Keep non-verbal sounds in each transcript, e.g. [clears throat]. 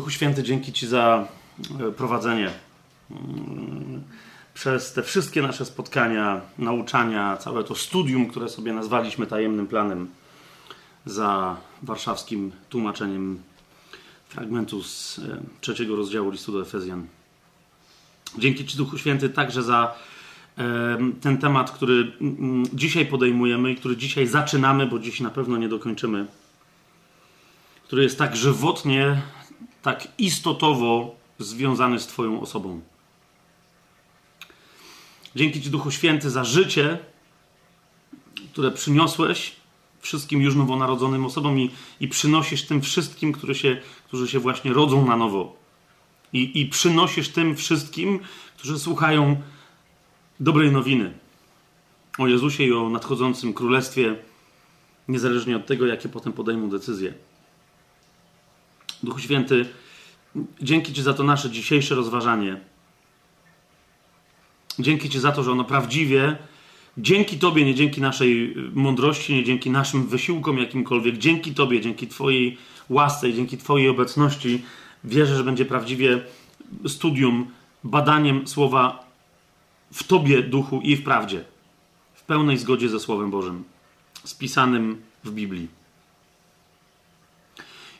Duchu Święty, dzięki Ci za e, prowadzenie mm, przez te wszystkie nasze spotkania, nauczania, całe to studium, które sobie nazwaliśmy tajemnym planem za warszawskim tłumaczeniem fragmentu z e, trzeciego rozdziału listu do Efezjan. Dzięki Ci, Duchu Święty, także za e, ten temat, który mm, dzisiaj podejmujemy i który dzisiaj zaczynamy, bo dziś na pewno nie dokończymy, który jest tak żywotnie, tak istotowo związany z Twoją osobą. Dzięki Ci, Duchu Święty, za życie, które przyniosłeś wszystkim już nowonarodzonym osobom i, i przynosisz tym wszystkim, którzy się, którzy się właśnie rodzą na nowo. I, I przynosisz tym wszystkim, którzy słuchają dobrej nowiny o Jezusie i o nadchodzącym królestwie, niezależnie od tego, jakie potem podejmą decyzje. Duchu Święty, dzięki Ci za to nasze dzisiejsze rozważanie. Dzięki Ci za to, że ono prawdziwie, dzięki Tobie, nie dzięki naszej mądrości, nie dzięki naszym wysiłkom jakimkolwiek, dzięki Tobie, dzięki Twojej łasce i dzięki Twojej obecności, wierzę, że będzie prawdziwie studium, badaniem słowa w Tobie, duchu i w prawdzie, w pełnej zgodzie ze Słowem Bożym, spisanym w Biblii.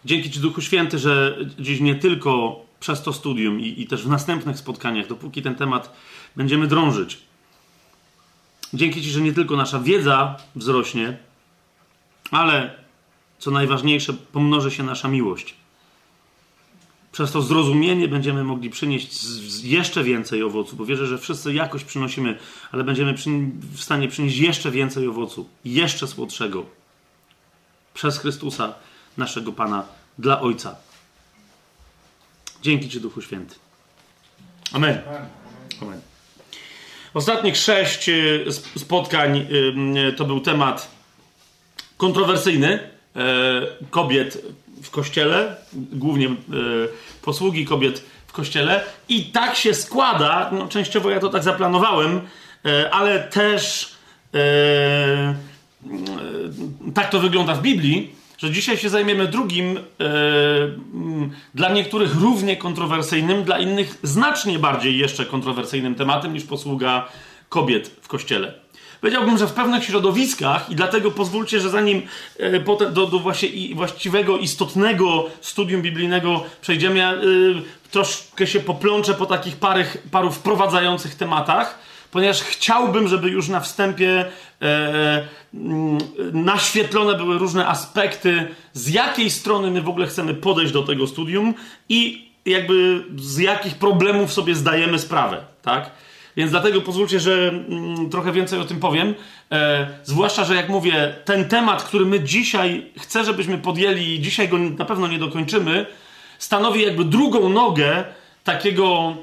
Dzięki Ci, Duchu Święty, że dziś nie tylko przez to studium i, i też w następnych spotkaniach, dopóki ten temat będziemy drążyć. Dzięki Ci, że nie tylko nasza wiedza wzrośnie, ale co najważniejsze, pomnoży się nasza miłość. Przez to zrozumienie będziemy mogli przynieść jeszcze więcej owocu, bo wierzę, że wszyscy jakoś przynosimy, ale będziemy w stanie przynieść jeszcze więcej owocu, jeszcze słodszego. Przez Chrystusa, naszego Pana, dla Ojca. Dzięki Ci, Duchu Święty. Amen. Amen. Ostatnich sześć y, spotkań y, to był temat kontrowersyjny e, kobiet w kościele, głównie e, posługi kobiet w kościele. I tak się składa, no częściowo ja to tak zaplanowałem, e, ale też tak to wygląda w Biblii, że dzisiaj się zajmiemy drugim, dla niektórych równie kontrowersyjnym, dla innych znacznie bardziej jeszcze kontrowersyjnym tematem niż posługa kobiet w kościele. Powiedziałbym, że w pewnych środowiskach, i dlatego pozwólcie, że zanim e, do, do właśnie właściwego, istotnego studium biblijnego przejdziemy, ja y, troszkę się poplączę po takich parych, paru wprowadzających tematach, ponieważ chciałbym, żeby już na wstępie e, naświetlone były różne aspekty, z jakiej strony my w ogóle chcemy podejść do tego studium i jakby z jakich problemów sobie zdajemy sprawę, tak? Więc dlatego pozwólcie, że mm, trochę więcej o tym powiem. E, zwłaszcza, że jak mówię, ten temat, który my dzisiaj chcę, żebyśmy podjęli, dzisiaj go na pewno nie dokończymy, stanowi jakby drugą nogę takiego,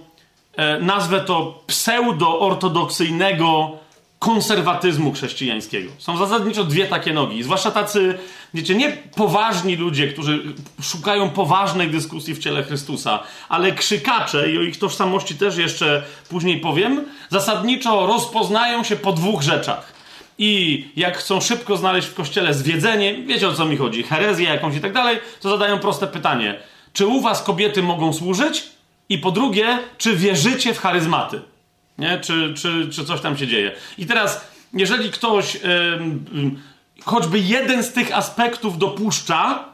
e, nazwę to pseudo-ortodoksyjnego konserwatyzmu chrześcijańskiego. Są zasadniczo dwie takie nogi. Zwłaszcza tacy, wiecie, nie poważni ludzie, którzy szukają poważnej dyskusji w ciele Chrystusa, ale krzykacze, i o ich tożsamości też jeszcze później powiem, zasadniczo rozpoznają się po dwóch rzeczach. I jak chcą szybko znaleźć w kościele zwiedzenie, wiecie o co mi chodzi, herezję jakąś i tak dalej, to zadają proste pytanie. Czy u was kobiety mogą służyć? I po drugie, czy wierzycie w charyzmaty? nie? Czy, czy, czy coś tam się dzieje. I teraz, jeżeli ktoś yy, choćby jeden z tych aspektów dopuszcza,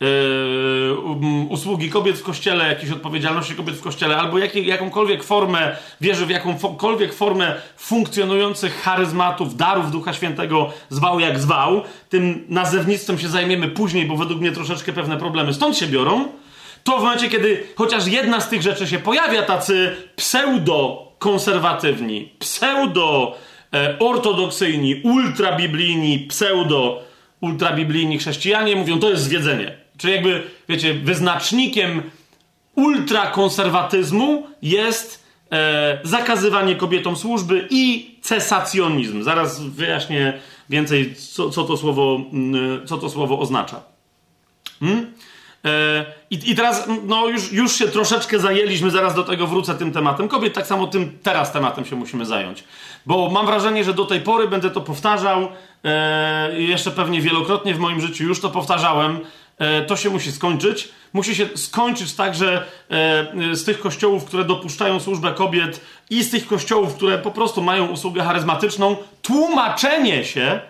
Yy, usługi kobiet w kościele, jakiejś odpowiedzialności kobiet w kościele, albo jak, jakąkolwiek formę, wierzy w jakąkolwiek formę funkcjonujących charyzmatów, darów Ducha Świętego, zwał jak zwał, tym nazewnictwem się zajmiemy później, bo według mnie troszeczkę pewne problemy stąd się biorą, to w momencie, kiedy chociaż jedna z tych rzeczy się pojawia, tacy pseudo konserwatywni, pseudo e, ortodoksyjni, ultrabiblijni, pseudo ultrabiblijni chrześcijanie mówią, to jest zwiedzenie. Czyli jakby, wiecie, wyznacznikiem ultrakonserwatyzmu jest e, zakazywanie kobietom służby i cesacjonizm. Zaraz wyjaśnię więcej, co, co, to, słowo, mm, co to słowo oznacza. Hmm? E, I, I, teraz, no już, już się troszeczkę zajęliśmy, zaraz do tego wrócę tym tematem kobiet, tak samo tym teraz tematem się musimy zająć. Bo mam wrażenie, że do tej pory będę to powtarzał, e, jeszcze pewnie wielokrotnie w moim życiu już to powtarzałem, e, to się musi skończyć. Musi się skończyć tak, że e, z tych kościołów, które dopuszczają służbę kobiet i z tych kościołów, które po prostu mają usługę charyzmatyczną, tłumaczenie się,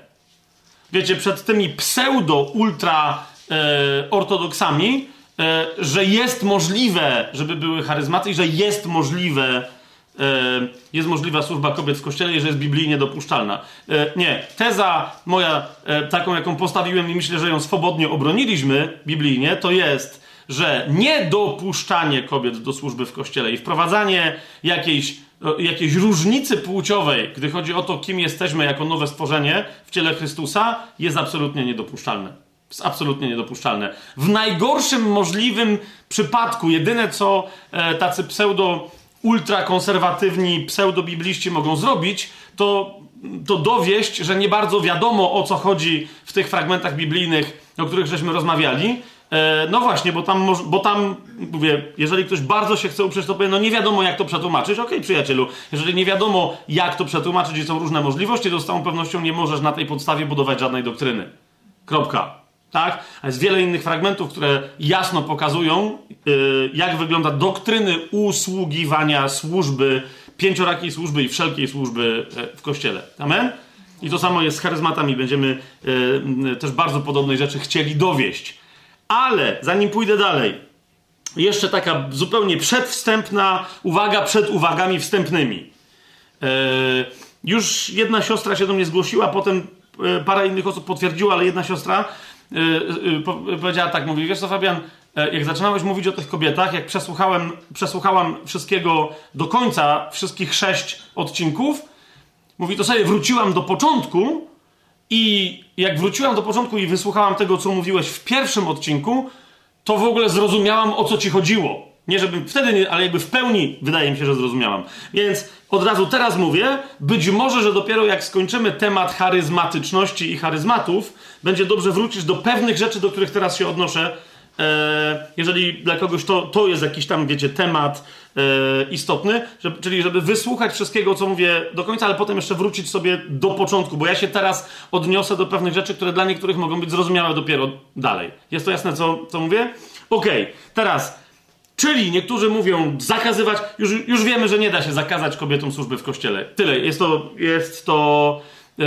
wiecie, przed tymi pseudo-ultra-ortodoksami, e, że jest możliwe, żeby były charyzmaty i że jest możliwe E, jest możliwa służba kobiet w kościele i że jest biblijnie dopuszczalna. E, nie, teza moja, e, taką jaką postawiłem i myślę, że ją swobodnie obroniliśmy biblijnie, to jest, że niedopuszczanie kobiet do służby w kościele i wprowadzanie jakiejś, jakiejś różnicy płciowej, gdy chodzi o to, kim jesteśmy jako nowe stworzenie w ciele Chrystusa, jest absolutnie niedopuszczalne. Jest absolutnie niedopuszczalne. W najgorszym możliwym przypadku, jedyne co tacy pseudo ultrakonserwatywni pseudobibliści mogą zrobić, to, to dowieść, że nie bardzo wiadomo o co chodzi w tych fragmentach biblijnych, o których żeśmy rozmawiali. E, no właśnie, bo tam, bo tam, mówię, jeżeli ktoś bardzo się chce uprzeć, to powie, no nie wiadomo jak to przetłumaczyć. Okej, okay, przyjacielu, jeżeli nie wiadomo jak to przetłumaczyć i są różne możliwości, to z całą pewnością nie możesz na tej podstawie budować żadnej doktryny. Kropka. Tak? A jest wiele innych fragmentów, które jasno pokazują, yy, jak wygląda doktryny usługiwania służby, pięciorakiej służby i wszelkiej służby yy, w kościele. Amen? I to samo jest z charyzmatami. Będziemy yy, też bardzo podobnej rzeczy chcieli dowieść. Ale zanim pójdę dalej, jeszcze taka zupełnie przedwstępna uwaga przed uwagami wstępnymi. Yy, już jedna siostra się do mnie zgłosiła, potem yy, parę innych osób potwierdziła, ale jedna siostra powiedziała tak, mówi, wiesz co Fabian, e, jak zaczynałeś mówić o tych kobietach, jak przesłuchałem, przesłuchałam wszystkiego do końca, wszystkich sześć odcinków, mówi, to sobie wróciłam do początku i jak wróciłam do początku i wysłuchałam tego, co mówiłeś w pierwszym odcinku, to w ogóle zrozumiałam, o co ci chodziło. Nie żebym wtedy, nie, ale jakby w pełni wydaje mi się, że zrozumiałam. Więc od razu teraz mówię, być może, że dopiero jak skończymy temat charyzmatyczności i charyzmatów, będzie dobrze wrócić do pewnych rzeczy, do których teraz się odnoszę. E, jeżeli dla kogoś to, to jest jakiś tam, wiecie, temat e, istotny, żeby, czyli żeby wysłuchać wszystkiego, co mówię do końca, ale potem jeszcze wrócić sobie do początku, bo ja się teraz odniosę do pewnych rzeczy, które dla niektórych mogą być zrozumiałe dopiero dalej. Jest to jasne, co, co mówię? Okej, okay. teraz Czyli niektórzy mówią zakazywać, już, już wiemy, że nie da się zakazać kobietom służby w kościele. Tyle. Jest to, jest to yy,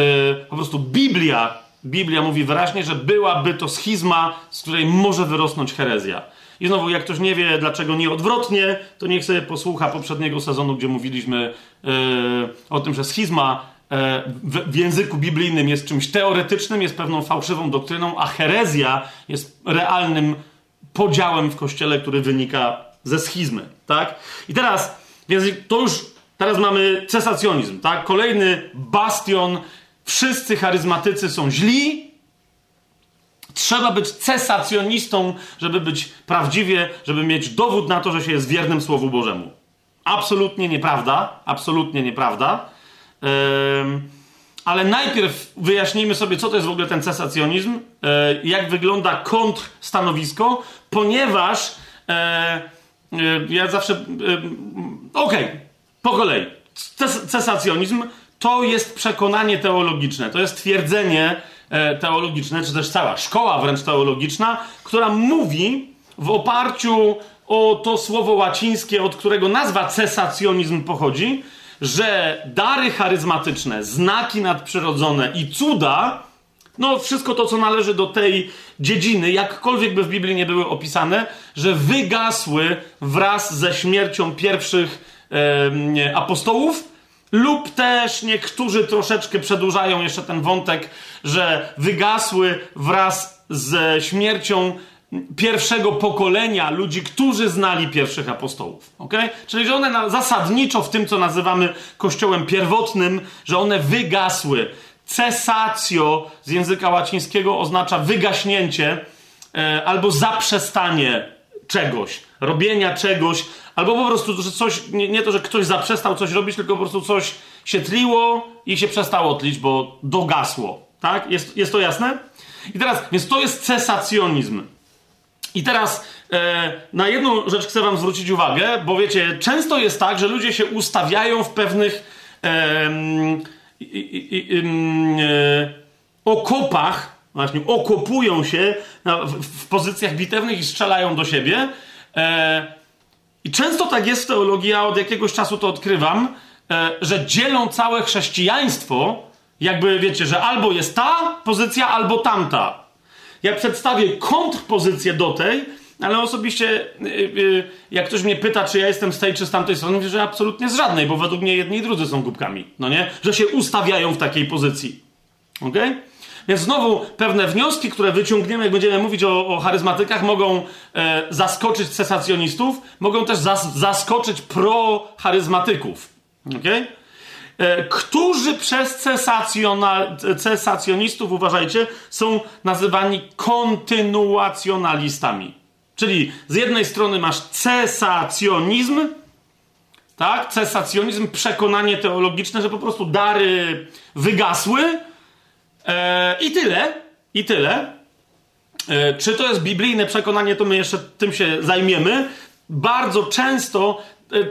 po prostu Biblia. Biblia mówi wyraźnie, że byłaby to schizma, z której może wyrosnąć herezja. I znowu, jak ktoś nie wie, dlaczego nie odwrotnie, to niech sobie posłucha poprzedniego sezonu, gdzie mówiliśmy yy, o tym, że schizma yy, w, w języku biblijnym jest czymś teoretycznym, jest pewną fałszywą doktryną, a herezja jest realnym podziałem w kościele, który wynika ze schizmy, tak? I teraz, więc to już, teraz mamy cesacjonizm, tak? Kolejny bastion, wszyscy charyzmatycy są źli, Trzeba być cesacjonistą, żeby być prawdziwie, żeby mieć dowód na to, że się jest wiernym Słowu Bożemu. Absolutnie nieprawda. Absolutnie nieprawda. Yy, ale najpierw wyjaśnijmy sobie, co to jest w ogóle ten cesacjonizm, yy, jak wygląda kontrstanowisko, ponieważ e, e, ja zawsze. E, Okej, okay, po kolei. Cesacjonizm to jest przekonanie teologiczne, to jest twierdzenie teologiczne, czy też cała szkoła wręcz teologiczna, która mówi w oparciu o to słowo łacińskie, od którego nazwa cesacjonizm pochodzi, że dary charyzmatyczne, znaki nadprzyrodzone i cuda no, wszystko to, co należy do tej dziedziny, jakkolwiek by w Biblii nie były opisane, że wygasły wraz ze śmiercią pierwszych e, apostołów, lub też niektórzy troszeczkę przedłużają jeszcze ten wątek, że wygasły wraz ze śmiercią pierwszego pokolenia ludzi, którzy znali pierwszych apostołów. Okay? Czyli, że one zasadniczo w tym, co nazywamy kościołem pierwotnym, że one wygasły cesatio z języka łacińskiego oznacza wygaśnięcie e, albo zaprzestanie czegoś, robienia czegoś, albo po prostu, że coś, nie, nie, to, że ktoś zaprzestał coś robić, tylko po prostu coś się tliło i się przestało tlić, bo dogasło. Tak? Jest, jest to jasne? I teraz, więc to jest cesacjonizm. I teraz e, na jedną rzecz chcę Wam zwrócić uwagę, bo wiecie, często jest tak, że ludzie się ustawiają w pewnych. E, e, okopach właśnie okopują się na, w, w, pozycjach bitewnych i strzelają do siebie. E, I często tak jest w teologii, ja od jakiegoś czasu to odkrywam, e, że dzielą całe chrześcijaństwo, jakby wiecie, że albo jest ta pozycja, albo tamta. Ja przedstawię kontrpozycję do tej, ale osobiście, y, y, jak ktoś mnie pyta, czy ja jestem z tej czy z tamtej strony, mówię, że absolutnie z żadnej, bo według mnie jedni i drudzy są głupkami, no nie? Że się ustawiają w takiej pozycji. Ok? Więc znowu pewne wnioski, które wyciągniemy, jak będziemy mówić o, o charyzmatykach, mogą e, zaskoczyć cesacjonistów, mogą też zas, zaskoczyć pro-charyzmatyków. Okay? E, którzy przez cesacjonistów, uważajcie, są nazywani kontynuacjonalistami. Czyli z jednej strony masz cesacjonizm, tak? Cesacjonizm, przekonanie teologiczne, że po prostu dary wygasły e, i tyle, i tyle. E, czy to jest biblijne przekonanie, to my jeszcze tym się zajmiemy. Bardzo często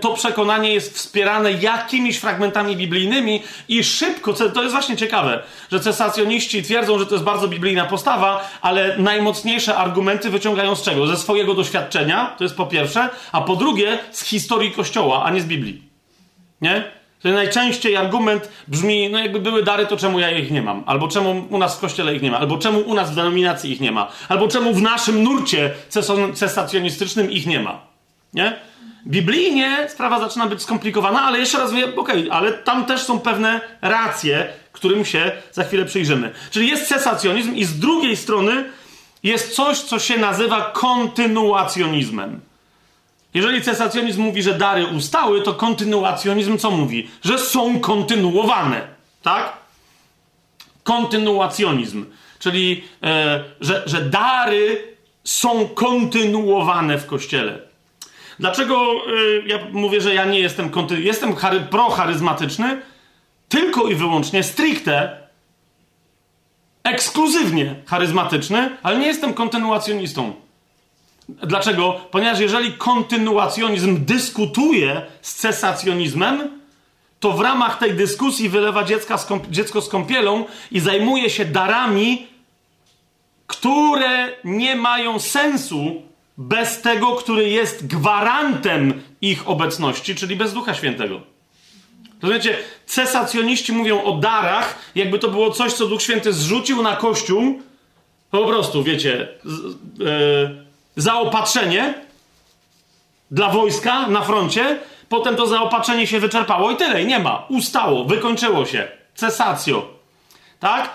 to przekonanie jest wspierane jakimiś fragmentami biblijnymi i szybko, to jest właśnie ciekawe, że cesacjoniści twierdzą, że to jest bardzo biblijna postawa, ale najmocniejsze argumenty wyciągają z czego? Ze swojego doświadczenia, to jest po pierwsze, a po drugie z historii Kościoła, a nie z Biblii. Nie? To najczęściej argument brzmi, no jakby były dary, to czemu ja ich nie mam? Albo czemu u nas w kościele ich nie ma? Albo czemu u nas w denominacji ich nie ma? Albo czemu w naszym nurcie cesacjonistycznym ich nie ma? Nie? Biblijnie sprawa zaczyna być skomplikowana, ale jeszcze raz mówię, okej, okay, ale tam też są pewne racje, którym się za chwilę przyjrzymy. Czyli jest cesacjonizm i z drugiej strony jest coś, co się nazywa kontynuacjonizmem. Jeżeli cesacjonizm mówi, że dary ustały, to kontynuacjonizm co mówi? Że są kontynuowane, tak? Kontynuacjonizm, czyli e, że, że dary są kontynuowane w kościele. Dlaczego y, ja mówię, że ja nie jestem konty... Jestem chary... procharyzmatyczny tylko i wyłącznie, stricte, ekskluzywnie charyzmatyczny, ale nie jestem kontynuacjonistą. Dlaczego? Ponieważ jeżeli kontynuacjonizm dyskutuje z cesacjonizmem, to w ramach tej dyskusji wylewa dziecka z dziecko z kąpielą i zajmuje się darami, które nie mają sensu bez tego, który jest gwarantem ich obecności, czyli bez Ducha Świętego. Rozumiecie, cesacjoniści mówią o darach, jakby to było coś, co Duch Święty zrzucił na Kościół, po prostu, wiecie, yy, zaopatrzenie dla wojska na froncie, potem to zaopatrzenie się wyczerpało i tyle, i nie ma. Ustało, wykończyło się. Cesacjo. Tak?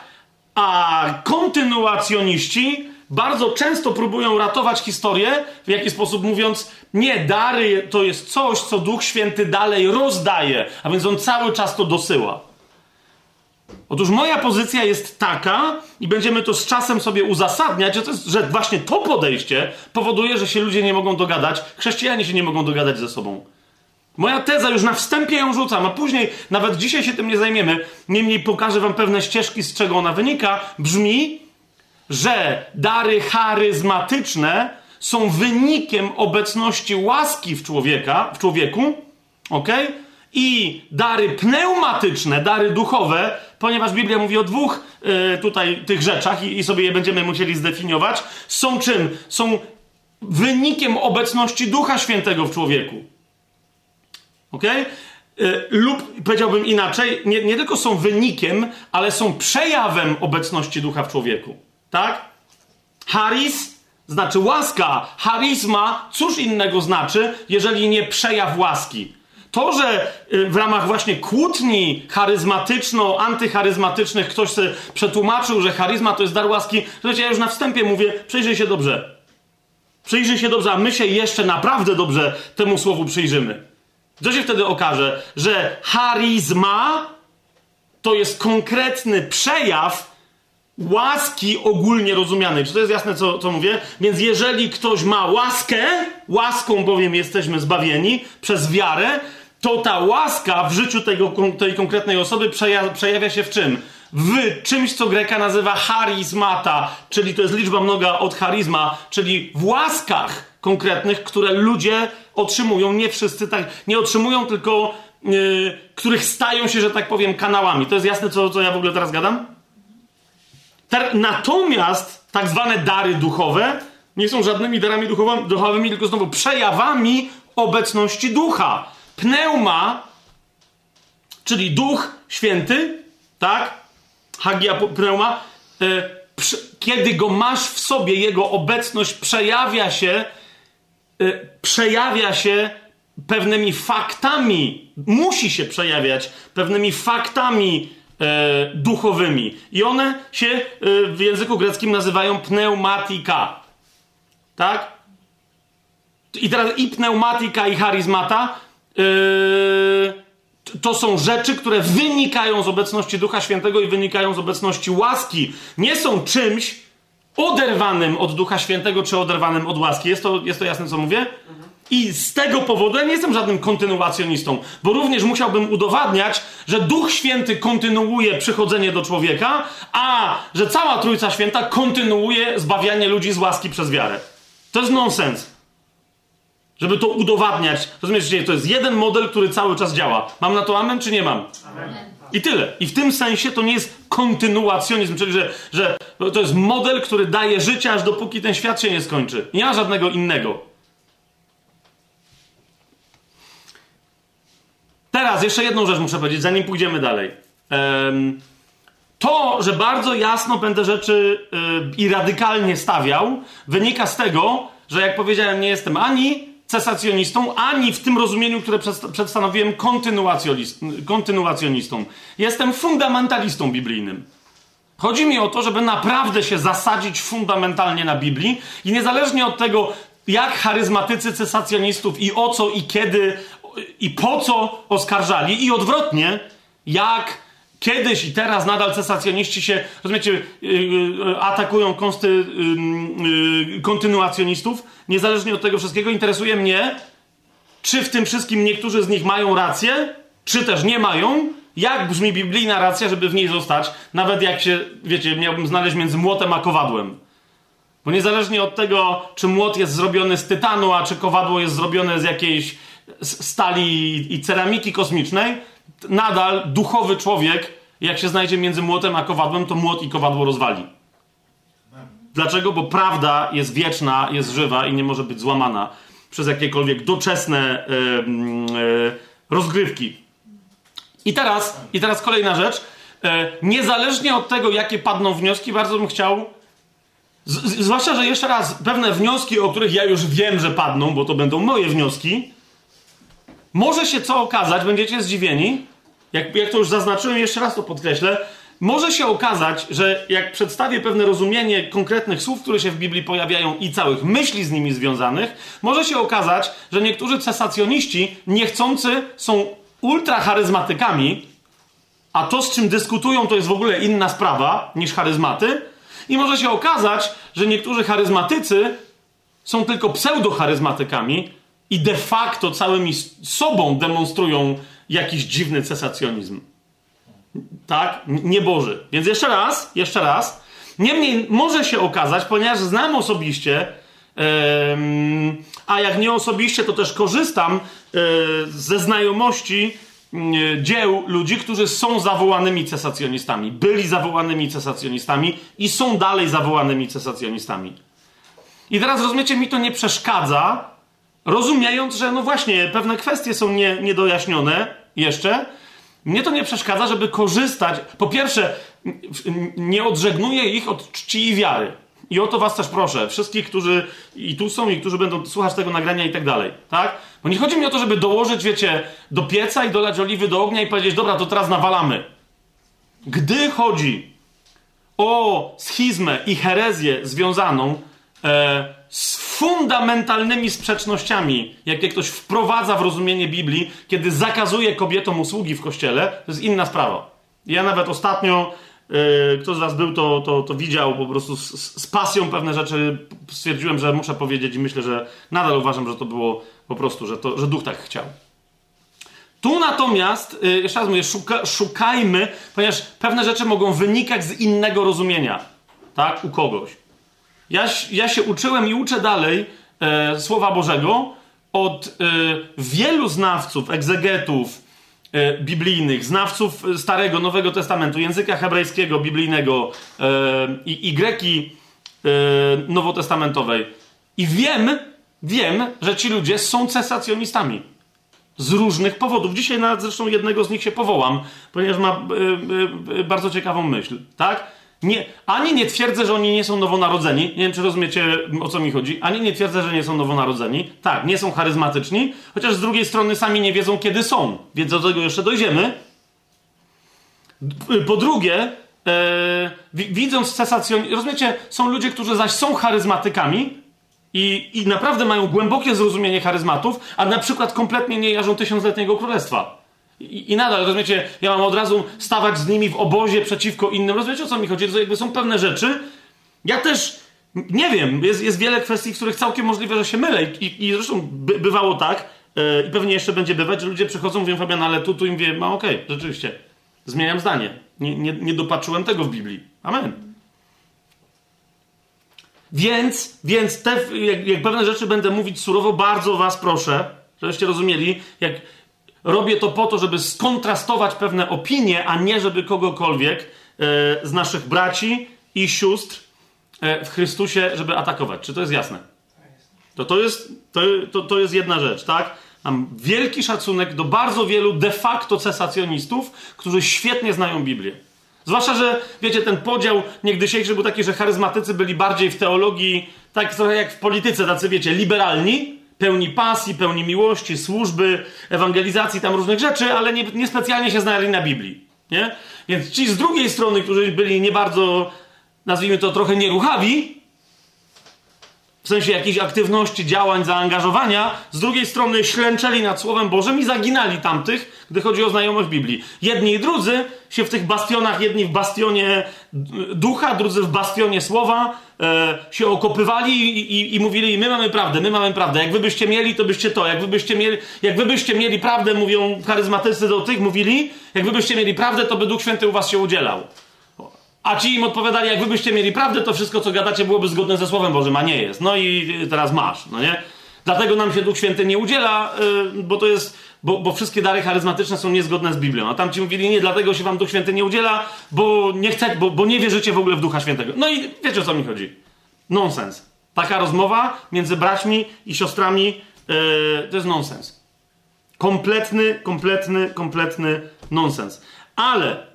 A kontynuacjoniści bardzo często próbują ratować historię, w jaki sposób mówiąc, nie, dary to jest coś, co Duch Święty dalej rozdaje, a więc on cały czas to dosyła. Otóż moja pozycja jest taka, i będziemy to z czasem sobie uzasadniać, że, to jest, że właśnie to podejście powoduje, że się ludzie nie mogą dogadać, chrześcijanie się nie mogą dogadać ze sobą. Moja teza, już na wstępie ją rzucam, a później, nawet dzisiaj się tym nie zajmiemy, niemniej pokażę wam pewne ścieżki, z czego ona wynika, brzmi, że dary charyzmatyczne są wynikiem obecności łaski w, człowieka, w człowieku, ok? I dary pneumatyczne, dary duchowe, ponieważ Biblia mówi o dwóch y, tutaj tych rzeczach i, i sobie je będziemy musieli zdefiniować, są czym? Są wynikiem obecności Ducha Świętego w człowieku. Ok? Y, lub powiedziałbym inaczej, nie, nie tylko są wynikiem, ale są przejawem obecności Ducha w człowieku. Tak? Haris znaczy łaska. Charizma, cóż innego znaczy, jeżeli nie przejaw łaski? To, że y, w ramach właśnie kłótni charyzmatyczno-antycharyzmatycznych ktoś sobie przetłumaczył, że charyzma to jest dar łaski, to ja już na wstępie mówię, przyjrzyj się dobrze. Przyjrzyj się dobrze, a my się jeszcze naprawdę dobrze temu słowu przyjrzymy. Co się wtedy okaże? Że charyzma to jest konkretny przejaw łaski ogólnie rozumianej. Czy to jest jasne, co, co mówię? Więc jeżeli ktoś ma łaskę, łaską bowiem jesteśmy zbawieni przez wiarę, to ta łaska w życiu tego, tej konkretnej osoby przejawia, przejawia się w czym? W czymś, co Greka nazywa charizmata, czyli to jest liczba mnoga od charizma, czyli w łaskach konkretnych, które ludzie otrzymują. Nie wszyscy tak, nie otrzymują, tylko yy, których stają się, że tak powiem, kanałami. To jest jasne, co, co ja w ogóle teraz gadam? Natomiast tak zwane dary duchowe nie są żadnymi darami duchowymi, tylko znowu przejawami obecności ducha. Pneuma, czyli duch święty, tak? Hagia pneuma. E, kiedy go masz w sobie, jego obecność przejawia się, e, przejawia się pewnymi faktami, musi się przejawiać pewnymi faktami e, duchowymi. I one się e, w języku greckim nazywają pneumatika. Tak? I teraz i pneumatika, i charyzmata yy, to są rzeczy, które wynikają z obecności Ducha Świętego i wynikają z obecności łaski. Nie są czymś oderwanym od Ducha Świętego, czy oderwanym od łaski. Jest to, jest to jasne, co mówię? I z tego powodu ja nie jestem żadnym kontynuacjonistą, bo również musiałbym udowadniać, że Duch Święty kontynuuje przychodzenie do człowieka, a że cała Trójca Święta kontynuuje zbawianie ludzi z łaski przez wiarę. To jest nonsens. Żeby to udowadniać. Rozumiecie, to jest jeden model, który cały czas działa. Mam na to amen, czy nie mam? Amen. I tyle. I w tym sensie to nie jest kontynuacjonizm, czyli że, że to jest model, który daje życie, aż dopóki ten świat się nie skończy. Nie ma żadnego innego. Teraz jeszcze jedną rzecz muszę powiedzieć, zanim pójdziemy dalej. To, że bardzo jasno będę rzeczy yy, i radykalnie stawiał, wynika z tego, że jak powiedziałem, nie jestem ani cesacjonistą, ani w tym rozumieniu, które przedstawiłem, kontynuacjonistą. Jestem fundamentalistą biblijnym. Chodzi mi o to, żeby naprawdę się zasadzić fundamentalnie na Biblii i niezależnie od tego, jak charyzmatycy cesacjonistów i o co i kiedy i po co oskarżali, i odwrotnie, jak kiedyś i teraz nadal cesacjoniści się, rozumiecie, yy, yy, atakują konsty, yy, kontynuacjonistów, niezależnie od tego wszystkiego, interesuje mnie, czy w tym wszystkim niektórzy z nich mają rację, czy też nie mają, jak brzmi biblijna racja, żeby w niej zostać, nawet jak się, wiecie, miałbym znaleźć między młotem a kowadłem. Bo niezależnie od tego, czy młot jest zrobiony z tytanu, a czy kowadło jest zrobione z jakiejś stali i ceramiki kosmicznej, nadal duchowy człowiek, jak się znajdzie między młotem a kowadłem, to młot i kowadło rozwali. Dlaczego? Bo prawda jest wieczna, jest żywa i nie może być złamana przez jakiekolwiek doczesne yy, yy, rozgrywki. I teraz, I teraz kolejna rzecz. Yy, niezależnie od tego, jakie padną wnioski, bardzo bym chciał. Z, zwłaszcza, że jeszcze raz, pewne wnioski, o których ja już wiem, że padną, bo to będą moje wnioski, może się co okazać, będziecie zdziwieni, jak, jak to już zaznaczyłem, jeszcze raz to podkreślę, może się okazać, że jak przedstawię pewne rozumienie konkretnych słów, które się w Biblii pojawiają i całych myśli z nimi związanych, może się okazać, że niektórzy cesacjoniści niechcący są ultracharyzmatykami, a to z czym dyskutują to jest w ogóle inna sprawa niż charyzmaty, i może się okazać, że niektórzy charyzmatycy są tylko pseudocharyzmatykami i de facto całymi sobą demonstrują jakiś dziwny cesacjonizm. Tak? Nieboży. Więc jeszcze raz, jeszcze raz. Niemniej może się okazać, ponieważ znam osobiście, a jak nie osobiście, to też korzystam e, ze znajomości dzieł ludzi, którzy są zawołanymi cesacjonistami, byli zawołanymi cesacjonistami i są dalej zawołanymi cesacjonistami. I teraz rozumiecie, mi to nie przeszkadza, rozumiejąc, że no właśnie, pewne kwestie są nie, niedojaśnione jeszcze, mnie to nie przeszkadza, żeby korzystać. Po pierwsze, nie odżegnuję ich od czci i wiary. I o to was też proszę, wszystkich, którzy i tu są, i którzy będą słuchać tego nagrania i tak dalej, tak? Bo nie chodzi mi o to, żeby dołożyć, wiecie, do pieca i dolać oliwy do ognia i powiedzieć, dobra, to teraz nawalamy. Gdy chodzi o schizmę i herezję związaną e, z fundamentalnymi sprzecznościami, jakie ktoś wprowadza w rozumienie Biblii, kiedy zakazuje kobietom usługi w kościele, to jest inna sprawa. Ja nawet ostatnio, yy, kto z Was był, to, to, to widział po prostu z, z, pasją pewne rzeczy. Stwierdziłem, że muszę powiedzieć i myślę, że nadal uważam, że to było po prostu, że, to, że duch tak chciał. Tu natomiast, yy, jeszcze raz mówię, szuka, szukajmy, ponieważ pewne rzeczy mogą wynikać z innego rozumienia, tak, u kogoś. Ja, ja się uczyłem i uczę dalej e, Słowa Bożego od e, wielu znawców, egzegetów, e, biblijnych, znawców Starego, Nowego Testamentu, języka hebrajskiego, biblijnego e, i, i greki e, nowotestamentowej. I wiem, wiem, że ci ludzie są cesacjonistami. Z różnych powodów. Dzisiaj nawet zresztą jednego z nich się powołam, ponieważ ma e, e, bardzo ciekawą myśl. Tak? Nie, ani nie twierdzę, że oni nie są nowonarodzeni. Nie wiem, czy rozumiecie, o co mi chodzi. Ani nie twierdzę, że nie są nowonarodzeni. Tak, nie są charyzmatyczni, chociaż z drugiej strony sami nie wiedzą, kiedy są. Więc do tego jeszcze dojdziemy. Po drugie, e, widząc cesacjonizm, rozumiecie, są ludzie, którzy zaś są charyzmatykami i, i naprawdę mają głębokie zrozumienie charyzmatów, a na przykład kompletnie nie jarzą tysiącletniego królestwa. I, I, nadal, rozumiecie, ja mam od razu stawać z nimi w obozie przeciwko innym. Rozumiecie, o co mi chodzi? To jakby są pewne rzeczy. Ja też nie wiem, jest, jest wiele kwestii, w których całkiem możliwe, że się mylę. I, i zresztą by, bywało tak, yy, i pewnie jeszcze będzie bywać, że ludzie przychodzą, mówią, Fabian, ale tu, tu im wiem, no okej, okay, rzeczywiście. Zmieniam zdanie. Nie, nie, nie dopatrzyłem tego w Biblii. Amen. Więc, więc te, jak, jak pewne rzeczy będę mówić surowo, bardzo was proszę, żebyście rozumieli, jak robię to po to, żeby skontrastować pewne opinie, a nie żeby kogokolwiek e, z naszych braci i sióstr e, w Chrystusie, żeby atakować. Czy to jest jasne? To, to, jest, to, to, to jest jedna rzecz, tak? Mam wielki szacunek do bardzo wielu de facto cesacjonistów, którzy świetnie znają Biblię. Zwłaszcza, że wiecie, ten podział niegdysiejszy był taki, że charyzmatycy byli bardziej w teologii, tak trochę jak w polityce, tacy wiecie, liberalni, pełni pasji, pełni miłości, służby, ewangelizacji, tam różnych rzeczy, ale nie, niespecjalnie się znali na Biblii. Nie? Więc ci z drugiej strony, którzy byli nie bardzo, nazwijmy to trochę nieruchawi, w sensie jakiejś aktywności, działań, zaangażowania, z drugiej strony ślęczeli nad Słowem Bożym i zaginali tamtych, gdy chodzi o znajomość Biblii. Jedni i drudzy się w tych bastionach, jedni w bastionie ducha, drudzy w bastionie Słowa, e, się okopywali i, i, i, mówili, my mamy prawdę, my mamy prawdę. Jak wy byście mieli, to byście to. Jak wy byście mieli, jak wy byście mieli prawdę, mówią charyzmatycy do tych, mówili, jak wy byście mieli prawdę, to by Duch Święty u was się udzielał. A ci im odpowiadali, jak mieli prawdę, to wszystko, co gadacie, byłoby zgodne ze Słowem Bożym, a nie jest. No i teraz masz, no nie? Dlatego nam się Duch Święty nie udziela, yy, bo to jest, bo, bo, wszystkie dary charyzmatyczne są niezgodne z Biblią. A tam ci mówili, nie, dlatego się wam Duch Święty nie udziela, bo nie chce, bo, bo nie wierzycie w ogóle w Ducha Świętego. No i wiecie, o co mi chodzi. Nonsens. Taka rozmowa między braćmi i siostrami yy, to jest nonsens. Kompletny, kompletny, kompletny nonsens. Ale,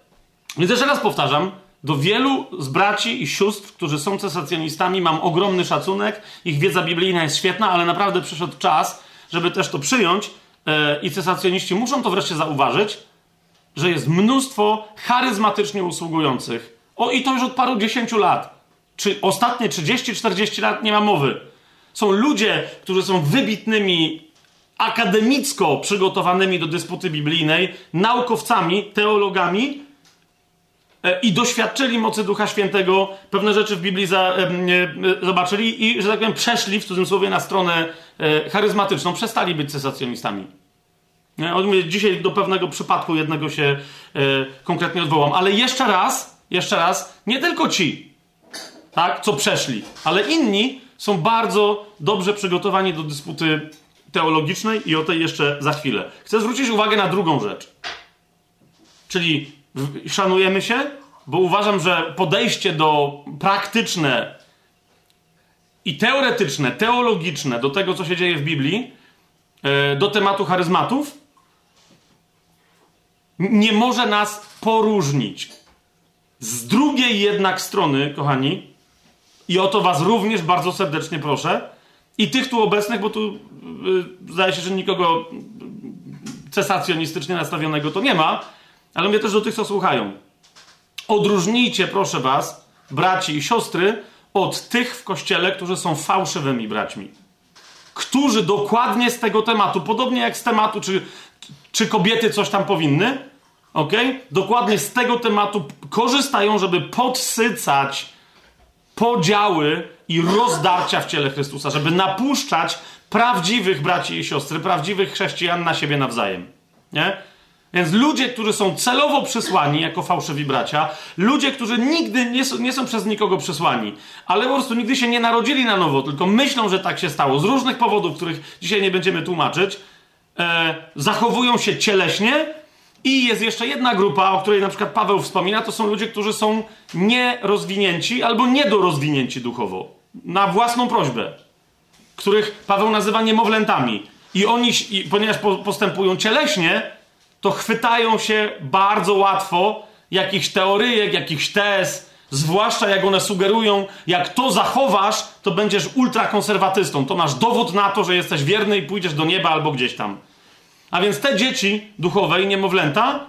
więc jeszcze raz powtarzam, do wielu z braci i sióstr, którzy są cesacjonistami, mam ogromny szacunek. Ich wiedza biblijna jest świetna, ale naprawdę przyszedł czas, żeby też to przyjąć. E, I cesacjoniści muszą to wreszcie zauważyć, że jest mnóstwo charyzmatycznie usługujących. O i to już od paru dziesięciu lat. Czy ostatnie 30-40 lat nie ma mowy. Są ludzie, którzy są wybitnymi, akademicko przygotowanymi do dysputy biblijnej, naukowcami, teologami, i doświadczyli mocy Ducha Świętego, pewne rzeczy w Biblii za, e, e, zobaczyli i, że tak powiem, przeszli w cudzysłowie na stronę e, charyzmatyczną, przestali być cesacjonistami. Nie? Dzisiaj do pewnego przypadku jednego się e, konkretnie odwołam, ale jeszcze raz, jeszcze raz, nie tylko ci, tak, co przeszli, ale inni są bardzo dobrze przygotowani do dysputy teologicznej i o tej jeszcze za chwilę. Chcę zwrócić uwagę na drugą rzecz. Czyli szanujemy się, bo uważam, że podejście do praktyczne i teoretyczne, teologiczne do tego, co się dzieje w Biblii, e, do tematu charyzmatów, nie może nas poróżnić. Z drugiej jednak strony, kochani, i o to Was również bardzo serdecznie proszę, i tych tu obecnych, bo tu yy, zdaje się, że nikogo cesacjonistycznie nastawionego to nie ma, ale mówię też do tych, co słuchają. Odróżnijcie, proszę was, braci i siostry, od tych w kościele, którzy są fałszywymi braćmi. Którzy dokładnie z tego tematu, podobnie jak z tematu, czy, czy kobiety coś tam powinny, ok? Dokładnie z tego tematu korzystają, żeby podsycać podziały i rozdarcia w ciele Chrystusa, żeby napuszczać prawdziwych braci i siostry, prawdziwych chrześcijan na siebie nawzajem. Nie? Więc ludzie, którzy są celowo przysłani jako fałszywi bracia, ludzie, którzy nigdy nie są, nie są przez nikogo przysłani, ale po prostu nigdy się nie narodzili na nowo, tylko myślą, że tak się stało, z różnych powodów, których dzisiaj nie będziemy tłumaczyć, e, zachowują się cieleśnie I jest jeszcze jedna grupa, o której na przykład Paweł wspomina, to są ludzie, którzy są nierozwinięci albo niedorozwinięci duchowo. Na własną prośbę. Których Paweł nazywa niemowlętami. I oni, i ponieważ postępują cieleśnie, to chwytają się bardzo łatwo jakichś teoryjek, jakichś tez, zwłaszcza jak one sugerują, jak to zachowasz, to będziesz ultrakonserwatystą. To masz dowód na to, że jesteś wierny i pójdziesz do nieba albo gdzieś tam. A więc te dzieci duchowe i niemowlęta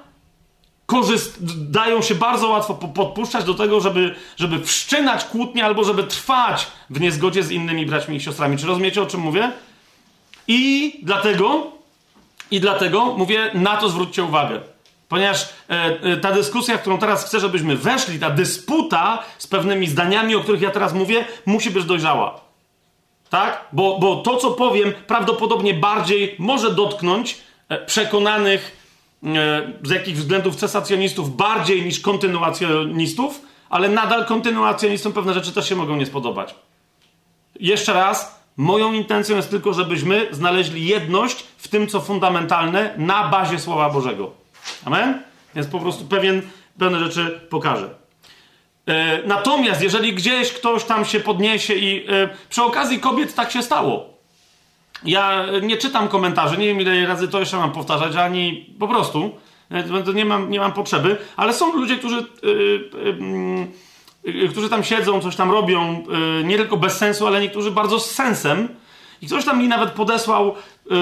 korzyst- dają się bardzo łatwo podpuszczać do tego, żeby, żeby wszczynać kłótnie albo żeby trwać w niezgodzie z innymi braćmi i siostrami. Czy rozumiecie, o czym mówię? I dlatego, i dlatego mówię, na to zwróćcie uwagę. Ponieważ e, e, ta dyskusja, w którą teraz chcę, żebyśmy weszli, ta dysputa z pewnymi zdaniami, o których ja teraz mówię, musi być dojrzała. Tak? Bo, bo to, co powiem, prawdopodobnie bardziej może dotknąć e, przekonanych z jakich względów cesacjonistów bardziej niż kontynuacjonistów, ale nadal kontynuacjonistom pewne rzeczy też się mogą nie spodobać. Jeszcze raz, moją intencją jest tylko, żebyśmy znaleźli jedność w tym, co fundamentalne na bazie Słowa Bożego. Amen? Więc po prostu pewien, pewne rzeczy pokażę. E, natomiast jeżeli gdzieś ktoś tam się podniesie i e, przy okazji kobiet tak się stało. Ja nie czytam komentarzy, nie wiem ile razy to jeszcze mam powtarzać, ani po prostu. E, nie mam, nie mam potrzeby, ale są ludzie, którzy, mm, którzy tam siedzą, coś tam robią, nie tylko bez sensu, ale niektórzy bardzo z sensem. I ktoś tam mi nawet podesłał Y,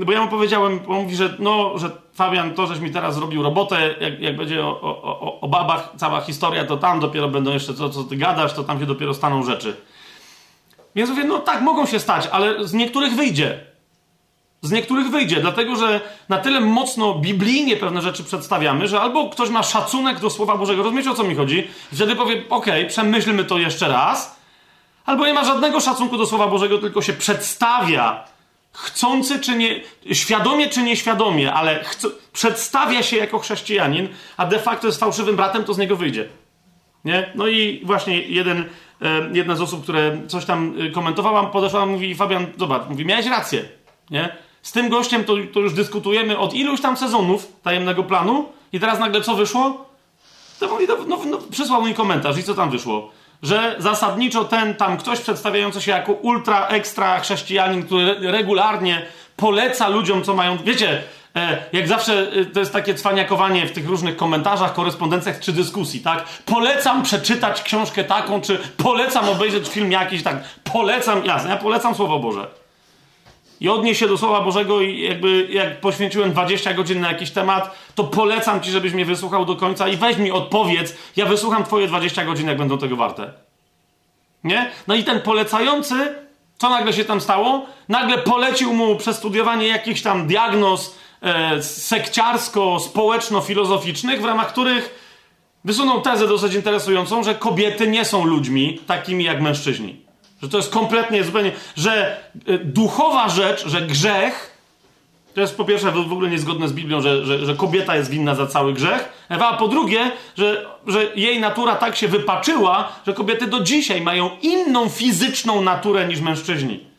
y, bo ja mu powiedziałem, on mówi, że no, że Fabian, to żeś mi teraz zrobił robotę, jak, jak będzie o, o, o, babach cała historia, to tam dopiero będą jeszcze, to co ty gadasz, to tam się dopiero staną rzeczy. Więc mówię, no tak, mogą się stać, ale z niektórych wyjdzie. Z niektórych wyjdzie, dlatego że na tyle mocno biblijnie pewne rzeczy przedstawiamy, że albo ktoś ma szacunek do Słowa Bożego, rozumiecie o co mi chodzi? I wtedy powie, okej, okay, przemyślmy to jeszcze raz, albo nie ma żadnego szacunku do Słowa Bożego, tylko się przedstawia chcący czy nie, świadomie czy nieświadomie, ale przedstawia się jako chrześcijanin, a de facto jest fałszywym bratem, to z niego wyjdzie. Nie? No i właśnie jeden, e, jedna z osób, które coś tam e, komentowałam, podeszła, mówi, Fabian, zobacz, mówi, miałeś rację, nie? Z tym gościem to, to już dyskutujemy od iluś tam sezonów tajemnego planu i teraz nagle co wyszło? To mówi, no, no, no, przysłał mi komentarz i co tam wyszło? że zasadniczo ten tam ktoś przedstawiający się jako ultra ekstra chrześcijanin, który regularnie poleca ludziom, co mają. Wiecie, e, jak zawsze e, to jest takie cwaniakowanie w tych różnych komentarzach, korespondencjach czy dyskusji, tak? Polecam przeczytać książkę taką, czy polecam obejrzeć film jakiś, tak? Polecam, jasne, ja polecam Słowo Boże. I odnieś się do Słowa Bożego i jakby jak poświęciłem 20 godzin na jakiś temat, to polecam ci, żebyś mnie wysłuchał do końca i weź mi odpowiedz, ja wysłucham twoje 20 godzin, jak będą tego warte. Nie? No i ten polecający, co nagle się tam stało? Nagle polecił mu przestudiowanie jakichś tam diagnoz e, sekciarsko-społeczno-filozoficznych, w ramach których wysunął tezę dosyć interesującą, że kobiety nie są ludźmi takimi jak mężczyźni. Że to jest kompletnie zupełnie, że e, duchowa rzecz, że grzech, to jest po pierwsze w ogóle niezgodne z Biblią, że, że, że kobieta jest winna za cały grzech, a po drugie, że, że jej natura tak się wypaczyła, że kobiety do dzisiaj mają inną fizyczną naturę niż mężczyźni.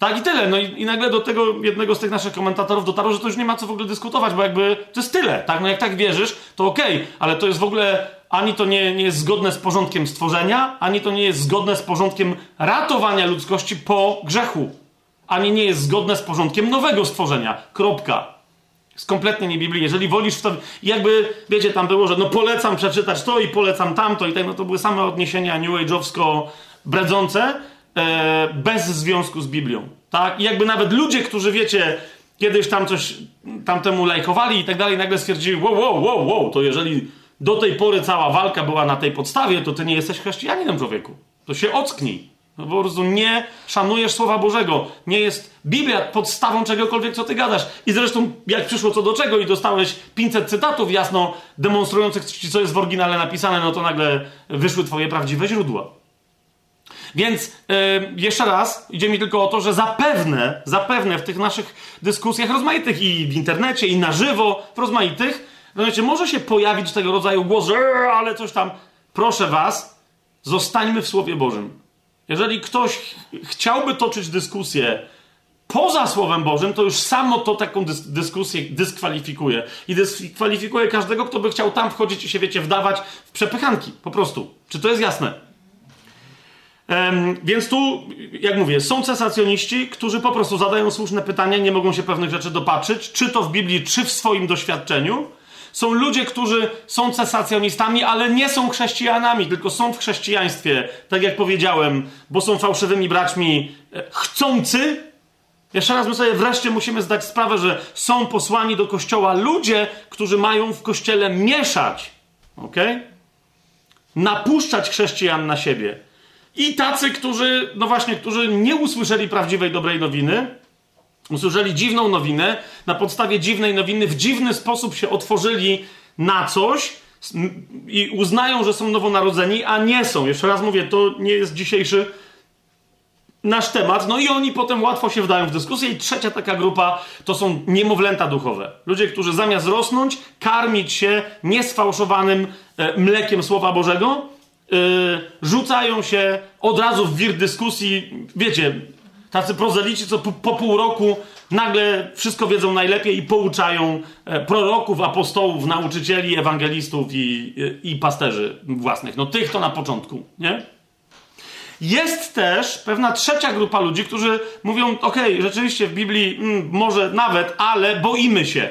Tak i tyle. No i, i, nagle do tego jednego z tych naszych komentatorów dotarło, że to już nie ma co w ogóle dyskutować, bo jakby to jest tyle, tak? No jak tak wierzysz, to okej, okay, ale to jest w ogóle ani to nie, nie jest zgodne z porządkiem stworzenia, ani to nie jest zgodne z porządkiem ratowania ludzkości po grzechu. Ani nie jest zgodne z porządkiem nowego stworzenia. Kropka. Jest kompletnie nie Biblii. Jeżeli wolisz w to. Jakby, wiecie, tam było, że no polecam przeczytać to i polecam tamto i tak, no to były same odniesienia New Age'owsko bredzące, bez związku z Biblią. Tak? I jakby nawet ludzie, którzy wiecie, kiedyś tam coś tamtemu lajkowali i tak dalej, nagle stwierdzili, wow, wow, wow, wow, to jeżeli do tej pory cała walka była na tej podstawie, to ty nie jesteś chrześcijaninem, człowieku. To się ocknij. No po prostu nie szanujesz Słowa Bożego. Nie jest Biblia podstawą czegokolwiek, co ty gadasz. I zresztą, jak przyszło co do czego i dostałeś 500 cytatów jasno demonstrujących co jest w oryginale napisane, no to nagle wyszły twoje prawdziwe źródła. Więc yy, jeszcze raz, idzie mi tylko o to, że zapewne, zapewne w tych naszych dyskusjach rozmaitych i w internecie, i na żywo, w rozmaitych, Rozumiecie, może się pojawić tego rodzaju głos, że ale coś tam. Proszę was, zostańmy w Słowie Bożym. Jeżeli ktoś chciałby toczyć dyskusję poza Słowem Bożym, to już samo to taką dys dyskusję dyskwalifikuje. I dyskwalifikuje każdego, kto by chciał tam wchodzić i się, wiecie, wdawać w przepychanki. Po prostu. Czy to jest jasne? Więc tu, jak mówię, są cesacjoniści, którzy po prostu zadają słuszne pytania, nie mogą się pewnych rzeczy dopatrzyć, czy to w Biblii, czy w swoim doświadczeniu. Są ludzie, którzy są cesacjonistami, ale nie są chrześcijanami, tylko są w chrześcijaństwie, tak jak powiedziałem, bo są fałszywymi braćmi e, chcący. Jeszcze raz my sobie wreszcie musimy zdać sprawę, że są posłani do kościoła ludzie, którzy mają w kościele mieszać, ok? Napuszczać chrześcijan na siebie. I tacy, którzy, no właśnie, którzy nie usłyszeli prawdziwej, dobrej nowiny, usłyszeli dziwną nowinę, na podstawie dziwnej nowiny w dziwny sposób się otworzyli na coś i uznają, że są nowonarodzeni, a nie są. Jeszcze raz mówię, to nie jest dzisiejszy nasz temat, no i oni potem łatwo się wdają w dyskusję. I trzecia taka grupa to są niemowlęta duchowe. Ludzie, którzy zamiast rosnąć, karmić się niesfałszowanym e, mlekiem Słowa Bożego, yy, rzucają się od razu w wir dyskusji, wiecie, tacy prozelici, co po, po, pół roku nagle wszystko wiedzą najlepiej i pouczają e, proroków, apostołów, nauczycieli, ewangelistów i, i, i pasterzy własnych. No tych to na początku, nie? Jest też pewna trzecia grupa ludzi, którzy mówią: OK, rzeczywiście w Biblii mm, może nawet, ale boimy się.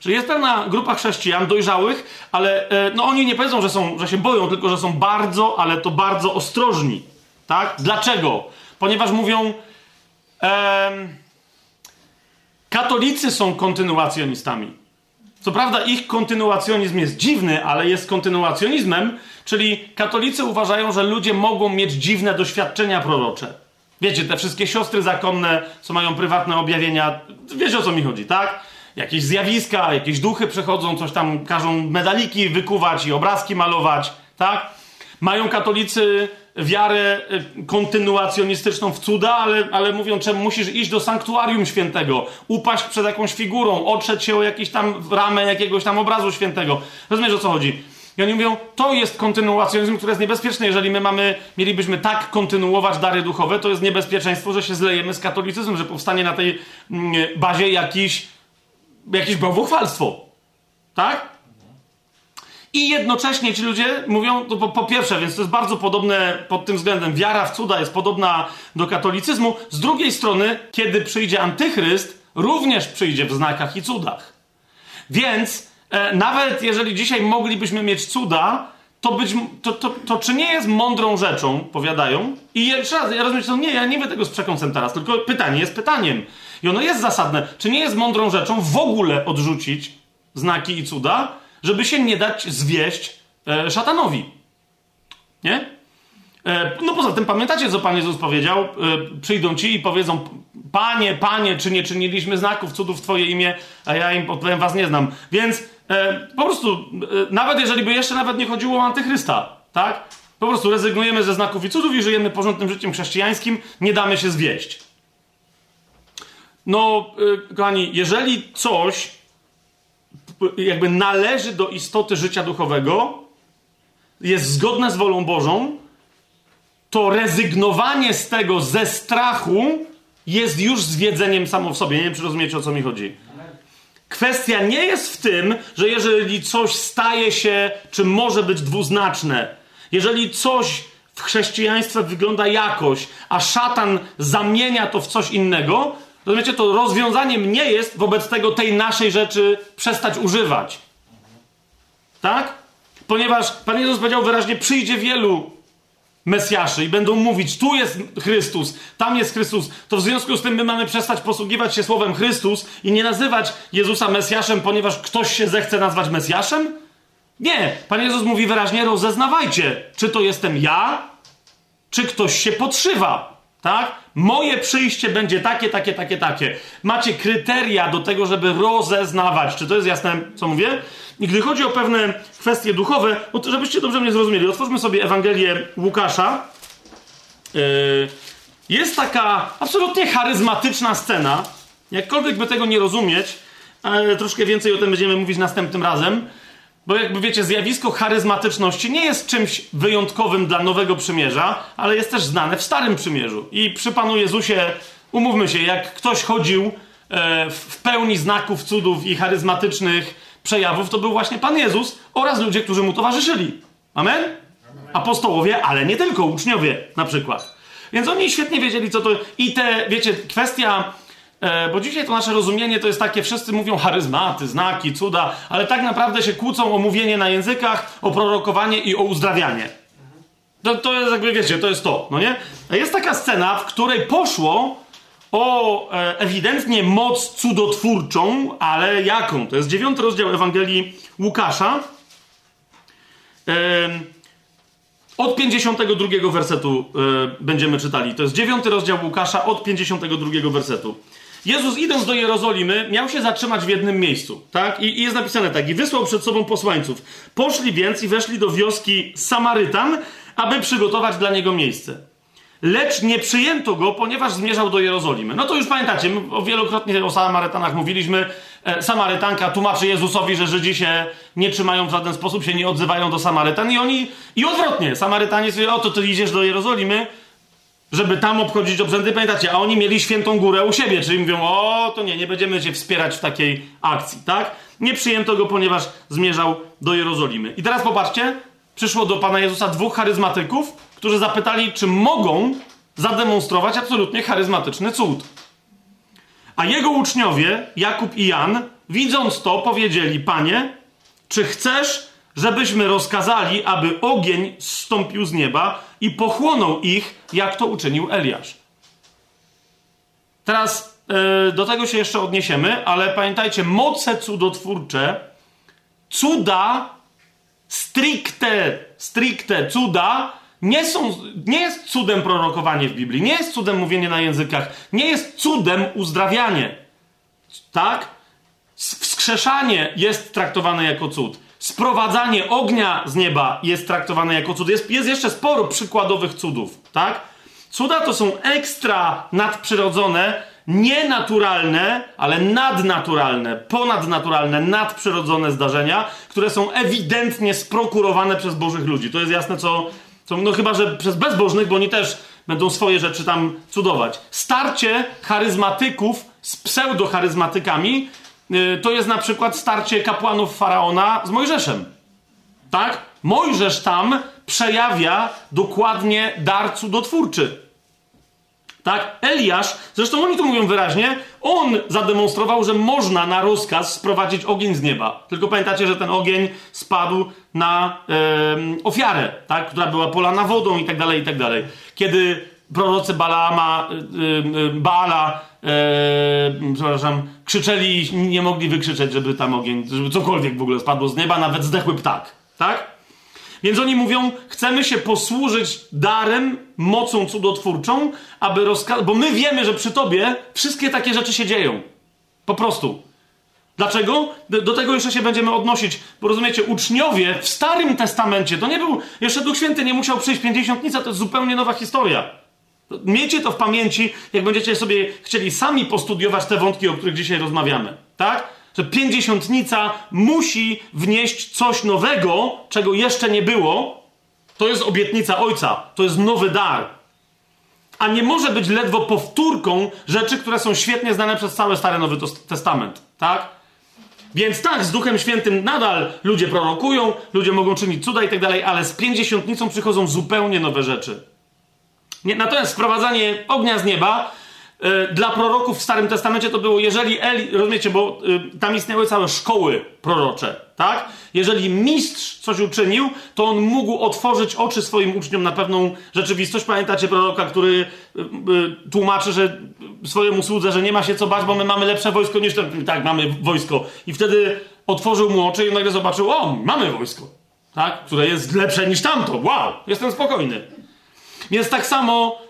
Czyli jest pewna grupa chrześcijan dojrzałych, ale e, no oni nie powiedzą, że, są, że się boją, tylko że są bardzo, ale to bardzo ostrożni. Tak? Dlaczego? Ponieważ mówią, e, katolicy są kontynuacjonistami. Co prawda ich kontynuacjonizm jest dziwny, ale jest kontynuacjonizmem, czyli katolicy uważają, że ludzie mogą mieć dziwne doświadczenia prorocze. Wiecie, te wszystkie siostry zakonne, co mają prywatne objawienia, wiecie o co mi chodzi, tak? Jakieś zjawiska, jakieś duchy przechodzą, coś tam każą medaliki wykuwać i obrazki malować, tak? Mają katolicy wiarę y, kontynuacjonistyczną w cuda, ale, ale mówią, czemu musisz iść do sanktuarium świętego, upaść przed jakąś figurą, otrzeć się o jakąś tam ramę jakiegoś tam obrazu świętego. Rozumiesz o co chodzi? I oni mówią, to jest kontynuacjonizm, który jest niebezpieczny. Jeżeli my mamy, mielibyśmy tak kontynuować dary duchowe, to jest niebezpieczeństwo, że się zlejemy z katolicyzmem, że powstanie na tej mm, bazie jakiś jakieś bałwochwalstwo. Tak? I jednocześnie ci ludzie mówią, to po, po, pierwsze, więc to jest bardzo podobne pod tym względem, wiara w cuda jest podobna do katolicyzmu. Z drugiej strony, kiedy przyjdzie antychryst, również przyjdzie w znakach i cudach. Więc e, nawet jeżeli dzisiaj moglibyśmy mieć cuda, to, być, to, to, to czy nie jest mądrą rzeczą, powiadają, i jeszcze raz, ja rozumiem, że nie, ja nie wiem tego z przekąsem teraz, tylko pytanie jest pytaniem. I ono jest zasadne. Czy nie jest mądrą rzeczą w ogóle odrzucić znaki i cuda, żeby się nie dać zwieść e, szatanowi? Nie? E, no poza tym pamiętacie, co Pan Jezus powiedział? E, przyjdą ci i powiedzą, Panie, Panie, czy nie czyniliśmy znaków, cudów w Twoje imię, a ja im odpowiem, Was nie znam. Więc po prostu, e, nawet jeżeli by jeszcze nawet nie chodziło o antychrysta, tak? Po prostu rezygnujemy ze znaków i cudów i żyjemy porządnym życiem chrześcijańskim, nie damy się zwieść. No, yy, kochani, jeżeli coś jakby należy do istoty życia duchowego, jest zgodne z wolą Bożą, to rezygnowanie z tego ze strachu jest już zwiedzeniem samo w sobie. Nie wiem, czy rozumiecie, o co mi chodzi. Kwestia nie jest w tym, że jeżeli coś staje się, czy może być dwuznaczne, jeżeli coś w chrześcijaństwie wygląda jakoś, a szatan zamienia to w coś innego, Rozumiecie, to rozwiązaniem nie jest wobec tego tej naszej rzeczy przestać używać. Tak? Ponieważ Pan Jezus powiedział wyraźnie, przyjdzie wielu Mesjaszy i będą mówić, tu jest Chrystus, tam jest Chrystus, to w związku z tym my mamy przestać posługiwać się słowem Chrystus i nie nazywać Jezusa Mesjaszem, ponieważ ktoś się zechce nazwać Mesjaszem? Nie. Pan Jezus mówi wyraźnie, rozeznawajcie, czy to jestem ja, czy ktoś się podszywa. Tak? Moje przyjście będzie takie, takie, takie, takie. Macie kryteria do tego, żeby rozeznawać. Czy to jest jasne, co mówię? Gdy chodzi o pewne kwestie duchowe, no żebyście dobrze mnie zrozumieli, otwórzmy sobie Ewangelię Łukasza. Yy, jest taka absolutnie charyzmatyczna scena. Jakkolwiek by tego nie rozumieć, ale troszkę więcej o tym będziemy mówić następnym razem. Bo jakby wiecie, zjawisko charyzmatyczności nie jest czymś wyjątkowym dla Nowego Przymierza, ale jest też znane w Starym Przymierzu. I przy Panu Jezusie Umówmy się, jak ktoś chodził e, w pełni znaków, cudów i charyzmatycznych przejawów, to był właśnie Pan Jezus oraz ludzie, którzy mu towarzyszyli. Amen? Apostołowie, ale nie tylko, uczniowie na przykład. Więc oni świetnie wiedzieli, co to. I te, wiecie, kwestia. E, bo dzisiaj to nasze rozumienie to jest takie, wszyscy mówią charyzmaty, znaki, cuda, ale tak naprawdę się kłócą o mówienie na językach, o prorokowanie i o uzdrawianie. To, to jest jakby, wiecie, to jest to, no nie? Jest taka scena, w której poszło o e, ewidentnie moc cudotwórczą, ale jaką? To jest dziewiąty rozdział Ewangelii Łukasza. Od 52 wersetu e, będziemy czytali. To jest dziewiąty rozdział Łukasza od 52 wersetu. Jezus idąc do Jerozolimy miał się zatrzymać w jednym miejscu, tak? I, I, jest napisane tak, i wysłał przed sobą posłańców. Poszli więc i weszli do wioski Samarytan, aby przygotować dla niego miejsce. Lecz nie przyjęto go, ponieważ zmierzał do Jerozolimy. No to już pamiętacie, o wielokrotnie o Samarytanach mówiliśmy. E, Samarytanka tłumaczy Jezusowi, że Żydzi się nie trzymają w żaden sposób, się nie odzywają do Samarytan i oni, i odwrotnie, Samarytanie sobie, o to ty idziesz do Jerozolimy, żeby tam obchodzić obrzędy, pamiętacie, a oni mieli świętą górę u siebie, czyli mówią, o to nie, nie będziemy cię wspierać w takiej akcji, tak? Nie przyjęto go, ponieważ zmierzał do Jerozolimy. I teraz popatrzcie, przyszło do Pana Jezusa dwóch charyzmatyków, którzy zapytali, czy mogą zademonstrować absolutnie charyzmatyczny cud. A jego uczniowie, Jakub i Jan, widząc to, powiedzieli: Panie, czy chcesz, żebyśmy rozkazali, aby ogień zstąpił z nieba i pochłonął ich, jak to uczynił Eliasz? Teraz yy, do tego się jeszcze odniesiemy, ale pamiętajcie, moce cudotwórcze, cuda stricte, stricte cuda nie, są, nie jest cudem prorokowanie w Biblii, nie jest cudem mówienie na językach, nie jest cudem uzdrawianie. Tak? Wskrzeszanie jest traktowane jako cud. Sprowadzanie ognia z nieba jest traktowane jako cud. Jest, jest jeszcze sporo przykładowych cudów, tak? Cuda to są ekstra nadprzyrodzone, nienaturalne, ale nadnaturalne, ponadnaturalne, nadprzyrodzone zdarzenia, które są ewidentnie sprokurowane przez Bożych ludzi. To jest jasne, co, co no chyba, że przez bezbożnych, bo oni też będą swoje rzeczy tam cudować. Starcie charyzmatyków z pseudocharyzmatykami yy, to jest na przykład starcie kapłanów Faraona z Mojżeszem. Tak? Mojżesz tam przejawia dokładnie dar cudotwórczy. Tak? Eliasz, zresztą oni to mówią wyraźnie, on zademonstrował, że można na rozkaz sprowadzić ogień z nieba. Tylko pamiętacie, że ten ogień spadł na e, ofiarę, tak? która była polana wodą i tak dalej, i tak dalej. Kiedy prorocy Balaama, Baala, e, przepraszam, krzyczeli i nie mogli wykrzyczeć, żeby tam ogień, żeby cokolwiek w ogóle spadło z nieba, nawet zdechły ptak. Tak? Więc oni mówią, chcemy się posłużyć darem, mocą cudotwórczą, aby rozkazać, bo my wiemy, że przy tobie wszystkie takie rzeczy się dzieją. Po prostu. Dlaczego? Do tego jeszcze się będziemy odnosić. Bo rozumiecie, uczniowie w Starym Testamencie, to nie był, jeszcze Duch Święty nie musiał przyjść pięćdziesiątnica, to jest zupełnie nowa historia. Miejcie to w pamięci, jak będziecie sobie chcieli sami postudiować te wątki, o których dzisiaj rozmawiamy. Tak? Że pięćdziesiątnica musi wnieść coś nowego, czego jeszcze nie było. To jest obietnica Ojca, to jest nowy dar. A nie może być ledwo powtórką rzeczy, które są świetnie znane przez cały Stary Nowy Testament. Tak? Więc tak, z Duchem Świętym nadal ludzie prorokują, ludzie mogą czynić cuda i tak dalej, ale z pięćdziesiątnicą przychodzą zupełnie nowe rzeczy. Nie, natomiast sprowadzanie ognia z nieba dla proroków w Starym Testamencie to było, jeżeli Eli, rozumiecie, bo y, tam istniały całe szkoły prorocze, tak? Jeżeli mistrz coś uczynił, to on mógł otworzyć oczy swoim uczniom na pewną rzeczywistość. Pamiętacie proroka, który y, y, tłumaczy, że swojemu słudze, że nie ma się co bać, bo my mamy lepsze wojsko niż ten. Tak, mamy wojsko. I wtedy otworzył mu oczy i nagle zobaczył, o, mamy wojsko, tak? Które jest lepsze niż tamto. Wow, jestem spokojny. Więc tak samo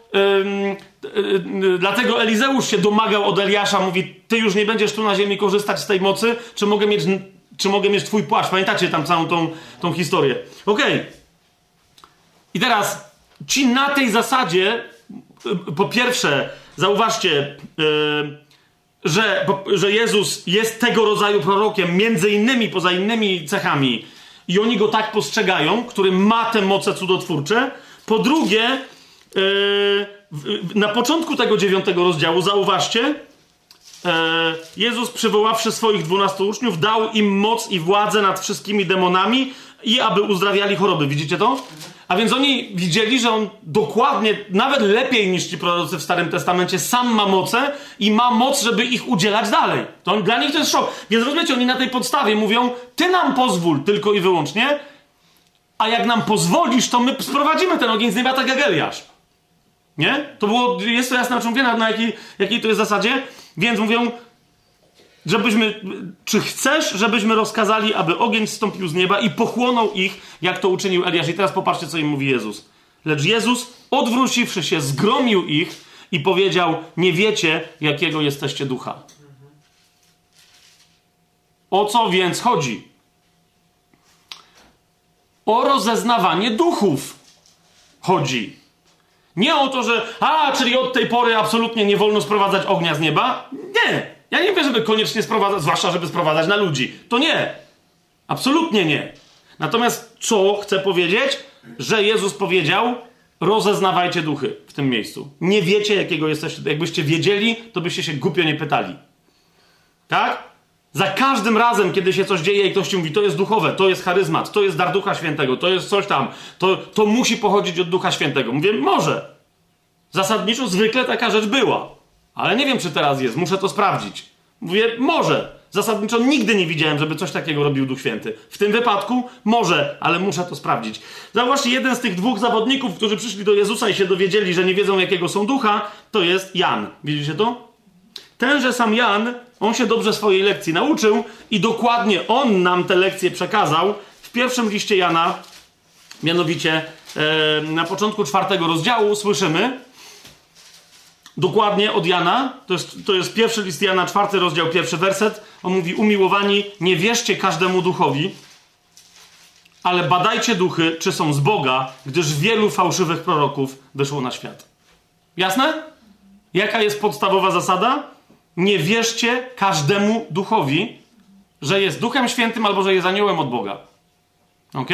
dlatego Elizeusz się domagał od Eliasza, mówi, ty już nie będziesz tu na ziemi korzystać z tej mocy, czy mogę mieć, czy mogę mieć twój płaszcz? Pamiętacie tam całą tą, tą historię. Okej. Okay. I teraz ci na tej zasadzie, po pierwsze, zauważcie, że, że Jezus jest tego rodzaju prorokiem, między innymi, poza innymi cechami, i oni go tak postrzegają, który ma te moce cudotwórcze. Po drugie, na początku tego dziewiątego rozdziału, zauważcie, e, Jezus przywoławszy swoich dwunastu uczniów, dał im moc i władzę nad wszystkimi demonami i aby uzdrawiali choroby. Widzicie to? A więc oni widzieli, że on dokładnie, nawet lepiej niż ci prorocy w Starym Testamencie, sam ma moce i ma moc, żeby ich udzielać dalej. To on, dla nich to jest szok. Więc rozumiecie, oni na tej podstawie mówią, ty nam pozwól tylko i wyłącznie, a jak nam pozwolisz, to my sprowadzimy ten ogień z nieba tak jak Eliasz. Nie? To było, jest to jasne, o czym mówię, na, na jakiej, jakiej to jest zasadzie. Więc mówią, żebyśmy, czy chcesz, żebyśmy rozkazali, aby ogień zstąpił z nieba i pochłonął ich, jak to uczynił Eliasz. I teraz popatrzcie, co im mówi Jezus. Lecz Jezus, odwróciwszy się, zgromił ich i powiedział, nie wiecie, jakiego jesteście ducha. O co więc chodzi? O rozeznawanie duchów chodzi. Nie o to, że a, czyli od tej pory absolutnie nie wolno sprowadzać ognia z nieba. Nie. Ja nie wiem, żeby koniecznie sprowadzać, zwłaszcza żeby sprowadzać na ludzi. To nie. Absolutnie nie. Natomiast co chcę powiedzieć? Że Jezus powiedział, rozeznawajcie duchy w tym miejscu. Nie wiecie, jakiego jesteście. Jakbyście wiedzieli, to byście się głupio nie pytali. Tak? Za każdym razem, kiedy się coś dzieje i ktoś ci mówi, to jest duchowe, to jest charyzmat, to jest dar Ducha Świętego, to jest coś tam, to, to musi pochodzić od Ducha Świętego. Mówię, może. Zasadniczo zwykle taka rzecz była. Ale nie wiem, czy teraz jest, muszę to sprawdzić. Mówię, może. Zasadniczo nigdy nie widziałem, żeby coś takiego robił Duch Święty. W tym wypadku może, ale muszę to sprawdzić. Zauważcie, jeden z tych dwóch zawodników, którzy przyszli do Jezusa i się dowiedzieli, że nie wiedzą, jakiego są ducha, to jest Jan. Widzicie to? Tenże sam Jan, on się dobrze swojej lekcji nauczył i dokładnie on nam te lekcje przekazał w pierwszym liście Jana, mianowicie e, na początku czwartego rozdziału słyszymy, dokładnie od Jana, to jest, to jest pierwszy list Jana, czwarty rozdział, pierwszy werset. On mówi: Umiłowani, nie wierzcie każdemu duchowi, ale badajcie duchy, czy są z Boga, gdyż wielu fałszywych proroków wyszło na świat. Jasne? Jaka jest podstawowa zasada? Nie wierzcie każdemu duchowi, że jest duchem świętym albo że jest aniołem od Boga. Ok?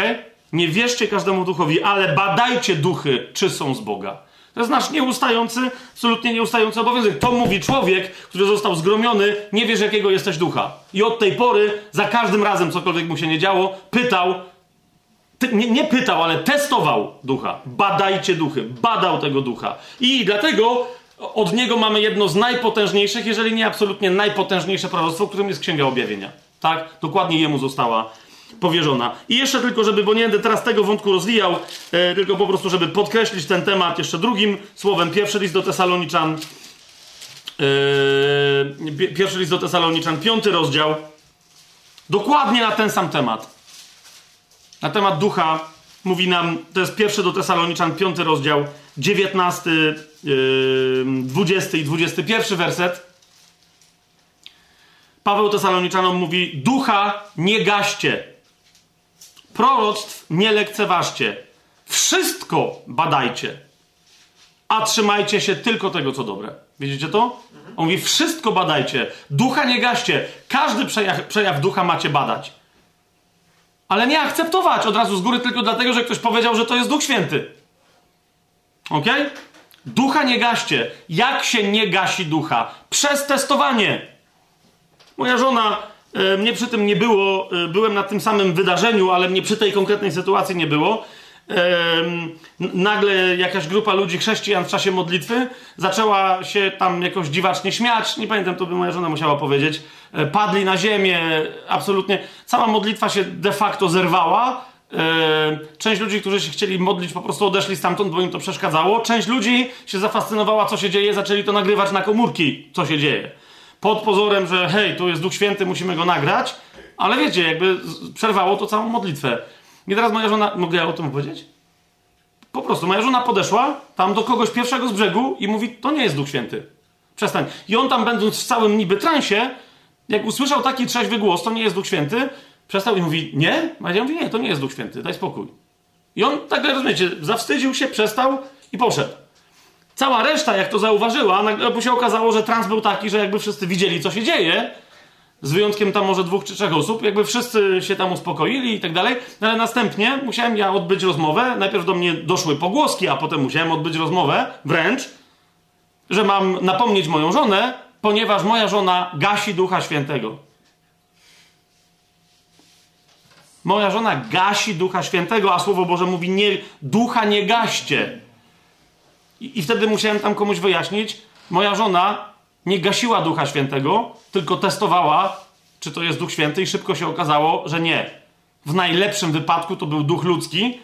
Nie wierzcie każdemu duchowi, ale badajcie duchy, czy są z Boga. To jest nasz nieustający, absolutnie nieustający obowiązek. To mówi człowiek, który został zgromiony, nie wiesz jakiego jesteś ducha. I od tej pory, za każdym razem, cokolwiek mu się nie działo, pytał, ty, nie, nie pytał, ale testował ducha. Badajcie duchy, badał tego ducha. I dlatego od niego mamy jedno z najpotężniejszych, jeżeli nie absolutnie najpotężniejsze proroctwo, którym jest Księga Objawienia. Tak? Dokładnie jemu została powierzona. I jeszcze tylko, żeby, bo nie będę teraz tego wątku rozwijał, e, tylko po prostu, żeby podkreślić ten temat jeszcze drugim słowem. Pierwszy list do Tesaloniczan, e, pierwszy list do Tesaloniczan, piąty rozdział, dokładnie na ten sam temat. Na temat ducha mówi nam, to jest pierwszy do Tesaloniczan, piąty rozdział, dziewiętnasty, dwudziesty i dwudziesty pierwszy werset. Paweł Tesaloniczhanom mówi: Ducha nie gaście proroctw nie lekceważcie. Wszystko badajcie, a trzymajcie się tylko tego, co dobre. Widzicie to? On mówi, wszystko badajcie. Ducha nie gaście. Każdy przejaw, przejaw ducha macie badać. Ale nie akceptować od razu z góry tylko dlatego, że ktoś powiedział, że to jest Duch Święty. Ok? Ducha nie gaście. Jak się nie gasi ducha? Przez testowanie. Moja żona E, mnie przy tym nie było, e, byłem na tym samym wydarzeniu, ale mnie przy tej konkretnej sytuacji nie było. E, nagle jakaś grupa ludzi, chrześcijan w czasie modlitwy, zaczęła się tam jakoś dziwacznie śmiać. Nie pamiętam, to by moja żona musiała powiedzieć. Padli na ziemię, absolutnie. Cała modlitwa się de facto zerwała. Część ludzi, którzy się chcieli modlić, po prostu odeszli stamtąd, bo im to przeszkadzało. Część ludzi się zafascynowała, co się dzieje, zaczęli to nagrywać na komórki, co się dzieje pod pozorem, że hej, tu jest Duch Święty, musimy go nagrać, ale wiecie, jakby przerwało to całą modlitwę. I teraz moja żona, mogę ja o tym powiedzieć? Po prostu, moja żona podeszła tam do kogoś pierwszego z brzegu i mówi, to nie jest Duch Święty. Przestań. I on tam będąc w całym niby transie, jak usłyszał taki trzeźwy głos, to nie jest Duch Święty, przestał i mówi, nie? A ja mówię, nie, to nie jest Duch Święty, daj spokój. I on, tak rozumiecie, zawstydził się, przestał i poszedł. Cała reszta, jak to zauważyła, nagle się okazało, że trans był taki, że jakby wszyscy widzieli, co się dzieje, z wyjątkiem tam może dwóch czy trzech osób, jakby wszyscy się tam uspokoili i tak dalej, ale następnie musiałem ja odbyć rozmowę, najpierw do mnie doszły pogłoski, a potem musiałem odbyć rozmowę, wręcz, że mam napomnieć moją żonę, ponieważ moja żona gasi Ducha Świętego. Moja żona gasi Ducha Świętego, a Słowo Boże mówi, nie, ducha nie gaście. I, I wtedy musiałem tam komuś wyjaśnić, moja żona nie gasiła Ducha Świętego, tylko testowała, czy to jest Duch Święty i szybko się okazało, że nie. W najlepszym wypadku to był duch ludzki,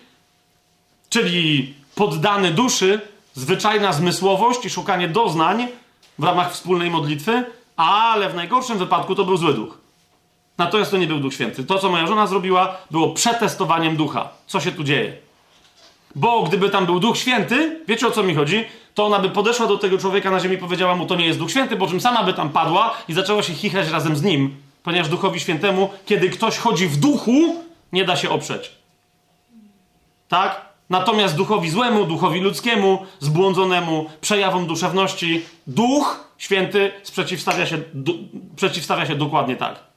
czyli poddany duszy, zwyczajna zmysłowość i szukanie doznań w ramach wspólnej modlitwy, ale w najgorszym wypadku to był zły duch. Natomiast to nie był Duch Święty. To, co moja żona zrobiła, było przetestowaniem ducha. Co się tu dzieje? Bo gdyby tam był Duch Święty, wiecie o co mi chodzi, to ona by podeszła do tego człowieka na ziemi i powiedziała mu, to nie jest Duch Święty, po czym sama by tam padła i zaczęła się chichrać razem z nim, ponieważ Duchowi Świętemu, kiedy ktoś chodzi w duchu, nie da się oprzeć. Tak? Natomiast duchowi złemu, duchowi ludzkiemu, zbłądzonemu, przejawom duszewności, Duch Święty sprzeciwstawia się, du, przeciwstawia się dokładnie tak.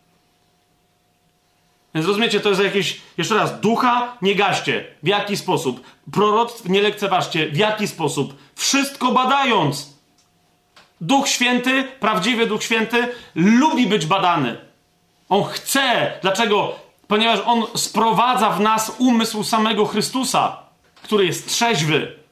Więc rozumiecie, to jest jakieś, jeszcze raz, ducha nie gaście. W jaki sposób? Proroctw nie lekceważcie. W jaki sposób? Wszystko badając. Duch Święty, prawdziwy Duch Święty, lubi być badany. On chce. Dlaczego? Ponieważ on sprowadza w nas umysł samego Chrystusa, który jest trzeźwy.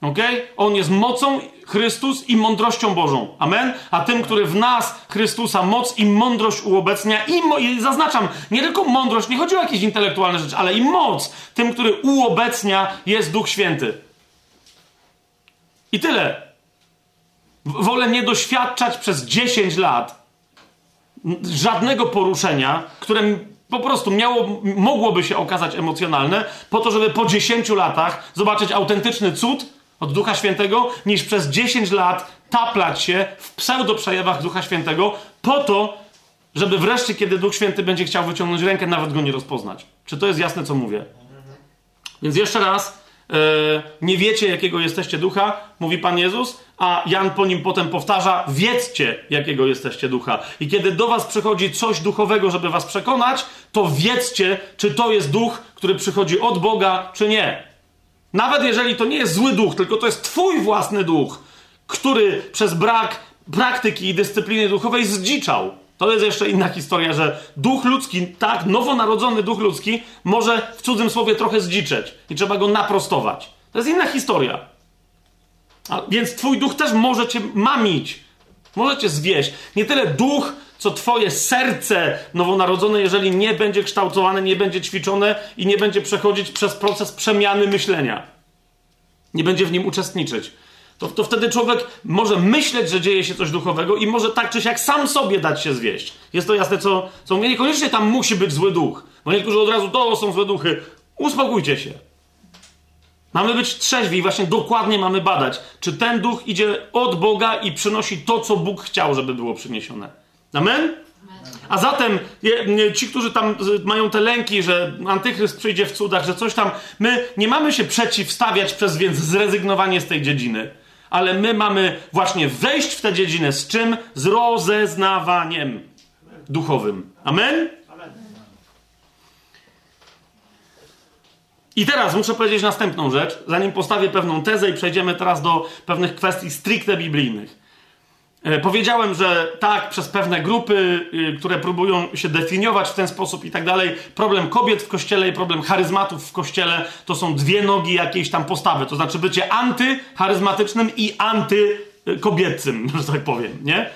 Ok? On jest mocą Chrystus i mądrością Bożą. Amen? A tym, który w nas Chrystusa moc i mądrość uobecnia, i, mo- i zaznaczam, nie tylko mądrość, nie chodzi o jakieś intelektualne rzeczy, ale i moc, tym, który uobecnia, jest Duch Święty. I tyle. Wolę nie doświadczać przez 10 lat żadnego poruszenia, które po prostu miało, mogłoby się okazać emocjonalne, po to, żeby po 10 latach zobaczyć autentyczny cud od Ducha Świętego, niż przez 10 lat taplać się w pseudo-przejawach Ducha Świętego, po to, żeby wreszcie, kiedy Duch Święty będzie chciał wyciągnąć rękę, nawet go nie rozpoznać. Czy to jest jasne, co mówię? Więc jeszcze raz, yy, nie wiecie, jakiego jesteście ducha, mówi Pan Jezus, a Jan po nim potem powtarza, wiedzcie, jakiego jesteście ducha. I kiedy do was przychodzi coś duchowego, żeby was przekonać, to wiedzcie, czy to jest duch, który przychodzi od Boga, czy nie. Nawet jeżeli to nie jest zły duch, tylko to jest twój własny duch, który przez brak praktyki i dyscypliny duchowej zdziczał. To jest jeszcze inna historia, że duch ludzki, tak, nowonarodzony duch ludzki, może w cudzym słowie trochę zdziczeć i trzeba go naprostować. To jest inna historia. A, więc twój duch też może cię mamić, może cię zwieść. Nie tyle duch, co twoje serce nowonarodzone, jeżeli nie będzie kształtowane, nie będzie ćwiczone i nie będzie przechodzić przez proces przemiany myślenia. Nie będzie w nim uczestniczyć. To, to wtedy człowiek może myśleć, że dzieje się coś duchowego i może tak czy siak sam sobie dać się zwieść. Jest to jasne, co, co mówię. Niekoniecznie tam musi być zły duch. Bo niektórzy od razu, to są złe duchy. Uspokójcie się. Mamy być trzeźwi i właśnie dokładnie mamy badać, czy ten duch idzie od Boga i przynosi to, co Bóg chciał, żeby było przyniesione. Amen? A zatem ci, którzy tam mają te lęki, że antychryst przyjdzie w cudach, że coś tam, my nie mamy się przeciwstawiać przez więc zrezygnowanie z tej dziedziny, ale my mamy właśnie wejść w tę dziedzinę z czym? Z rozeznawaniem duchowym. Amen? I teraz muszę powiedzieć następną rzecz, zanim postawię pewną tezę i przejdziemy teraz do pewnych kwestii stricte biblijnych. E, powiedziałem, że tak, przez pewne grupy, y, które próbują się definiować w ten sposób i tak dalej, problem kobiet w kościele i problem charyzmatów w kościele to są dwie nogi jakiejś tam postawy. To znaczy bycie antycharyzmatycznym i antykobiecym, [laughs] że tak powiem, nie?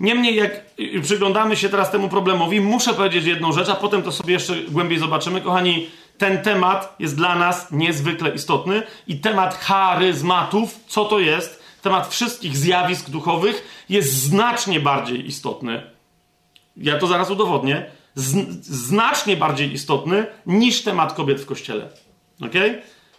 Niemniej, jak przyglądamy się teraz temu problemowi, muszę powiedzieć jedną rzecz, a potem to sobie jeszcze głębiej zobaczymy. Kochani, ten temat jest dla nas niezwykle istotny i temat charyzmatów, co to jest, temat wszystkich zjawisk duchowych jest znacznie bardziej istotny. Ja to zaraz udowodnię. znacznie bardziej istotny niż temat kobiet w kościele. Ok?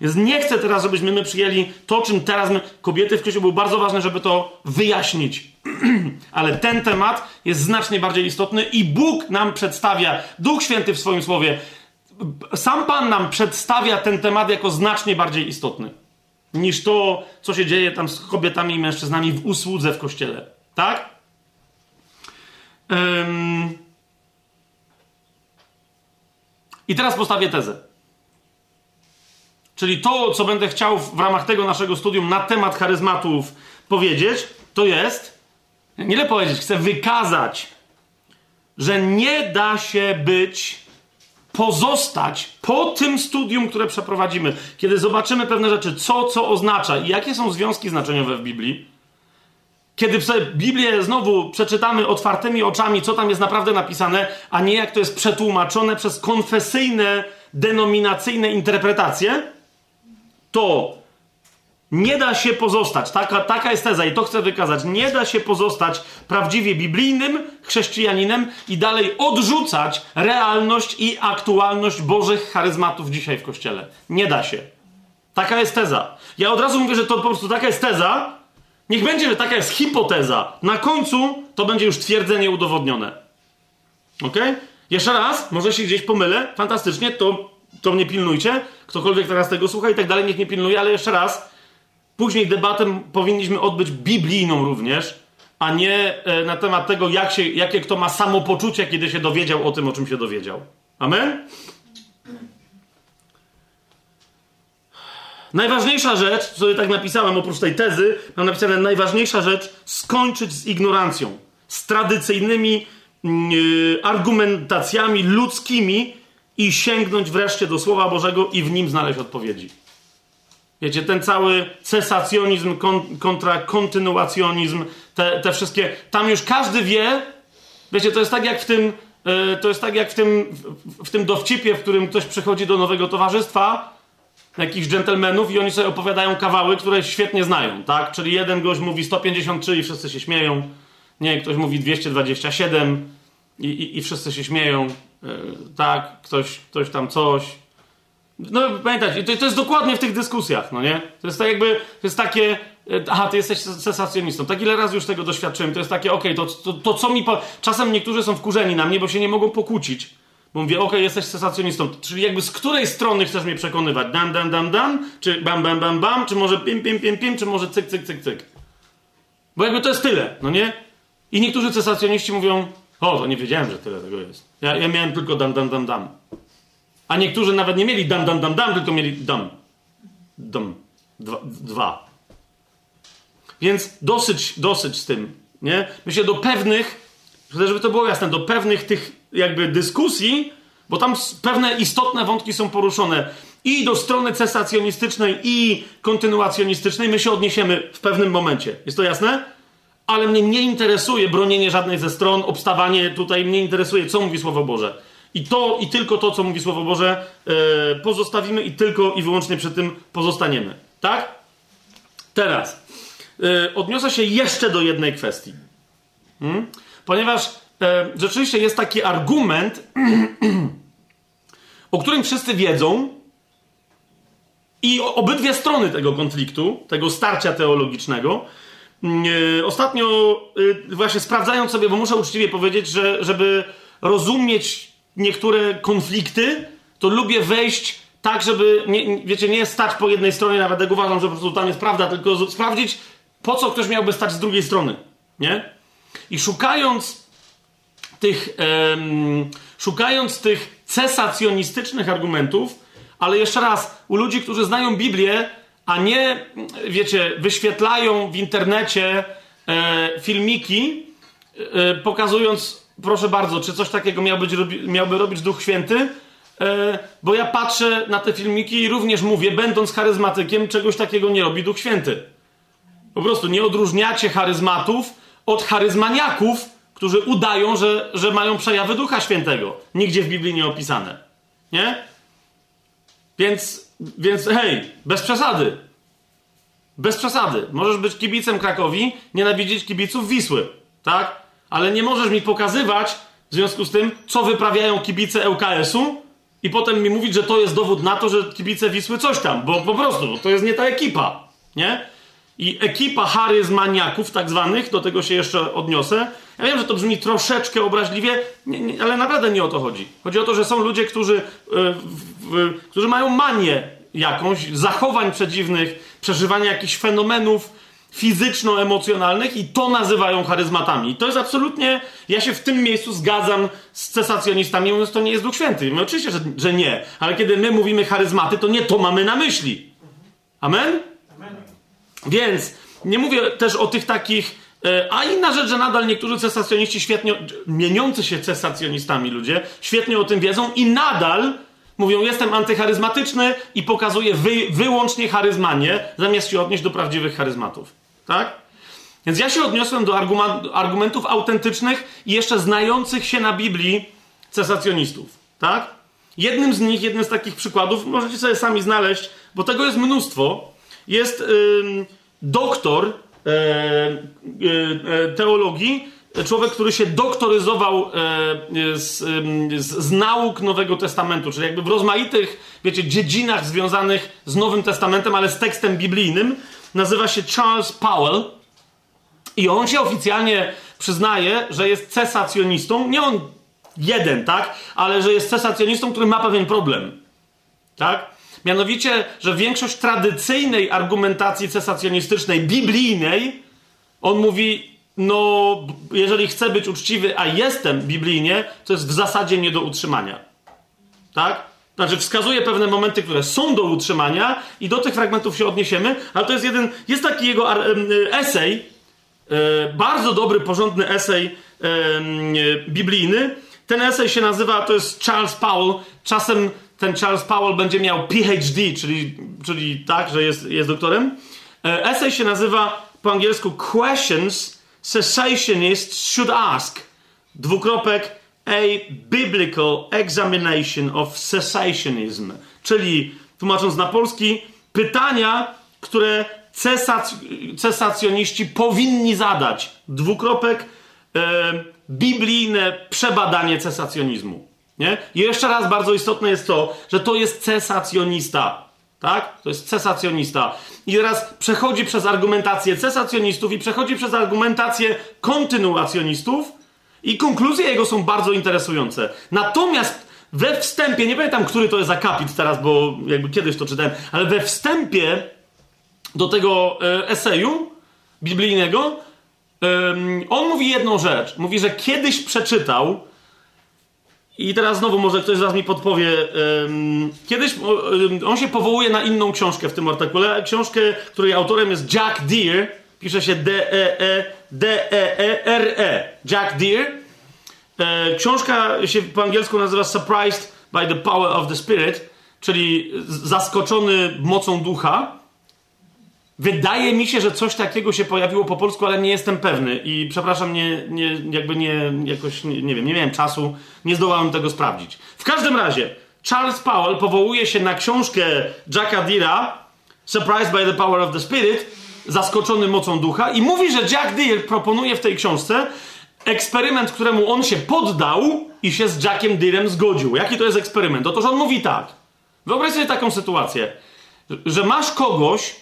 Więc nie chcę teraz, żebyśmy my przyjęli to, czym teraz my, kobiety w kościele, było bardzo ważne, żeby to wyjaśnić. [clears throat] Ale ten temat jest znacznie bardziej istotny i Bóg nam przedstawia, Duch Święty w swoim słowie, sam Pan nam przedstawia ten temat jako znacznie bardziej istotny niż to, co się dzieje tam z kobietami i mężczyznami w usłudze w kościele. Tak? I teraz postawię tezę. czyli to, co będę chciał w ramach tego naszego studium na temat charyzmatów powiedzieć, to jest, nie ile powiedzieć, chcę wykazać, że nie da się być, pozostać po tym studium, które przeprowadzimy, kiedy zobaczymy pewne rzeczy, co co oznacza i jakie są związki znaczeniowe w Biblii, kiedy sobie Biblię znowu przeczytamy otwartymi oczami, co tam jest naprawdę napisane, a nie jak to jest przetłumaczone przez konfesyjne, denominacyjne interpretacje, to nie da się pozostać, taka, taka jest teza i to chcę wykazać, nie da się pozostać prawdziwie biblijnym chrześcijaninem i dalej odrzucać realność i aktualność Bożych charyzmatów dzisiaj w Kościele. Nie da się. Taka jest teza. Ja od razu mówię, że to po prostu taka jest teza. Niech będzie, że taka jest hipoteza. Na końcu to będzie już twierdzenie udowodnione. Ok? Jeszcze raz, może się gdzieś pomylę, fantastycznie, to, to mnie pilnujcie. Ktokolwiek teraz tego słucha i tak dalej, niech nie pilnuje, ale jeszcze raz Później debatę powinniśmy odbyć biblijną również, a nie e, na temat tego, jak się, jakie kto ma samopoczucie, kiedy się dowiedział o tym, o czym się dowiedział. Amen? Najważniejsza rzecz, co tak napisałem oprócz tej tezy, mam napisane najważniejsza rzecz, skończyć z ignorancją, z tradycyjnymi yy, argumentacjami ludzkimi i sięgnąć wreszcie do Słowa Bożego i w nim znaleźć odpowiedzi. Wiecie, ten cały cesacjonizm kontra kontynuacjonizm, te, te wszystkie, tam już każdy wie, wiecie, to jest tak jak w tym, yy, to jest tak jak w tym, w, w, tym dowcipie, w którym ktoś przychodzi do nowego towarzystwa, jakichś dżentelmenów i oni sobie opowiadają kawały, które świetnie znają, tak? Czyli jeden gość mówi 153 i wszyscy się śmieją, nie, ktoś mówi 227 i, i, i wszyscy się śmieją, yy, tak? Ktoś, ktoś tam coś, no pamiętajcie, to, to jest dokładnie w tych dyskusjach, no nie? To jest tak jakby, to jest takie, e, aha, ty jesteś sensacjonistą. Tak ile razy już tego doświadczyłem, to jest takie, okej, okay, to, to, to, co mi... Po... Czasem niektórzy są wkurzeni na mnie, bo się nie mogą pokłócić. Bo mówię, okej, okay, jesteś sensacjonistą. Czyli jakby z której strony chcesz mnie przekonywać? Dam, dam, dam, dam? Czy bam, bam, bam, bam? Czy może pim, pim, pim, pim? Czy może cyk, cyk, cyk, cyk? Bo jakby to jest tyle, no nie? I niektórzy sensacjoniści mówią, o, to nie wiedziałem, że tyle tego jest. Ja, ja miałem tylko dam, dam, dam, dam. A niektórzy nawet nie mieli dam, dam, dam, dam, tylko mieli dam. Dam. Dwa. dwa. Więc dosyć, dosyć z tym, nie? Myślę, do pewnych, żeby to było jasne, do pewnych tych jakby dyskusji, bo tam pewne istotne wątki są poruszone i do strony cesacjonistycznej i kontynuacjonistycznej my się odniesiemy w pewnym momencie. Jest to jasne? Ale mnie nie interesuje bronienie żadnej ze stron, obstawanie tutaj, mnie interesuje, co mówi Słowo Boże. I to i tylko to, co mówi Słowo Boże, yy, pozostawimy i tylko i wyłącznie przy tym pozostaniemy. Tak? Teraz yy, odniosę się jeszcze do jednej kwestii. Hmm? Ponieważ yy, rzeczywiście jest taki argument, [clears throat] o którym wszyscy wiedzą, i obydwie strony tego konfliktu, tego starcia teologicznego, ostatnio właśnie sprawdzając sobie, bo muszę uczciwie powiedzieć, że żeby rozumieć niektóre konflikty, to lubię wejść tak, żeby, nie, wiecie, nie stać po jednej stronie, nawet jak uważam, że po prostu tam jest prawda, tylko sprawdzić, po co ktoś miałby stać z drugiej strony, nie? I szukając tych, um, szukając tych cesacjonistycznych argumentów, ale jeszcze raz, u ludzi, którzy znają Biblię, a nie, wiecie, wyświetlają w internecie e, filmiki, e, pokazując proszę bardzo, czy coś takiego miał być, miałby robić Duch Święty? E, bo ja patrzę na te filmiki i również mówię, będąc charyzmatykiem, czegoś takiego nie robi Duch Święty. Po prostu nie odróżniacie charyzmatów od charyzmaniaków, którzy udają, że, że mają przejawy Ducha Świętego. Nigdzie w Biblii nie opisane. Nie? Więc, więc hej, bez przesady. Bez przesady. Możesz być kibicem Krakowi, nienawidzić kibiców Wisły. Tak? Ale nie możesz mi pokazywać w związku z tym, co wyprawiają kibice ŁKS-u i potem mi mówić, że to jest dowód na to, że kibice Wisły coś tam, bo po prostu to jest nie ta ekipa, nie? I ekipa charyzmaniaków tak zwanych, do tego się jeszcze odniosę. Ja wiem, że to brzmi troszeczkę obraźliwie, nie, nie, ale naprawdę nie o to chodzi. Chodzi o to, że są ludzie, którzy, yy, którzy mają manię jakąś, zachowań przedziwnych, przeżywania jakichś fenomenów, fizyczno-emocjonalnych i to nazywają charyzmatami. I to jest absolutnie, ja się w tym miejscu zgadzam z cesacjonistami, mówiąc, to nie jest Duch Święty. My oczywiście, że, że nie, ale kiedy my mówimy charyzmaty, to nie to mamy na myśli. Amen? Amen. Więc nie mówię też o tych takich, e, a inna rzecz, że nadal niektórzy cesacjoniści świetnie, mieniący się cesacjonistami ludzie, świetnie o tym wiedzą i nadal Mówią, jestem antycharyzmatyczny i pokazuję wy, wyłącznie charyzmanie, zamiast się odnieść do prawdziwych charyzmatów. Tak? Więc ja się odniosłem do argumentów autentycznych i jeszcze znających się na Biblii cesacjonistów. Tak? Jednym z nich, jednym z takich przykładów, możecie sobie sami znaleźć, bo tego jest mnóstwo, jest yy, doktor yy, yy, teologii, człowiek, który się doktoryzował e, z, z, z, nauk Nowego Testamentu, czyli jakby w rozmaitych, wiecie, dziedzinach związanych z Nowym Testamentem, ale z tekstem biblijnym, nazywa się Charles Powell. I on się oficjalnie przyznaje, że jest cesacjonistą. Nie on jeden, tak? Ale że jest cesacjonistą, który ma pewien problem. Tak? Mianowicie, że większość tradycyjnej argumentacji cesacjonistycznej, biblijnej, on mówi, no, jeżeli chcę być uczciwy, a jestem biblijnie, to jest w zasadzie nie do utrzymania. Tak? Znaczy, wskazuje pewne momenty, które są do utrzymania, i do tych fragmentów się odniesiemy, ale to jest jeden. Jest taki jego esej, e, bardzo dobry, porządny esej biblijny. Ten esej się nazywa, to jest Charles Powell. Czasem ten Charles Powell będzie miał PhD, czyli, czyli tak, że jest, jest doktorem. E, esej się nazywa po angielsku Questions cessationists should ask. Dwukropek a biblical examination of cessationism. Czyli, tłumacząc na polski, pytania, które cesac cesacjoniści powinni zadać. Dwukropek e, biblijne przebadanie cesacjonizmu. Nie? I jeszcze raz bardzo istotne jest to, że to jest cesacjonista. Tak? To jest cesacjonista. I teraz przechodzi przez argumentację cesacjonistów i przechodzi przez argumentację kontynuacjonistów i konkluzje jego są bardzo interesujące. Natomiast we wstępie, nie pamiętam, który to jest akapit teraz, bo jakby kiedyś to czytałem, ale we wstępie do tego e, eseju biblijnego on mówi jedną rzecz. Mówi, że kiedyś przeczytał i teraz znowu może ktoś z Was mi podpowie. Kiedyś on się powołuje na inną książkę w tym artykule. Książkę, której autorem jest Jack Deere. Pisze się D-E-E, D-E-E-R-E. Jack Deere. E, książka się po angielsku nazywa Surprised by the Power of the Spirit, czyli zaskoczony mocą ducha. Wydaje mi się, że coś takiego się pojawiło po polsku, ale nie jestem pewny i przepraszam, nie, nie, jakby nie, jakoś, nie, nie wiem, nie miałem czasu, nie zdołałem tego sprawdzić. W każdym razie, Charles Powell powołuje się na książkę Jacka Deera, Surprised by the Power of the Spirit, zaskoczony mocą ducha i mówi, że Jack Deere proponuje w tej książce eksperyment, któremu on się poddał i się z Jackiem Deerem zgodził. Jaki to jest eksperyment? Otóż on mówi tak. Wyobraź sobie taką sytuację, że masz kogoś,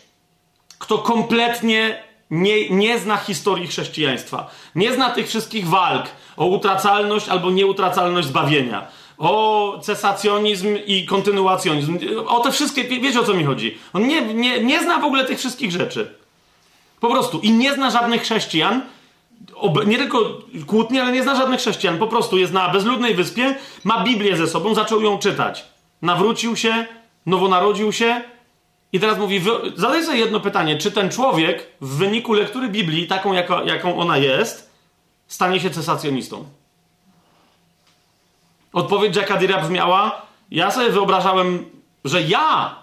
kto kompletnie nie, nie zna historii chrześcijaństwa, nie zna tych wszystkich walk o utracalność albo nieutracalność zbawienia, o cesacjonizm i kontynuacjonizm, o te wszystkie, wiecie o co mi chodzi. On nie, nie, nie zna w ogóle tych wszystkich rzeczy. Po prostu. I nie zna żadnych chrześcijan, nie tylko kłótni, ale nie zna żadnych chrześcijan. Po prostu jest na bezludnej wyspie, ma Biblię ze sobą, zaczął ją czytać. Nawrócił się, nowonarodził się, i teraz mówi, zadaj sobie jedno pytanie, czy ten człowiek w wyniku lektury Biblii, taką jaką ona jest, stanie się cesacjonistą? Odpowiedź Jacka Dira brzmiała, ja sobie wyobrażałem, że ja,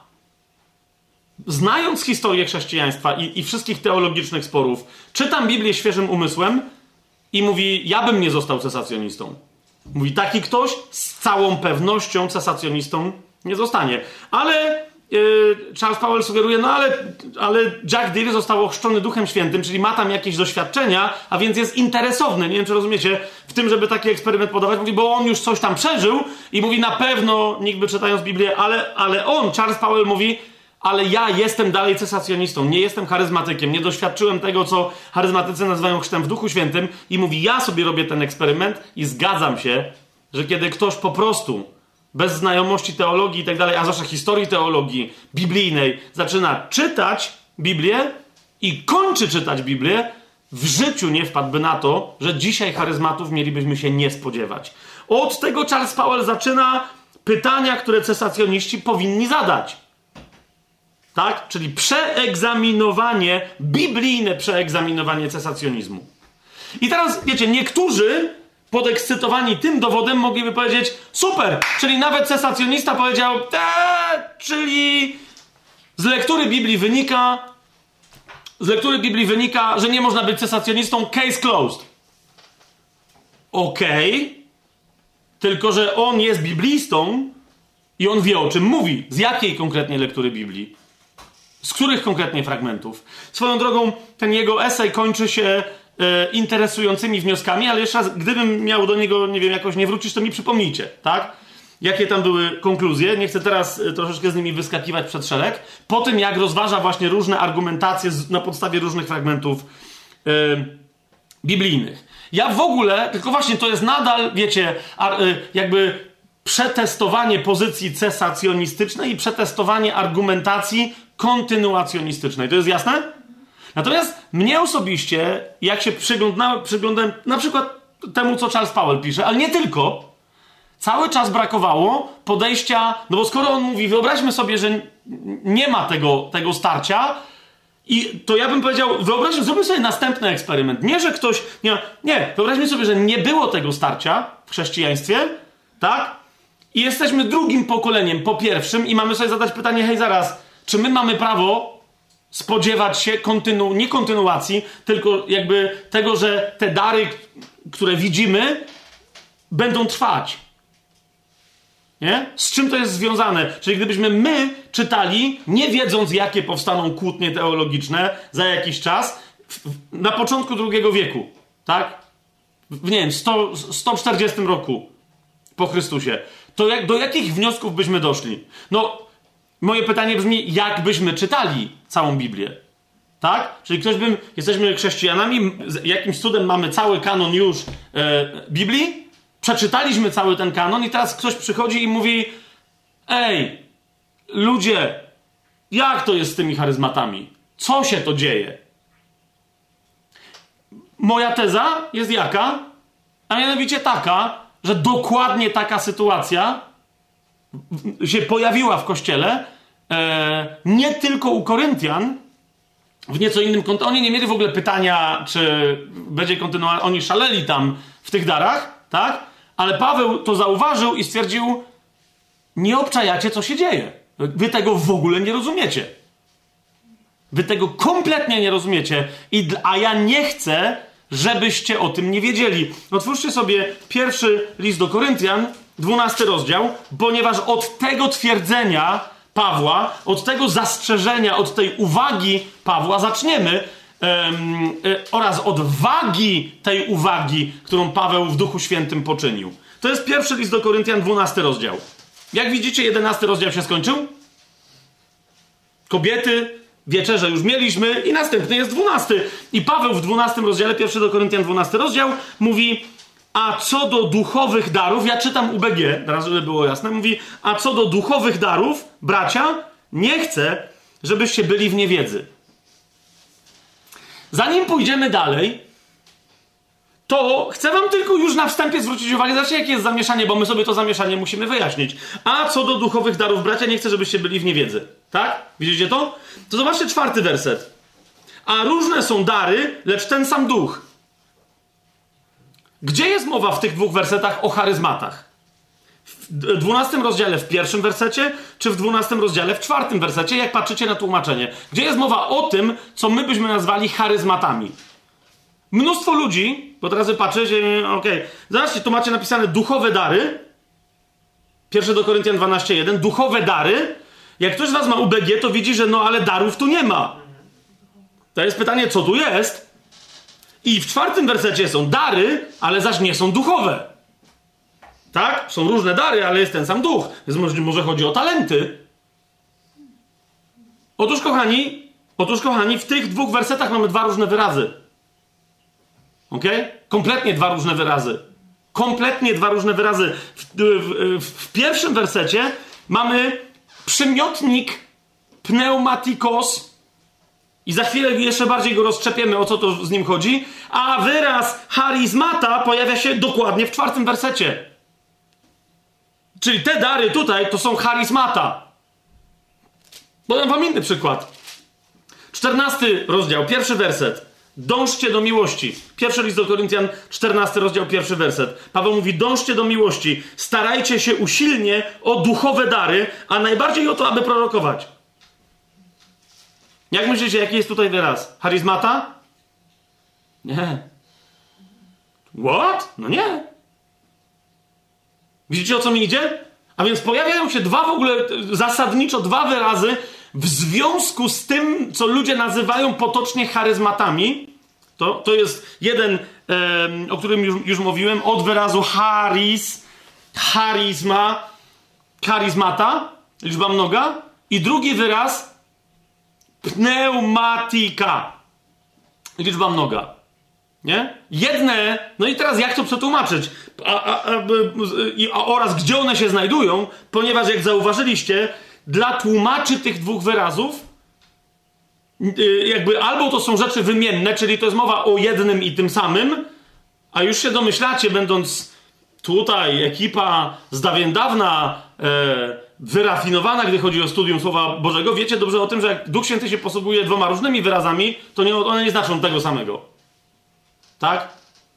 znając historię chrześcijaństwa i, i wszystkich teologicznych sporów, czytam Biblię świeżym umysłem i mówi, ja bym nie został cesacjonistą. Mówi, taki ktoś z całą pewnością cesacjonistą nie zostanie. Ale Yy, Charles Powell sugeruje, no ale, ale Jack Deere został ochrzczony Duchem Świętym, czyli ma tam jakieś doświadczenia, a więc jest interesowny, nie wiem czy rozumiecie, w tym, żeby taki eksperyment podawać, mówi, bo on już coś tam przeżył i mówi na pewno, nikt by czytając Biblię, ale, ale on, Charles Powell mówi, ale ja jestem dalej cesacjonistą, nie jestem charyzmatykiem, nie doświadczyłem tego, co charyzmatycy nazywają chrztem w Duchu Świętym i mówi, ja sobie robię ten eksperyment i zgadzam się, że kiedy ktoś po prostu bez znajomości teologii i tak dalej, a zwłaszcza historii teologii biblijnej, zaczyna czytać Biblię i kończy czytać Biblię, w życiu nie wpadłby na to, że dzisiaj charyzmatów mielibyśmy się nie spodziewać. Od tego Charles Powell zaczyna pytania, które cesacjoniści powinni zadać. Tak? Czyli przeegzaminowanie, biblijne przeegzaminowanie cesacjonizmu. I teraz, wiecie, niektórzy podekscytowani tym dowodem mogliby powiedzieć super, czyli nawet cesacjonista powiedział eee, czyli z lektury Biblii wynika z lektury Biblii wynika, że nie można być cesacjonistą, case closed. Okej, okay. tylko że on jest biblistą i on wie o czym mówi. Z jakiej konkretnie lektury Biblii? Z których konkretnie fragmentów? Swoją drogą, ten jego esej kończy się e, interesującymi wnioskami, ale jeszcze raz, gdybym miał do niego, nie wiem, jakoś nie wrócić, to mi przypomnijcie, tak? Jakie tam były konkluzje? Nie chcę teraz e, troszeczkę z nimi wyskakiwać przed szereg. Po tym, jak rozważa właśnie różne argumentacje z, na podstawie różnych fragmentów e, biblijnych. Ja w ogóle, tylko właśnie to jest nadal, wiecie, ar, e, jakby przetestowanie pozycji cesacjonistycznej i przetestowanie argumentacji kontynuacjonistycznej. To jest jasne? Natomiast mnie osobiście, jak się przyglądałem, przyglądałem na przykład temu, co Charles Powell pisze, ale nie tylko, cały czas brakowało podejścia, no bo skoro on mówi, wyobraźmy sobie, że nie ma tego, tego starcia, i to ja bym powiedział, wyobraźmy, zróbmy sobie następny eksperyment. Nie, że ktoś. Nie, nie, wyobraźmy sobie, że nie było tego starcia w chrześcijaństwie, tak? I jesteśmy drugim pokoleniem po pierwszym, i mamy sobie zadać pytanie, hej, zaraz, czy my mamy prawo spodziewać się kontynu, nie kontynuacji, tylko jakby tego, że te dary, które widzimy, będą trwać. Nie? Z czym to jest związane? Czyli gdybyśmy my czytali, nie wiedząc, jakie powstaną kłótnie teologiczne za jakiś czas, na początku II wieku, tak? W nie wiem, 100, 140 roku po Chrystusie, to jak, do jakich wniosków byśmy doszli? No, moje pytanie brzmi, jak byśmy czytali całą Biblię? Tak? Czyli ktoś bym, jesteśmy chrześcijanami, jakimś cudem mamy cały kanon już e, Biblii, przeczytaliśmy cały ten kanon i teraz ktoś przychodzi i mówi: Ej, ludzie, jak to jest z tymi charyzmatami? Co się to dzieje? Moja teza jest jaka? A mianowicie taka, że dokładnie taka sytuacja się pojawiła w kościele, e, nie tylko u Koryntian, w nieco innym kontekście. Oni nie mieli w ogóle pytania, czy będzie kontynuować. Oni szaleli tam w tych darach, tak? Ale Paweł to zauważył i stwierdził: Nie obczajacie, co się dzieje. Wy tego w ogóle nie rozumiecie. Wy tego kompletnie nie rozumiecie. I, a ja nie chcę, żebyście o tym nie wiedzieli. Otwórzcie sobie pierwszy list do Koryntian, 12 rozdział, ponieważ od tego twierdzenia Pawła, od tego zastrzeżenia, od tej uwagi Pawła zaczniemy e, oraz od wagi tej uwagi, którą Paweł w Duchu Świętym poczynił. To jest pierwszy list do Koryntian, 12 rozdział. Jak widzicie, 11 rozdział się skończył. Kobiety, wieczerze już mieliśmy i następny jest 12. I Paweł w 12 rozdziale, pierwszy do Koryntian, 12 rozdział, mówi a co do duchowych darów, ja czytam UBG, teraz żeby było jasne, mówi, a co do duchowych darów, bracia, nie chcę, żebyście byli w niewiedzy. Zanim pójdziemy dalej, to chcę wam tylko już na wstępie zwrócić uwagę, zobaczcie jakie jest zamieszanie, bo my sobie to zamieszanie musimy wyjaśnić. A co do duchowych darów, bracia, nie chcę, żebyście byli w niewiedzy. Tak? Widzicie to? To zobaczcie czwarty werset. A różne są dary, lecz ten sam duch. Gdzie jest mowa w tych dwóch wersetach o charyzmatach? W dwunastym rozdziale w pierwszym wersecie, czy w dwunastym rozdziale w czwartym wersecie, jak patrzycie na tłumaczenie? Gdzie jest mowa o tym, co my byśmy nazwali charyzmatami? Mnóstwo ludzi, bo teraz wy patrzycie, okej, okay. zobaczcie, tu macie napisane duchowe dary, Pierwszy do Koryntian 12.1, duchowe dary. Jak ktoś z was ma UBG, to widzi, że no ale darów tu nie ma. To jest pytanie, co tu jest? I w czwartym wersecie są dary, ale zaś nie są duchowe. Tak? Są różne dary, ale jest ten sam duch. Więc może, może chodzi o talenty. Otóż, kochani, otóż, kochani, w tych dwóch wersetach mamy dwa różne wyrazy. Ok? Kompletnie dwa różne wyrazy. Kompletnie dwa różne wyrazy. W, w, w pierwszym wersecie mamy przymiotnik pneumatikos I za chwilę jeszcze bardziej go rozczepiemy, o co to z nim chodzi. A wyraz charizmata pojawia się dokładnie w czwartym wersecie. Czyli te dary tutaj to są charizmata. Podam wam inny przykład. Czternasty rozdział, pierwszy werset. Dążcie do miłości. Pierwszy list do Koryntian, 14 rozdział, pierwszy werset. Paweł mówi: Dążcie do miłości, starajcie się usilnie o duchowe dary, a najbardziej o to, aby prorokować. Jak myślicie, jaki jest tutaj wyraz? Charizmata? Nie. What? No nie. Widzicie o co mi idzie? A więc pojawiają się dwa w ogóle, zasadniczo dwa wyrazy w związku z tym, co ludzie nazywają potocznie charyzmatami. To, to jest jeden, e, o którym już, już mówiłem, od wyrazu charis, charizma, charizmata, liczba mnoga. I drugi wyraz pneumatika, liczba mnoga. Nie? Jedne, no i teraz jak to przetłumaczyć? A, a, a, a, oraz gdzie one się znajdują, ponieważ jak zauważyliście, dla tłumaczy tych dwóch wyrazów, y, jakby albo to są rzeczy wymienne, czyli to jest mowa o jednym i tym samym, a już się domyślacie, będąc tutaj ekipa z dawien dawna e, wyrafinowana, gdy chodzi o studium Słowa Bożego, wiecie dobrze o tym, że jak Duch Święty się posługuje dwoma różnymi wyrazami, to nie, one nie znaczą tego samego. Tak?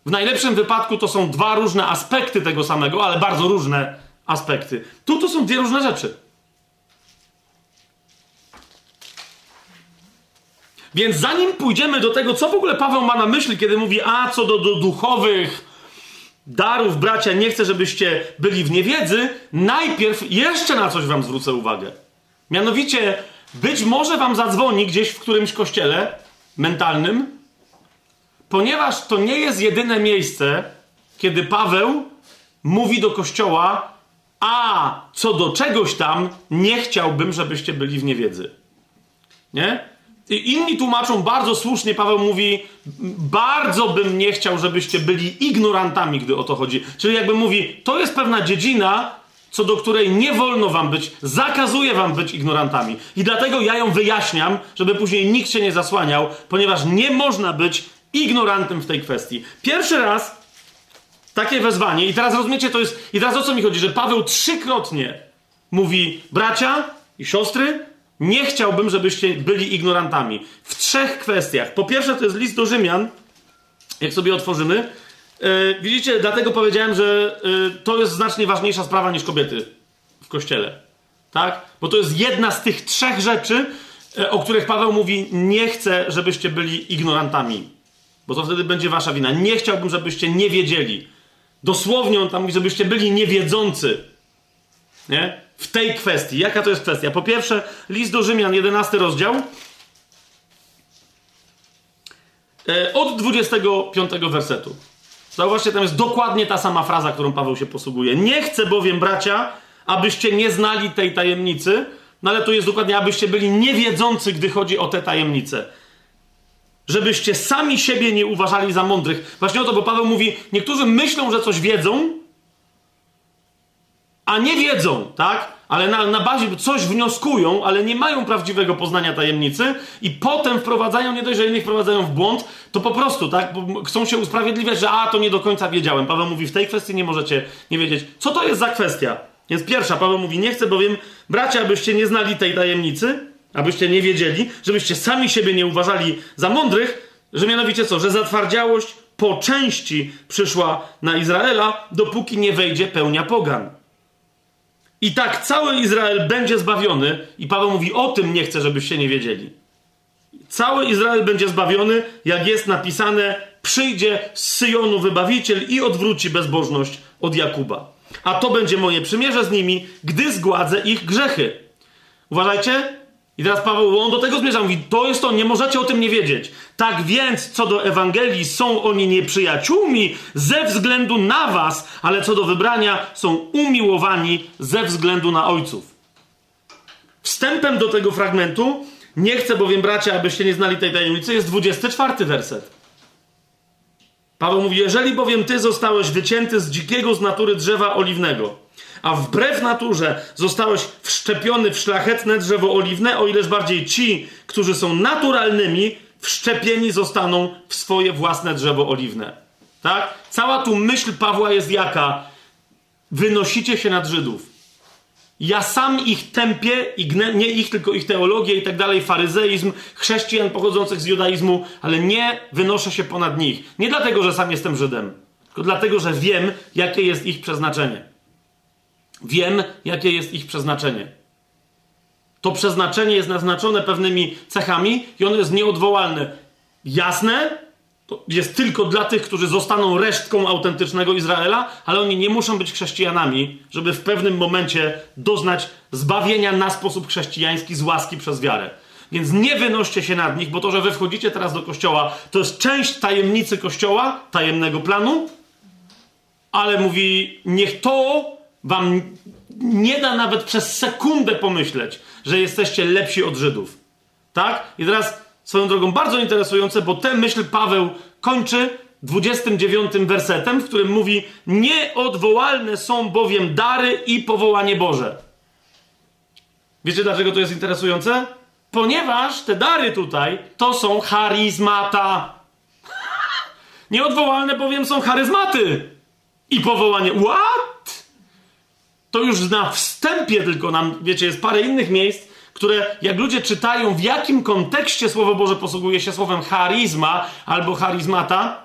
W najlepszym wypadku to są dwa różne aspekty tego samego, ale bardzo różne aspekty. Tu to są dwie różne rzeczy. Więc zanim pójdziemy do tego, co w ogóle Paweł ma na myśli, kiedy mówi, a co do, do duchowych darów, bracia, nie chcę, żebyście byli w niewiedzy, najpierw jeszcze na coś wam zwrócę uwagę. Mianowicie, być może wam zadzwoni gdzieś w którymś kościele mentalnym, ponieważ to nie jest jedyne miejsce, kiedy Paweł mówi do kościoła, a co do czegoś tam, nie chciałbym, żebyście byli w niewiedzy. Nie? Inni tłumaczą bardzo słusznie, Paweł mówi, bardzo bym nie chciał, żebyście byli ignorantami, gdy o to chodzi. Czyli jakby mówi, to jest pewna dziedzina, co do której nie wolno wam być, zakazuje wam być ignorantami. I dlatego ja ją wyjaśniam, żeby później nikt się nie zasłaniał, ponieważ nie można być ignorantem w tej kwestii. Pierwszy raz takie wezwanie, i teraz rozumiecie, to jest, i teraz o co mi chodzi, że Paweł trzykrotnie mówi, bracia i siostry, nie chciałbym, żebyście byli ignorantami. W trzech kwestiach. Po pierwsze, to jest list do Rzymian, jak sobie otworzymy. Yy, widzicie, dlatego powiedziałem, że yy, to jest znacznie ważniejsza sprawa niż kobiety w kościele. Tak? Bo to jest jedna z tych trzech rzeczy, yy, o których Paweł mówi: Nie chcę, żebyście byli ignorantami. Bo to wtedy będzie wasza wina. Nie chciałbym, żebyście nie wiedzieli. Dosłownie on tam mówi, żebyście byli niewiedzący. Nie? w tej kwestii. Jaka to jest kwestia? Po pierwsze, list do Rzymian, 11 rozdział. E, od 25 wersetu. Zauważcie, tam jest dokładnie ta sama fraza, którą Paweł się posługuje. Nie chcę bowiem, bracia, abyście nie znali tej tajemnicy, no ale to jest dokładnie, abyście byli niewiedzący, gdy chodzi o te tajemnice. Żebyście sami siebie nie uważali za mądrych. Właśnie o to, bo Paweł mówi, niektórzy myślą, że coś wiedzą, a nie wiedzą, tak? Ale na, na bazie coś wnioskują, ale nie mają prawdziwego poznania tajemnicy i potem wprowadzają, nie dość, że innych wprowadzają w błąd, to po prostu, tak? Bo chcą się usprawiedliwiać, że a, to nie do końca wiedziałem. Paweł mówi, w tej kwestii nie możecie nie wiedzieć. Co to jest za kwestia? Więc pierwsza, Paweł mówi, nie chcę bowiem, bracia, abyście nie znali tej tajemnicy, abyście nie wiedzieli, żebyście sami siebie nie uważali za mądrych, że mianowicie co? Że zatwardziałość po części przyszła na Izraela, dopóki nie wejdzie pełnia pogan. I tak cały Izrael będzie zbawiony, i Paweł mówi o tym nie chcę, żebyście nie wiedzieli. Cały Izrael będzie zbawiony, jak jest napisane, przyjdzie z Syjonu wybawiciel i odwróci bezbożność od Jakuba. A to będzie moje przymierze z nimi, gdy zgładzę ich grzechy. Uważajcie, i teraz Paweł, on do tego zmierza, mówi, to jest to, nie możecie o tym nie wiedzieć. Tak więc, co do Ewangelii, są oni nieprzyjaciółmi ze względu na was, ale co do wybrania, są umiłowani ze względu na ojców. Wstępem do tego fragmentu, nie chcę bowiem, bracia, abyście nie znali tej tajemnicy, jest 24 werset. Paweł mówi, jeżeli bowiem ty zostałeś wycięty z dzikiego z natury drzewa oliwnego, a wbrew naturze zostałeś wszczepiony w szlachetne drzewo oliwne, o ileż bardziej ci, którzy są naturalnymi, wszczepieni zostaną w swoje własne drzewo oliwne. Tak? Cała tu myśl Pawła jest jaka? Wynosicie się nad Żydów. Ja sam ich tępię, i gnę, nie ich, tylko ich teologię i tak dalej, faryzeizm, chrześcijan pochodzących z judaizmu, ale nie wynoszę się ponad nich. Nie dlatego, że sam jestem Żydem, tylko dlatego, że wiem, jakie jest ich przeznaczenie. Wiem, jakie jest ich przeznaczenie. To przeznaczenie jest naznaczone pewnymi cechami i ono jest nieodwołalne. Jasne, to jest tylko dla tych, którzy zostaną resztką autentycznego Izraela, ale oni nie muszą być chrześcijanami, żeby w pewnym momencie doznać zbawienia na sposób chrześcijański z łaski przez wiarę. Więc nie wynoście się nad nich, bo to, że wy wchodzicie teraz do kościoła, to jest część tajemnicy kościoła, tajemnego planu, ale mówi, niech to wam nie da nawet przez sekundę pomyśleć, że jesteście lepsi od Żydów. Tak? I teraz swoją drogą bardzo interesujące, bo tę myśl Paweł kończy 29 wersetem, w którym mówi: Nieodwołalne są bowiem dary i powołanie Boże. Wiecie dlaczego to jest interesujące? Ponieważ te dary tutaj to są charyzmata. [laughs] Nieodwołalne bowiem są charyzmaty i powołanie. What? To już na wstępie tylko nam, wiecie, jest parę innych miejsc, które jak ludzie czytają, w jakim kontekście Słowo Boże posługuje się słowem charyzma albo charyzmata,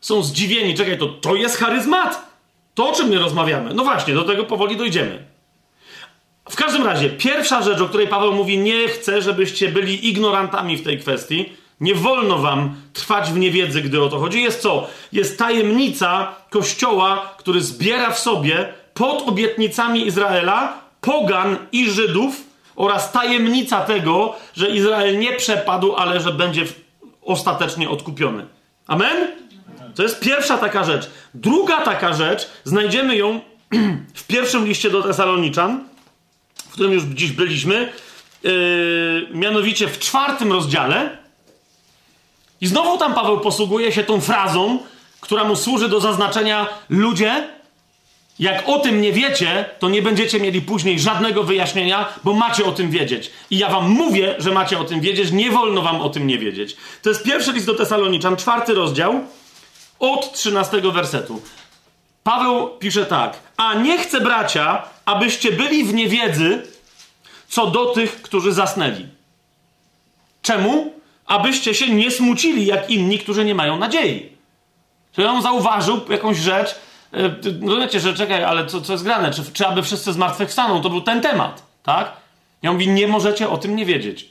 są zdziwieni. Czekaj, to, to jest charyzmat? To o czym my rozmawiamy? No właśnie, do tego powoli dojdziemy. W każdym razie, pierwsza rzecz, o której Paweł mówi, nie chcę, żebyście byli ignorantami w tej kwestii. Nie wolno wam trwać w niewiedzy, gdy o to chodzi. Jest co? Jest tajemnica Kościoła, który zbiera w sobie pod obietnicami Izraela pogan i Żydów, oraz tajemnica tego, że Izrael nie przepadł, ale że będzie ostatecznie odkupiony. Amen? To jest pierwsza taka rzecz. Druga taka rzecz, znajdziemy ją [clears throat] w pierwszym liście do Tesaloniczan, w którym już dziś byliśmy, yy, mianowicie w czwartym rozdziale. I znowu tam Paweł posługuje się tą frazą, która mu służy do zaznaczenia ludzie, jak o tym nie wiecie, to nie będziecie mieli później żadnego wyjaśnienia, bo macie o tym wiedzieć. I ja wam mówię, że macie o tym wiedzieć, nie wolno wam o tym nie wiedzieć. To jest pierwszy list do Tesaloniczan, czwarty rozdział, od trzynastego wersetu. Paweł pisze tak: A nie chcę, bracia, abyście byli w niewiedzy co do tych, którzy zasnęli. Czemu? Abyście się nie smucili jak inni, którzy nie mają nadziei. Czy on zauważył jakąś rzecz, no wiecie, że czekaj, ale co, co jest grane? Czy, czy aby wszyscy zmartwychwstaną? To był ten temat, tak? Ja mówię, nie możecie o tym nie wiedzieć.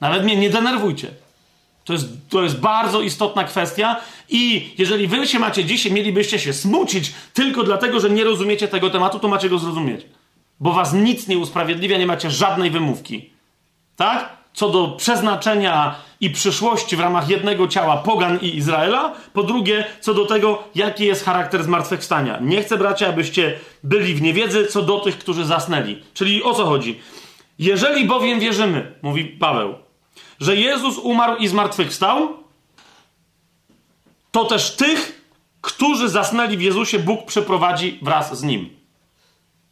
Nawet mnie nie denerwujcie. To jest, to jest bardzo istotna kwestia i jeżeli wy się macie dzisiaj, mielibyście się smucić tylko dlatego, że nie rozumiecie tego tematu, to macie go zrozumieć. Bo was nic nie usprawiedliwia, nie macie żadnej wymówki. Tak? Co do przeznaczenia i przyszłości w ramach jednego ciała Pogan i Izraela. Po drugie, co do tego, jaki jest charakter zmartwychwstania. Nie chcę, bracia, abyście byli w niewiedzy co do tych, którzy zasnęli. Czyli o co chodzi? Jeżeli bowiem wierzymy, mówi Paweł, że Jezus umarł i zmartwychwstał, to też tych, którzy zasnęli w Jezusie, Bóg przeprowadzi wraz z Nim.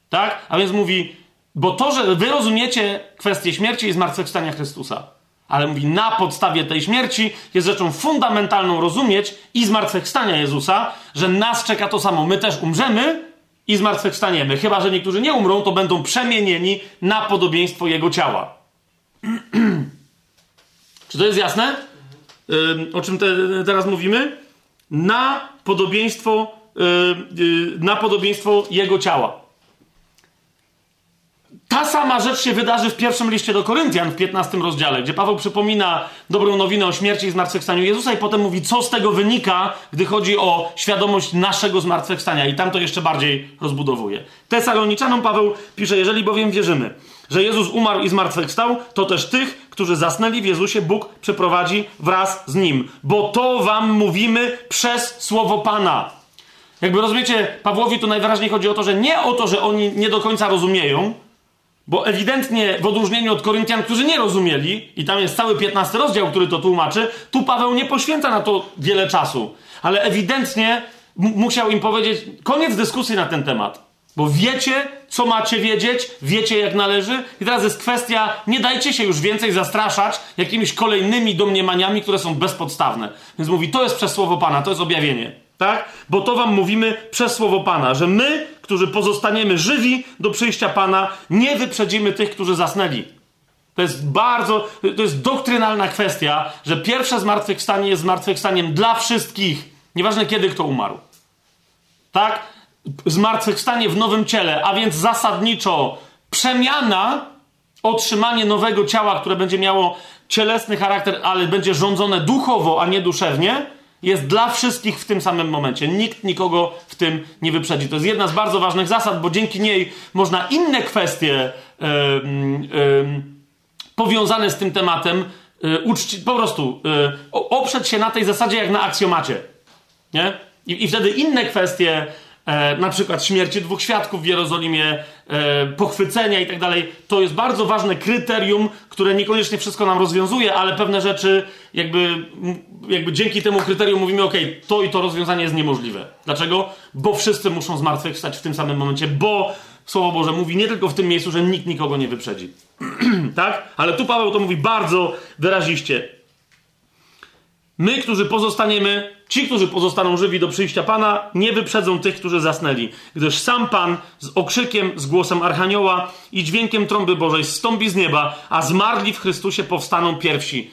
Tak? A więc mówi, bo to, że wy rozumiecie kwestię śmierci i zmartwychwstania Chrystusa, ale mówi, na podstawie tej śmierci jest rzeczą fundamentalną rozumieć i zmartwychwstania Jezusa, że nas czeka to samo. My też umrzemy i zmartwychwstaniemy. Chyba, że niektórzy nie umrą, to będą przemienieni na podobieństwo Jego ciała. [clears throat] Czy to jest jasne? o czym te, teraz mówimy? Na podobieństwo, na podobieństwo Jego ciała. Ta sama rzecz się wydarzy w pierwszym liście do Koryntian w 15 rozdziale, gdzie Paweł przypomina dobrą nowinę o śmierci i zmartwychwstaniu Jezusa i potem mówi, co z tego wynika, gdy chodzi o świadomość naszego zmartwychwstania. I tam to jeszcze bardziej rozbudowuje. Tesaloniczanów Paweł pisze, jeżeli bowiem wierzymy, że Jezus umarł i zmartwychwstał, to też tych, którzy zasnęli w Jezusie, Bóg przeprowadzi wraz z Nim. Bo to wam mówimy przez słowo Pana. Jakby rozumiecie, Pawłowi tu najwyraźniej chodzi o to, że nie o to, że oni nie do końca rozumieją, bo ewidentnie w odróżnieniu od Koryntian, którzy nie rozumieli, i tam jest cały 15 rozdział, który to tłumaczy, tu Paweł nie poświęca na to wiele czasu. Ale ewidentnie musiał im powiedzieć, koniec dyskusji na ten temat. Bo wiecie, co macie wiedzieć, wiecie, jak należy. I teraz jest kwestia, nie dajcie się już więcej zastraszać jakimiś kolejnymi domniemaniami, które są bezpodstawne. Więc mówi, to jest przez słowo Pana, to jest objawienie. Tak? Bo to wam mówimy przez słowo Pana, że my, którzy pozostaniemy żywi do przyjścia Pana, nie wyprzedzimy tych, którzy zasnęli. To jest bardzo, to jest doktrynalna kwestia, że pierwsze zmartwychwstanie jest zmartwychwstaniem dla wszystkich. Nieważne kiedy kto umarł. Tak? Zmartwychwstanie w nowym ciele, a więc zasadniczo przemiana, otrzymanie nowego ciała, które będzie miało cielesny charakter, ale będzie rządzone duchowo, a nie duszewnie, jest dla wszystkich w tym samym momencie. Nikt nikogo w tym nie wyprzedzi. To jest jedna z bardzo ważnych zasad, bo dzięki niej można inne kwestie powiązane z tym tematem yy, uczci, po prostu oprzeć się na tej zasadzie jak na aksjomacie. Nie? I, i wtedy inne kwestie e, na przykład śmierci dwóch świadków w Jerozolimie, e, pochwycenia i tak dalej, to jest bardzo ważne kryterium, które niekoniecznie wszystko nam rozwiązuje, ale pewne rzeczy jakby, jakby dzięki temu kryterium mówimy, ok, to i to rozwiązanie jest niemożliwe. Dlaczego? Bo wszyscy muszą zmartwychwstać w tym samym momencie, bo Słowo Boże mówi nie tylko w tym miejscu, że nikt nikogo nie wyprzedzi. [clears throat] tak? Ale tu Paweł to mówi bardzo wyraziście. My, którzy pozostaniemy, ci, którzy pozostaną żywi do przyjścia Pana, nie wyprzedzą tych, którzy zasnęli, gdyż sam Pan z okrzykiem, z głosem Archanioła i dźwiękiem trąby Bożej zstąpi z nieba, a zmarli w Chrystusie powstaną pierwsi.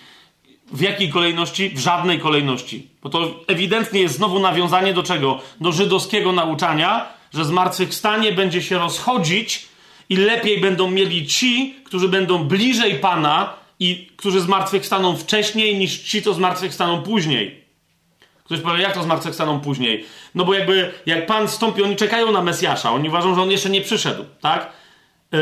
W jakiej kolejności? W żadnej kolejności. Bo to ewidentnie jest znowu nawiązanie do czego? Do żydowskiego nauczania, że zmartwychwstanie będzie się rozchodzić i lepiej będą mieli ci, którzy będą bliżej Pana, i którzy zmartwychwstaną wcześniej niż ci, co zmartwychwstaną później. Ktoś powie, jak to zmartwychwstaną później? No bo jakby, jak Pan stąpi, oni czekają na Mesjasza, oni uważają, że On jeszcze nie przyszedł, tak? Yy,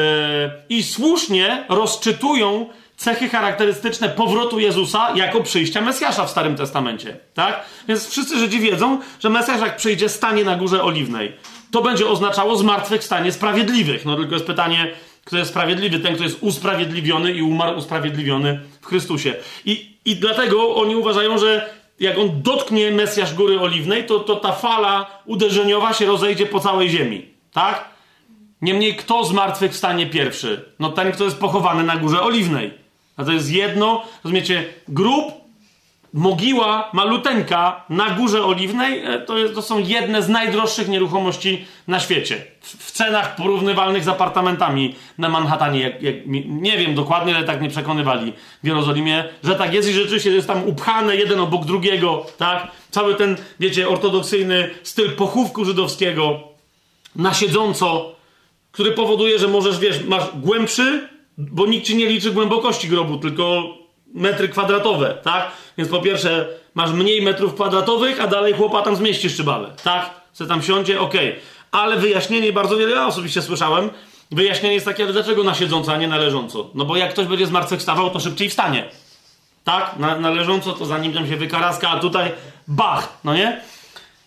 I słusznie rozczytują cechy charakterystyczne powrotu Jezusa jako przyjścia Mesjasza w Starym Testamencie, tak? Więc wszyscy Żydzi wiedzą, że Mesjasz jak przyjdzie, stanie na Górze Oliwnej. To będzie oznaczało zmartwychwstanie sprawiedliwych. No tylko jest pytanie, kto jest sprawiedliwy, ten, kto jest usprawiedliwiony i umarł usprawiedliwiony w Chrystusie. I, i dlatego oni uważają, że jak on dotknie Mesjasz Góry Oliwnej, to, to ta fala uderzeniowa się rozejdzie po całej ziemi. Tak? Niemniej kto zmartwychwstanie pierwszy? No ten, kto jest pochowany na Górze Oliwnej. A to jest jedno, rozumiecie, grób mogiła maluteńka na Górze Oliwnej e, to, jest, to są jedne z najdroższych nieruchomości na świecie. W, w cenach porównywalnych z apartamentami na Manhattanie. Jak, jak, nie wiem dokładnie, ale tak mnie przekonywali w Jerozolimie, że tak jest i rzeczywiście jest tam upchane jeden obok drugiego, tak? Cały ten, wiecie, ortodoksyjny styl pochówku żydowskiego na siedząco, który powoduje, że możesz, wiesz, masz głębszy, bo nikt ci nie liczy głębokości grobu, tylko metry kwadratowe, tak? Więc po pierwsze masz mniej metrów kwadratowych, a dalej chłopa tam zmieści szczybalę, tak? Co tam siądzie, okej. Okay. Ale wyjaśnienie, bardzo wiele ja osobiście słyszałem, wyjaśnienie jest takie, dlaczego na siedząco, a nie na leżąco? No bo jak ktoś będzie zmartwychwstawał, to szybciej wstanie. Tak? Na, na leżąco to zanim tam się wykaraska, a tutaj bach, no nie?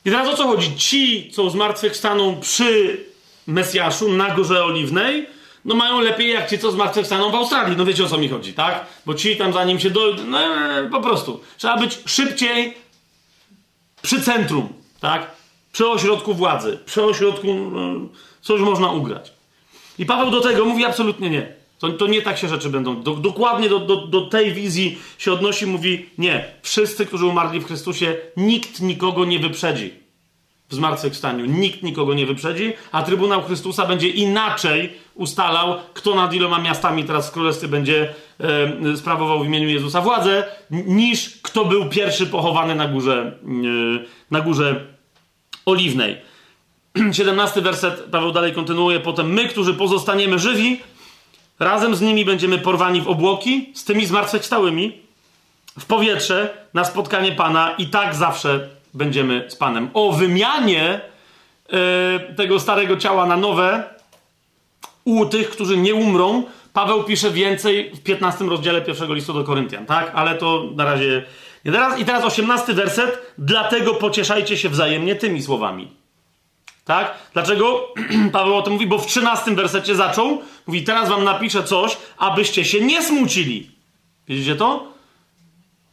I teraz o co chodzi? Ci, co zmartwychwstaną przy Mesjaszu na Górze Oliwnej, no mają lepiej jak ci, co zmartwychwstaną w Australii. No wiecie o co mi chodzi, tak? Bo ci tam zanim się do... No po prostu. Trzeba być szybciej przy centrum, tak? Przy ośrodku władzy, przy ośrodku... No, coś można ugrać. I Paweł do tego mówi absolutnie nie. To, to nie tak się rzeczy będą. Do, dokładnie do, do, do tej wizji się odnosi, mówi nie. Wszyscy, którzy umarli w Chrystusie, nikt nikogo nie wyprzedzi w zmartwychwstaniu. Nikt nikogo nie wyprzedzi, a Trybunał Chrystusa będzie inaczej ustalał, kto nad iloma miastami teraz w Królestwie będzie e, sprawował w imieniu Jezusa władzę, niż kto był pierwszy pochowany na górze, e, na górze Oliwnej. [clears throat] 17 werset, Paweł dalej kontynuuje, potem my, którzy pozostaniemy żywi, razem z nimi będziemy porwani w obłoki, z tymi zmartwychwstałymi, w powietrze, na spotkanie Pana i tak zawsze będziemy z Panem. O wymianie e, tego starego ciała na nowe u tych, którzy nie umrą, Paweł pisze więcej w 15 rozdziale pierwszego listu do Koryntian, tak? Ale to na razie teraz. I teraz 18 werset. Dlatego pocieszajcie się wzajemnie tymi słowami. Tak? Dlaczego [clears throat] Paweł o tym mówi? Bo w 13 wersecie zaczął. Mówi, teraz wam napiszę coś, abyście się nie smucili. Widzicie to?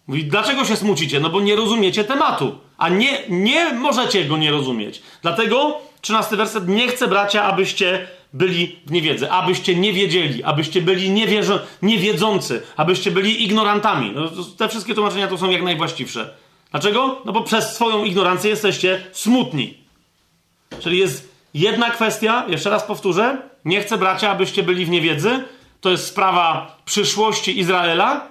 Mówi, dlaczego się smucicie? No bo nie rozumiecie tematu. A nie, nie możecie go nie rozumieć. Dlatego 13 werset. Nie chcę, bracia, abyście byli w niewiedzy, abyście nie wiedzieli, abyście byli niewierzą, niewiedzący, abyście byli ignorantami. No, te wszystkie tłumaczenia to są jak najwłaściwsze. Dlaczego? No bo przez swoją ignorancję jesteście smutni. Czyli jest jedna kwestia, jeszcze raz powtórzę, nie chcę, bracia, abyście byli w niewiedzy. To jest sprawa przyszłości Izraela,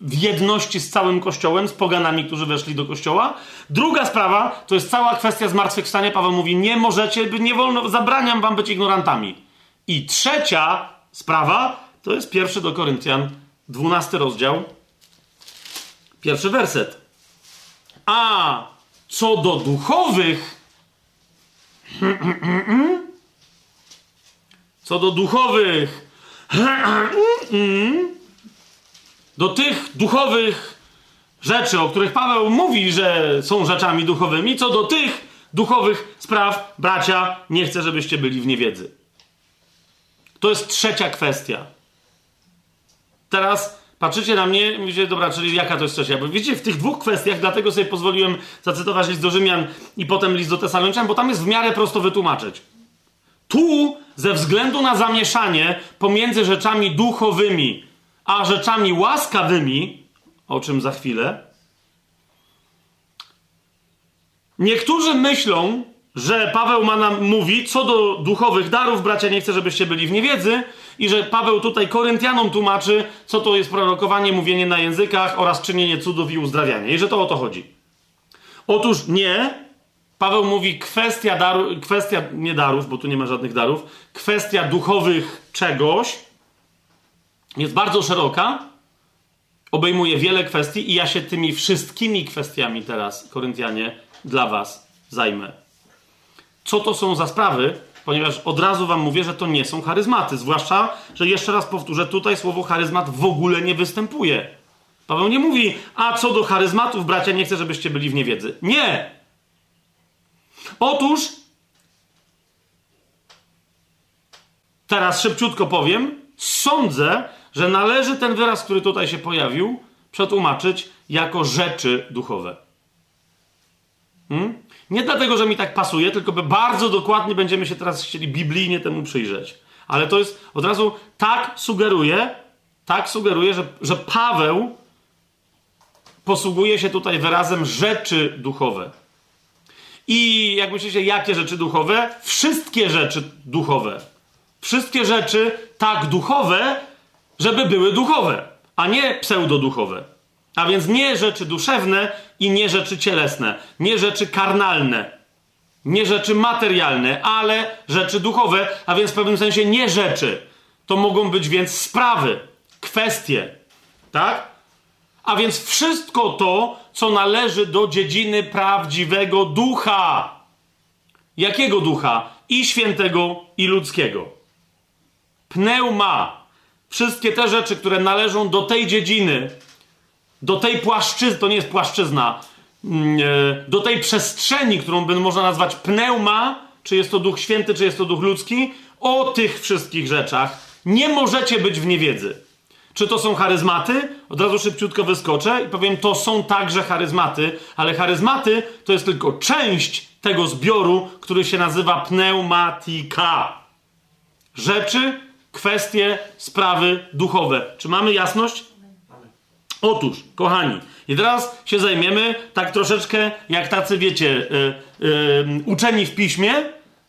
w jedności z całym Kościołem, z poganami, którzy weszli do Kościoła. Druga sprawa to jest cała kwestia zmartwychwstania. Paweł mówi, nie możecie, nie wolno, zabraniam wam być ignorantami. I trzecia sprawa to jest pierwszy do Koryntian, dwunasty rozdział, pierwszy werset. A co do duchowych, co do duchowych, [clears throat] do tych duchowych rzeczy, o których Paweł mówi, że są rzeczami duchowymi, co do tych duchowych spraw, bracia, nie chcę, żebyście byli w niewiedzy. To jest trzecia kwestia. Teraz patrzycie na mnie mówicie, dobra, czyli jaka to jest trzecia? Bo wiecie, w tych dwóch kwestiach, dlatego sobie pozwoliłem zacytować list do Rzymian i potem list do Tesaloniczan, bo tam jest w miarę prosto wytłumaczyć. Tu, ze względu na zamieszanie pomiędzy rzeczami duchowymi a rzeczami łaskawymi, o czym za chwilę, niektórzy myślą, że Paweł ma nam mówi, co do duchowych darów, bracia, nie chcę, żebyście byli w niewiedzy, i że Paweł tutaj Koryntianom tłumaczy, co to jest prorokowanie, mówienie na językach oraz czynienie cudów i uzdrawianie. I że to o to chodzi. Otóż nie. Paweł mówi kwestia daru, kwestia nie darów, bo tu nie ma żadnych darów, kwestia duchowych czegoś, jest bardzo szeroka, obejmuje wiele kwestii i ja się tymi wszystkimi kwestiami teraz, Koryntianie, dla was zajmę. Co to są za sprawy? Ponieważ od razu wam mówię, że to nie są charyzmaty. Zwłaszcza, że jeszcze raz powtórzę, tutaj słowo charyzmat w ogóle nie występuje. Paweł nie mówi, a co do charyzmatów, bracia, nie chcę, żebyście byli w niewiedzy. Nie! Otóż, teraz szybciutko powiem, sądzę, że należy ten wyraz, który tutaj się pojawił, przetłumaczyć jako rzeczy duchowe. Hmm? Nie dlatego, że mi tak pasuje, tylko bardzo dokładnie będziemy się teraz chcieli biblijnie temu przyjrzeć. Ale to jest od razu tak sugeruje, tak sugeruje, że, że Paweł posługuje się tutaj wyrazem rzeczy duchowe. I jak myślicie, jakie rzeczy duchowe? Wszystkie rzeczy duchowe. Wszystkie rzeczy tak duchowe, żeby były duchowe, a nie pseudoduchowe. A więc nie rzeczy duszewne i nie rzeczy cielesne, nie rzeczy karnalne, nie rzeczy materialne, ale rzeczy duchowe, a więc w pewnym sensie nie rzeczy. To mogą być więc sprawy, kwestie, tak? A więc wszystko to, co należy do dziedziny prawdziwego ducha. Jakiego ducha? I świętego, i ludzkiego. Pneuma, Wszystkie te rzeczy, które należą do tej dziedziny, do tej płaszczyzny, to nie jest płaszczyzna, mm, e, do tej przestrzeni, którą by można nazwać pneuma, czy jest to Duch Święty, czy jest to Duch Ludzki, o tych wszystkich rzeczach nie możecie być w niewiedzy. Czy to są charyzmaty? Od razu szybciutko wyskoczę i powiem, to są także charyzmaty, ale charyzmaty to jest tylko część tego zbioru, który się nazywa pneumatika. Rzeczy, kwestie, sprawy duchowe. Czy mamy jasność? Otóż, kochani, i teraz się zajmiemy tak troszeczkę jak tacy, wiecie, yy, yy, uczeni w piśmie.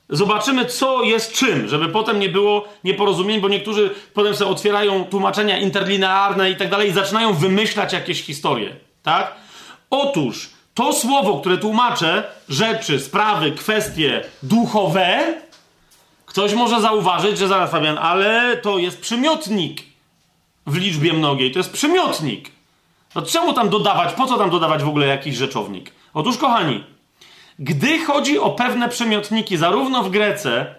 Zobaczymy, co jest czym, żeby potem nie było nieporozumień, bo niektórzy potem sobie otwierają tłumaczenia interlinearne i tak dalej i zaczynają wymyślać jakieś historie, tak? Otóż, to słowo, które tłumaczę, rzeczy, sprawy, kwestie duchowe, Ktoś może zauważyć, że zaraz Fabian, ale to jest przymiotnik w liczbie mnogiej. To jest przymiotnik. No czemu tam dodawać? Po co tam dodawać w ogóle jakiś rzeczownik? Otóż, kochani, gdy chodzi o pewne przymiotniki, zarówno w Grece,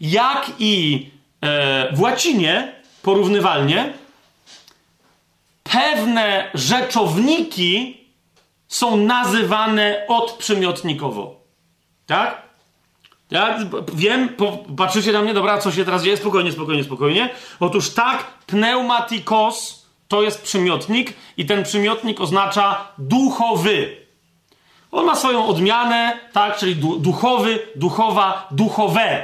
jak i e, w łacinie, porównywalnie, pewne rzeczowniki są nazywane odprzymiotnikowo. Tak? Ja wiem, patrzycie na mnie, dobra, co się teraz dzieje? Spokojnie, spokojnie, spokojnie. Otóż tak, pneumatikos to jest przymiotnik i ten przymiotnik oznacza duchowy. On ma swoją odmianę, tak, czyli duchowy, duchowa, duchowe.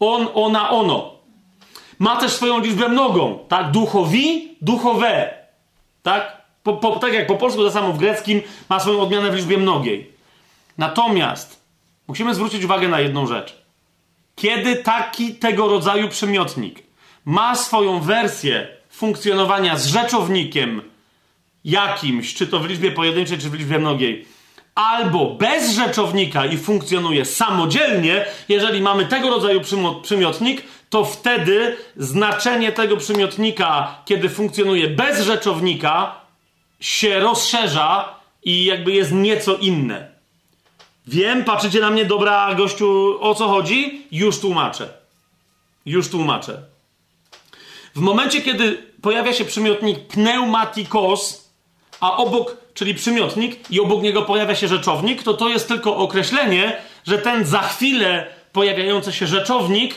On, ona, ono. Ma też swoją liczbę mnogą, tak? Duchowi, duchowe. Tak? Po, po, tak jak po polsku, to samo w greckim ma swoją odmianę w liczbie mnogiej. Natomiast musimy zwrócić uwagę na jedną rzecz. Kiedy taki tego rodzaju przymiotnik ma swoją wersję funkcjonowania z rzeczownikiem jakimś, czy to w liczbie pojedynczej, czy w liczbie mnogiej, albo bez rzeczownika i funkcjonuje samodzielnie, jeżeli mamy tego rodzaju przymiotnik, to wtedy znaczenie tego przymiotnika, kiedy funkcjonuje bez rzeczownika, się rozszerza i jakby jest nieco inne. Wiem, patrzycie na mnie, dobra, gościu, o co chodzi? Już tłumaczę. Już tłumaczę. W momencie, kiedy pojawia się przymiotnik pneumatikos, a obok, czyli przymiotnik, i obok niego pojawia się rzeczownik, to to jest tylko określenie, że ten za chwilę pojawiający się rzeczownik,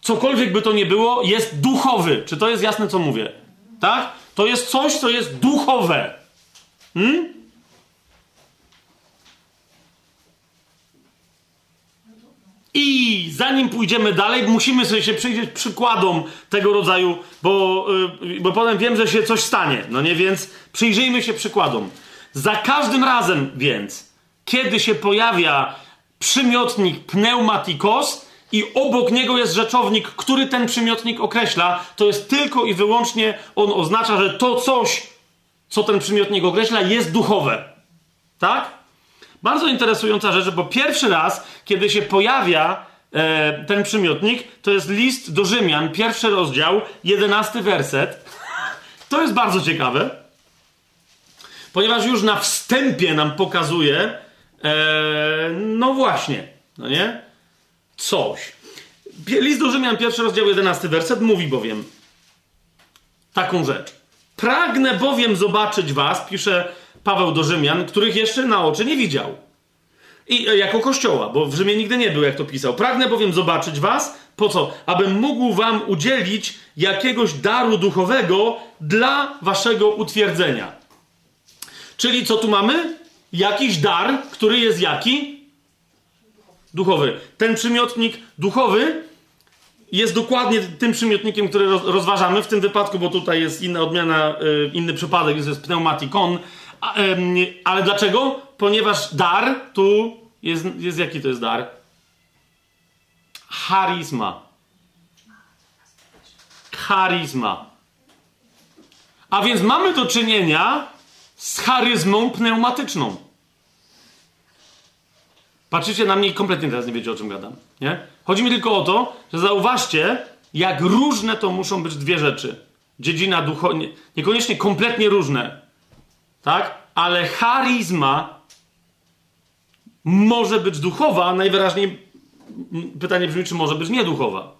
cokolwiek by to nie było, jest duchowy. Czy to jest jasne, co mówię? Tak? To jest coś, co jest duchowe. Hmm? I zanim pójdziemy dalej, musimy sobie się przyjrzeć przykładom tego rodzaju, bo, yy, bo potem wiem, że się coś stanie. No nie, więc przyjrzyjmy się przykładom. Za każdym razem więc, kiedy się pojawia przymiotnik pneumatikos i obok niego jest rzeczownik, który ten przymiotnik określa, to jest tylko i wyłącznie on oznacza, że to coś, co ten przymiotnik określa, jest duchowe. Tak? Bardzo interesująca rzecz, bo pierwszy raz, kiedy się pojawia e, ten przymiotnik, to jest list do Rzymian, pierwszy rozdział, jedenasty werset. To jest bardzo ciekawe, ponieważ już na wstępie nam pokazuje, e, no właśnie, no nie? Coś. List do Rzymian, pierwszy rozdział, jedenasty werset mówi bowiem taką rzecz. Pragnę bowiem zobaczyć was, pisze Paweł do Rzymian, których jeszcze na oczy nie widział. I e, jako kościoła, bo w Rzymie nigdy nie był, jak to pisał. Pragnę bowiem zobaczyć was, po co? Abym mógł wam udzielić jakiegoś daru duchowego dla waszego utwierdzenia. Czyli co tu mamy? Jakiś dar, który jest jaki? Duchowy. Ten przymiotnik duchowy jest dokładnie tym przymiotnikiem, który rozważamy w tym wypadku, bo tutaj jest inna odmiana, e, inny przypadek, jest pneumatikon, ale dlaczego? Ponieważ dar tu jest, jest jaki to jest dar? Charizma. Charizma. A więc mamy do czynienia z charyzmą pneumatyczną. Patrzycie na mnie i kompletnie teraz nie wiecie, o czym gadam. Nie? Chodzi mi tylko o to, że zauważcie, jak różne to muszą być dwie rzeczy. Dziedzina duchowa, niekoniecznie kompletnie różne, tak? Ale charizma może być duchowa, najwyraźniej pytanie brzmi, czy może być nieduchowa.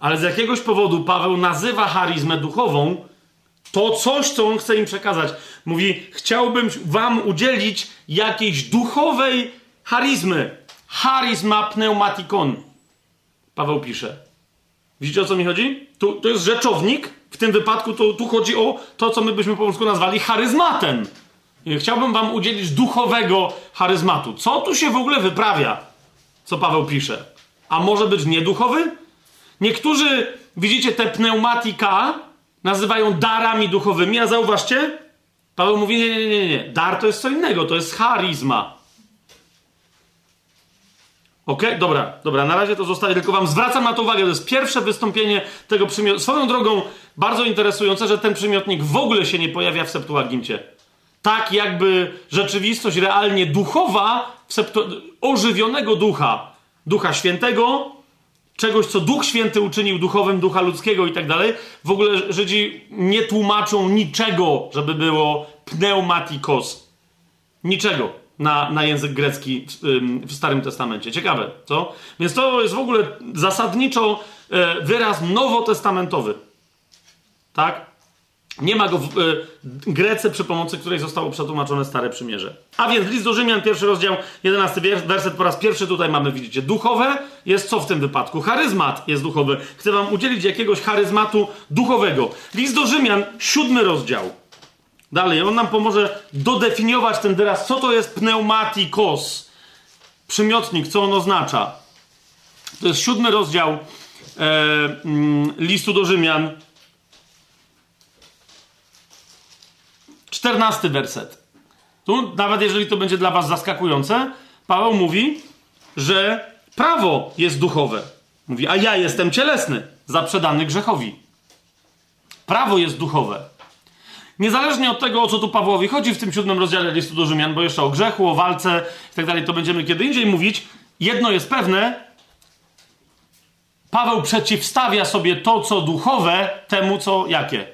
Ale z jakiegoś powodu Paweł nazywa charizmę duchową to coś, co on chce im przekazać. Mówi, chciałbym wam udzielić jakiejś duchowej charizmy. Charizma pneumatikon. Paweł pisze. Widzicie o co mi chodzi? Tu, to jest rzeczownik. W tym wypadku to, tu chodzi o to, co my byśmy po polsku nazwali charyzmatem. Chciałbym wam udzielić duchowego charyzmatu. Co tu się w ogóle wyprawia? Co Paweł pisze? A może być nieduchowy? Niektórzy, widzicie, te pneumatika nazywają darami duchowymi, a zauważcie, Paweł mówi, nie, nie, nie, nie, dar to jest co innego, to jest charyzma. Ok, dobra, dobra, na razie to zostaje, tylko wam zwracam na to uwagę, to jest pierwsze wystąpienie tego przymiotnika. Swoją drogą, bardzo interesujące, że ten przymiotnik w ogóle się nie pojawia w Septuagincie. Tak jakby rzeczywistość realnie duchowa, ożywionego ducha, ducha świętego, czegoś, co Duch Święty uczynił duchowym, ducha ludzkiego i tak dalej. W ogóle Żydzi nie tłumaczą niczego, żeby było pneumatikos. Niczego na, na język grecki w, Starym Testamencie. Ciekawe, co? Więc to jest w ogóle zasadniczo e, wyraz nowotestamentowy. Tak? Nie ma go w y, Grece, przy pomocy której zostało przetłumaczone Stare Przymierze. A więc list do Rzymian, pierwszy rozdział, jedenasty werset, po raz pierwszy tutaj mamy, widzicie, duchowe jest co w tym wypadku? Charyzmat jest duchowy. Chcę wam udzielić jakiegoś charyzmatu duchowego. List do Rzymian, siódmy rozdział. Dalej, on nam pomoże dodefiniować ten wyraz, co to jest pneumatikos. Przymiotnik, co on oznacza. To jest siódmy rozdział e, mm, listu do Rzymian. Czternasty werset. Tu, nawet jeżeli to będzie dla was zaskakujące, Paweł mówi, że prawo jest duchowe. Mówi, a ja jestem cielesny, zaprzedany grzechowi. Prawo jest duchowe. Niezależnie od tego, o co tu Pawłowi chodzi w tym siódmym rozdziale listu do Rzymian, bo jeszcze o grzechu, o walce i tak dalej, to będziemy kiedy indziej mówić. Jedno jest pewne, Paweł przeciwstawia sobie to, co duchowe, temu, co jakie?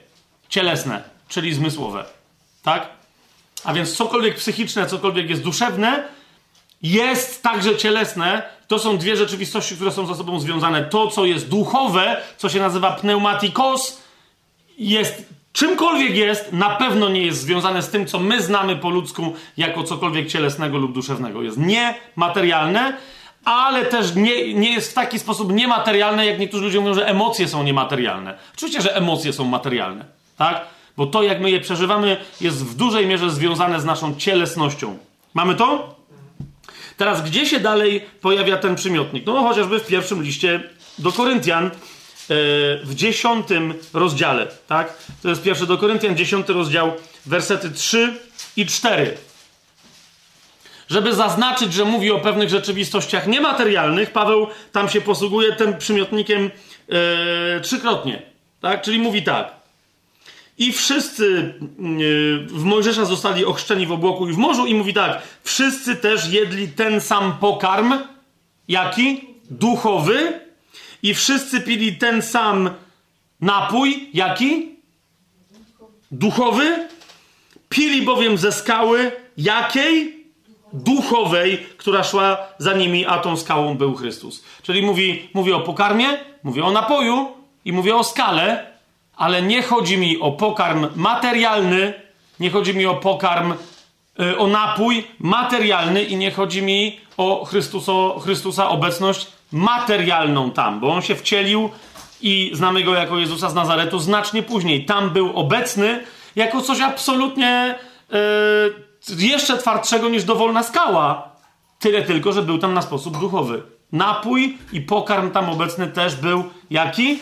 Cielesne, czyli zmysłowe. Tak? A więc cokolwiek psychiczne, cokolwiek jest duszewne, jest także cielesne. To są dwie rzeczywistości, które są ze sobą związane. To, co jest duchowe, co się nazywa pneumatikos, jest czymkolwiek jest, na pewno nie jest związane z tym, co my znamy po ludzku jako cokolwiek cielesnego lub duszewnego. Jest niematerialne, ale też nie, nie jest w taki sposób niematerialne, jak niektórzy ludzie mówią, że emocje są niematerialne. Oczywiście, że emocje są materialne, tak? Bo to, jak my je przeżywamy, jest w dużej mierze związane z naszą cielesnością. Mamy to? Teraz, gdzie się dalej pojawia ten przymiotnik? No, chociażby w pierwszym liście do Koryntian, w dziesiątym rozdziale, tak? To jest pierwszy do Koryntian, dziesiąty rozdział, wersety 3 i 4. Żeby zaznaczyć, że mówi o pewnych rzeczywistościach niematerialnych, Paweł tam się posługuje tym przymiotnikiem e, trzykrotnie, tak? Czyli mówi tak. I wszyscy yy, w Mojżesza zostali ochrzczeni w obłoku i w morzu, i mówi tak: wszyscy też jedli ten sam pokarm, jaki? Duchowy, i wszyscy pili ten sam napój, jaki? Duchowy. Pili bowiem ze skały, jakiej? Duchowej, która szła za nimi, a tą skałą był Chrystus. Czyli mówi, mówi o pokarmie, mówi o napoju i mówi o skale, ale nie chodzi mi o pokarm materialny, nie chodzi mi o pokarm, y, o napój materialny i nie chodzi mi o Chrystuso, Chrystusa obecność materialną tam, bo on się wcielił i znamy go jako Jezusa z Nazaretu znacznie później. Tam był obecny jako coś absolutnie yy, jeszcze twardszego niż dowolna skała. Tyle tylko, że był tam na sposób duchowy. Napój i pokarm tam obecny też był jaki?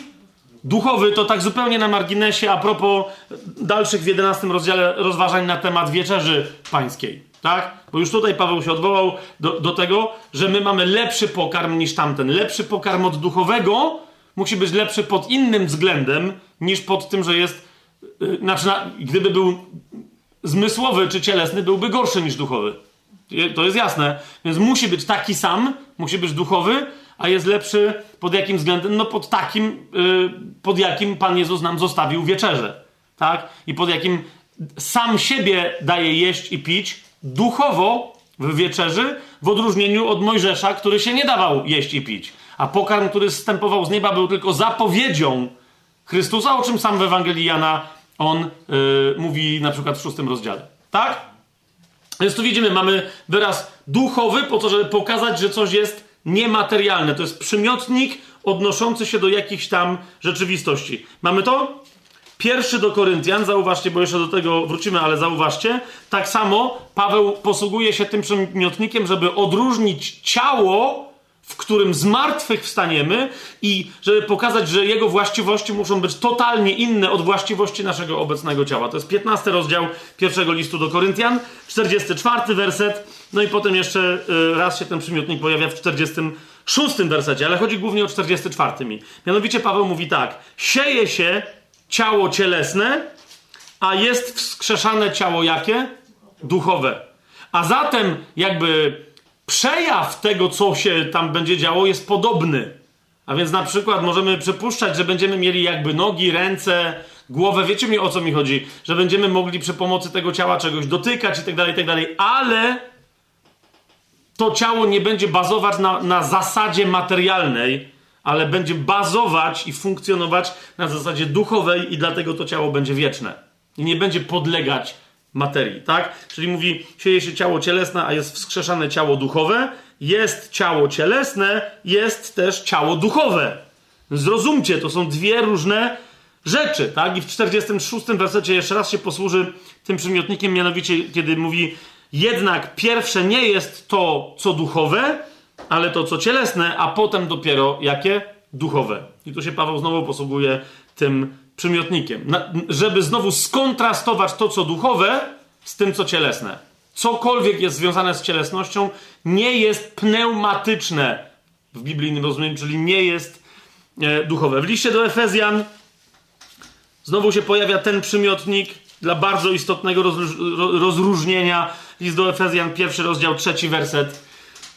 Duchowy to tak zupełnie na marginesie a propos dalszych w 11 rozdziale rozważań na temat wieczerzy pańskiej. Tak? Bo już tutaj Paweł się odwołał do, do tego, że my mamy lepszy pokarm niż tamten. Lepszy pokarm od duchowego musi być lepszy pod innym względem niż pod tym, że jest. Yy, znaczy, na, gdyby był zmysłowy czy cielesny, byłby gorszy niż duchowy. To jest jasne. Więc musi być taki sam, musi być duchowy, a jest lepszy pod jakim względem? No pod takim, yy, pod jakim Pan Jezus nam zostawił wieczerze. Tak? I pod jakim sam siebie daje jeść i pić duchowo w wieczerzy, w odróżnieniu od Mojżesza, który się nie dawał jeść i pić. A pokarm, który zstępował z nieba, był tylko zapowiedzią Chrystusa, o czym sam w Ewangelii Jana on yy, mówi na przykład w szóstym rozdziale. Tak? Więc tu widzimy, mamy wyraz duchowy, po to, żeby pokazać, że coś jest niematerialne. To jest przymiotnik odnoszący się do jakichś tam rzeczywistości. Mamy to? Pierwszy do Koryntian, zauważcie, bo jeszcze do tego wrócimy, ale zauważcie. Tak samo Paweł posługuje się tym przymiotnikiem, żeby odróżnić ciało, w którym z martwych wstaniemy i żeby pokazać, że jego właściwości muszą być totalnie inne od właściwości naszego obecnego ciała. To jest 15 rozdział pierwszego listu do Koryntian, 44 werset, no i potem jeszcze y, raz się ten przymiotnik pojawia w 46 wersecie, ale chodzi głównie o 44. Mianowicie Paweł mówi tak: sieje się ciało cielesne, a jest wskrzeszane ciało jakie? Duchowe. A zatem jakby przejaw tego, co się tam będzie działo, jest podobny. A więc na przykład możemy przypuszczać, że będziemy mieli jakby nogi, ręce, głowę. Wiecie mi o co mi chodzi? Że będziemy mogli przy pomocy tego ciała czegoś dotykać i tak dalej, i tak dalej, ale to ciało nie będzie bazować na, na zasadzie materialnej, ale będzie bazować i funkcjonować na zasadzie duchowej i dlatego to ciało będzie wieczne. I nie będzie podlegać materii, tak? Czyli mówi, sieje się ciało cielesne, a jest wskrzeszane ciało duchowe, jest ciało cielesne, jest też ciało duchowe. Zrozumcie, to są dwie różne rzeczy, tak? I w 46 wersecie jeszcze raz się posłuży tym przymiotnikiem, mianowicie kiedy mówi jednak pierwsze nie jest to, co duchowe, ale to, co cielesne, a potem dopiero jakie? Duchowe. I tu się Paweł znowu posługuje tym przymiotnikiem, na, żeby znowu skontrastować to, co duchowe, z tym, co cielesne. Cokolwiek jest związane z cielesnością, nie jest pneumatyczne w biblijnym rozumieniu, czyli nie jest e, duchowe. W liście do Efezjan znowu się pojawia ten przymiotnik dla bardzo istotnego rozróżnienia. List do Efezjan, pierwszy rozdział, trzeci werset.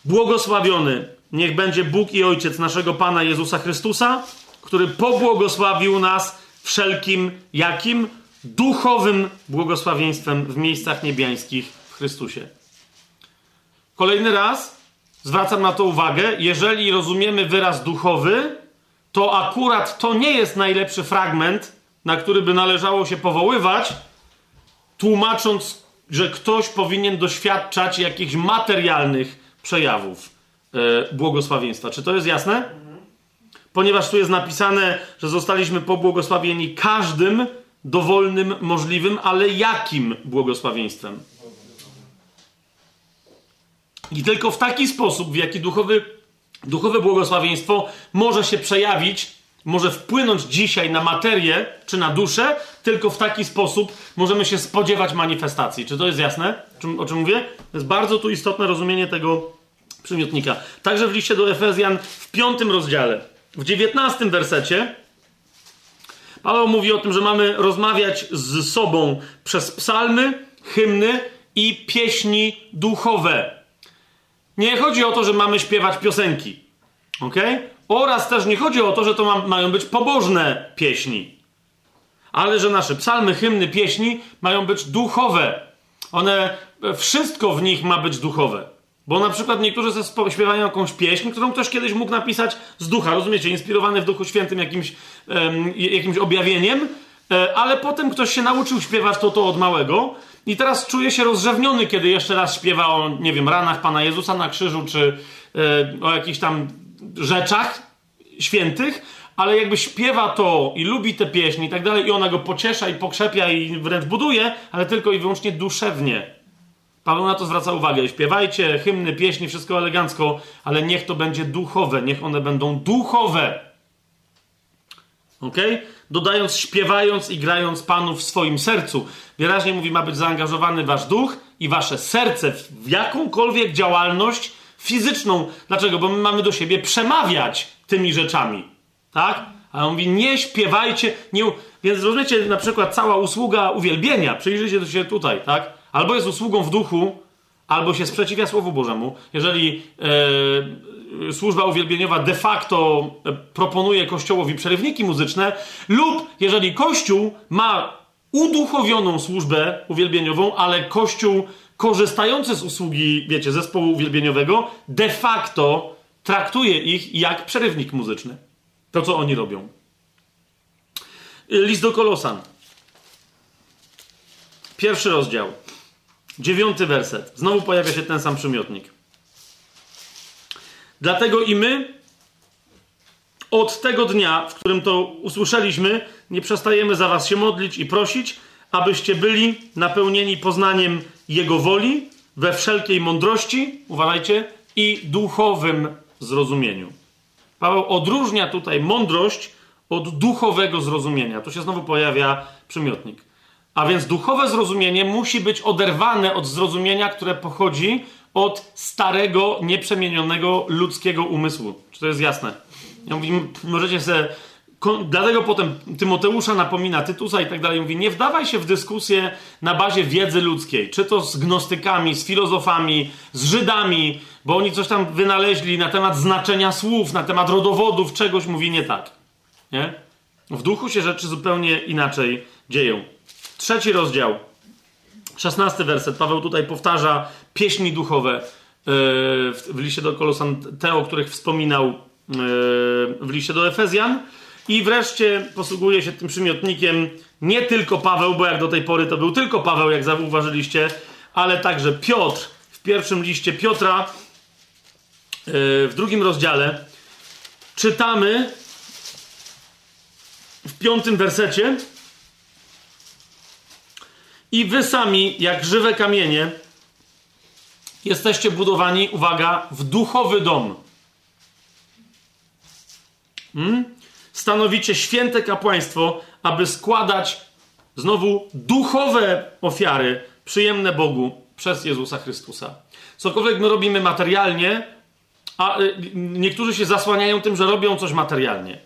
Błogosławiony niech będzie Bóg i Ojciec naszego Pana Jezusa Chrystusa, który pobłogosławił nas wszelkim jakim? Duchowym błogosławieństwem w miejscach niebiańskich w Chrystusie. Kolejny raz zwracam na to uwagę. Jeżeli rozumiemy wyraz duchowy, to akurat to nie jest najlepszy fragment, na który by należało się powoływać, tłumacząc, że ktoś powinien doświadczać jakichś materialnych przejawów e, błogosławieństwa. Czy to jest jasne? Ponieważ tu jest napisane, że zostaliśmy pobłogosławieni każdym dowolnym, możliwym, ale jakim błogosławieństwem? I tylko w taki sposób, w jaki duchowy, duchowe błogosławieństwo może się przejawić, może wpłynąć dzisiaj na materię czy na duszę, tylko w taki sposób możemy się spodziewać manifestacji. Czy to jest jasne, o czym mówię? To jest bardzo tu istotne rozumienie tego przymiotnika. Także w liście do Efezjan w piątym rozdziale, w dziewiętnastym wersecie, Paweł mówi o tym, że mamy rozmawiać z sobą przez psalmy, hymny i pieśni duchowe. Nie chodzi o to, że mamy śpiewać piosenki. ok? Oraz też nie chodzi o to, że to ma, mają być pobożne pieśni. Ale że nasze psalmy, hymny, pieśni mają być duchowe. One, wszystko w nich ma być duchowe. Bo na przykład niektórzy śpiewają jakąś pieśń, którą ktoś kiedyś mógł napisać z ducha, rozumiecie, inspirowany w Duchu Świętym jakimś, um, jakimś objawieniem, e, ale potem ktoś się nauczył śpiewać to, to od małego i teraz czuje się rozrzewniony, kiedy jeszcze raz śpiewa o, nie wiem, ranach Pana Jezusa na krzyżu, czy e, o jakichś tam rzeczach świętych, ale jakby śpiewa to i lubi te pieśni i tak dalej, i ona go pociesza i pokrzepia i wręcz buduje, ale tylko i wyłącznie duszewnie. Paweł na to zwraca uwagę. Śpiewajcie hymny, pieśni, wszystko elegancko, ale niech to będzie duchowe, niech one będą duchowe. Ok? Dodając, śpiewając i grając Panu w swoim sercu. Wyraźnie mówi, ma być zaangażowany wasz duch i wasze serce w jakąkolwiek działalność fizyczną. Dlaczego? Bo my mamy do siebie przemawiać tymi rzeczami. Tak? A on mówi, nie śpiewajcie, nie... Więc rozumiecie, na przykład cała usługa uwielbienia, przyjrzyjcie się tutaj, tak? Albo jest usługą w duchu, albo się sprzeciwia Słowu Bożemu. Jeżeli e, służba uwielbieniowa de facto e, proponuje Kościołowi przerywniki muzyczne, lub jeżeli Kościół ma uduchowioną służbę uwielbieniową, ale Kościół korzystający z usługi, wiecie, zespołu uwielbieniowego, de facto traktuje ich jak przerywnik muzyczny. To, co oni robią. List do Kolosan. Pierwszy rozdział. Dziewiąty werset. Znowu pojawia się ten sam przymiotnik. Dlatego i my od tego dnia, w którym to usłyszeliśmy, nie przestajemy za was się modlić i prosić, abyście byli napełnieni poznaniem Jego woli we wszelkiej mądrości, uważajcie, i duchowym zrozumieniu. Paweł odróżnia tutaj mądrość od duchowego zrozumienia. Tu się znowu pojawia przymiotnik. A więc duchowe zrozumienie musi być oderwane od zrozumienia, które pochodzi od starego, nieprzemienionego ludzkiego umysłu. Czy to jest jasne? Ja mówię, możecie sobie. Dlatego potem Tymoteusza napomina, Tytusa i tak dalej, mówi, nie wdawaj się w dyskusję na bazie wiedzy ludzkiej, czy to z gnostykami, z filozofami, z Żydami, bo oni coś tam wynaleźli na temat znaczenia słów, na temat rodowodów, czegoś mówi nie tak. Nie? W duchu się rzeczy zupełnie inaczej dzieją. Trzeci rozdział, szesnasty werset. Paweł tutaj powtarza pieśni duchowe e, w liście do Kolosan, te, o których wspominał e, w liście do Efezjan. I wreszcie posługuje się tym przymiotnikiem nie tylko Paweł, bo jak do tej pory to był tylko Paweł, jak zauważyliście, ale także Piotr w pierwszym liście Piotra, e, w drugim rozdziale, czytamy w piątym wersecie. I wy sami, jak żywe kamienie, jesteście budowani, uwaga, w duchowy dom. Hmm? Stanowicie święte kapłaństwo, aby składać znowu duchowe ofiary przyjemne Bogu przez Jezusa Chrystusa. Cokolwiek my robimy materialnie, a y, niektórzy się zasłaniają tym, że robią coś materialnie.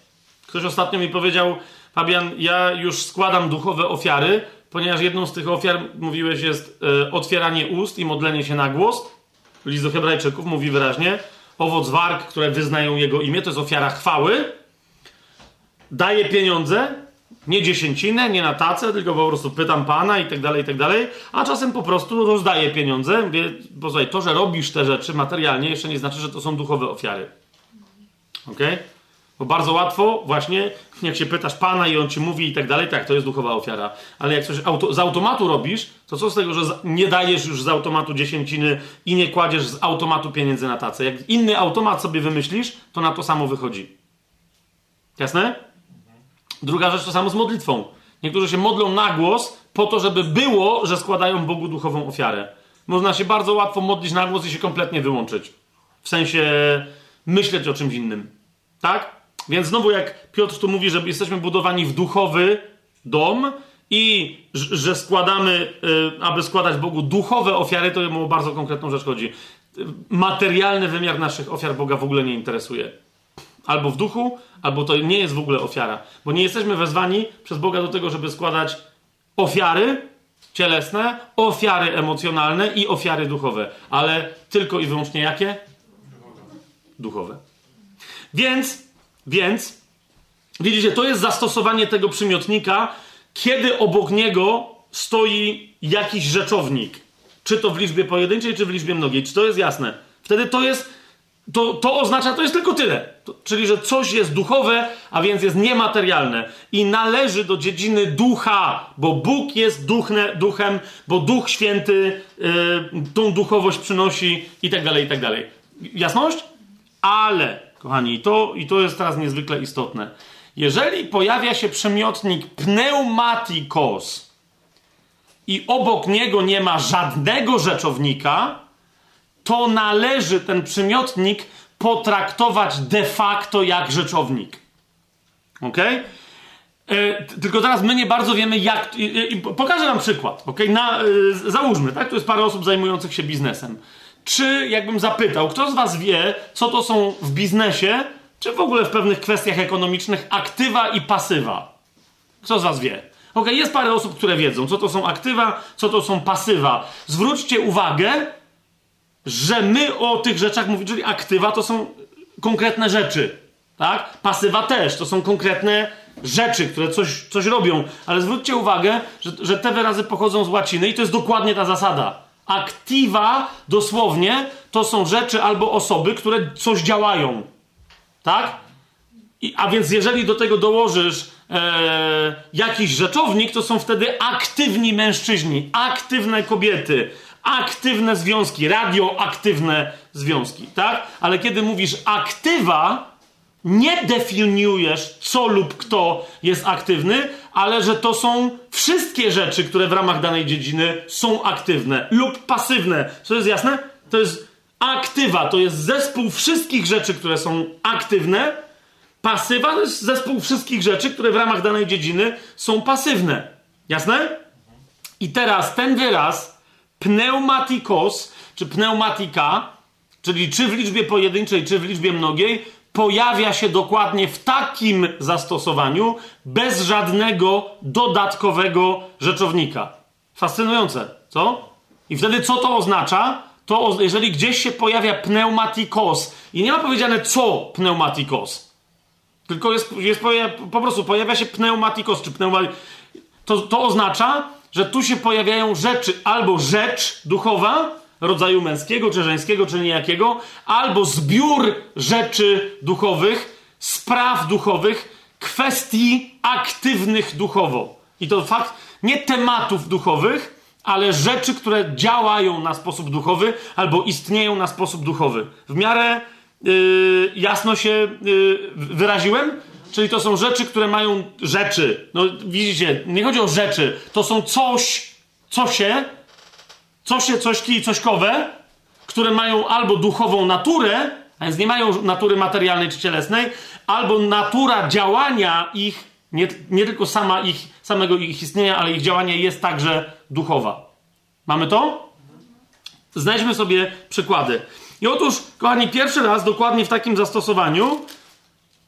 Ktoś ostatnio mi powiedział, Fabian, ja już składam duchowe ofiary, ponieważ jedną z tych ofiar, mówiłeś, jest y, otwieranie ust i modlenie się na głos. List do Hebrajczyków mówi wyraźnie, owoc warg, które wyznają jego imię, to jest ofiara chwały. Daje pieniądze, nie dziesięcinę, nie na tacę, tylko po prostu pytam pana i tak dalej, i tak dalej, a czasem po prostu rozdaję pieniądze. Mówię, posłuchaj, to, że robisz te rzeczy materialnie, jeszcze nie znaczy, że to są duchowe ofiary. Ok? Bo bardzo łatwo, właśnie, jak się pytasz pana i on ci mówi i tak dalej, tak, to jest duchowa ofiara. Ale jak coś auto, z automatu robisz, to co z tego, że nie dajesz już z automatu dziesięciny i nie kładziesz z automatu pieniędzy na tacę? Jak inny automat sobie wymyślisz, to na to samo wychodzi. Jasne? Druga rzecz to samo z modlitwą. Niektórzy się modlą na głos po to, żeby było, że składają Bogu duchową ofiarę. Można się bardzo łatwo modlić na głos i się kompletnie wyłączyć. W sensie myśleć o czymś innym. Tak? Więc znowu jak Piotr tu mówi, że jesteśmy budowani w duchowy dom i że składamy, y, aby składać Bogu duchowe ofiary, to mu o bardzo konkretną rzecz chodzi. Materialny wymiar naszych ofiar Boga w ogóle nie interesuje. Albo w duchu, albo to nie jest w ogóle ofiara. Bo nie jesteśmy wezwani przez Boga do tego, żeby składać ofiary cielesne, ofiary emocjonalne i ofiary duchowe. Ale tylko i wyłącznie jakie? Duchowe. Więc, więc, widzicie, to jest zastosowanie tego przymiotnika, kiedy obok niego stoi jakiś rzeczownik. Czy to w liczbie pojedynczej, czy w liczbie mnogiej. Czy to jest jasne? Wtedy to jest to, to oznacza, to jest tylko tyle. To, czyli, że coś jest duchowe, a więc jest niematerialne i należy do dziedziny ducha, bo Bóg jest duchne, duchem, bo Duch Święty yy, tą duchowość przynosi i tak dalej, i tak dalej. Jasność? Ale, kochani, to, i to jest teraz niezwykle istotne. Jeżeli pojawia się przemiotnik pneumatikos i obok niego nie ma żadnego rzeczownika, to należy ten przymiotnik potraktować de facto jak rzeczownik. Ok? E, tylko teraz my nie bardzo wiemy, jak. I, i, pokażę nam przykład. Ok? Na, e, załóżmy, tak? To jest parę osób zajmujących się biznesem. Czy jakbym zapytał, kto z Was wie, co to są w biznesie, czy w ogóle w pewnych kwestiach ekonomicznych aktywa i pasywa? Kto z Was wie? Ok, jest parę osób, które wiedzą, co to są aktywa, co to są pasywa. Zwróćcie uwagę, że my o tych rzeczach mówimy, czyli aktywa to są konkretne rzeczy, tak? Pasywa też, to są konkretne rzeczy, które coś, coś robią, ale zwróćcie uwagę, że, że te wyrazy pochodzą z łaciny i to jest dokładnie ta zasada. Aktywa dosłownie to są rzeczy albo osoby, które coś działają, tak? I, a więc jeżeli do tego dołożysz e, jakiś rzeczownik, to są wtedy aktywni mężczyźni, aktywne kobiety, aktywne związki, radioaktywne związki, tak? Ale kiedy mówisz aktywa, nie definiujesz, co lub kto jest aktywny, ale że to są wszystkie rzeczy, które w ramach danej dziedziny są aktywne lub pasywne. Co jest jasne? To jest aktywa, to jest zespół wszystkich rzeczy, które są aktywne. Pasywa to jest zespół wszystkich rzeczy, które w ramach danej dziedziny są pasywne. Jasne? I teraz ten wyraz pneumatikos, czy pneumatika, czyli czy w liczbie pojedynczej, czy w liczbie mnogiej, pojawia się dokładnie w takim zastosowaniu, bez żadnego dodatkowego rzeczownika. Fascynujące, co? I wtedy co to oznacza? To jeżeli gdzieś się pojawia pneumatikos i nie ma powiedziane co pneumatikos, tylko jest, jest po prostu pojawia się pneumatikos czy pneumatikos, to, to oznacza, że tu się pojawiają rzeczy, albo rzecz duchowa, rodzaju męskiego, czy żeńskiego, czy niejakiego, albo zbiór rzeczy duchowych, spraw duchowych, kwestii aktywnych duchowo. I to fakt nie tematów duchowych, ale rzeczy, które działają na sposób duchowy albo istnieją na sposób duchowy. W miarę yy, jasno się yy, wyraziłem? czyli to są rzeczy, które mają rzeczy. No widzicie, nie chodzi o rzeczy, to są coś, cosie, cosie, cośki i cośkowe, które mają albo duchową naturę, a więc nie mają natury materialnej czy cielesnej, albo natura działania ich, nie, nie tylko sama ich, samego ich istnienia, ale ich działanie jest także duchowa. Mamy to? Znajdźmy sobie przykłady. I otóż, kochani, pierwszy raz dokładnie w takim zastosowaniu,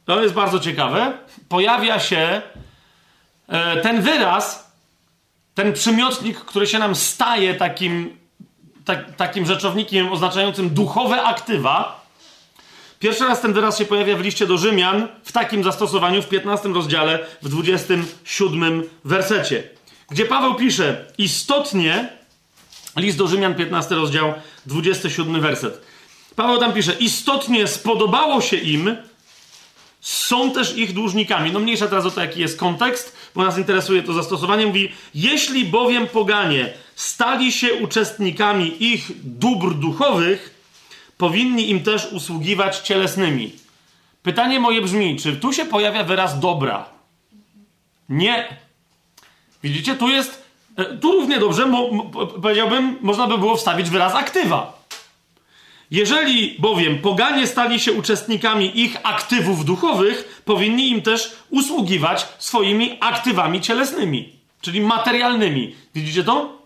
to jest bardzo ciekawe, pojawia się e, ten wyraz, ten przymiotnik, który się nam staje takim, tak, takim rzeczownikiem oznaczającym duchowe aktywa. Pierwszy raz ten wyraz się pojawia w liście do Rzymian w takim zastosowaniu w 15 rozdziale, w 27 wersecie, gdzie Paweł pisze: Istotnie, list do Rzymian, 15 rozdział, 27 werset. Paweł tam pisze: Istotnie spodobało się im, są też ich dłużnikami. No mniejsza teraz o to, jaki jest kontekst, bo nas interesuje to zastosowanie. Mówi, jeśli bowiem poganie stali się uczestnikami ich dóbr duchowych, powinni im też usługiwać cielesnymi. Pytanie moje brzmi, czy tu się pojawia wyraz dobra? Nie. Widzicie, tu jest, e, tu równie dobrze, mo, powiedziałbym, można by było wstawić wyraz aktywa. Jeżeli bowiem poganie stali się uczestnikami ich aktywów duchowych, powinni im też usługiwać swoimi aktywami cielesnymi, czyli materialnymi. Widzicie to?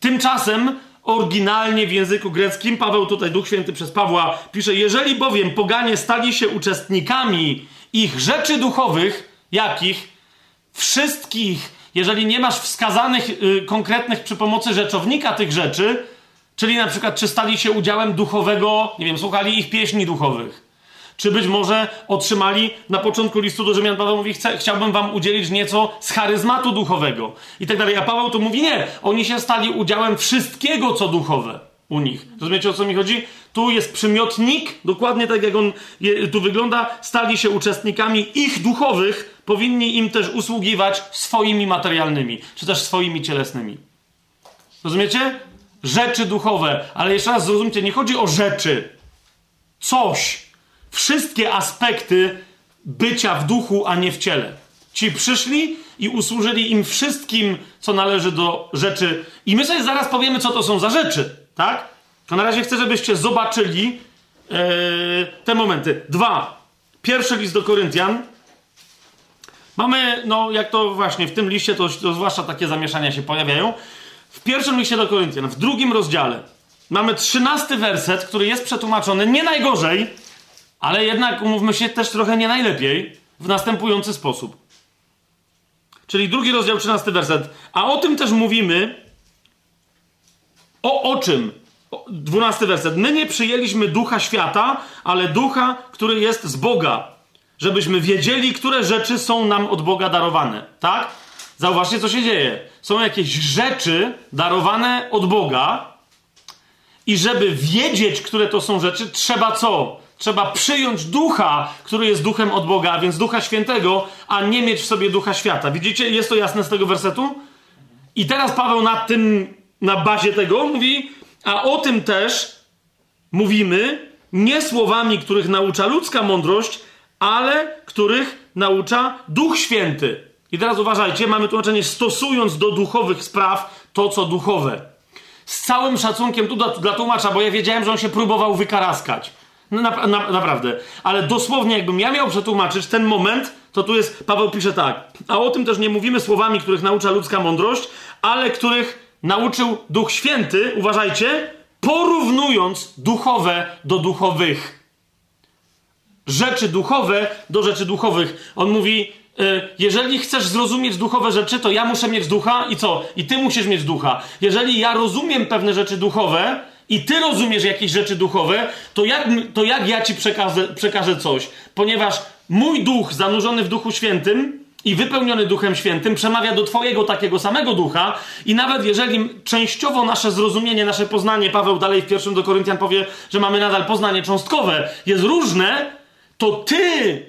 Tymczasem oryginalnie w języku greckim, Paweł tutaj, Duch Święty przez Pawła pisze, jeżeli bowiem poganie stali się uczestnikami ich rzeczy duchowych, jakich? Wszystkich, jeżeli nie masz wskazanych y, konkretnych przy pomocy rzeczownika tych rzeczy, Czyli na przykład, czy stali się udziałem duchowego, nie wiem, słuchali ich pieśni duchowych. Czy być może otrzymali na początku listu do Rzymian Paweł mówi, chciałbym wam udzielić nieco z charyzmatu duchowego. I tak dalej. A Paweł tu mówi, nie, oni się stali udziałem wszystkiego, co duchowe u nich. Rozumiecie, o co mi chodzi? Tu jest przymiotnik, dokładnie tak jak on je, tu wygląda, stali się uczestnikami ich duchowych, powinni im też usługiwać swoimi materialnymi, czy też swoimi cielesnymi. Rozumiecie? Rzeczy duchowe. Ale jeszcze raz zrozumcie, nie chodzi o rzeczy. Coś. Wszystkie aspekty bycia w duchu, a nie w ciele. Ci przyszli i usłużyli im wszystkim, co należy do rzeczy. I my sobie zaraz powiemy, co to są za rzeczy, tak? A na razie chcę, żebyście zobaczyli yy, te momenty. Dwa. Pierwszy list do Koryntian. Mamy, no jak to właśnie w tym liście, to, to zwłaszcza takie zamieszania się pojawiają. W pierwszym liście do Koryntian, w drugim rozdziale, mamy trzynasty werset, który jest przetłumaczony nie najgorzej, ale jednak, umówmy się, też trochę nie najlepiej, w następujący sposób. Czyli drugi rozdział, trzynasty werset. A o tym też mówimy. O, o czym? Dwunasty werset. My nie przyjęliśmy ducha świata, ale ducha, który jest z Boga, żebyśmy wiedzieli, które rzeczy są nam od Boga darowane. Tak? Zauważcie, co się dzieje. Są jakieś rzeczy darowane od Boga, i żeby wiedzieć, które to są rzeczy, trzeba co? Trzeba przyjąć ducha, który jest duchem od Boga, a więc ducha świętego, a nie mieć w sobie ducha świata. Widzicie, jest to jasne z tego wersetu? I teraz Paweł na tym, na bazie tego mówi, a o tym też mówimy nie słowami, których naucza ludzka mądrość, ale których naucza Duch Święty. I teraz uważajcie, mamy tłumaczenie stosując do duchowych spraw to, co duchowe. Z całym szacunkiem tu dla, dla tłumacza, bo ja wiedziałem, że on się próbował wykaraskać. No, na, na, naprawdę. Ale dosłownie, jakbym ja miał przetłumaczyć ten moment, to tu jest, Paweł pisze tak. A o tym też nie mówimy słowami, których naucza ludzka mądrość, ale których nauczył Duch Święty, uważajcie, porównując duchowe do duchowych. Rzeczy duchowe do rzeczy duchowych. On mówi, jeżeli chcesz zrozumieć duchowe rzeczy, to ja muszę mieć ducha i co? I ty musisz mieć ducha. Jeżeli ja rozumiem pewne rzeczy duchowe i ty rozumiesz jakieś rzeczy duchowe, to jak, to jak ja ci przekażę, przekażę coś? Ponieważ mój duch zanurzony w Duchu Świętym i wypełniony Duchem Świętym przemawia do Twojego takiego samego ducha, i nawet jeżeli częściowo nasze zrozumienie, nasze poznanie, Paweł dalej w pierwszym do Koryntian powie, że mamy nadal poznanie cząstkowe, jest różne, to Ty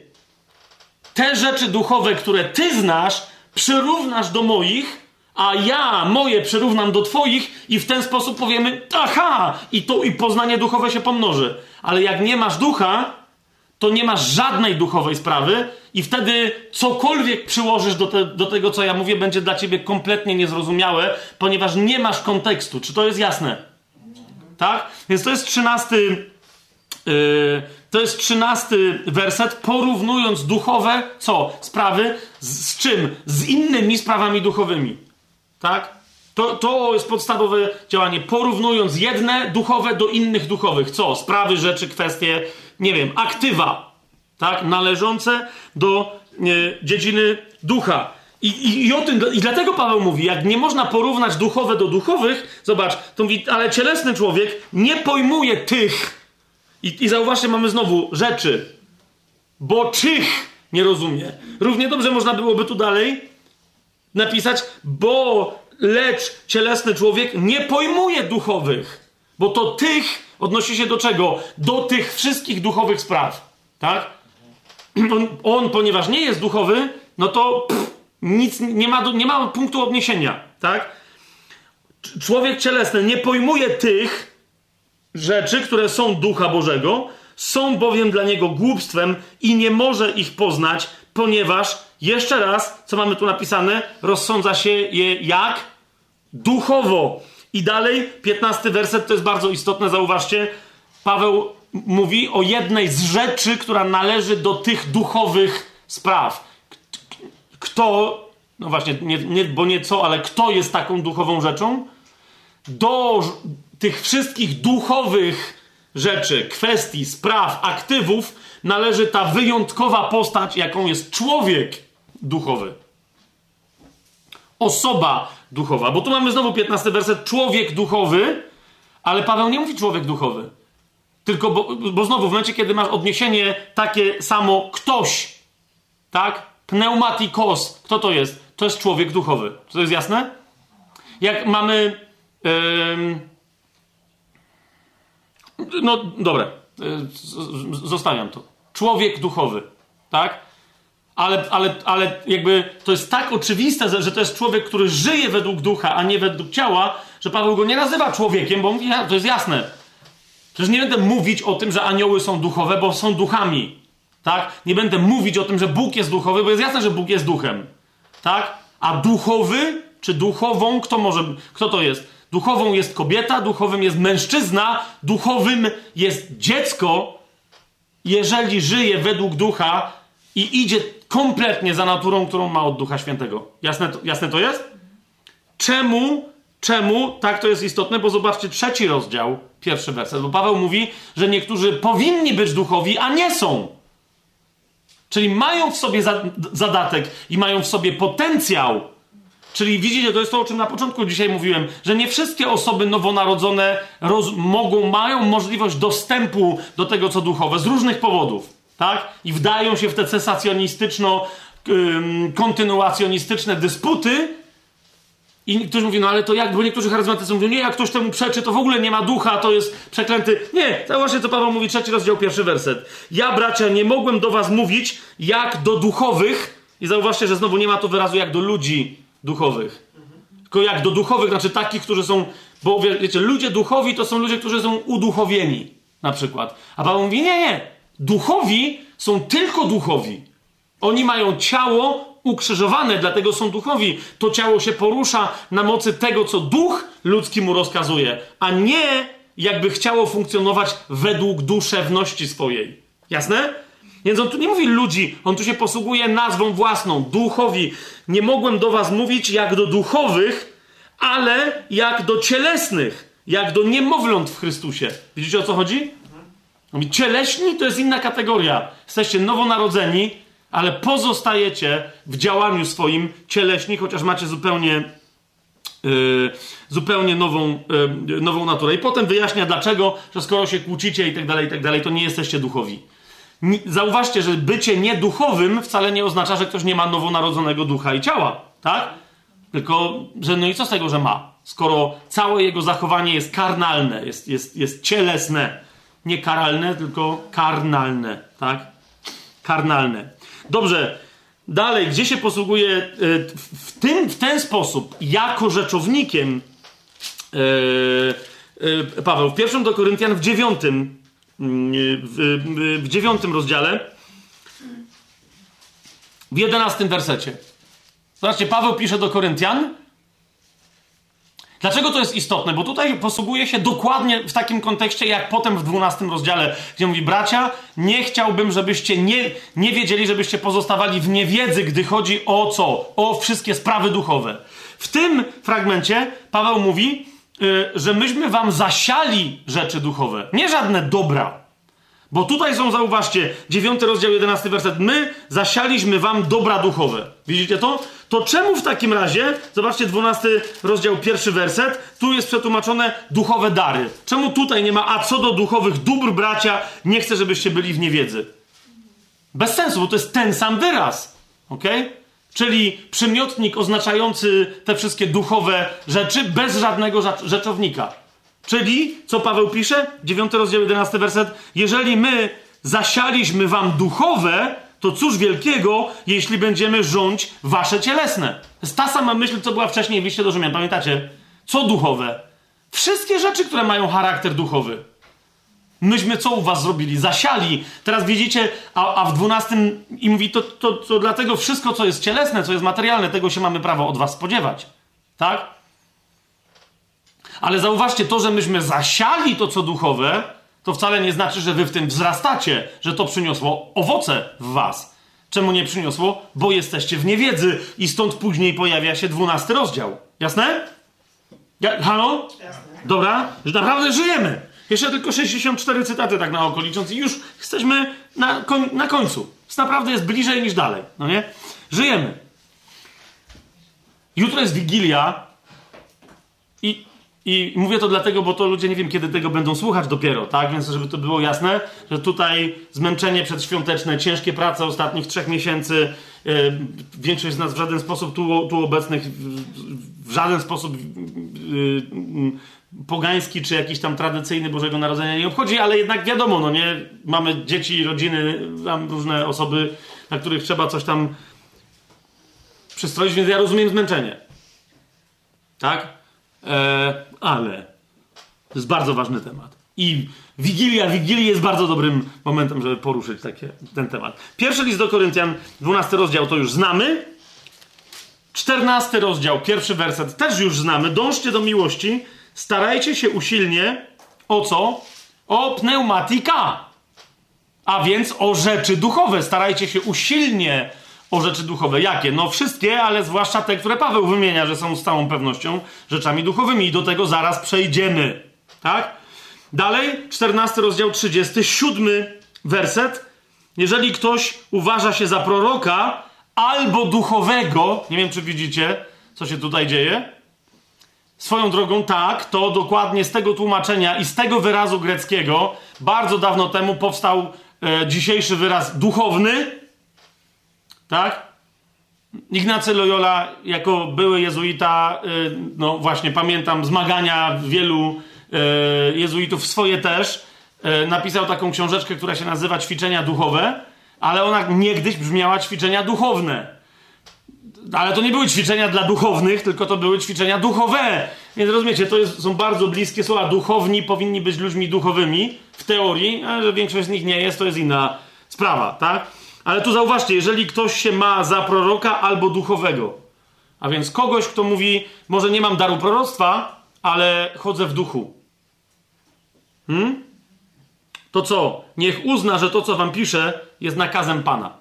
te rzeczy duchowe, które ty znasz, przyrównasz do moich, a ja moje przyrównam do twoich i w ten sposób powiemy, aha, i to i poznanie duchowe się pomnoży. Ale jak nie masz ducha, to nie masz żadnej duchowej sprawy i wtedy cokolwiek przyłożysz do, te, do tego, co ja mówię, będzie dla ciebie kompletnie niezrozumiałe, ponieważ nie masz kontekstu. Czy to jest jasne? Tak? Więc to jest trzynasty. Yy, to jest trzynasty werset, porównując duchowe, co? Sprawy z, z czym? Z innymi sprawami duchowymi. Tak? To, to jest podstawowe działanie. Porównując jedne duchowe do innych duchowych. Co? Sprawy, rzeczy, kwestie, nie wiem, aktywa, tak? Należące do nie, dziedziny ducha. I, i, I o tym, i dlatego Paweł mówi, jak nie można porównać duchowe do duchowych, zobacz, to mówi, ale cielesny człowiek nie pojmuje tych. I, i zauważcie, mamy znowu rzeczy, bo czych nie rozumie. Równie dobrze można byłoby tu dalej napisać, bo lecz cielesny człowiek nie pojmuje duchowych, bo to tych odnosi się do czego? Do tych wszystkich duchowych spraw, tak? On, on ponieważ nie jest duchowy, no to pff, nic nie ma, nie ma punktu odniesienia, tak? Człowiek cielesny nie pojmuje tych rzeczy, które są ducha Bożego, są bowiem dla niego głupstwem i nie może ich poznać, ponieważ, jeszcze raz, co mamy tu napisane, rozsądza się je jak? Duchowo. I dalej, 15 werset, to jest bardzo istotne, zauważcie. Paweł mówi o jednej z rzeczy, która należy do tych duchowych spraw. Kto, no właśnie, nie, nie, bo nie co, ale kto jest taką duchową rzeczą? Do tych wszystkich duchowych rzeczy, kwestii, spraw, aktywów należy ta wyjątkowa postać, jaką jest człowiek duchowy. Osoba duchowa. Bo tu mamy znowu 15 werset, człowiek duchowy, ale Paweł nie mówi człowiek duchowy. Tylko, bo, bo znowu w momencie, kiedy masz odniesienie takie samo ktoś, tak? Pneumatikos, kto to jest? To jest człowiek duchowy. Czy to jest jasne? Jak mamy. Yy, no dobra, yy, zostawiam to. Człowiek duchowy, tak? ale, ale, ale jakby to jest tak oczywiste, że to jest człowiek, który żyje według ducha, a nie według ciała, że Paweł go nie nazywa człowiekiem, bo mówi, to jest jasne. Przecież nie będę mówić o tym, że anioły są duchowe, bo są duchami. Tak? Nie będę mówić o tym, że Bóg jest duchowy, bo jest jasne, że Bóg jest duchem. Tak? A duchowy czy duchową, kto może, kto to jest? Duchową jest kobieta, duchowym jest mężczyzna, duchowym jest dziecko, jeżeli żyje według ducha i idzie kompletnie za naturą, którą ma od Ducha Świętego. Jasne to, jasne to jest? Czemu, czemu tak to jest istotne? Bo zobaczcie trzeci rozdział, pierwszy werset, bo Paweł mówi, że niektórzy powinni być duchowi, a nie są. Czyli mają w sobie zadatek i mają w sobie potencjał. Czyli widzicie, to jest to, o czym na początku dzisiaj mówiłem, że nie wszystkie osoby nowonarodzone roz, mogą, mają możliwość dostępu do tego, co duchowe, z różnych powodów tak? I wdają się w te cesacjonistyczno, kontynuacjonistyczne dysputy. I ktoś mówi, no ale to jak, bo niektórzy charyzmatycy mówią, nie, jak ktoś temu przeczy, to w ogóle nie ma ducha, to jest przeklęty. Nie, to właśnie co Paweł mówi, trzeci rozdział, pierwszy werset. Ja, bracia, nie mogłem do was mówić jak do duchowych, i zauważcie, że znowu nie ma tu wyrazu jak do ludzi duchowych, tylko jak do duchowych, znaczy takich, którzy są, bo wiecie, ludzie duchowi to są ludzie, którzy są uduchowieni, na przykład. A Paweł mówi, nie, nie, Duchowi są tylko duchowi. Oni mają ciało ukrzyżowane, dlatego są duchowi. To ciało się porusza na mocy tego, co duch ludzki mu rozkazuje, a nie jakby chciało funkcjonować według duszewności swojej. Jasne? Więc on tu nie mówi ludzi, on tu się posługuje nazwą własną, duchowi. Nie mogłem do was mówić jak do duchowych, ale jak do cielesnych, jak do niemowląt w Chrystusie. Widzicie o co chodzi? Cieleśni to jest inna kategoria. Jesteście nowonarodzeni, ale pozostajecie w działaniu swoim cieleśni, chociaż macie zupełnie, yy, zupełnie nową, yy, nową naturę. I potem wyjaśnia dlaczego, że skoro się kłócicie i tak dalej, i tak dalej, to nie jesteście duchowi. Zauważcie, że bycie nieduchowym wcale nie oznacza, że ktoś nie ma nowonarodzonego ducha i ciała, tak? Tylko, że no i co z tego, że ma? Skoro całe jego zachowanie jest karnalne, jest, jest, jest cielesne, nie karalne, tylko karnalne, tak? Karnalne. Dobrze, dalej, gdzie się posługuje e, w, tym, w ten sposób, jako rzeczownikiem yy, yy, Paweł? W pierwszym do Koryntian w dziewiątym w, w dziewiątym rozdziale, w jedenastym wersecie. Zobaczcie, Paweł pisze do Koryntian. Dlaczego to jest istotne? Bo tutaj posługuje się dokładnie w takim kontekście, jak potem w dwunastym rozdziale, gdzie mówi: Bracia, nie chciałbym, żebyście nie, nie wiedzieli, żebyście pozostawali w niewiedzy, gdy chodzi o co? O wszystkie sprawy duchowe. W tym fragmencie Paweł mówi, że myśmy wam zasiali rzeczy duchowe, nie żadne dobra. Bo tutaj są, zauważcie, 9 rozdział, 11 werset. My zasialiśmy wam dobra duchowe. Widzicie to? To czemu w takim razie, zobaczcie, 12 rozdział, pierwszy werset, tu jest przetłumaczone duchowe dary. Czemu tutaj nie ma, a co do duchowych dóbr, bracia, nie chcę, żebyście byli w niewiedzy. Bez sensu, bo to jest ten sam wyraz. ok? Czyli przymiotnik oznaczający te wszystkie duchowe rzeczy bez żadnego rzeczownika. Czyli, co Paweł pisze? 9 rozdział 11 werset. Jeżeli my zasialiśmy wam duchowe, to cóż wielkiego, jeśli będziemy rządź wasze cielesne. To jest ta sama myśl, co była wcześniej w liście do Rzymian. Pamiętacie? Co duchowe? Wszystkie rzeczy, które mają charakter duchowy. Myśmy co u was zrobili? Zasiali. Teraz widzicie, a, a w dwunastym i mówi, to, to, to dlatego wszystko, co jest cielesne, co jest materialne, tego się mamy prawo od was spodziewać. Tak? Ale zauważcie, to, że myśmy zasiali to, co duchowe, to wcale nie znaczy, że wy w tym wzrastacie, że to przyniosło owoce w was. Czemu nie przyniosło? Bo jesteście w niewiedzy i stąd później pojawia się dwunasty rozdział. Jasne? Ja, halo? Jasne. Dobra, że naprawdę żyjemy. Jeszcze tylko 64 cytaty tak na oko licząc i już jesteśmy na, koń, na końcu. Jest naprawdę jest bliżej niż dalej, no nie? Żyjemy. Jutro jest Wigilia i i mówię to dlatego, bo to ludzie nie wiem, kiedy tego będą słuchać dopiero, tak? Więc żeby to było jasne, że tutaj zmęczenie przedświąteczne, ciężkie prace ostatnich trzech miesięcy, yy, większość z nas w żaden sposób tu, tu obecnych, w, w żaden sposób yy, pogański czy jakiś tam tradycyjny Bożego Narodzenia nie obchodzi, ale jednak wiadomo, no nie, mamy dzieci, rodziny, mam różne osoby, na których trzeba coś tam przystroić, więc ja rozumiem zmęczenie. Tak? E, ale to jest bardzo ważny temat. I Wigilia, Wigilii jest bardzo dobrym momentem, żeby poruszyć takie, ten temat. Pierwszy list do Koryntian, 12 rozdział to już znamy. 14 rozdział, pierwszy werset też już znamy. Dążcie do miłości, starajcie się usilnie o co? O pneumatika. A więc o rzeczy duchowe. Starajcie się usilnie o rzeczy duchowe. Jakie? No wszystkie, ale zwłaszcza te, które Paweł wymienia, że są z całą pewnością rzeczami duchowymi. I do tego zaraz przejdziemy. Tak? Dalej, 14 rozdział 37 werset. Jeżeli ktoś uważa się za proroka albo duchowego, nie wiem czy widzicie, co się tutaj dzieje. Swoją drogą, tak, to dokładnie z tego tłumaczenia i z tego wyrazu greckiego bardzo dawno temu powstał e, dzisiejszy wyraz duchowny, tak? Ignacy Loyola, jako były jezuita, y, no właśnie pamiętam zmagania wielu y, jezuitów, swoje też, y, napisał taką książeczkę, która się nazywa Ćwiczenia Duchowe, ale ona niegdyś brzmiała Ćwiczenia Duchowne. Ale to nie były ćwiczenia dla duchownych, tylko to były ćwiczenia duchowe. Więc rozumiecie, to jest, są bardzo bliskie słowa. Duchowni powinni być ludźmi duchowymi w teorii, a że większość z nich nie jest, to jest inna sprawa, tak? Ale tu zauważcie, jeżeli ktoś się ma za proroka albo duchowego, a więc kogoś, kto mówi, może nie mam daru proroctwa, ale chodzę w duchu. Hmm? To co? Niech uzna, że to, co wam pisze, jest nakazem Pana.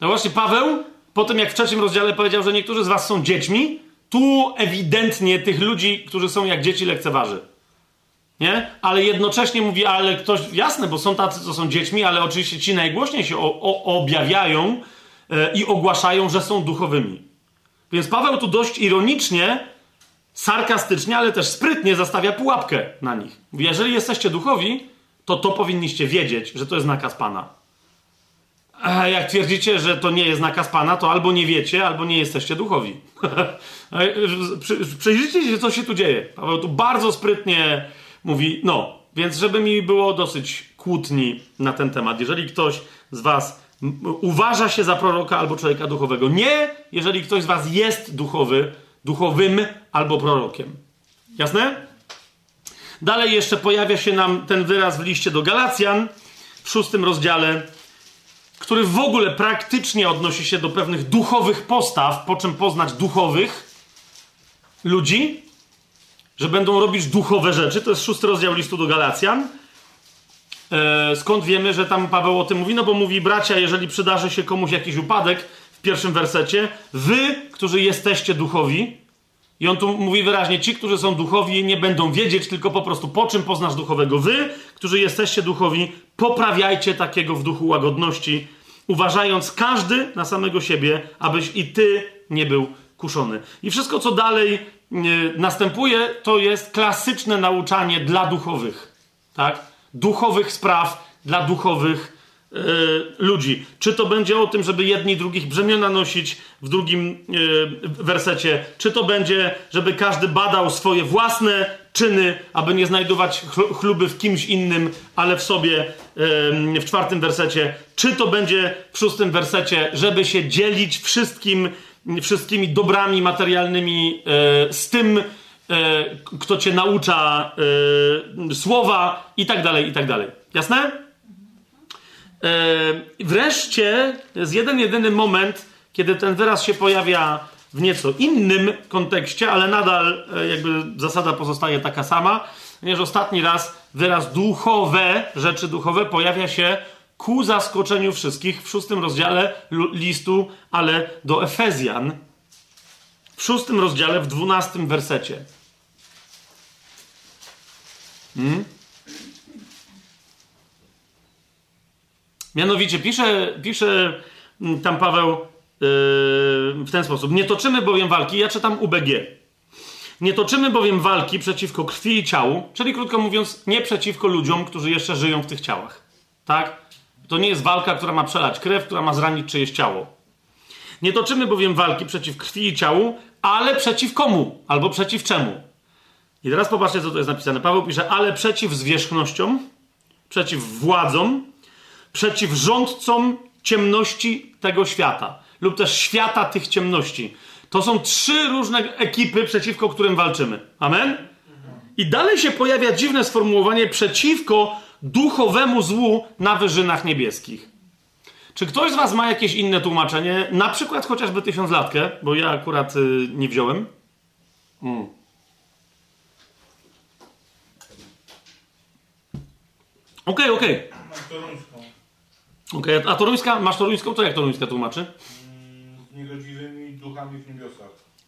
No właśnie, Paweł, po tym jak w trzecim rozdziale powiedział, że niektórzy z was są dziećmi, tu ewidentnie tych ludzi, którzy są jak dzieci, lekceważy nie? Ale jednocześnie mówi, ale ktoś, jasne, bo są tacy, co są dziećmi, ale oczywiście ci najgłośniej się o, o, objawiają e, i ogłaszają, że są duchowymi. Więc Paweł tu dość ironicznie, sarkastycznie, ale też sprytnie zastawia pułapkę na nich. Mówi, jeżeli jesteście duchowi, to to powinniście wiedzieć, że to jest nakaz Pana. A jak twierdzicie, że to nie jest nakaz Pana, to albo nie wiecie, albo nie jesteście duchowi. [laughs] Przejrzyjcie się, co się tu dzieje. Paweł tu bardzo sprytnie Mówi, no, więc żeby mi było dosyć kłótni na ten temat. Jeżeli ktoś z was uważa się za proroka albo człowieka duchowego, nie jeżeli ktoś z was jest duchowy, duchowym albo prorokiem. Jasne? Dalej jeszcze pojawia się nam ten wyraz w liście do Galacjan w szóstym rozdziale, który w ogóle praktycznie odnosi się do pewnych duchowych postaw, po czym poznać duchowych ludzi, że będą robić duchowe rzeczy. To jest szósty rozdział listu do Galacjan. E, skąd wiemy, że tam Paweł o tym mówi? No bo mówi, bracia, jeżeli przydarzy się komuś jakiś upadek, w pierwszym wersecie, wy, którzy jesteście duchowi, i on tu mówi wyraźnie, ci, którzy są duchowi, nie będą wiedzieć, tylko po prostu po czym poznasz duchowego. Wy, którzy jesteście duchowi, poprawiajcie takiego w duchu łagodności, uważając każdy na samego siebie, abyś i ty nie był kuszony. I wszystko, co dalej yy, następuje, to jest klasyczne nauczanie dla duchowych. Tak? Duchowych spraw dla duchowych yy, ludzi. Czy to będzie o tym, żeby jedni drugich brzemiona nosić w drugim yy, wersecie, czy to będzie, żeby każdy badał swoje własne czyny, aby nie znajdować chluby w kimś innym, ale w sobie w czwartym wersecie, czy to będzie w szóstym wersecie, żeby się dzielić wszystkim, wszystkimi dobrami materialnymi e, z tym, e, kto cię naucza e, słowa i tak dalej, i tak dalej. Jasne? Wreszcie jest jeden, jedyny moment, kiedy ten wyraz się pojawia w nieco innym kontekście, ale nadal jakby zasada pozostaje taka sama, ponieważ ostatni raz wyraz duchowe, rzeczy duchowe pojawia się ku zaskoczeniu wszystkich w szóstym rozdziale listu, ale do Efezjan, w szóstym rozdziale, w dwunastym wersecie. Hmm? Mianowicie pisze, pisze mm, tam Paweł, w ten sposób. Nie toczymy bowiem walki, ja czytam UBG. Nie toczymy bowiem walki przeciwko krwi i ciału, czyli krótko mówiąc, nie przeciwko ludziom, którzy jeszcze żyją w tych ciałach. Tak? To nie jest walka, która ma przelać krew, która ma zranić czyjeś ciało. Nie toczymy bowiem walki przeciw krwi i ciału, ale przeciw komu? Albo przeciw czemu? I teraz popatrzcie, co tu jest napisane. Paweł pisze, ale przeciw zwierzchnościom, przeciw władzom, przeciw rządcom ciemności tego świata lub też świata tych ciemności. To są trzy różne ekipy, przeciwko którym walczymy. Amen? I dalej się pojawia dziwne sformułowanie przeciwko duchowemu złu na wyżynach niebieskich. Czy ktoś z Was ma jakieś inne tłumaczenie? Na przykład chociażby tysiąclatkę, bo ja akurat y, nie wziąłem. Mm. Okej, okay, okej. Okay. okay. a toruńska, masz toruńską? To jak toruńska tłumaczy? z niegodziwymi duchami w niebiosach.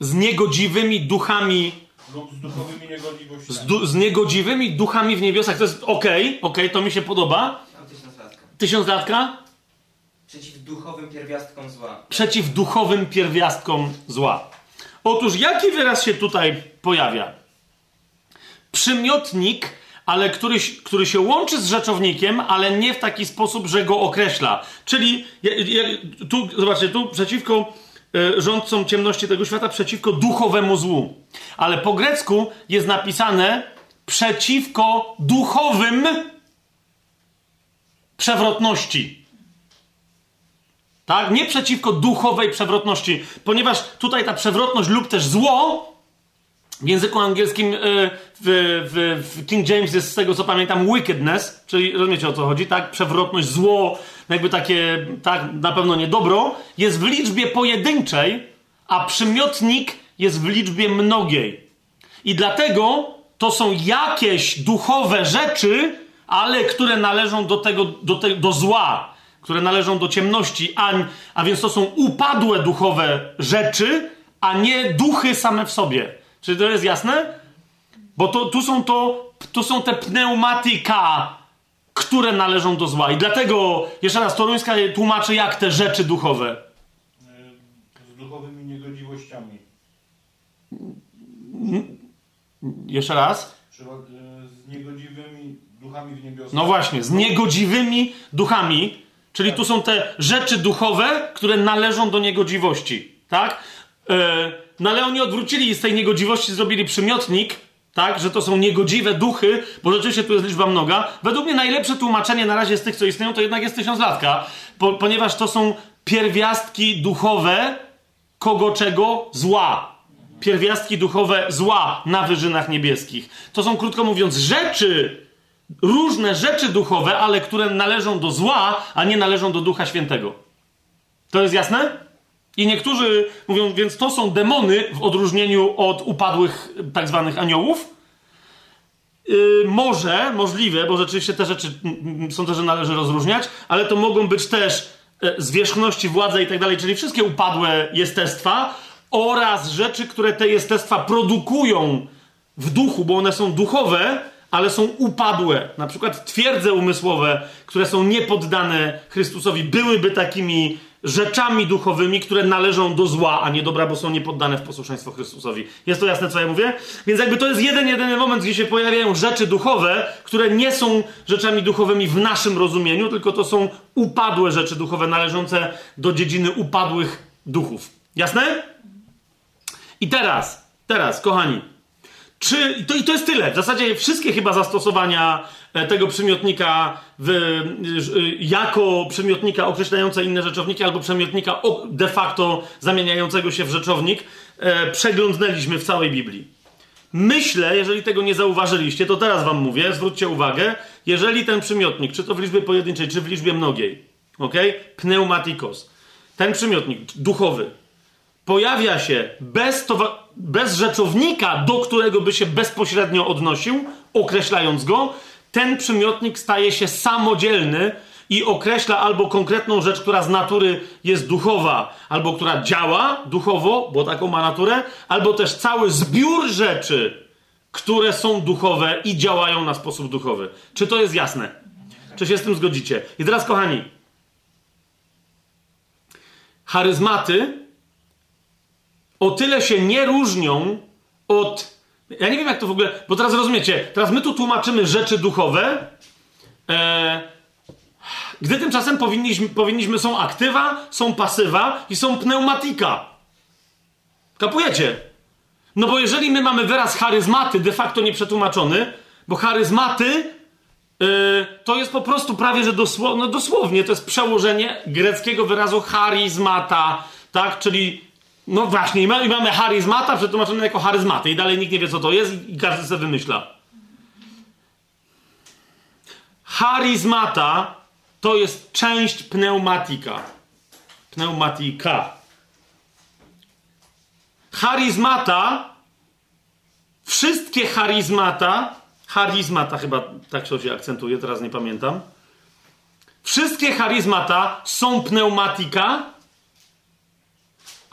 Z niegodziwymi duchami. Lub z duchowymi niegodziwościami. Z, du z niegodziwymi duchami w niebiosach. To jest okej, okay, okej, okay, to mi się podoba. Tysiąclatka. Tysiąclatka? Przeciw duchowym pierwiastkom zła. Przeciw duchowym pierwiastkom zła. Otóż jaki wyraz się tutaj pojawia? Przymiotnik, ale który, który się łączy z rzeczownikiem, ale nie w taki sposób, że go określa. Czyli tu, zobaczcie, tu przeciwko rządcom ciemności tego świata, przeciwko duchowemu złu. Ale po grecku jest napisane przeciwko duchowym przewrotności. Tak? Nie przeciwko duchowej przewrotności, ponieważ tutaj ta przewrotność lub też zło w języku angielskim, e, w, King James jest z tego co pamiętam wickedness, czyli rozumiecie o co chodzi, tak? Przewrotność, zło, jakby takie, tak, na pewno nie dobro, jest w liczbie pojedynczej, a przymiotnik jest w liczbie mnogiej. I dlatego to są jakieś duchowe rzeczy, ale które należą do tego, do, te, do zła, które należą do ciemności, a, a więc to są upadłe duchowe rzeczy, a nie duchy same w sobie. Czy to jest jasne? Bo to, tu, są to, tu są te pneumatyka, które należą do zła. I dlatego, jeszcze raz, Toruńska tłumaczy, jak te rzeczy duchowe. Z duchowymi niegodziwościami. Jeszcze raz? E, z niegodziwymi duchami w niebiosach. No właśnie, z niegodziwymi duchami, czyli tu są te rzeczy duchowe, które należą do niegodziwości. Tak? Yy, no ale oni odwrócili z tej niegodziwości, zrobili przymiotnik, tak, że to są niegodziwe duchy, bo rzeczywiście tu jest liczba mnoga. Według mnie najlepsze tłumaczenie na razie z tych, co istnieją, to jednak jest tysiąclatka, po, ponieważ to są pierwiastki duchowe kogo czego zła. pierwiastki duchowe zła na wyżynach niebieskich. To są, krótko mówiąc, rzeczy, różne rzeczy duchowe, ale które należą do zła, a nie należą do Ducha Świętego. To jest jasne? I niektórzy mówią, więc to są demony w odróżnieniu od upadłych tak zwanych aniołów. Yy, może, możliwe, bo rzeczywiście te rzeczy są te, że należy rozróżniać, ale to mogą być też e, zwierzchności, władze i tak dalej, czyli wszystkie upadłe jestestwa oraz rzeczy, które te jestestwa produkują w duchu, bo one są duchowe, ale są upadłe. Na przykład twierdze umysłowe, które są niepoddane Chrystusowi, byłyby takimi rzeczami duchowymi, które należą do zła, a nie dobra, bo są niepoddane w posłuszeństwo Chrystusowi. Jest to jasne, co ja mówię? Więc jakby to jest jeden, jedyny moment, gdzie się pojawiają rzeczy duchowe, które nie są rzeczami duchowymi w naszym rozumieniu, tylko to są upadłe rzeczy duchowe należące do dziedziny upadłych duchów. Jasne? I teraz, teraz, kochani, czy, to, I to jest tyle. W zasadzie wszystkie chyba zastosowania tego przymiotnika w, e, jako przymiotnika określające inne rzeczowniki albo przymiotnika de facto zamieniającego się w rzeczownik e, przeglądnęliśmy w całej Biblii. Myślę, jeżeli tego nie zauważyliście, to teraz wam mówię, zwróćcie uwagę, jeżeli ten przymiotnik, czy to w liczbie pojedynczej, czy w liczbie mnogiej, ok? Pneumatikos, ten przymiotnik duchowy, pojawia się bez, bez rzeczownika, do którego by się bezpośrednio odnosił, określając go, ten przymiotnik staje się samodzielny i określa albo konkretną rzecz, która z natury jest duchowa, albo która działa duchowo, bo taką ma naturę, albo też cały zbiór rzeczy, które są duchowe i działają na sposób duchowy. Czy to jest jasne? Czy się z tym zgodzicie? I teraz, kochani, charyzmaty o tyle się nie różnią od. Ja nie wiem, jak to w ogóle. Bo teraz rozumiecie, teraz my tu tłumaczymy rzeczy duchowe, e, gdy tymczasem powinniśmy, powinniśmy są aktywa, są pasywa i są pneumatika. Kapujecie? No bo jeżeli my mamy wyraz charyzmaty de facto nieprzetłumaczony, bo charyzmaty yy, to jest po prostu prawie, że dosło, no dosłownie to jest przełożenie greckiego wyrazu charizmata, tak? Czyli no właśnie, i mamy, i mamy charyzmata przetłumaczone jako charyzmaty i dalej nikt nie wie, co to jest i każdy sobie wymyśla. Charyzmata to jest część pneumatika. Pneumatika. Charyzmata, wszystkie charyzmata, charyzmata chyba tak się akcentuje, teraz nie pamiętam. Wszystkie charyzmata są pneumatika,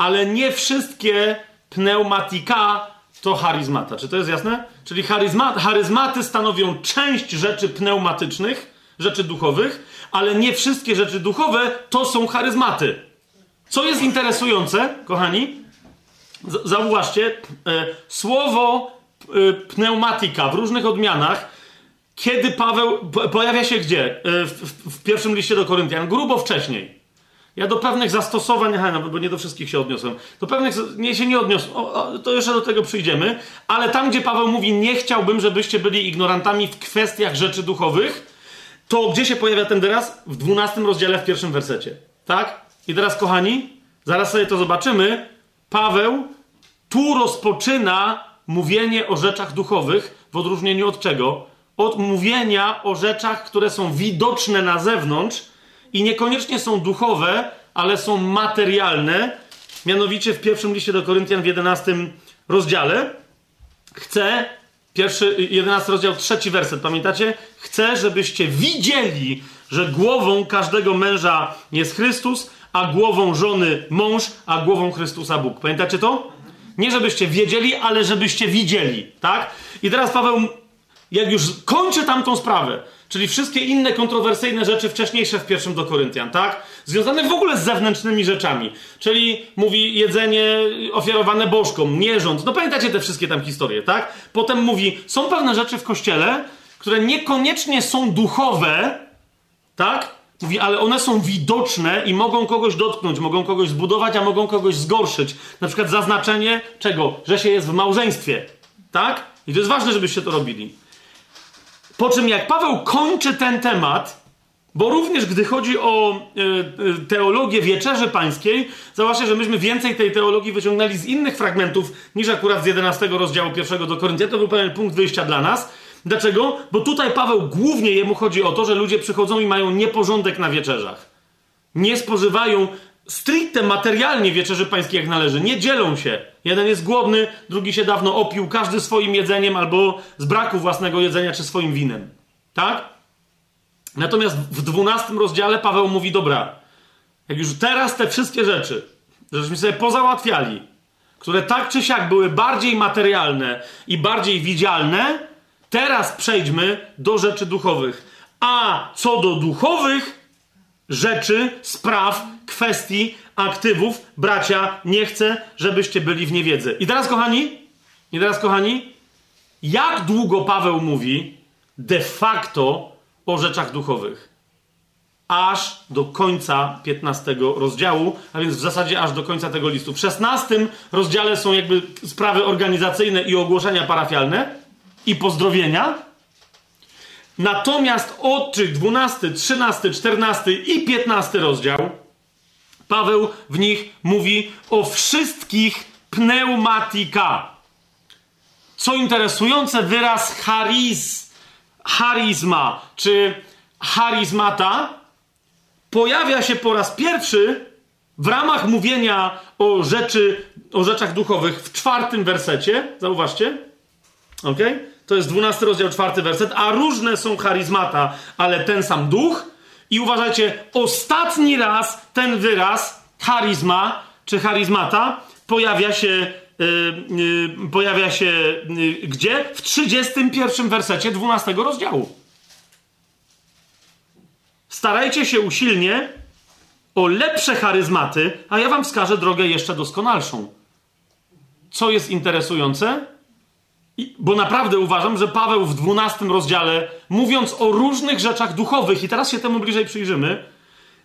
ale nie wszystkie pneumatika to charyzmata. Czy to jest jasne? Czyli charyzma, charyzmaty stanowią część rzeczy pneumatycznych, rzeczy duchowych, ale nie wszystkie rzeczy duchowe to są charyzmaty. Co jest interesujące, kochani, zauważcie, e, słowo e, pneumatika w różnych odmianach, kiedy Paweł pojawia się gdzie? E, w, w, w pierwszym liście do Koryntian, grubo wcześniej. Ja do pewnych zastosowań, aha, no, bo nie do wszystkich się odniosłem, do pewnych nie się nie odniosłem, o, o, to jeszcze do tego przyjdziemy, ale tam, gdzie Paweł mówi, nie chciałbym, żebyście byli ignorantami w kwestiach rzeczy duchowych, to gdzie się pojawia ten teraz? W 12 rozdziale, w pierwszym wersecie. Tak? I teraz, kochani, zaraz sobie to zobaczymy. Paweł tu rozpoczyna mówienie o rzeczach duchowych, w odróżnieniu od czego? Od mówienia o rzeczach, które są widoczne na zewnątrz, i niekoniecznie są duchowe, ale są materialne. Mianowicie w pierwszym liście do Koryntian w 11 rozdziale chcę, pierwszy, 11 rozdział, trzeci werset, pamiętacie? Chcę, żebyście widzieli, że głową każdego męża jest Chrystus, a głową żony mąż, a głową Chrystusa Bóg. Pamiętacie to? Nie żebyście wiedzieli, ale żebyście widzieli, tak? I teraz Paweł, jak już kończy tamtą sprawę, Czyli wszystkie inne kontrowersyjne rzeczy wcześniejsze w pierwszym do Koryntian, tak? Związane w ogóle z zewnętrznymi rzeczami. Czyli mówi jedzenie ofiarowane bożkom, nierząd. No pamiętacie te wszystkie tam historie, tak? Potem mówi, są pewne rzeczy w kościele, które niekoniecznie są duchowe, tak? Mówi, ale one są widoczne i mogą kogoś dotknąć, mogą kogoś zbudować, a mogą kogoś zgorszyć. Na przykład zaznaczenie czego? Że się jest w małżeństwie, tak? I to jest ważne, żebyście to robili. Po czym jak Paweł kończy ten temat, Bo również gdy chodzi o e, teologię wieczerzy pańskiej, zauważcie, że myśmy więcej tej teologii wyciągnęli z innych fragmentów niż akurat z 11 rozdziału pierwszego do Koryntia. To był pewien punkt wyjścia dla nas. Dlaczego? Bo tutaj Paweł głównie jemu chodzi o to, że ludzie przychodzą i mają nieporządek na wieczerzach. Nie spożywają stricte materialnie wieczerzy pańskiej jak należy. Nie dzielą się. Jeden jest głodny, drugi się dawno opił, każdy swoim jedzeniem albo z braku własnego jedzenia czy swoim winem. Tak? Natomiast w 12 rozdziale Paweł mówi: Dobra, jak już teraz te wszystkie rzeczy, żeśmy sobie pozałatwiali, które tak czy siak były bardziej materialne i bardziej widzialne, teraz przejdźmy do rzeczy duchowych. A co do duchowych rzeczy, spraw, kwestii, aktywów, bracia, nie chcę, żebyście byli w niewiedzy. I teraz, kochani, i teraz, kochani, jak długo Paweł mówi de facto o rzeczach duchowych? Aż do końca 15 rozdziału, a więc w zasadzie aż do końca tego listu. W 16 rozdziale są jakby sprawy organizacyjne i ogłoszenia parafialne i pozdrowienia. Natomiast od 12, 13, 14 i 15 rozdział Paweł w nich mówi o wszystkich pneumatika. Co interesujące, wyraz chariz, charizma czy charizmata pojawia się po raz pierwszy w ramach mówienia o, rzeczy, o rzeczach duchowych w czwartym wersecie. Zauważcie. Ok? To jest dwunasty rozdział, czwarty werset. A różne są charizmata, ale ten sam duch. I uważajcie, ostatni raz ten wyraz charizma czy charizmata pojawia się, yy, yy, pojawia się yy, gdzie? W 31 wersecie 12 rozdziału. Starajcie się usilnie o lepsze charyzmaty, a ja wam wskażę drogę jeszcze doskonalszą. Co jest interesujące? Bo naprawdę uważam, że Paweł w 12 rozdziale, mówiąc o różnych rzeczach duchowych, i teraz się temu bliżej przyjrzymy,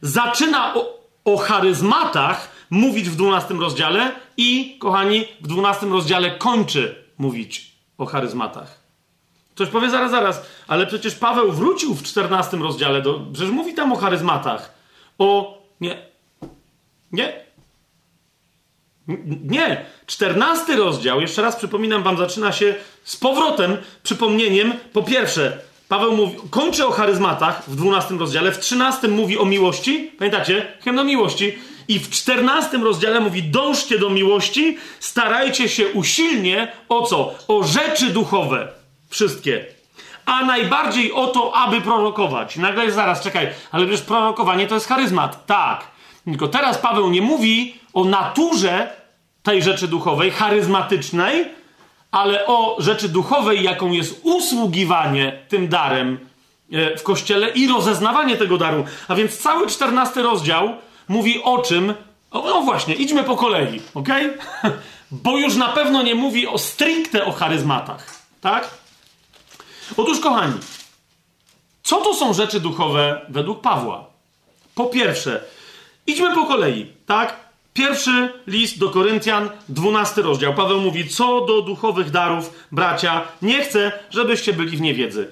zaczyna o, o charyzmatach mówić w 12 rozdziale i, kochani, w 12 rozdziale kończy mówić o charyzmatach. Ktoś powie zaraz, zaraz, ale przecież Paweł wrócił w 14 rozdziale, do, przecież mówi tam o charyzmatach. O. Nie. Nie. Nie. 14 rozdział, jeszcze raz przypominam wam, zaczyna się z powrotem, przypomnieniem. Po pierwsze, Paweł mówi, kończy o charyzmatach w 12 rozdziale, w 13 mówi o miłości. Pamiętacie? Hymn miłości. I w 14 rozdziale mówi: dążcie do miłości, starajcie się usilnie o co? O rzeczy duchowe. Wszystkie. A najbardziej o to, aby prorokować. Nagle jest zaraz, czekaj, ale wiesz, prorokowanie to jest charyzmat. Tak. Tylko teraz Paweł nie mówi o naturze tej rzeczy duchowej, charyzmatycznej, ale o rzeczy duchowej, jaką jest usługiwanie tym darem w kościele i rozeznawanie tego daru. A więc cały czternasty rozdział mówi o czym. no właśnie, idźmy po kolei, ok? [laughs] Bo już na pewno nie mówi o stricte o charyzmatach, tak? Otóż, kochani, co to są rzeczy duchowe według Pawła? Po pierwsze, idźmy po kolei, tak? Pierwszy list do Koryntian, dwunasty rozdział. Paweł mówi, co do duchowych darów, bracia, nie chcę, żebyście byli w niewiedzy.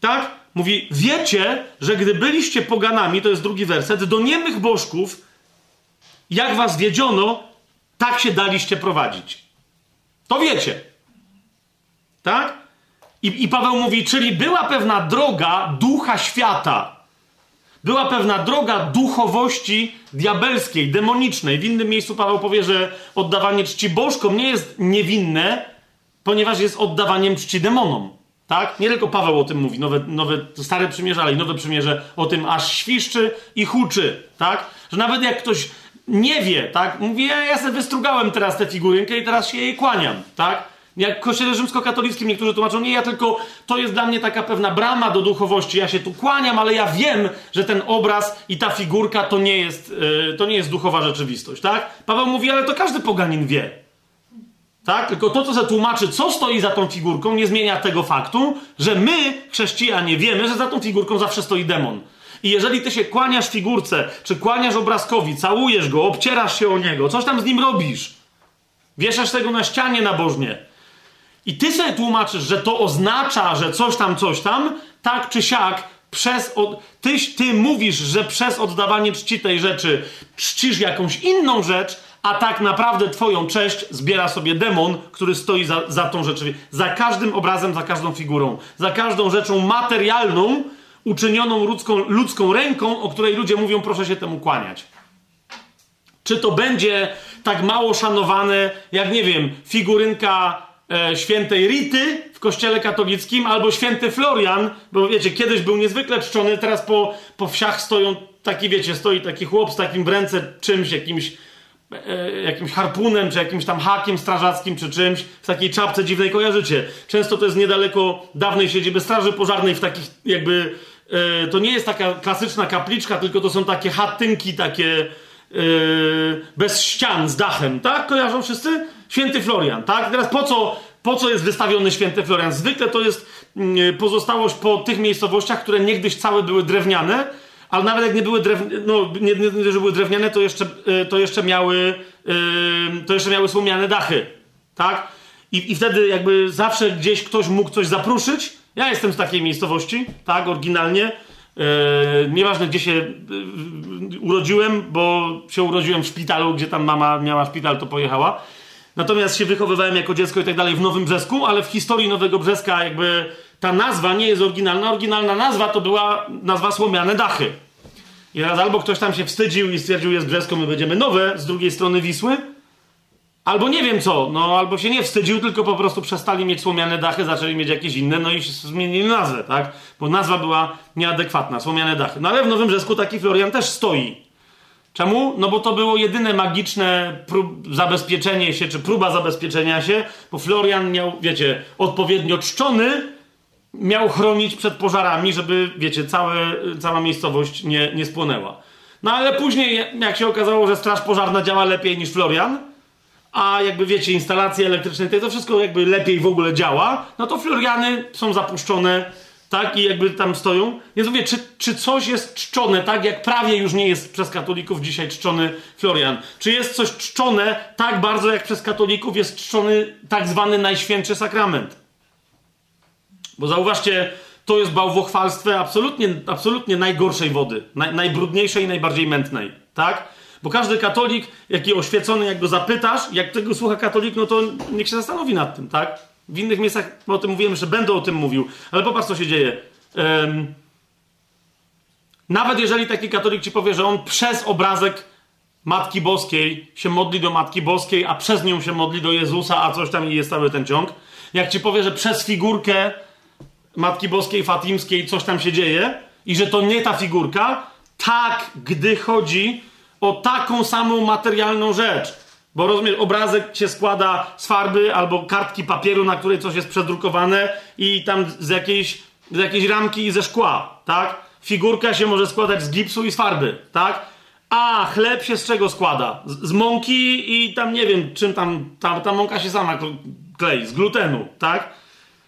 Tak? Mówi, wiecie, że gdy byliście poganami, to jest drugi werset, do niemych bożków, jak was wiedziono, tak się daliście prowadzić. To wiecie. Tak? I, I Paweł mówi, czyli była pewna droga ducha świata. Była pewna droga duchowości diabelskiej, demonicznej. W innym miejscu Paweł powie, że oddawanie czci bożkom nie jest niewinne, ponieważ jest oddawaniem czci demonom. Tak? Nie tylko Paweł o tym mówi, nowe, nowe, stare przymierze, ale i nowe przymierze o tym aż świszczy i huczy. Tak? Że nawet jak ktoś nie wie, tak? Mówi, ja, sobie wystrugałem teraz tę figurynkę i teraz się jej kłaniam. Tak? Jak w kościele rzymskokatolickim niektórzy tłumaczą, nie, ja tylko, to jest dla mnie taka pewna brama do duchowości, ja się tu kłaniam, ale ja wiem, że ten obraz i ta figurka to nie jest, yy, to nie jest duchowa rzeczywistość, tak? Paweł mówi, ale to każdy poganin wie. Tak? Tylko to, co zatłumaczy, co stoi za tą figurką, nie zmienia tego faktu, że my, chrześcijanie, wiemy, że za tą figurką zawsze stoi demon. I jeżeli ty się kłaniasz figurce, czy kłaniasz obrazkowi, całujesz go, obcierasz się o niego, coś tam z nim robisz, wieszasz tego na ścianie nabożnie, i ty sobie tłumaczysz, że to oznacza, że coś tam, coś tam, tak czy siak, przez. Od... Tyś, ty mówisz, że przez oddawanie czci tej rzeczy czcisz jakąś inną rzecz, a tak naprawdę twoją cześć zbiera sobie demon, który stoi za, za tą rzeczywistością. Za każdym obrazem, za każdą figurą, za każdą rzeczą materialną, uczynioną ludzką, ludzką ręką, o której ludzie mówią, proszę się temu kłaniać. Czy to będzie tak mało szanowane, jak nie wiem, figurynka e, świętej Rity w kościele katolickim, albo święty Florian, bo wiecie, kiedyś był niezwykle czczony, teraz po, po wsiach stoją taki, wiecie, stoi taki chłop z takim w ręce czymś, jakimś e, jakimś harpunem, czy jakimś tam hakiem strażackim, czy czymś, w takiej czapce dziwnej kojarzycie. Często to jest niedaleko dawnej siedziby straży pożarnej, w takich jakby, e, to nie jest taka klasyczna kapliczka, tylko to są takie chatynki, takie Yy, bez ścian, z dachem, tak? Kojarzą wszyscy? Święty Florian, tak? Teraz po co, po co jest wystawiony Święty Florian? Zwykle to jest yy, pozostałość po tych miejscowościach, które niegdyś całe były drewniane, ale nawet jak nie były drewniane, no nie, nie, że były drewniane, to jeszcze, yy, to jeszcze miały yy, to jeszcze miały słomiane dachy, tak? I, I wtedy jakby zawsze gdzieś ktoś mógł coś zapruszyć. Ja jestem z takiej miejscowości, tak, oryginalnie. Yy, nieważne, gdzie się urodziłem, bo się urodziłem w szpitalu, gdzie tam mama miała szpital, to pojechała. Natomiast się wychowywałem jako dziecko i tak dalej w Nowym Brzesku, ale w historii Nowego Brzeska jakby ta nazwa nie jest oryginalna. Oryginalna nazwa to była nazwa Słomiane Dachy. I raz albo ktoś tam się wstydził i stwierdził, jest Brzesko, my będziemy nowe z drugiej strony Wisły, Albo nie wiem co, no albo się nie wstydził, tylko po prostu przestali mieć słomiane dachy, zaczęli mieć jakieś inne, no i zmienili nazwę, tak? Bo nazwa była nieadekwatna, słomiane dachy. No ale w Nowym Brzesku taki Florian też stoi. Czemu? No bo to było jedyne magiczne zabezpieczenie się, czy próba zabezpieczenia się, bo Florian miał, wiecie, odpowiednio czczony, miał chronić przed pożarami, żeby, wiecie, całe, cała miejscowość nie, nie spłonęła. No ale później, jak się okazało, że straż pożarna działa lepiej niż Florian, a jakby wiecie, instalacje elektryczne, to wszystko jakby lepiej w ogóle działa, no to Floriany są zapuszczone, tak, i jakby tam stoją. Więc mówię, czy, czy coś jest czczone, tak, jak prawie już nie jest przez katolików dzisiaj czczony Florian? Czy jest coś czczone tak bardzo, jak przez katolików jest czczony tak zwany Najświętszy Sakrament? Bo zauważcie, to jest bałwochwalstwo absolutnie, absolutnie najgorszej wody, naj, najbrudniejszej i najbardziej mętnej, tak? Bo każdy katolik, jaki oświecony, jak go zapytasz, jak tego słucha katolik, no to niech się zastanowi nad tym, tak? W innych miejscach o tym mówiłem, że będę o tym mówił, ale popatrz, co się dzieje. Um, nawet jeżeli taki katolik ci powie, że on przez obrazek Matki Boskiej się modli do Matki Boskiej, a przez nią się modli do Jezusa, a coś tam i jest cały ten ciąg. Jak ci powie, że przez figurkę Matki Boskiej Fatimskiej coś tam się dzieje i że to nie ta figurka, tak, gdy chodzi o taką samą materialną rzecz. Bo rozumiesz, obrazek się składa z farby albo kartki papieru, na której coś jest przedrukowane i tam z jakiejś, z jakiejś ramki i ze szkła, tak? Figurka się może składać z gipsu i z farby, tak? A chleb się z czego składa? Z, z mąki i tam nie wiem, czym tam, ta, ta mąka się sama klei, z glutenu, tak?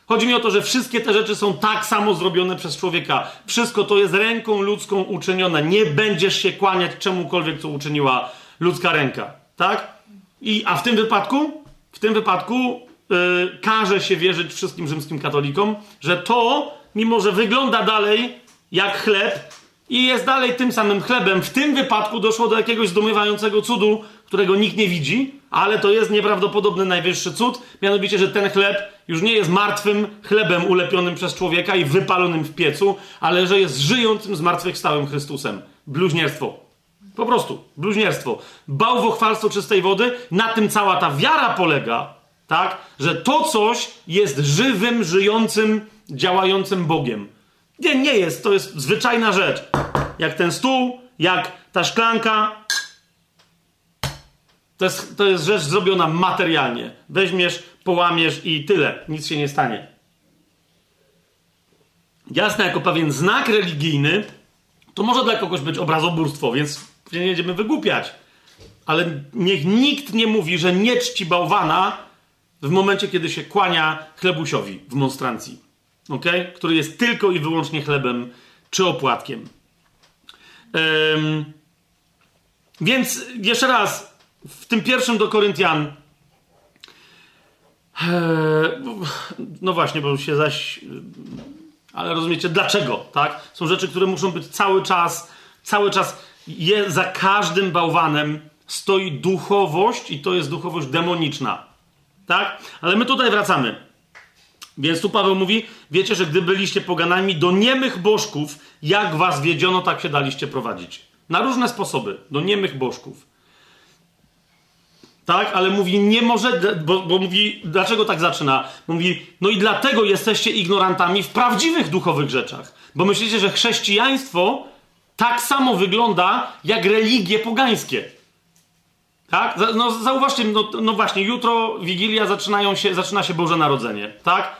Chodzi mi o to, że wszystkie te rzeczy są tak samo zrobione przez człowieka. Wszystko to jest ręką ludzką uczynione. Nie będziesz się kłaniać czemukolwiek, co uczyniła ludzka ręka. Tak? I, a w tym wypadku, w tym wypadku yy, każe się wierzyć wszystkim rzymskim katolikom, że to, mimo że wygląda dalej jak chleb i jest dalej tym samym chlebem, w tym wypadku doszło do jakiegoś zdumiewającego cudu, którego nikt nie widzi, ale to jest nieprawdopodobny najwyższy cud, mianowicie, że ten chleb już nie jest martwym chlebem ulepionym przez człowieka i wypalonym w piecu, ale że jest żyjącym, zmartwychwstałym Chrystusem. Bluźnierstwo. Po prostu, bluźnierstwo. Bałwochwalstwo czystej wody, na tym cała ta wiara polega, tak? Że to coś jest żywym, żyjącym, działającym Bogiem. Nie, nie jest, to jest zwyczajna rzecz. Jak ten stół, jak ta szklanka, to jest, to jest rzecz zrobiona materialnie. Weźmiesz, połamiesz i tyle. Nic się nie stanie. Jasne, jako pewien znak religijny, to może dla kogoś być obrazobóstwo, więc nie będziemy wygłupiać. Ale niech nikt nie mówi, że nie czci bałwana w momencie, kiedy się kłania chlebusiowi w monstrancji. Okay? Który jest tylko i wyłącznie chlebem czy opłatkiem. Um, więc jeszcze raz, w tym pierwszym do Koryntian. E, no właśnie, bo się zaś. Ale rozumiecie, dlaczego, tak? Są rzeczy, które muszą być cały czas, cały czas, je, za każdym bałwanem stoi duchowość i to jest duchowość demoniczna, tak? Ale my tutaj wracamy. Więc tu Paweł mówi, wiecie, że gdy byliście poganami do niemych bożków, jak was wiedziono, tak się daliście prowadzić. Na różne sposoby, do niemych bożków. Tak, ale mówi, nie może, bo, bo mówi, dlaczego tak zaczyna? Mówi, no i dlatego jesteście ignorantami w prawdziwych duchowych rzeczach. Bo myślicie, że chrześcijaństwo tak samo wygląda jak religie pogańskie. Tak? No zauważcie, no, no właśnie, jutro Wigilia zaczynają się, zaczyna się Boże Narodzenie, tak?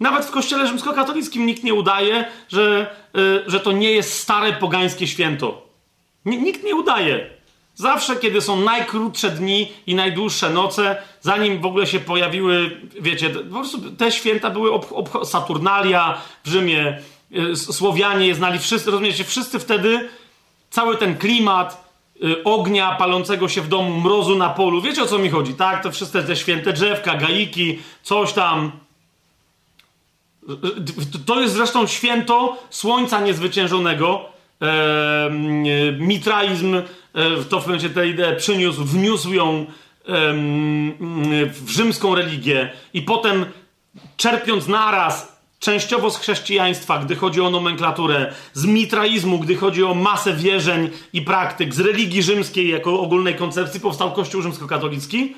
Nawet w kościele rzymskokatolickim nikt nie udaje, że, yy, że to nie jest stare pogańskie święto. Nikt nie udaje. Zawsze, kiedy są najkrótsze dni i najdłuższe noce, zanim w ogóle się pojawiły, wiecie, po prostu te święta były ob, Saturnalia w Rzymie, Słowianie je znali, wszyscy, rozumiecie, wszyscy wtedy, cały ten klimat, yy, ognia palącego się w domu, mrozu na polu, wiecie o co mi chodzi, tak? To wszystkie te święte drzewka, gaiki, coś tam, to jest zresztą święto Słońca Niezwyciężonego. Mitraizm e, to w momencie tę ideę przyniósł, wniósł ją w rzymską religię i potem czerpiąc naraz częściowo z chrześcijaństwa, gdy chodzi o nomenklaturę, z mitraizmu, gdy chodzi o masę wierzeń i praktyk, z religii rzymskiej jako ogólnej koncepcji powstał Kościół rzymskokatolicki.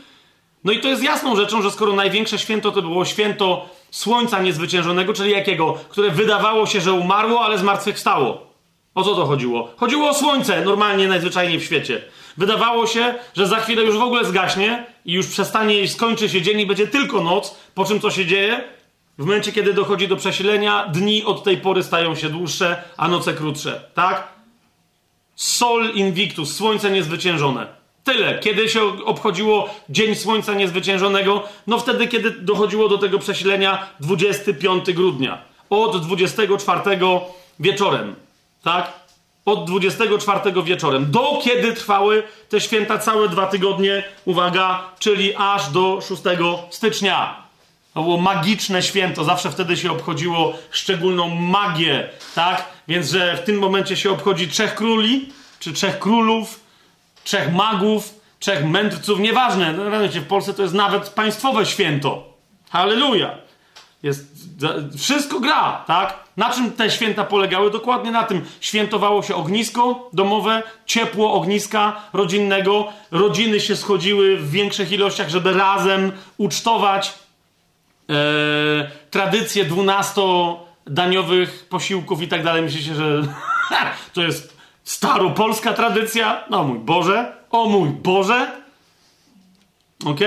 No i to jest jasną rzeczą, że skoro największe święto to było święto Słońca Niezwyciężonego, czyli jakiego? Które wydawało się, że umarło, ale zmartwychwstało. O co to chodziło? Chodziło o Słońce, normalnie, najzwyczajniej w świecie. Wydawało się, że za chwilę już w ogóle zgaśnie i już przestanie skończy się dzień i będzie tylko noc, po czym co się dzieje? W momencie, kiedy dochodzi do przesilenia, dni od tej pory stają się dłuższe, a noce krótsze. Tak? Sol invictus, słońce niezwyciężone. Tyle. Kiedy się obchodziło Dzień Słońca Niezwyciężonego? No wtedy, kiedy dochodziło do tego przesilenia 25 grudnia. Od 24 wieczorem. Tak? Od 24 wieczorem. Do kiedy trwały te święta całe dwa tygodnie, uwaga, czyli aż do 6 stycznia. To było magiczne święto, zawsze wtedy się obchodziło szczególną magię, tak? Więc, że w tym momencie się obchodzi trzech króli, czy trzech królów, trzech magów, trzech mędrców, nieważne. No, w Polsce to jest nawet państwowe święto. Halleluja. Jest, wszystko gra, tak? Na czym te święta polegały? Dokładnie na tym. Świętowało się ognisko domowe, ciepło ogniska rodzinnego. Rodziny się schodziły w większych ilościach, żeby razem ucztować e, tradycje dwunastodaniowych posiłków i tak dalej. Myślicie, że [laughs] to jest Staropolska tradycja? No mój Boże. O mój Boże. Ok?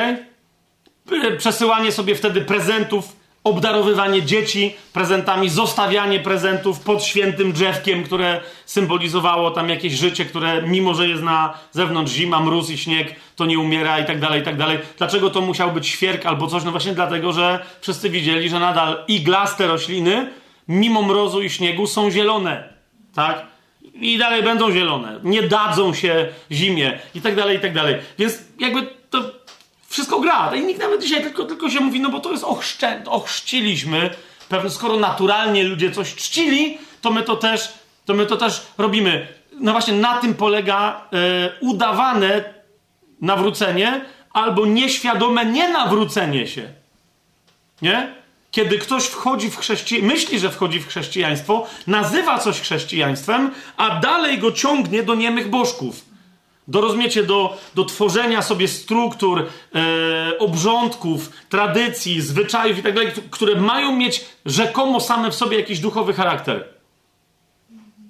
Przesyłanie sobie wtedy prezentów, obdarowywanie dzieci prezentami, zostawianie prezentów pod świętym drzewkiem, które symbolizowało tam jakieś życie, które mimo, że jest na zewnątrz zima, mróz i śnieg, to nie umiera i tak dalej, i tak dalej. Dlaczego to musiał być świerk albo coś? No właśnie dlatego, że wszyscy widzieli, że nadal iglaste rośliny, mimo mrozu i śniegu, są zielone. Tak? i dalej będą zielone. Nie dadzą się zimie i tak dalej, i tak dalej. Więc jakby wszystko gra. I nikt nawet dzisiaj tylko, tylko się mówi, no bo to jest ochrzczę, ochrzciliśmy. Pewnie skoro naturalnie ludzie coś czcili, to my to też, to my to też robimy. No właśnie na tym polega e, udawane nawrócenie albo nieświadome nienawrócenie się. Nie? kiedy ktoś wchodzi w chrześcijaństwo, myśli, że wchodzi w chrześcijaństwo, nazywa coś chrześcijaństwem, a dalej go ciągnie do niemych bożków. Do, rozumiecie, do, do tworzenia sobie struktur, e, obrządków, tradycji, zwyczajów i tak dalej, które mają mieć rzekomo same w sobie jakiś duchowy charakter.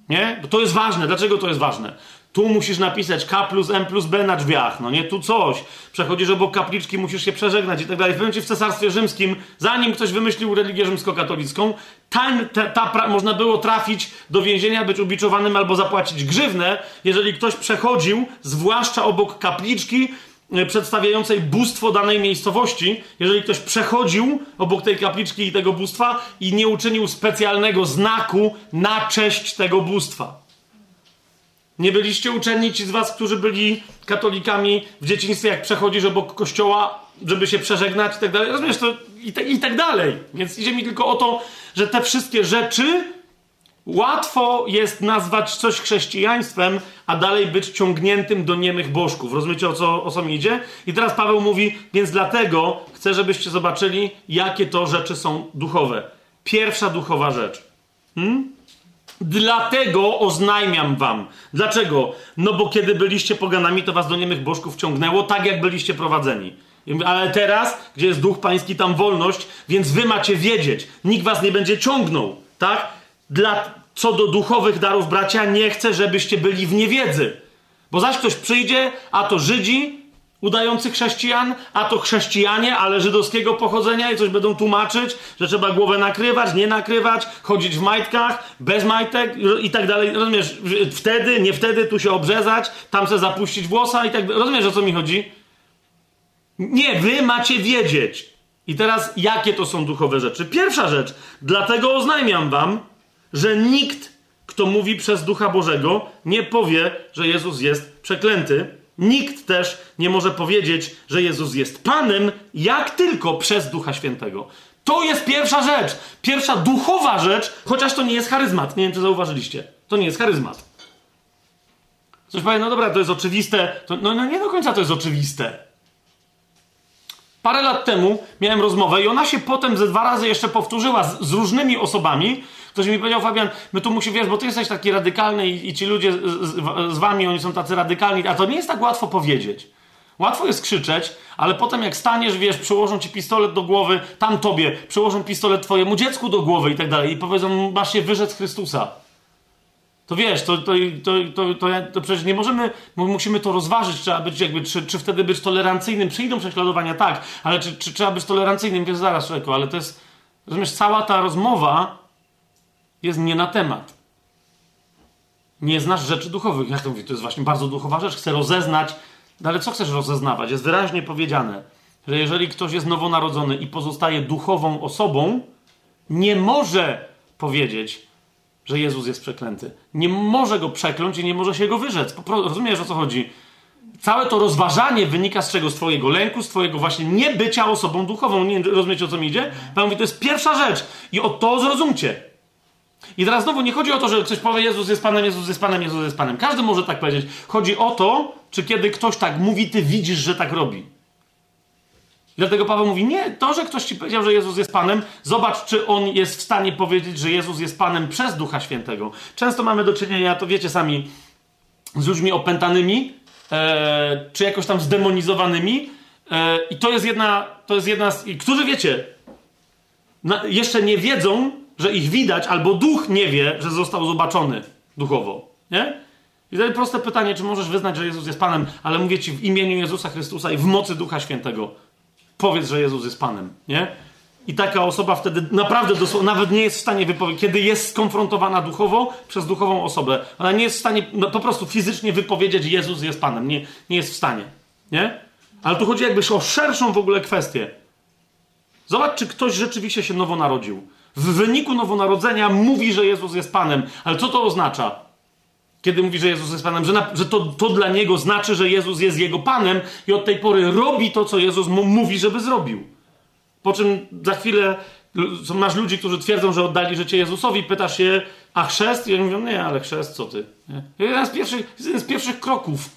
Nie? Bo to jest ważne. Dlaczego to jest ważne? Tu musisz napisać K plus M plus B na drzwiach, no nie, tu coś. Przechodzisz obok kapliczki, musisz się przeżegnać i tak dalej. W pewnym w Cesarstwie Rzymskim, zanim ktoś wymyślił religię rzymskokatolicką, tam ta, ta, można było trafić do więzienia, być ubiczowanym albo zapłacić grzywnę, jeżeli ktoś przechodził, zwłaszcza obok kapliczki, e, przedstawiającej bóstwo danej miejscowości, jeżeli ktoś przechodził obok tej kapliczki i tego bóstwa i nie uczynił specjalnego znaku na cześć tego bóstwa. Nie byliście uczeni ci z was, którzy byli katolikami w dzieciństwie, jak przechodzisz obok kościoła, żeby się przeżegnać i tak dalej. Rozumiesz to i, te, i tak dalej. Więc idzie mi tylko o to, że te wszystkie rzeczy łatwo jest nazwać coś chrześcijaństwem, a dalej być ciągniętym do niemych bożków. Rozumiecie o co, o co mi idzie? I teraz Paweł mówi, więc dlatego chcę, żebyście zobaczyli, jakie to rzeczy są duchowe. Pierwsza duchowa rzecz. Hmm? Dlatego oznajmiam wam. Dlaczego? No bo kiedy byliście poganami, to was do niemych bożków ciągnęło, tak jak byliście prowadzeni. Ale teraz, gdzie jest duch pański, tam wolność, więc wy macie wiedzieć. Nikt was nie będzie ciągnął, tak? Dla, co do duchowych darów, bracia, nie chcę, żebyście byli w niewiedzy. Bo zaś ktoś przyjdzie, a to Żydzi, udający chrześcijan, a to chrześcijanie, ale żydowskiego pochodzenia i coś będą tłumaczyć, że trzeba głowę nakrywać, nie nakrywać, chodzić w majtkach, bez majtek i tak dalej. Rozumiesz, wtedy, nie wtedy, tu się obrzezać, tam se zapuścić włosa i tak dalej. Rozumiesz, o co mi chodzi? Nie, wy macie wiedzieć. I teraz, jakie to są duchowe rzeczy? Pierwsza rzecz, dlatego oznajmiam wam, że nikt, kto mówi przez Ducha Bożego, nie powie, że Jezus jest przeklęty, Nikt też nie może powiedzieć, że Jezus jest Panem, jak tylko przez Ducha Świętego. To jest pierwsza rzecz. Pierwsza duchowa rzecz, chociaż to nie jest charyzmat. Nie wiem, czy zauważyliście. To nie jest charyzmat. Coś powie, no dobra, to jest oczywiste. To, no, no nie do końca to jest oczywiste. Parę lat temu miałem rozmowę i ona się potem ze dwa razy jeszcze powtórzyła z, z różnymi osobami, Ktoś mi powiedział, Fabian, my tu musi, wiesz, bo ty jesteś taki radykalny i, i ci ludzie z, z, z, wami, oni są tacy radykalni, a to nie jest tak łatwo powiedzieć. Łatwo jest krzyczeć, ale potem jak staniesz, wiesz, przyłożą ci pistolet do głowy, tam tobie, przyłożą pistolet twojemu dziecku do głowy i tak dalej i powiedzą, masz się wyrzec Chrystusa. To wiesz, to, to, to, to, przecież nie możemy, musimy to rozważyć, trzeba być jakby, czy, czy wtedy być tolerancyjnym, przyjdą prześladowania, tak, ale czy, czy trzeba być tolerancyjnym, wiesz, zaraz człowieku, ale to jest, rozumiesz, cała ta rozmowa jest nie na temat. Nie znasz rzeczy duchowych. Jak to mówię? To jest właśnie bardzo duchowa rzecz. Chcę rozeznać, no ale co chcesz rozeznawać? Jest wyraźnie powiedziane, że jeżeli ktoś jest nowonarodzony i pozostaje duchową osobą, nie może powiedzieć, że Jezus jest przeklęty. Nie może go przekląć i nie może się go wyrzec. Rozumiesz o co chodzi? Całe to rozważanie wynika z czego? Z twojego lęku, z twojego właśnie niebycia osobą duchową. Nie rozumiecie o co mi idzie? Pan mówi, to jest pierwsza rzecz. I o to zrozumcie. I teraz znowu nie chodzi o to, że ktoś powie Jezus jest Panem, Jezus jest Panem, Jezus jest Panem. Każdy może tak powiedzieć. Chodzi o to, czy kiedy ktoś tak mówi, ty widzisz, że tak robi. Dlatego Paweł mówi, nie, to, że ktoś ci powiedział, że Jezus jest Panem, zobacz, czy on jest w stanie powiedzieć, że Jezus jest Panem przez Ducha Świętego. Często mamy do czynienia, to wiecie sami, z ludźmi opętanymi, e, czy jakoś tam zdemonizowanymi. E, I to jest jedna, to jest jedna z, którzy wiecie, na, jeszcze nie wiedzą, że ich widać, albo duch nie wie, że został zobaczony duchowo. Nie? I tutaj proste pytanie, czy możesz wyznać, że Jezus jest Panem, ale mówię ci w imieniu Jezusa Chrystusa i w mocy Ducha Świętego. Powiedz, że Jezus jest Panem, nie? I taka osoba wtedy naprawdę dosłownie, nawet nie jest w stanie wypowiedzieć, kiedy jest skonfrontowana duchowo przez duchową osobę, ona nie jest w stanie no, po prostu fizycznie wypowiedzieć, Jezus jest Panem. Nie, nie jest w stanie, nie? Ale tu chodzi jakby o szerszą w ogóle kwestię. Zobacz, czy ktoś rzeczywiście się nowo narodził w wyniku nowonarodzenia mówi, że Jezus jest Panem. Ale co to oznacza? Kiedy mówi, że Jezus jest Panem, że, na, że to, to dla niego znaczy, że Jezus jest jego Panem i od tej pory robi to, co Jezus mu mówi, żeby zrobił. Po czym za chwilę masz ludzi, którzy twierdzą, że oddali życie Jezusowi, pytasz się, a chrzest? I oni mówią, nie, ale chrzest, co ty? Nie? Jeden, z pierwszych, jeden z pierwszych kroków.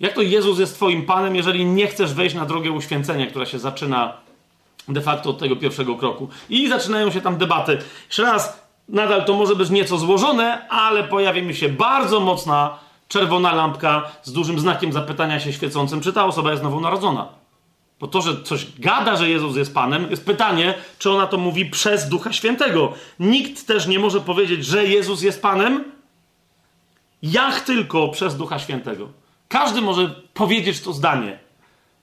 Jak to Jezus jest twoim Panem, jeżeli nie chcesz wejść na drogę uświęcenia, która się zaczyna de facto od tego pierwszego kroku. I zaczynają się tam debaty. Jeszcze raz, nadal to może być nieco złożone, ale pojawi mi się bardzo mocna czerwona lampka z dużym znakiem zapytania się świecącym, czy ta osoba jest nowonarodzona. Bo to, że coś gada, że Jezus jest Panem, jest pytanie, czy ona to mówi przez Ducha Świętego. Nikt też nie może powiedzieć, że Jezus jest Panem, jak tylko przez Ducha Świętego. Każdy może powiedzieć to zdanie.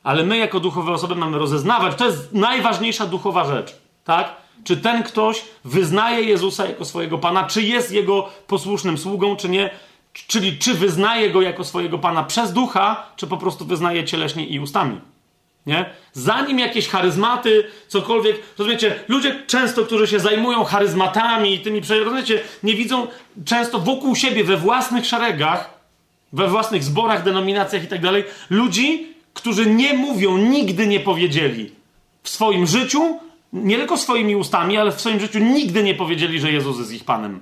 Ale my, jako duchowe osoby, mamy rozeznawać. To jest najważniejsza duchowa rzecz, tak? Czy ten ktoś wyznaje Jezusa jako swojego Pana, czy jest jego posłusznym sługą, czy nie? Czyli czy wyznaje go jako swojego Pana przez ducha, czy po prostu wyznaje cieleśnie i ustami. Nie? Zanim jakieś charyzmaty, cokolwiek, rozumiecie, ludzie często, którzy się zajmują charyzmatami i tymi, rozumiecie, nie widzą często wokół siebie, we własnych szeregach we własnych zborach, denominacjach i tak dalej, ludzi, którzy nie mówią, nigdy nie powiedzieli w swoim życiu, nie tylko swoimi ustami, ale w swoim życiu nigdy nie powiedzieli, że Jezus jest ich Panem.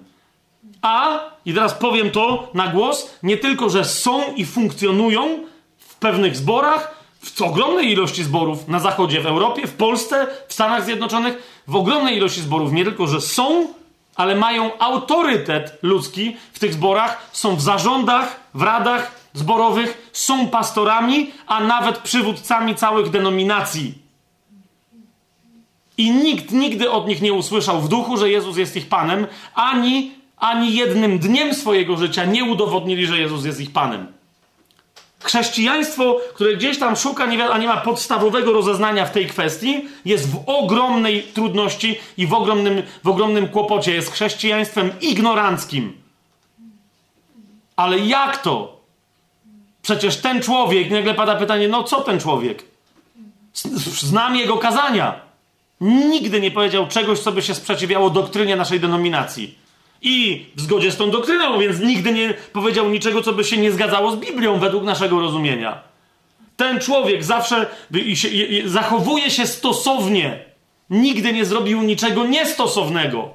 A, i teraz powiem to na głos, nie tylko, że są i funkcjonują w pewnych zborach, w ogromnej ilości zborów na zachodzie, w Europie, w Polsce, w Stanach Zjednoczonych, w ogromnej ilości zborów, nie tylko, że są, ale mają autorytet ludzki w tych zborach, są w zarządach, w radach zborowych, są pastorami, a nawet przywódcami całych denominacji. I nikt nigdy od nich nie usłyszał w duchu, że Jezus jest ich Panem, ani, ani jednym dniem swojego życia nie udowodnili, że Jezus jest ich Panem. Chrześcijaństwo, które gdzieś tam szuka, a nie ma podstawowego rozeznania w tej kwestii, jest w ogromnej trudności i w ogromnym, w ogromnym kłopocie. Jest chrześcijaństwem ignoranckim. Ale jak to? Przecież ten człowiek, nagle pada pytanie, no co ten człowiek? Znam jego kazania. Nigdy nie powiedział czegoś, co by się sprzeciwiało doktrynie naszej denominacji i w zgodzie z tą doktryną, więc nigdy nie powiedział niczego, co by się nie zgadzało z Biblią według naszego rozumienia. Ten człowiek zawsze zachowuje się stosownie. Nigdy nie zrobił niczego niestosownego.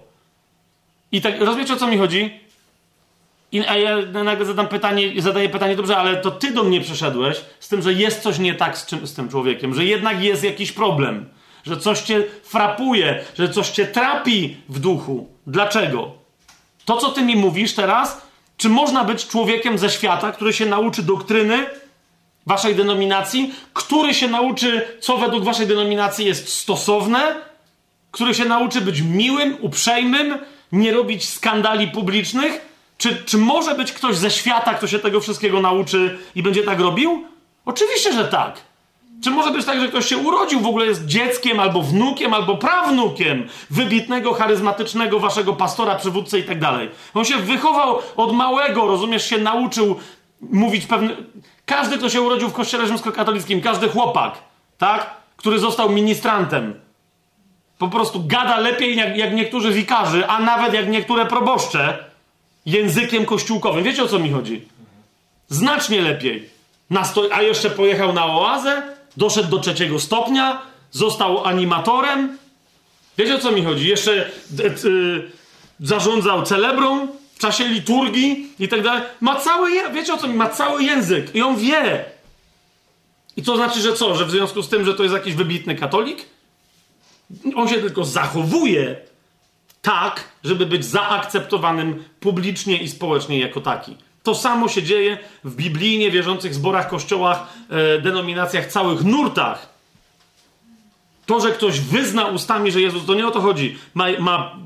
I tak, rozumiecie o co mi chodzi? I, a ja nagle zadam pytanie, zadaję pytanie, dobrze, ale to ty do mnie przyszedłeś z tym, że jest coś nie tak z, czym, z tym człowiekiem, że jednak jest jakiś problem, że coś cię frapuje, że coś cię trapi w duchu. Dlaczego? To, co ty mi mówisz teraz, czy można być człowiekiem ze świata, który się nauczy doktryny waszej denominacji, który się nauczy, co według waszej denominacji jest stosowne, który się nauczy być miłym, uprzejmym, nie robić skandali publicznych? Czy, czy może być ktoś ze świata, kto się tego wszystkiego nauczy i będzie tak robił? Oczywiście, że tak. Czy może być tak, że ktoś się urodził, w ogóle jest dzieckiem, albo wnukiem, albo prawnukiem wybitnego, charyzmatycznego waszego pastora, przywódcy i tak dalej? On się wychował od małego, rozumiesz, się nauczył mówić pewne... Każdy, kto się urodził w kościele rzymskokatolickim, każdy chłopak, tak? Który został ministrantem, po prostu gada lepiej jak, jak niektórzy wikarzy, a nawet jak niektóre proboszcze językiem kościółkowym. Wiecie o co mi chodzi? Znacznie lepiej. a jeszcze pojechał na oazę, doszedł do trzeciego stopnia, został animatorem. Wiecie o co mi chodzi? Jeszcze yy, zarządzał celebrą w czasie liturgii i tak dalej. Ma cały, wiecie o co mi? Ma cały język i on wie. I to znaczy, że co? Że w związku z tym, że to jest jakiś wybitny katolik? On się tylko zachowuje tak, żeby być zaakceptowanym publicznie i społecznie jako taki. To samo się dzieje w biblijnie wierzących zborach, kościołach, e, denominacjach, całych nurtach. To, że ktoś wyzna ustami, że Jezus, to nie o to chodzi. Ma, ma,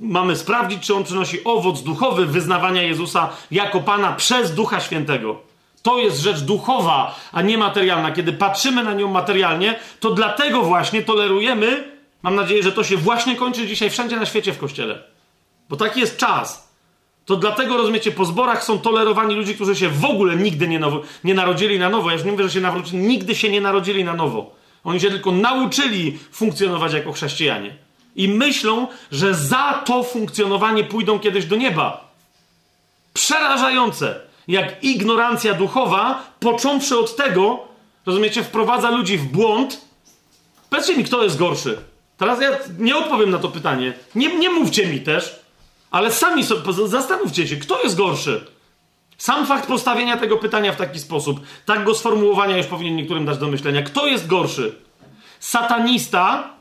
mamy sprawdzić, czy on przynosi owoc duchowy wyznawania Jezusa jako Pana przez Ducha Świętego. To jest rzecz duchowa, a nie materialna. Kiedy patrzymy na nią materialnie, to dlatego właśnie tolerujemy. Mam nadzieję, że to się właśnie kończy dzisiaj wszędzie na świecie w kościele. Bo taki jest czas. To dlatego, rozumiecie, po zborach są tolerowani ludzie, którzy się w ogóle nigdy nie, nowo, nie narodzili na nowo. Ja już nie mówię, że się nawrócili, nigdy się nie narodzili na nowo. Oni się tylko nauczyli funkcjonować jako chrześcijanie. I myślą, że za to funkcjonowanie pójdą kiedyś do nieba. Przerażające, jak ignorancja duchowa, począwszy od tego, rozumiecie, wprowadza ludzi w błąd. Powiedzcie mi, kto jest gorszy. Teraz ja nie odpowiem na to pytanie. Nie, nie mówcie mi też, ale sami sobie zastanówcie się, kto jest gorszy. Sam fakt postawienia tego pytania w taki sposób, tak go sformułowania już powinien niektórym dać do myślenia. Kto jest gorszy? Satanista,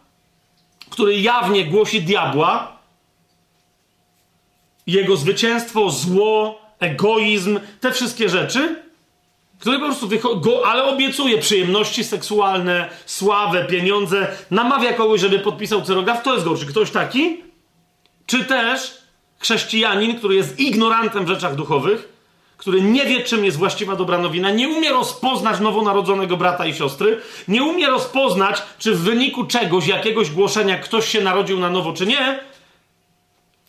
który jawnie głosi diabła, jego zwycięstwo, zło, egoizm, te wszystkie rzeczy, który po prostu go, ale obiecuje przyjemności seksualne, sławę, pieniądze, namawia kogoś, żeby podpisał cyrograf, to jest gorszy. Ktoś taki? Czy też chrześcijanin, który jest ignorantem w rzeczach duchowych, który nie wie, czym jest właściwa dobra nowina, nie umie rozpoznać nowonarodzonego brata i siostry, nie umie rozpoznać, czy w wyniku czegoś, jakiegoś głoszenia ktoś się narodził na nowo, czy nie,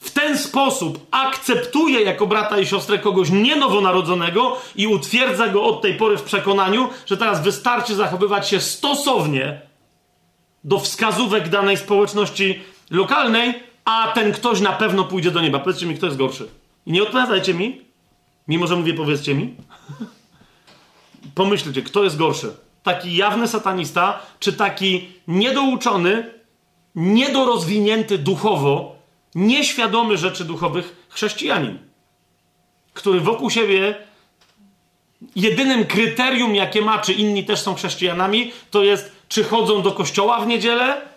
w ten sposób akceptuje jako brata i siostrę kogoś nienowonarodzonego i utwierdza go od tej pory w przekonaniu, że teraz wystarczy zachowywać się stosownie do wskazówek danej społeczności lokalnej, a ten ktoś na pewno pójdzie do nieba. Powiedzcie mi, kto jest gorszy. I nie odpowiadajcie mi, mimo że mówię, powiedzcie mi. Pomyślcie, kto jest gorszy? Taki jawny satanista, czy taki niedouczony, niedorozwinięty duchowo, nieświadomy rzeczy duchowych chrześcijanin, który wokół siebie jedynym kryterium, jakie ma, czy inni też są chrześcijanami, to jest, czy chodzą do kościoła w niedzielę,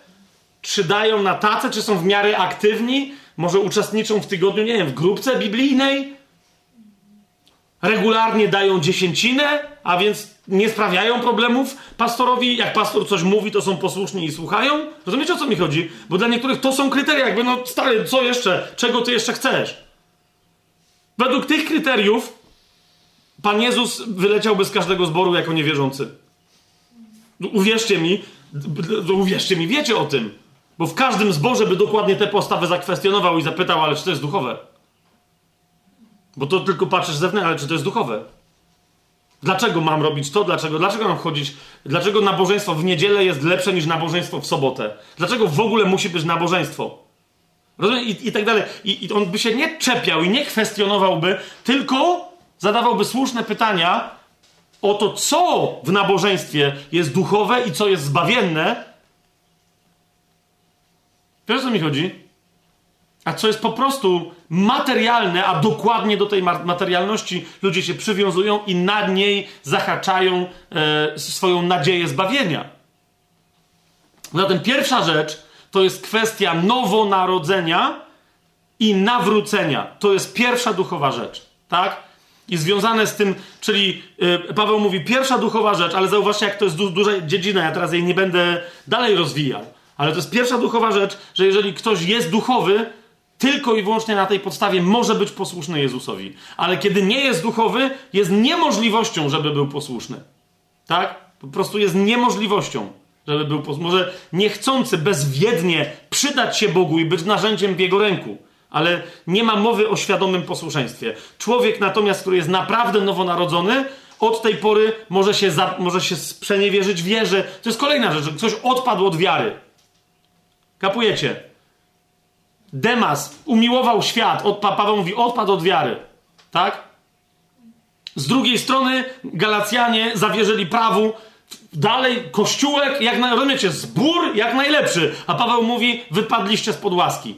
czy dają na tacę, czy są w miarę aktywni, może uczestniczą w tygodniu, nie wiem, w grupce biblijnej, regularnie dają dziesięcinę, a więc nie sprawiają problemów pastorowi. Jak pastor coś mówi, to są posłuszni i słuchają. Rozumiecie o co mi chodzi? Bo dla niektórych to są kryteria, jakby no stary, co jeszcze? Czego ty jeszcze chcesz? Według tych kryteriów Pan Jezus wyleciałby z każdego zboru jako niewierzący. Uwierzcie mi, uwierzcie mi, wiecie o tym. Bo w każdym zborze by dokładnie tę postawę zakwestionował i zapytał, ale czy to jest duchowe? Bo to tylko patrzysz zewnętrznie, ale czy to jest duchowe? Dlaczego mam robić to? Dlaczego? Dlaczego mam chodzić? Dlaczego nabożeństwo w niedzielę jest lepsze niż nabożeństwo w sobotę? Dlaczego w ogóle musi być nabożeństwo? Rozumiem? I, i tak dalej. I, I on by się nie czepiał i nie kwestionowałby, tylko zadawałby słuszne pytania o to, co w nabożeństwie jest duchowe i co jest zbawienne. Wiesz, o co mi chodzi? A co jest po prostu materialne, a dokładnie do tej materialności ludzie się przywiązują i nad niej zahaczają e, swoją nadzieję zbawienia. Zatem pierwsza rzecz to jest kwestia nowonarodzenia i nawrócenia. To jest pierwsza duchowa rzecz, tak? I związane z tym, czyli yy, Paweł mówi pierwsza duchowa rzecz, ale zauważcie, jak to jest du duża dziedzina, ja teraz jej nie będę dalej rozwijał. Ale to jest pierwsza duchowa rzecz, że jeżeli ktoś jest duchowy, tylko i wyłącznie na tej podstawie może być posłuszny Jezusowi. Ale kiedy nie jest duchowy, jest niemożliwością, żeby był posłuszny. Tak? Po prostu jest niemożliwością, żeby był posłuszny. Może niechcący, bezwiednie przydać się Bogu i być narzędziem w Jego ręku. Ale nie ma mowy o świadomym posłuszeństwie. Człowiek natomiast, który jest naprawdę nowonarodzony, od tej pory może się, za, może się sprzeniewierzyć wierze. To jest kolejna rzecz, że ktoś odpadł od wiary. Kapujecie? Demas umiłował świat. Od, Paweł mówi, odpadł od wiary. Tak? Z drugiej strony Galacjanie zawierzyli prawu. Dalej kościółek, jak na, rozumiecie, zbór jak najlepszy. A Paweł mówi, wypadliście spod łaski.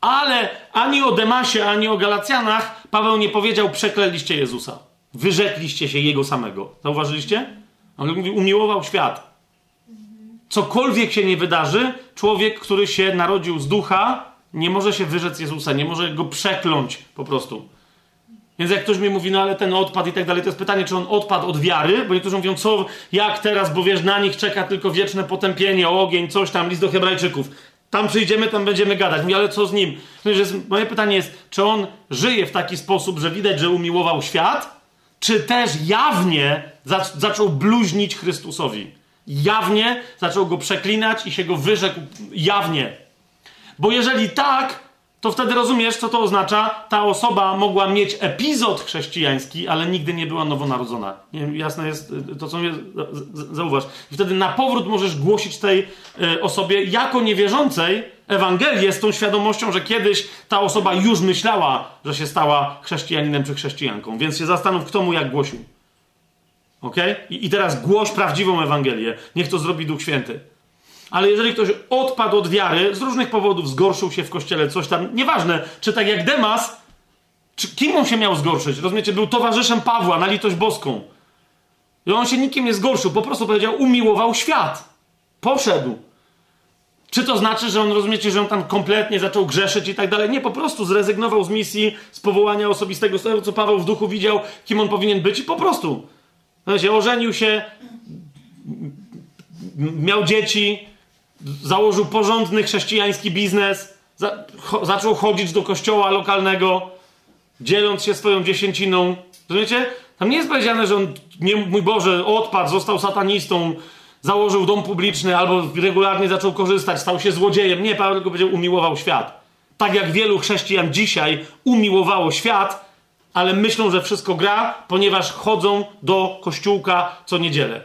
Ale ani o Demasie, ani o Galacjanach Paweł nie powiedział, przekleliście Jezusa. Wyrzekliście się Jego samego. Zauważyliście? On mówi, umiłował świat cokolwiek się nie wydarzy, człowiek, który się narodził z ducha, nie może się wyrzec Jezusa, nie może go przekląć po prostu. Więc jak ktoś mi mówi, no ale ten odpad i tak dalej, to jest pytanie, czy on odpadł od wiary, bo niektórzy mówią, co, jak teraz, bo wiesz, na nich czeka tylko wieczne potępienie, ogień, coś tam, list do hebrajczyków. Tam przyjdziemy, tam będziemy gadać. Mówię, ale co z nim? No moje pytanie jest, czy on żyje w taki sposób, że widać, że umiłował świat, czy też jawnie zaczął bluźnić Chrystusowi? Jawnie zaczął go przeklinać i się go wyrzekł jawnie. Bo jeżeli tak, to wtedy rozumiesz, co to oznacza. Ta osoba mogła mieć epizod chrześcijański, ale nigdy nie była nowonarodzona. Nie jasne jest y, to, co mnie zauważ. I wtedy na powrót możesz głosić tej y, osobie jako niewierzącej Ewangelię z tą świadomością, że kiedyś ta osoba już myślała, że się stała chrześcijaninem czy chrześcijanką. Więc się zastanów, kto mu jak głosił. Ok? I, I teraz głoś prawdziwą Ewangelię. Niech to zrobi Duch Święty. Ale jeżeli ktoś odpadł od wiary, z różnych powodów zgorszył się w kościele, coś tam, nieważne, czy tak jak Demas, czy kim on się miał zgorszyć? Rozumiecie, był towarzyszem Pawła na litość boską. I on się nikim nie zgorszył, po prostu powiedział, umiłował świat. Poszedł. Czy to znaczy, że on, rozumiecie, że on tam kompletnie zaczął grzeszyć i tak dalej? Nie, po prostu zrezygnował z misji, z powołania osobistego, z tego, co Paweł w duchu widział, kim on powinien być i po prostu Wiecie, ożenił się, miał dzieci, założył porządny chrześcijański biznes, za, zaczął chodzić do kościoła lokalnego, dzieląc się swoją dziesięciną. Rozumiecie? Tam nie jest powiedziane, że on, nie, mój Boże, odpadł, został satanistą, założył dom publiczny albo regularnie zaczął korzystać, stał się złodziejem. Nie, Paweł tylko powiedział, umiłował świat. Tak jak wielu chrześcijan dzisiaj umiłowało świat, ale myślą, że wszystko gra, ponieważ chodzą do kościółka co niedzielę.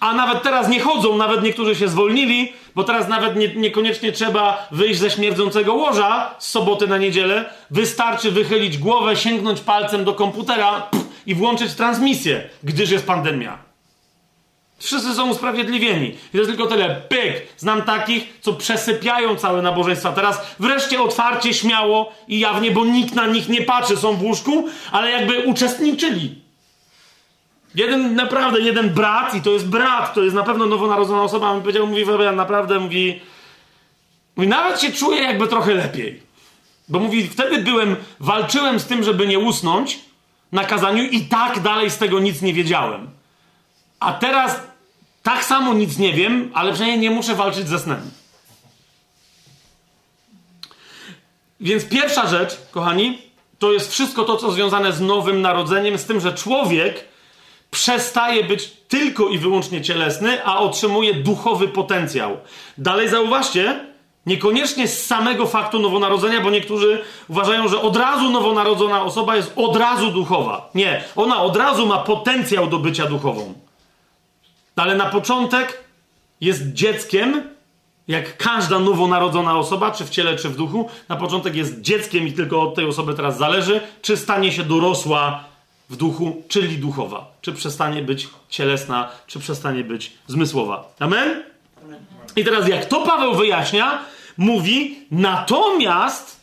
a nawet teraz nie chodzą, nawet niektórzy się zwolnili, bo teraz nawet nie, niekoniecznie trzeba wyjść ze śmierdzącego łoża z soboty na niedzielę. Wystarczy wychylić głowę, sięgnąć palcem do komputera pff, i włączyć transmisję, gdyż jest pandemia. Wszyscy są usprawiedliwieni. I to jest tylko tyle. Pyk! Znam takich, co przesypiają całe nabożeństwa. Teraz wreszcie otwarcie, śmiało i jawnie, bo nikt na nich nie patrzy, są w łóżku, ale jakby uczestniczyli. Jeden, naprawdę, jeden brat, i to jest brat, to jest na pewno nowonarodzona osoba, on powiedział, mówi, Fabian, naprawdę, mówi, mówi, nawet się czuję jakby trochę lepiej. Bo mówi, wtedy byłem, walczyłem z tym, żeby nie usnąć na kazaniu i tak dalej z tego nic nie wiedziałem. A teraz tak samo nic nie wiem, ale przynajmniej nie muszę walczyć ze snem. Więc pierwsza rzecz, kochani, to jest wszystko to, co związane z nowym narodzeniem, z tym, że człowiek przestaje być tylko i wyłącznie cielesny, a otrzymuje duchowy potencjał. Dalej zauważcie, niekoniecznie z samego faktu nowonarodzenia, bo niektórzy uważają, że od razu nowonarodzona osoba jest od razu duchowa. Nie, ona od razu ma potencjał do bycia duchową. Ale na początek jest dzieckiem, jak każda nowonarodzona osoba, czy w ciele, czy w duchu, na początek jest dzieckiem i tylko od tej osoby teraz zależy, czy stanie się dorosła w duchu, czyli duchowa. Czy przestanie być cielesna, czy przestanie być zmysłowa. Amen? I teraz jak to Paweł wyjaśnia, mówi natomiast,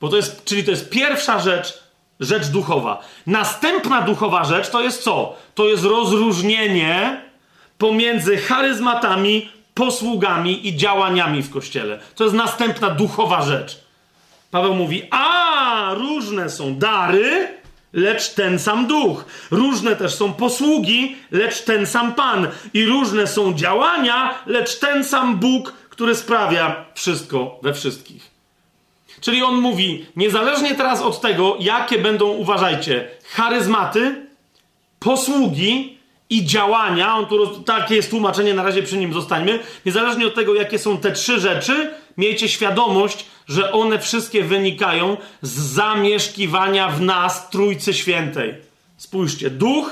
bo to jest, czyli to jest pierwsza rzecz, rzecz duchowa. Następna duchowa rzecz to jest co? To jest rozróżnienie pomiędzy charyzmatami, posługami i działaniami w kościele. To jest następna duchowa rzecz. Paweł mówi: A, różne są dary, lecz ten sam duch. Różne też są posługi, lecz ten sam Pan. I różne są działania, lecz ten sam Bóg, który sprawia wszystko we wszystkich. Czyli on mówi, niezależnie teraz od tego, jakie będą, uważajcie, charyzmaty, posługi i działania, on tu, takie jest tłumaczenie, na razie przy nim zostańmy, niezależnie od tego, jakie są te trzy rzeczy, miejcie świadomość, że one wszystkie wynikają z zamieszkiwania w nas Trójcy Świętej. Spójrzcie, duch,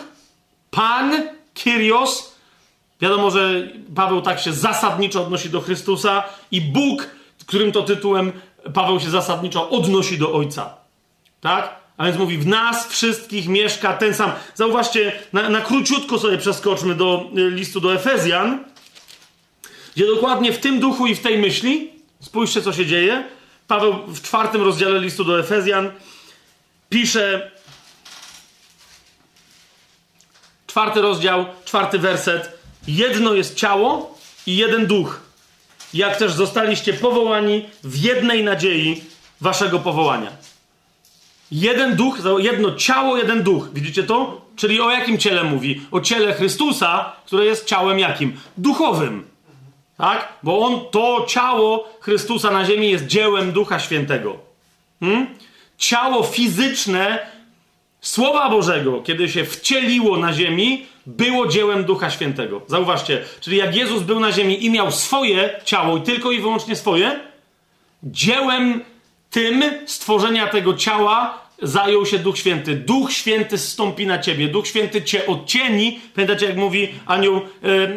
Pan, Kyrios, wiadomo, że Paweł tak się zasadniczo odnosi do Chrystusa i Bóg, którym to tytułem Paweł się zasadniczo odnosi do Ojca. Tak? A więc mówi, w nas wszystkich mieszka ten sam. Zauważcie, na, na króciutko sobie przeskoczmy do y, listu do Efezjan, gdzie dokładnie w tym duchu i w tej myśli, spójrzcie co się dzieje. Paweł w czwartym rozdziale listu do Efezjan pisze, czwarty rozdział, czwarty werset. Jedno jest ciało i jeden duch. Jak też zostaliście powołani w jednej nadziei waszego powołania. Jeden duch, jedno ciało, jeden duch. Widzicie to? Czyli o jakim ciele mówi? O ciele Chrystusa, które jest ciałem jakim? Duchowym. Tak? Bo on, to ciało Chrystusa na ziemi jest dziełem Ducha Świętego. Hmm? Ciało fizyczne Słowa Bożego, kiedy się wcieliło na ziemi, było dziełem Ducha Świętego. Zauważcie, czyli jak Jezus był na ziemi i miał swoje ciało, i tylko i wyłącznie swoje, dziełem tym stworzenia tego ciała zajął się Duch Święty. Duch Święty zstąpi na ciebie. Duch Święty cię odcieni. Pamiętacie, jak mówi anioł e,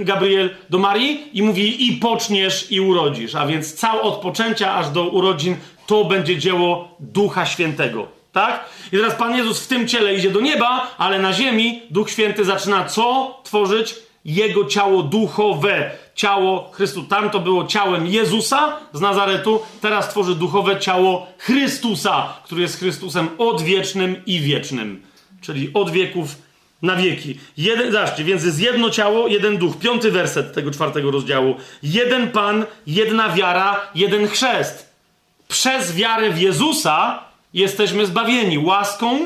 Gabriel do Marii? I mówi, i poczniesz, i urodzisz. A więc całe od poczęcia aż do urodzin to będzie dzieło Ducha Świętego. Tak? I teraz Pan Jezus w tym ciele idzie do nieba, ale na ziemi Duch Święty zaczyna co tworzyć? Jego ciało duchowe ciało Chrystusa. Tam to było ciałem Jezusa z Nazaretu, teraz tworzy duchowe ciało Chrystusa, który jest Chrystusem odwiecznym i wiecznym, czyli od wieków na wieki. Jeden, zobaczcie, więc jest jedno ciało, jeden duch. Piąty werset tego czwartego rozdziału. Jeden Pan, jedna wiara, jeden chrzest. Przez wiarę w Jezusa jesteśmy zbawieni. Łaską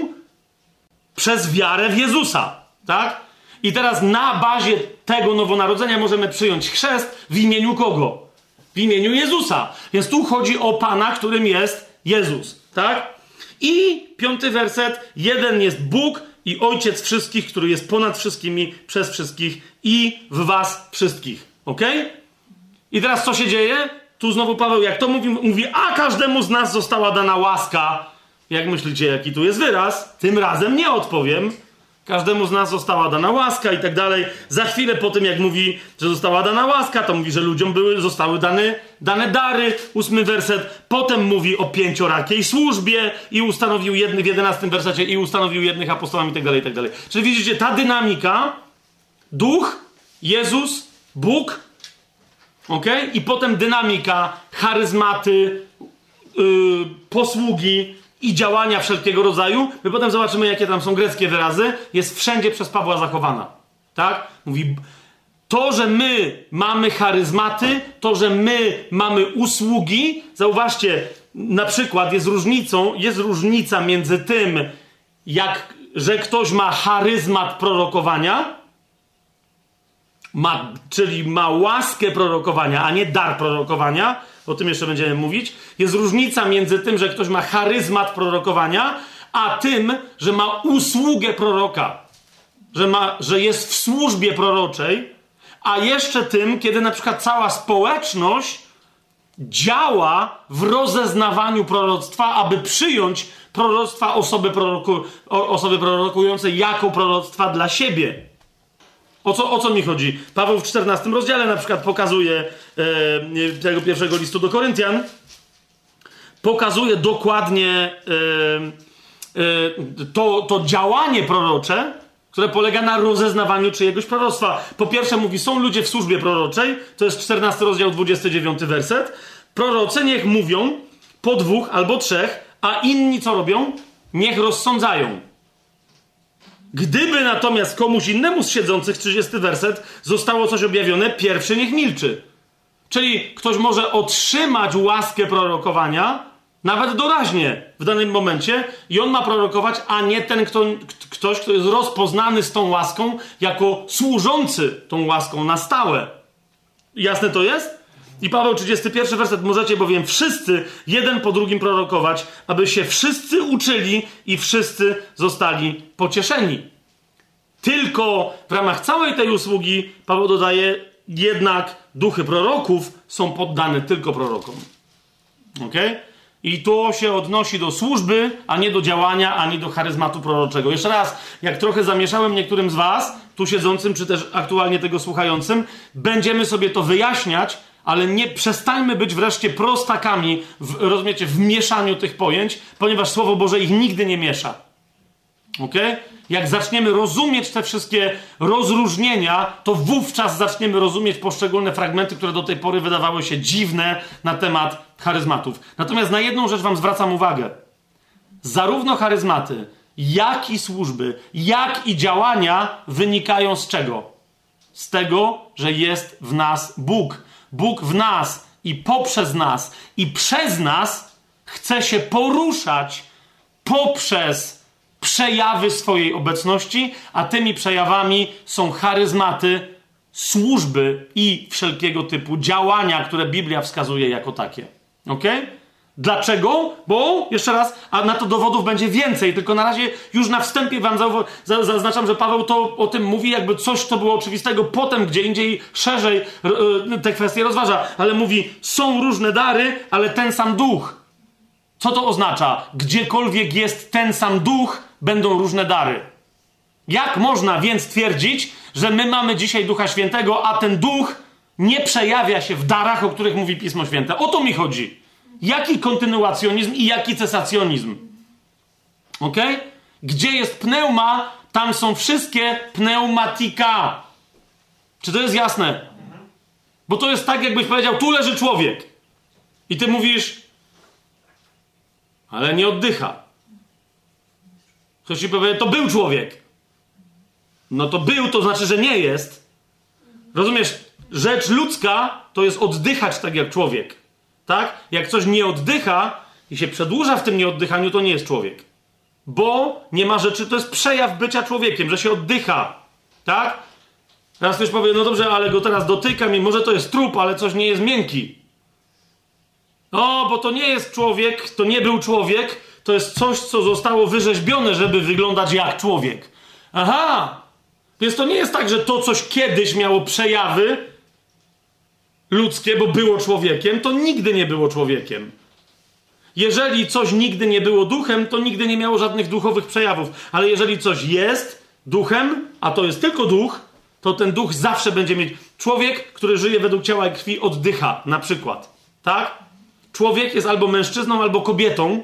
przez wiarę w Jezusa. Tak? I teraz na bazie tego nowonarodzenia możemy przyjąć chrzest w imieniu kogo? W imieniu Jezusa. Więc tu chodzi o Pana, którym jest Jezus. Tak? I piąty werset. Jeden jest Bóg i Ojciec wszystkich, który jest ponad wszystkimi, przez wszystkich i w was wszystkich. Ok? I teraz co się dzieje? Tu znowu Paweł, jak to mówi, mówi, a każdemu z nas została dana łaska. Jak myślicie, jaki tu jest wyraz? Tym razem nie odpowiem Każdemu z nas została dana łaska i tak dalej. Za chwilę po tym, jak mówi, że została dana łaska, to mówi, że ludziom były, zostały dane, dane dary. Ósmy werset. Potem mówi o pięciorakiej służbie i ustanowił jednych w jedenastym wersecie i ustanowił jednych apostołami i tak dalej, i tak dalej. Czyli widzicie, ta dynamika, duch, Jezus, Bóg, ok? I potem dynamika, charyzmaty, yy, posługi, i działania wszelkiego rodzaju, my potem zobaczymy, jakie tam są greckie wyrazy, jest wszędzie przez Pawła zachowana. Tak? Mówi, to, że my mamy charyzmaty, to, że my mamy usługi, zauważcie, na przykład jest różnicą, jest różnica między tym, jak, że ktoś ma charyzmat prorokowania, ma, czyli ma łaskę prorokowania, a nie dar prorokowania, o tym jeszcze będziemy mówić. Jest różnica między tym, że ktoś ma charyzmat prorokowania, a tym, że ma usługę proroka. Że, ma, że jest w służbie proroczej, a jeszcze tym, kiedy na przykład cała społeczność działa w rozeznawaniu proroctwa, aby przyjąć proroctwa osoby, proroku, osoby prorokującej jako proroctwa dla siebie. O co, o co mi chodzi? Paweł w 14 rozdziale na przykład pokazuje e, tego pierwszego listu do Koryntian, pokazuje dokładnie e, e, to, to działanie prorocze, które polega na rozeznawaniu czyjegoś proroctwa. Po pierwsze mówi, są ludzie w służbie proroczej, to jest 14 rozdział, 29 werset. Prorocy niech mówią po dwóch albo trzech, a inni co robią? Niech rozsądzają. Gdyby natomiast komuś innemu z siedzących, 30 werset, zostało coś objawione, pierwszy niech milczy. Czyli ktoś może otrzymać łaskę prorokowania, nawet doraźnie w danym momencie, i on ma prorokować, a nie ten, kto, ktoś, kto jest rozpoznany z tą łaską jako służący tą łaską na stałe. Jasne to jest? I Paweł 31 werset, możecie bowiem wszyscy jeden po drugim prorokować, aby się wszyscy uczyli i wszyscy zostali pocieszeni. Tylko w ramach całej tej usługi, Paweł dodaje, jednak duchy proroków są poddane tylko prorokom. Ok? I to się odnosi do służby, a nie do działania, ani do charyzmatu proroczego. Jeszcze raz, jak trochę zamieszałem niektórym z Was, tu siedzącym, czy też aktualnie tego słuchającym, będziemy sobie to wyjaśniać, ale nie przestańmy być wreszcie prostakami w, rozumiecie, w mieszaniu tych pojęć, ponieważ Słowo Boże ich nigdy nie miesza. Ok? Jak zaczniemy rozumieć te wszystkie rozróżnienia, to wówczas zaczniemy rozumieć poszczególne fragmenty, które do tej pory wydawały się dziwne na temat charyzmatów. Natomiast na jedną rzecz Wam zwracam uwagę. Zarówno charyzmaty, jak i służby, jak i działania wynikają z czego? Z tego, że jest w nas Bóg Bóg w nas i poprzez nas i przez nas chce się poruszać poprzez przejawy swojej obecności, a tymi przejawami są charyzmaty, służby i wszelkiego typu działania, które Biblia wskazuje jako takie. Ok? Dlaczego? Bo, jeszcze raz, a na to dowodów będzie więcej, tylko na razie już na wstępie wam zaznaczam, że Paweł to o tym mówi, jakby coś, co było oczywistego, potem gdzie indziej szerzej e, te kwestie rozważa, ale mówi, są różne dary, ale ten sam duch. Co to oznacza? Gdziekolwiek jest ten sam duch, będą różne dary. Jak można więc twierdzić, że my mamy dzisiaj Ducha Świętego, a ten duch nie przejawia się w darach, o których mówi Pismo Święte? O to mi chodzi. Jaki kontynuacjonizm i jaki cesacjonizm? Ok? Gdzie jest pneuma, tam są wszystkie pneumatika. Czy to jest jasne? Bo to jest tak, jakbyś powiedział, tu leży człowiek. I ty mówisz, ale nie oddycha. Ktoś ci powie, to był człowiek. No to był, to znaczy, że nie jest. Rozumiesz? Rzecz ludzka to jest oddychać tak jak człowiek. Tak? Jak coś nie oddycha i się przedłuża w tym nieoddychaniu, to nie jest człowiek. Bo nie ma rzeczy, to jest przejaw bycia człowiekiem, że się oddycha. Tak? Teraz ktoś powie, no dobrze, ale go teraz dotykam i może to jest trup, ale coś nie jest miękki. O, bo to nie jest człowiek, to nie był człowiek, to jest coś, co zostało wyrzeźbione, żeby wyglądać jak człowiek. Aha! Więc to nie jest tak, że to coś kiedyś miało przejawy, ludzkie, bo było człowiekiem, to nigdy nie było człowiekiem. Jeżeli coś nigdy nie było duchem, to nigdy nie miało żadnych duchowych przejawów. Ale jeżeli coś jest, duchem, a to jest tylko duch, to ten duch zawsze będzie mieć. Człowiek, który żyje według ciała i krwi, oddycha, na przykład. Tak? Człowiek jest albo mężczyzną, albo kobietą,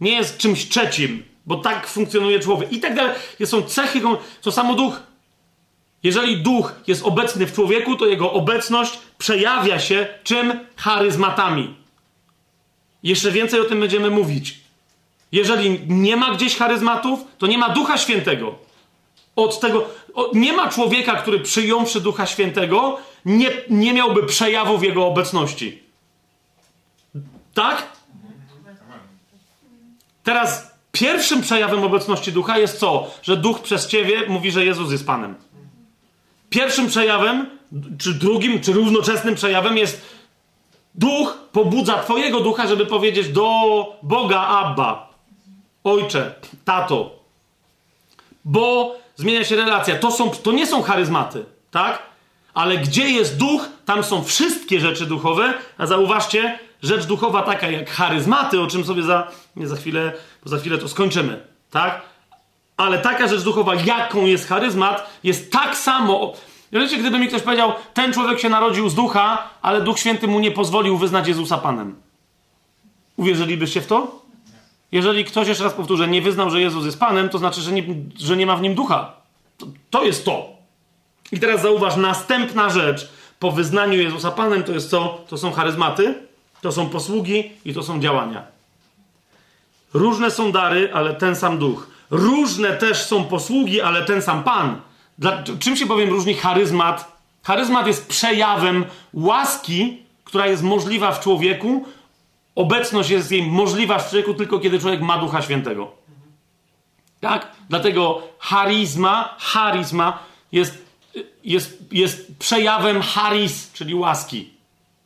nie jest czymś trzecim, bo tak funkcjonuje człowiek. I tak dalej. Są cechy, to samo duch. Jeżeli duch jest obecny w człowieku, to jego obecność przejawia się czym? Charyzmatami. Jeszcze więcej o tym będziemy mówić. Jeżeli nie ma gdzieś charyzmatów, to nie ma Ducha Świętego. Od tego o, nie ma człowieka, który przyjąwszy Ducha Świętego, nie, nie miałby przejawów jego obecności. Tak? Teraz pierwszym przejawem obecności Ducha jest co? Że Duch przez ciebie mówi, że Jezus jest Panem. Pierwszym przejawem, czy drugim, czy równoczesnym przejawem jest Duch pobudza Twojego ducha, żeby powiedzieć do Boga Abba, Ojcze, Tato. Bo zmienia się relacja. To, są, to nie są charyzmaty, tak? Ale gdzie jest duch, tam są wszystkie rzeczy duchowe. A zauważcie, rzecz duchowa taka jak charyzmaty, o czym sobie za, nie za chwilę, bo za chwilę to skończymy, tak? Ale taka rzecz duchowa, jaką jest charyzmat, jest tak samo. Wiecie, gdyby mi ktoś powiedział, ten człowiek się narodził z ducha, ale Duch Święty mu nie pozwolił wyznać Jezusa Panem. Uwierzylibyście w to? Jeżeli ktoś, jeszcze raz powtórzę, nie wyznał, że Jezus jest Panem, to znaczy, że nie, że nie ma w nim ducha. To, to jest to. I teraz zauważ, następna rzecz po wyznaniu Jezusa Panem to jest co? To są charyzmaty, to są posługi i to są działania. Różne są dary, ale ten sam duch. Różne też są posługi, ale ten sam Pan. Dla, czym się bowiem różni charyzmat? Charyzmat jest przejawem łaski, która jest możliwa w człowieku. Obecność jest jej możliwa w człowieku tylko kiedy człowiek ma Ducha Świętego. Tak? Dlatego charyzma, charyzma jest, jest, jest przejawem charis, czyli łaski.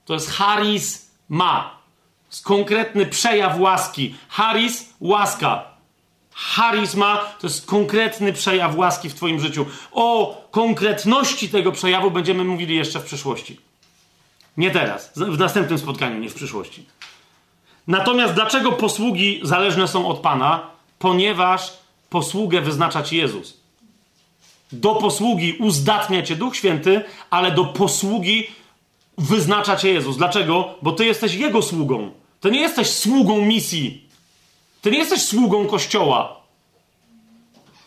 To jest charizma. Konkretny przejaw łaski. Charis, łaska. Charizma to jest konkretny przejaw łaski w Twoim życiu. O konkretności tego przejawu będziemy mówili jeszcze w przyszłości. Nie teraz, w następnym spotkaniu, nie w przyszłości. Natomiast dlaczego posługi zależne są od Pana? Ponieważ posługę wyznacza Ci Jezus. Do posługi uzdatnia Cię Duch Święty, ale do posługi wyznacza Cię Jezus. Dlaczego? Bo Ty jesteś Jego sługą. Ty nie jesteś sługą misji. Ty nie jesteś sługą Kościoła.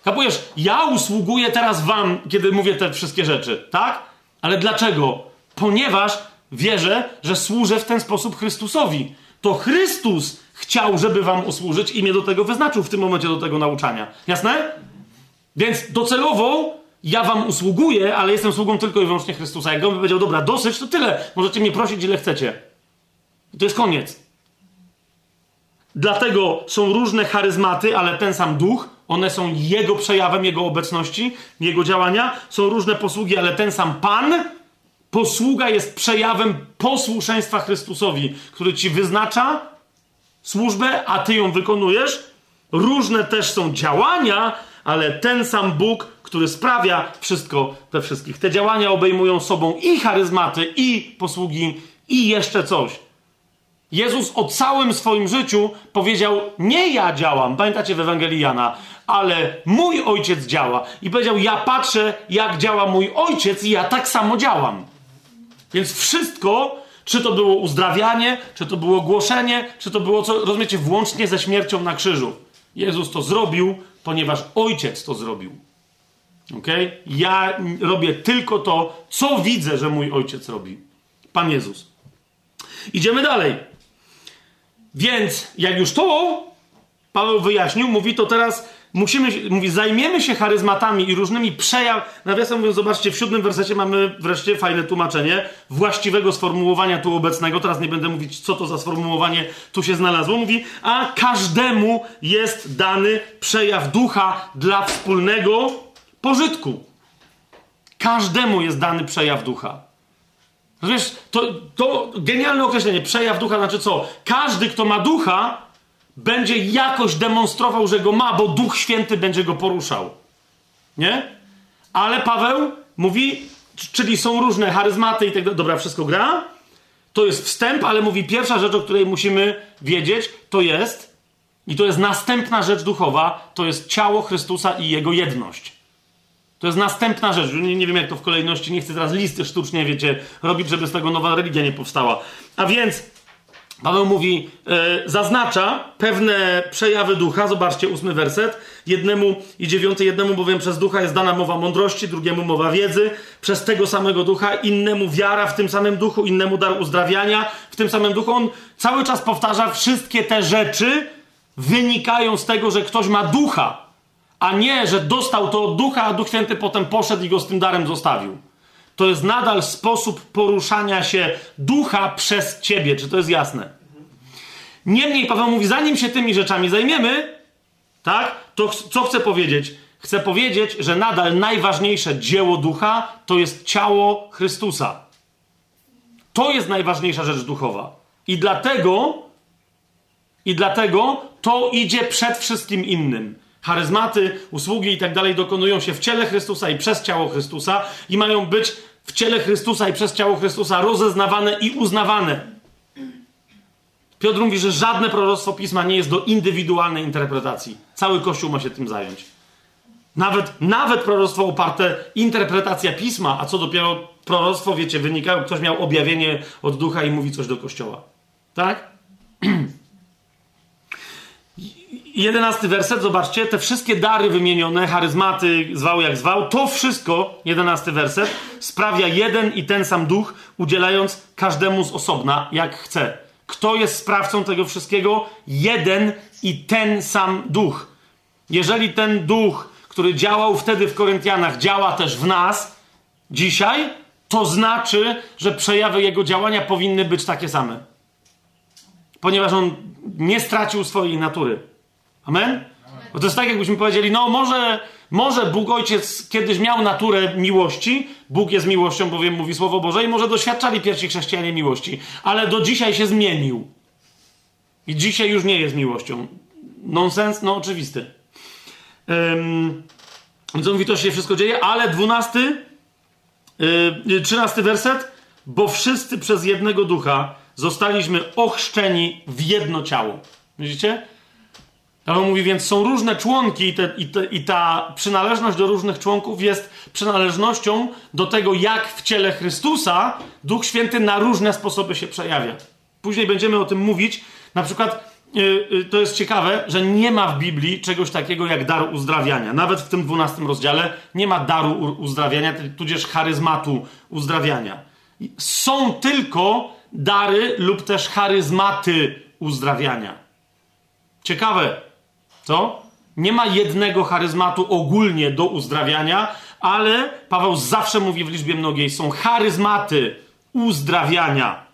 Kapujesz? Ja usługuję teraz wam, kiedy mówię te wszystkie rzeczy, tak? Ale dlaczego? Ponieważ wierzę, że służę w ten sposób Chrystusowi. To Chrystus chciał, żeby wam usłużyć i mnie do tego wyznaczył w tym momencie do tego nauczania. Jasne? Więc docelowo ja wam usługuję, ale jestem sługą tylko i wyłącznie Chrystusa. Jak on by powiedział, dobra, dosyć, to tyle. Możecie mnie prosić, ile chcecie. I to jest koniec. Dlatego są różne charyzmaty, ale ten sam duch, one są jego przejawem, jego obecności, jego działania. Są różne posługi, ale ten sam Pan, posługa jest przejawem posłuszeństwa Chrystusowi, który ci wyznacza służbę, a ty ją wykonujesz. Różne też są działania, ale ten sam Bóg, który sprawia wszystko we wszystkich. Te działania obejmują sobą i charyzmaty, i posługi, i jeszcze coś. Jezus o całym swoim życiu powiedział: Nie ja działam, pamiętacie w Ewangelii Jana, ale mój ojciec działa. I powiedział: Ja patrzę, jak działa mój ojciec, i ja tak samo działam. Więc wszystko, czy to było uzdrawianie, czy to było głoszenie, czy to było co, rozumiecie, włącznie ze śmiercią na krzyżu. Jezus to zrobił, ponieważ ojciec to zrobił. Ok? Ja robię tylko to, co widzę, że mój ojciec robi. Pan Jezus. Idziemy dalej. Więc jak już to Paweł wyjaśnił, mówi to teraz musimy, mówi, zajmiemy się charyzmatami i różnymi przejaw. Nawiasem mówiąc, zobaczcie, w siódmym wersecie mamy wreszcie fajne tłumaczenie właściwego sformułowania tu obecnego. Teraz nie będę mówić, co to za sformułowanie tu się znalazło. Mówi, a każdemu jest dany przejaw ducha dla wspólnego pożytku. Każdemu jest dany przejaw ducha. Rozumiesz, to, to genialne określenie, przejaw ducha znaczy co? Każdy, kto ma ducha, będzie jakoś demonstrował, że go ma, bo Duch Święty będzie go poruszał. Nie? Ale Paweł mówi, czyli są różne charyzmaty i tak dalej. Dobra, wszystko gra. To jest wstęp, ale mówi pierwsza rzecz, o której musimy wiedzieć, to jest, i to jest następna rzecz duchowa, to jest ciało Chrystusa i jego jedność. To jest następna rzecz. Nie, nie wiem, jak to w kolejności, nie chcę teraz listy sztucznie, wiecie, robić, żeby z tego nowa religia nie powstała. A więc Paweł mówi, e, zaznacza pewne przejawy ducha. Zobaczcie, ósmy werset. Jednemu i dziewiąty, jednemu bowiem przez ducha jest dana mowa mądrości, drugiemu mowa wiedzy, przez tego samego ducha, innemu wiara w tym samym duchu, innemu dar uzdrawiania w tym samym duchu. On cały czas powtarza, wszystkie te rzeczy wynikają z tego, że ktoś ma ducha, a nie, że dostał to od ducha, a Duch Święty potem poszedł i go z tym darem zostawił. To jest nadal sposób poruszania się ducha przez ciebie. Czy to jest jasne? Niemniej Paweł mówi, zanim się tymi rzeczami zajmiemy, tak, to ch- co chcę powiedzieć? Chcę powiedzieć, że nadal najważniejsze dzieło ducha to jest ciało Chrystusa. To jest najważniejsza rzecz duchowa. I dlatego, i dlatego to idzie przed wszystkim innym. Charyzmaty, usługi i tak dalej dokonują się w ciele Chrystusa i przez ciało Chrystusa i mają być w ciele Chrystusa i przez ciało Chrystusa rozeznawane i uznawane. Piotr mówi, że żadne proroctwo pisma nie jest do indywidualnej interpretacji. Cały Kościół ma się tym zająć. Nawet, nawet proroctwo oparte interpretacja pisma, a co dopiero proroctwo, wiecie, wynikają, ktoś miał objawienie od ducha i mówi coś do kościoła. Tak? [clears throat] Jedenasty werset, zobaczcie, te wszystkie dary wymienione, charyzmaty, zwał jak zwał, to wszystko, jedenasty werset, sprawia jeden i ten sam duch, udzielając każdemu z osobna, jak chce. Kto jest sprawcą tego wszystkiego? Jeden i ten sam duch. Jeżeli ten duch, który działał wtedy w Koryntianach, działa też w nas dzisiaj, to znaczy, że przejawy jego działania powinny być takie same. Ponieważ on nie stracił swojej natury. Amen? Bo to jest tak, jakbyśmy powiedzieli, no może, może Bóg Ojciec kiedyś miał naturę miłości, Bóg jest miłością, bowiem mówi Słowo Boże i może doświadczali pierwsi chrześcijanie miłości, ale do dzisiaj się zmienił. I dzisiaj już nie jest miłością. Nonsens? No oczywisty. Um, więc on mówi, to się wszystko dzieje, ale dwunasty, yy, trzynasty werset, bo wszyscy przez jednego ducha zostaliśmy ochrzczeni w jedno ciało. Widzicie? Paweł mówi, więc są różne członki i, te, i, te, i, ta przynależność do różnych członków jest przynależnością do tego, jak w ciele Chrystusa Duch Święty na różne sposoby się przejawia. Później będziemy o tym mówić. Na przykład yy, yy, to jest ciekawe, że nie ma w Biblii czegoś takiego jak dar uzdrawiania. Nawet w tym dwunastym rozdziale nie ma daru uzdrawiania, tudzież charyzmatu uzdrawiania. Są tylko dary lub też charyzmaty uzdrawiania. Ciekawe, co? Nie ma jednego charyzmatu ogólnie do uzdrawiania, ale Paweł zawsze mówi w liczbie mnogiej: są charyzmaty uzdrawiania.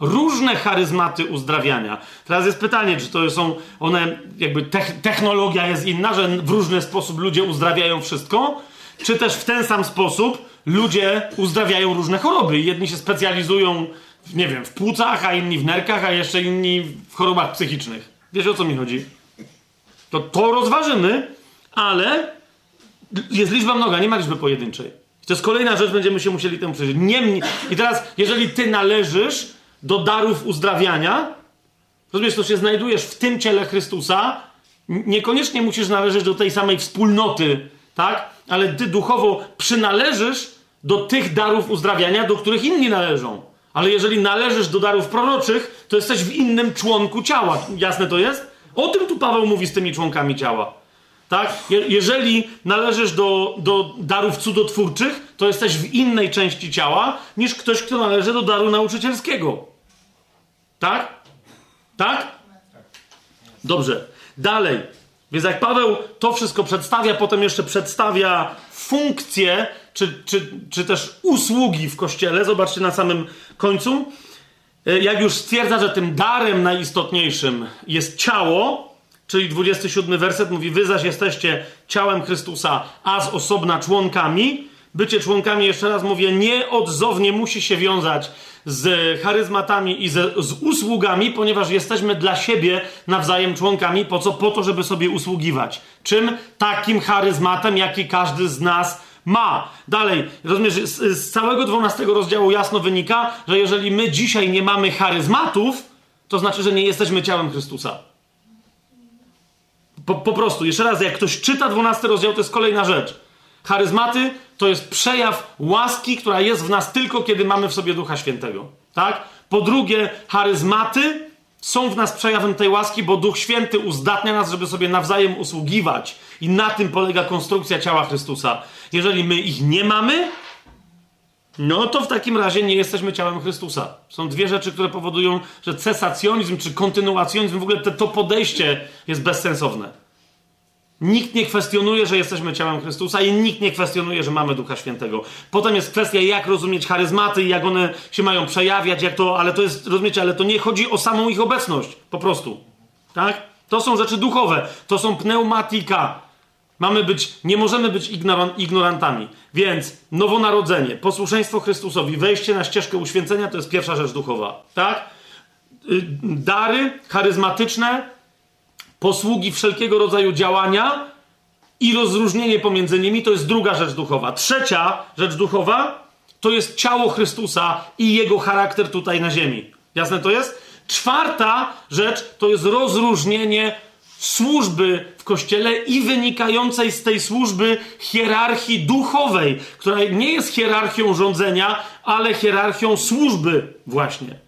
Różne charyzmaty uzdrawiania. Teraz jest pytanie, czy to są one, jakby technologia jest inna, że w różny sposób ludzie uzdrawiają wszystko, czy też w ten sam sposób ludzie uzdrawiają różne choroby. Jedni się specjalizują, nie wiem, w płucach, a inni w nerkach, a jeszcze inni w chorobach psychicznych. Wiesz o co mi chodzi? To to rozważymy, ale jest liczba mnoga, nie ma liczby pojedynczej. To jest kolejna rzecz, będziemy się musieli temu przyjrzeć. Niemniej, I teraz, jeżeli ty należysz do darów uzdrawiania, rozumiesz, to się znajdujesz w tym ciele Chrystusa, niekoniecznie musisz należeć do tej samej wspólnoty, tak? Ale ty duchowo przynależysz do tych darów uzdrawiania, do których inni należą. Ale jeżeli należysz do darów proroczych, to jesteś w innym członku ciała. Jasne to jest? O tym tu Paweł mówi z tymi członkami ciała. Tak? Je jeżeli należysz do, do darów cudotwórczych, to jesteś w innej części ciała niż ktoś, kto należy do daru nauczycielskiego. Tak? Tak? Dobrze. Dalej. Więc jak Paweł to wszystko przedstawia, potem jeszcze przedstawia funkcje, czy, czy, czy też usługi w kościele, zobaczcie na samym końcu. Jak już stwierdza, że tym darem najistotniejszym jest ciało, czyli 27 werset mówi: Wy zaś jesteście ciałem Chrystusa, a z osobna członkami. Bycie członkami, jeszcze raz mówię, nieodzownie musi się wiązać z charyzmatami i z, z usługami, ponieważ jesteśmy dla siebie nawzajem członkami. Po co? Po to, żeby sobie usługiwać. Czym? Takim charyzmatem, jaki każdy z nas ma. Dalej, rozumiesz, z, całego 12 rozdziału jasno wynika, że jeżeli my dzisiaj nie mamy charyzmatów, to znaczy, że nie jesteśmy ciałem Chrystusa. Po, po prostu, jeszcze raz, jak ktoś czyta 12 rozdział, to jest kolejna rzecz. Charyzmaty to jest przejaw łaski, która jest w nas tylko kiedy mamy w sobie Ducha Świętego. Tak? Po drugie, charyzmaty są w nas przejawem tej łaski, bo Duch Święty uzdatnia nas, żeby sobie nawzajem usługiwać. I na tym polega konstrukcja ciała Chrystusa. Jeżeli my ich nie mamy, no to w takim razie nie jesteśmy ciałem Chrystusa. Są dwie rzeczy, które powodują, że cesacjonizm czy kontynuacjonizm, w ogóle te, to podejście jest bezsensowne. Nikt nie kwestionuje, że jesteśmy ciałem Chrystusa i nikt nie kwestionuje, że mamy Ducha Świętego. Potem jest kwestia, jak rozumieć charyzmaty i jak one się mają przejawiać, jak to, ale to jest, rozumiecie, ale to nie chodzi o samą ich obecność, po prostu. Tak? To są rzeczy duchowe, to są pneumatika. Mamy być, nie możemy być ignorantami. Więc nowonarodzenie, posłuszeństwo Chrystusowi, wejście na ścieżkę uświęcenia to jest pierwsza rzecz duchowa. Tak? Y, dary charyzmatyczne, posługi wszelkiego rodzaju działania i rozróżnienie pomiędzy nimi to jest druga rzecz duchowa. Trzecia rzecz duchowa to jest ciało Chrystusa i jego charakter tutaj na ziemi. Jasne to jest? Czwarta rzecz to jest rozróżnienie służby w kościele i wynikającej z tej służby hierarchii duchowej, która nie jest hierarchią rządzenia, ale hierarchią służby, właśnie.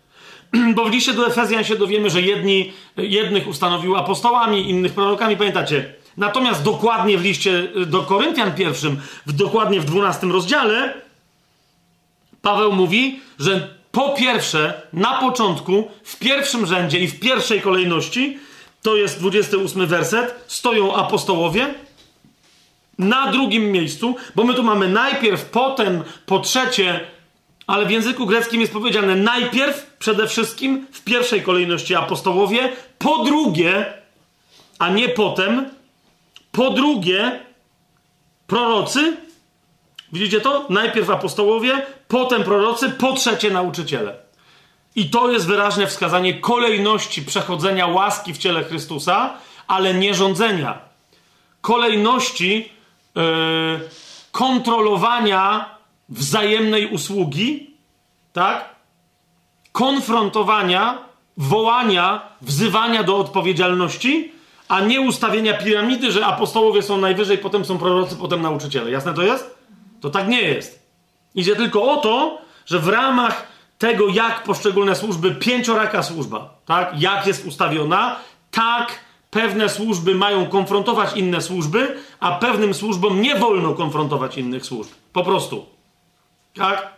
[clears throat] Bo w liście do Efezjan się dowiemy, że jedni, jednych ustanowił apostołami, innych prorokami, pamiętacie? Natomiast dokładnie w liście do Koryntian pierwszym, w, dokładnie w 12 rozdziale, Paweł mówi, że po pierwsze, na początku, w pierwszym rzędzie i w pierwszej kolejności, to jest 28 werset, stoją apostołowie, na drugim miejscu, bo my tu mamy najpierw, potem, po trzecie ale w języku greckim jest powiedziane najpierw, przede wszystkim, w pierwszej kolejności apostołowie, po drugie, a nie potem, po drugie prorocy. Widzicie to? Najpierw apostołowie, potem prorocy, po trzecie nauczyciele. I to jest wyraźne wskazanie kolejności przechodzenia łaski w ciele Chrystusa, ale nie rządzenia. Kolejności yy, kontrolowania wzajemnej usługi, tak? Konfrontowania, wołania, wzywania do odpowiedzialności, a nie ustawienia piramidy, że apostołowie są najwyżej, potem są prorocy, potem nauczyciele. Jasne to jest? To tak nie jest. Idzie tylko o to, że w ramach tego, jak poszczególne służby, pięcioraka służba, tak? Jak jest ustawiona, tak pewne służby mają konfrontować inne służby, a pewnym służbom nie wolno konfrontować innych służb. Po prostu. Tak?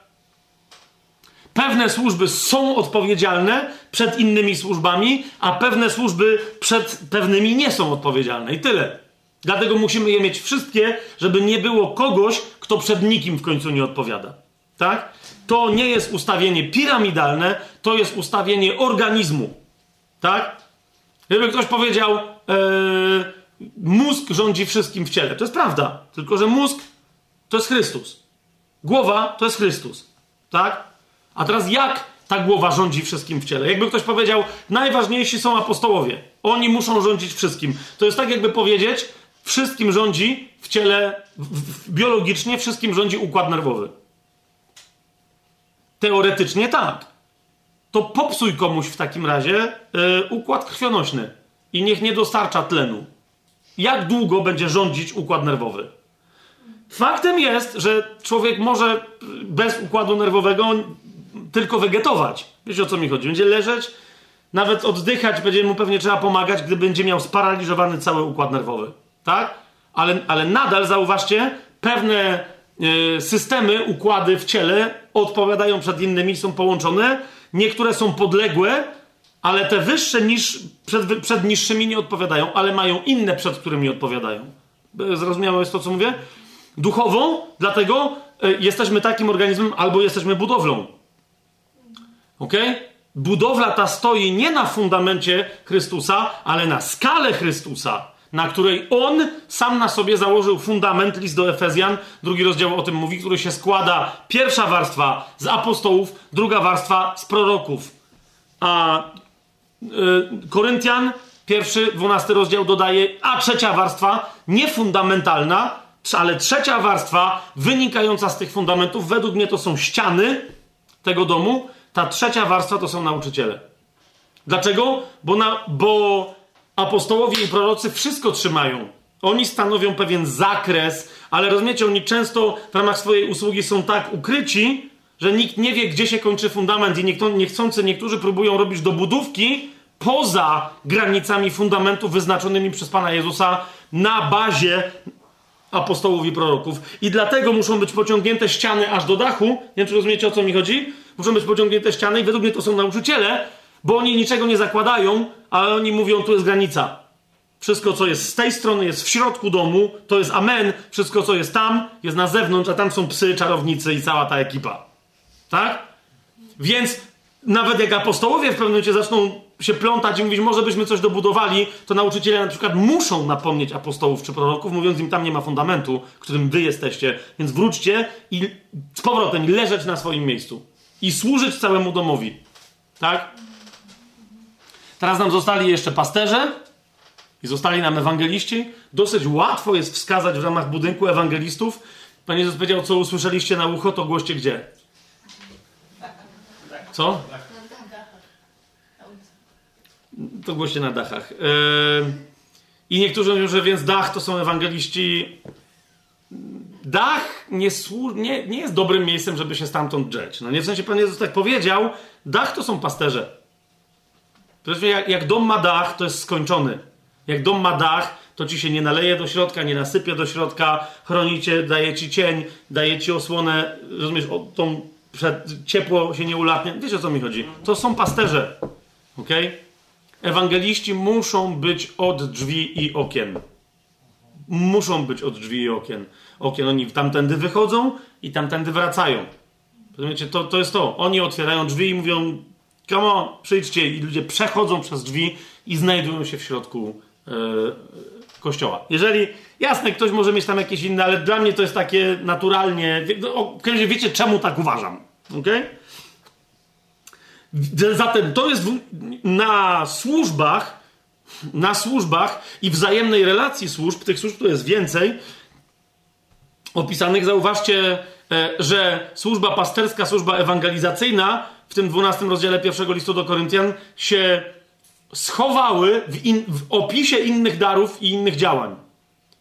Pewne służby są odpowiedzialne przed innymi służbami, a pewne służby przed pewnymi nie są odpowiedzialne. I tyle. Dlatego musimy je mieć wszystkie, żeby nie było kogoś, kto przed nikim w końcu nie odpowiada. Tak? To nie jest ustawienie piramidalne, to jest ustawienie organizmu. Tak? Gdyby ktoś powiedział, yy, mózg rządzi wszystkim w ciele. To jest prawda. Tylko, że mózg to jest Chrystus. Głowa to jest Chrystus. Tak? A teraz jak ta głowa rządzi wszystkim w ciele? Jakby ktoś powiedział, najważniejsi są apostołowie. Oni muszą rządzić wszystkim. To jest tak, jakby powiedzieć, wszystkim rządzi w ciele, w, biologicznie wszystkim rządzi układ nerwowy. Teoretycznie tak. To popsuj komuś w takim razie yy, układ krwionośny i niech nie dostarcza tlenu. Jak długo będzie rządzić układ nerwowy? Faktem jest, że człowiek może bez układu nerwowego tylko wegetować. Wiecie o co mi chodzi? Będzie leżeć, nawet oddychać, będzie mu pewnie trzeba pomagać, gdy będzie miał sparaliżowany cały układ nerwowy. Tak? Ale, ale nadal zauważcie, pewne y, systemy, układy w ciele odpowiadają przed innymi, są połączone. Niektóre są podległe, ale te wyższe niż, przed, przed niższymi nie odpowiadają, ale mają inne, przed którymi odpowiadają. Zrozumiałe jest to, co mówię? Duchową, dlatego y, jesteśmy takim organizmem albo jesteśmy budowlą. Ok? Budowla ta stoi nie na fundamencie Chrystusa, ale na skale Chrystusa, na której On sam na sobie założył fundament, list do Efezjan, drugi rozdział o tym mówi, który się składa, pierwsza warstwa z apostołów, druga warstwa z proroków. A y, Koryntian, pierwszy, dwunasty rozdział dodaje, a trzecia warstwa, niefundamentalna, ale trzecia warstwa, wynikająca z tych fundamentów, według mnie to są ściany tego domu. Ta trzecia warstwa to są nauczyciele. Dlaczego? Bo, na, bo apostołowie i prorocy wszystko trzymają Oni stanowią pewien zakres, ale rozumiecie, oni często w ramach swojej usługi są tak ukryci, że nikt nie wie, gdzie się kończy fundament i niekto- niechcący niektórzy próbują robić dobudówki poza granicami fundamentu wyznaczonymi przez Pana Jezusa na bazie apostołów i proroków. I dlatego muszą być pociągnięte ściany aż do dachu. Nie wiem, czy rozumiecie, o co mi chodzi? Muszą być pociągnięte ściany i według mnie to są nauczyciele, bo oni niczego nie zakładają, ale oni mówią, tu jest granica. Wszystko, co jest z tej strony, jest w środku domu, to jest amen. Wszystko, co jest tam, jest na zewnątrz, a tam są psy, czarownicy i cała ta ekipa. Tak? Więc nawet jak apostołowie w pewnym momencie zaczną się plątać i mówić, może byśmy coś dobudowali, to nauczyciele na przykład muszą napomnieć apostołów czy proroków, mówiąc im, tam nie ma fundamentu, którym wy jesteście, więc wróćcie i z powrotem leżeć na swoim miejscu i służyć całemu domowi. Tak? Teraz nam zostali jeszcze pasterze i zostali nam ewangeliści. Dosyć łatwo jest wskazać w ramach budynku ewangelistów. Pan Jezus powiedział, co usłyszeliście na ucho, to głoście gdzie? Co? To głoście na dachach. Yy, I niektórzy mówią, że więc dach to są ewangeliści. Dach nie, nie, nie jest dobrym miejscem, żeby się stamtąd drzeć. No nie w sensie Pan Jezus tak powiedział, dach to są pasterze. To jest, jak, jak dom ma dach, to jest skończony. Jak dom ma dach, to ci się nie naleje do środka, nie nasypie do środka, chronicie, daje ci cień, daje ci osłonę, rozumiesz, o, tą przed, ciepło się nie ulatnie. Wiecie o co mi chodzi? To są pasterze. ok? Ewangeliści muszą być od drzwi i okien. Muszą być od drzwi i okien. Okien oni tamtędy wychodzą i tamtędy wracają. Rozumiecie? To, to jest to. Oni otwierają drzwi i mówią come on, przyjdźcie. I ludzie przechodzą przez drzwi i znajdują się w środku e, kościoła. Jeżeli, jasne, ktoś może mieć tam jakieś inne, ale dla mnie to jest takie naturalnie. wie- o, wiecie, czemu tak uważam. Okej? W- Zatem to jest w- na służbach, na służbach i wzajemnej relacji służb, tych służb tu jest więcej, opisanych. Zauważcie, e, że służba pasterska, służba ewangelizacyjna w tym 12 rozdziale pierwszego listu do Koryntian się schowały w, in, w opisie innych darów i innych działań.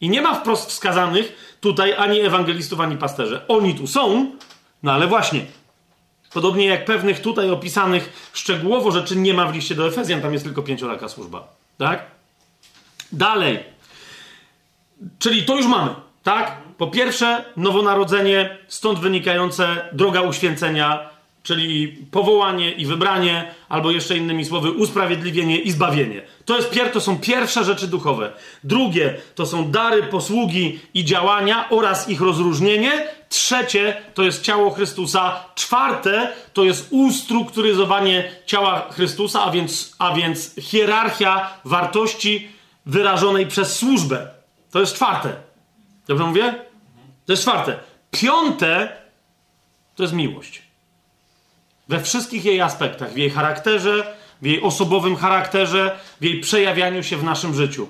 I nie ma wprost wskazanych tutaj ani ewangelistów, ani pasterze. Oni tu są, no ale właśnie. Podobnie jak pewnych tutaj opisanych szczegółowo rzeczy nie ma w liście do Efezjan, tam jest tylko pięciolaka służba. Tak? Dalej. Czyli to już mamy, tak? Po pierwsze, nowonarodzenie, stąd wynikające droga uświęcenia, czyli powołanie i wybranie, albo jeszcze innymi słowy, usprawiedliwienie i zbawienie. To, jest pier- to są pierwsze rzeczy duchowe. Drugie to są dary, posługi i działania oraz ich rozróżnienie. Trzecie to jest ciało Chrystusa. Czwarte to jest ustrukturyzowanie ciała Chrystusa, a więc, a więc hierarchia wartości wyrażonej przez służbę. To jest czwarte. Dobrze mówię? To jest czwarte. Piąte to jest miłość. We wszystkich jej aspektach, w jej charakterze, w jej osobowym charakterze, w jej przejawianiu się w naszym życiu.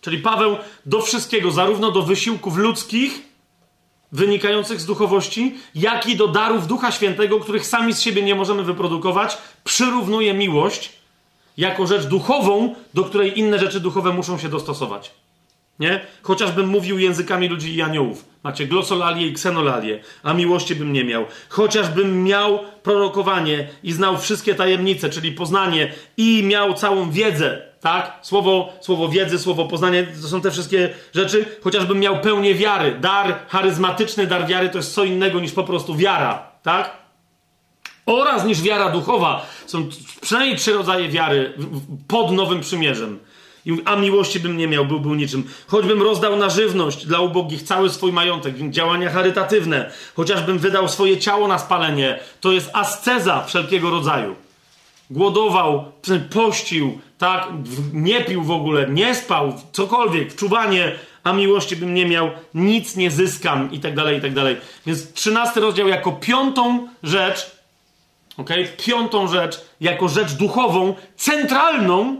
Czyli Paweł do wszystkiego, zarówno do wysiłków ludzkich, wynikających z duchowości, jak i do darów Ducha Świętego, których sami z siebie nie możemy wyprodukować, przyrównuje miłość jako rzecz duchową, do której inne rzeczy duchowe muszą się dostosować. Nie? Chociażbym mówił językami ludzi i aniołów. Macie glosolalię i ksenolalię, a miłości bym nie miał. Chociażbym miał prorokowanie i znał wszystkie tajemnice, czyli poznanie i miał całą wiedzę, tak? Słowo, słowo wiedzy, słowo poznanie, to są te wszystkie rzeczy. Chociażbym miał pełnię wiary. Dar charyzmatyczny, dar wiary to jest co innego niż po prostu wiara, tak? Oraz niż wiara duchowa. Są przynajmniej trzy rodzaje wiary pod Nowym Przymierzem. A miłości bym nie miał, byłbym niczym. Choćbym rozdał na żywność dla ubogich cały swój majątek, działania charytatywne, chociażbym wydał swoje ciało na spalenie, to jest asceza wszelkiego rodzaju. Głodował, pościł, tak, nie pił w ogóle, nie spał, cokolwiek, wczuwanie, a miłości bym nie miał, nic nie zyskam i tak dalej, i tak dalej. Więc trzynasty rozdział jako piątą rzecz, okej, piątą rzecz, jako rzecz duchową, centralną,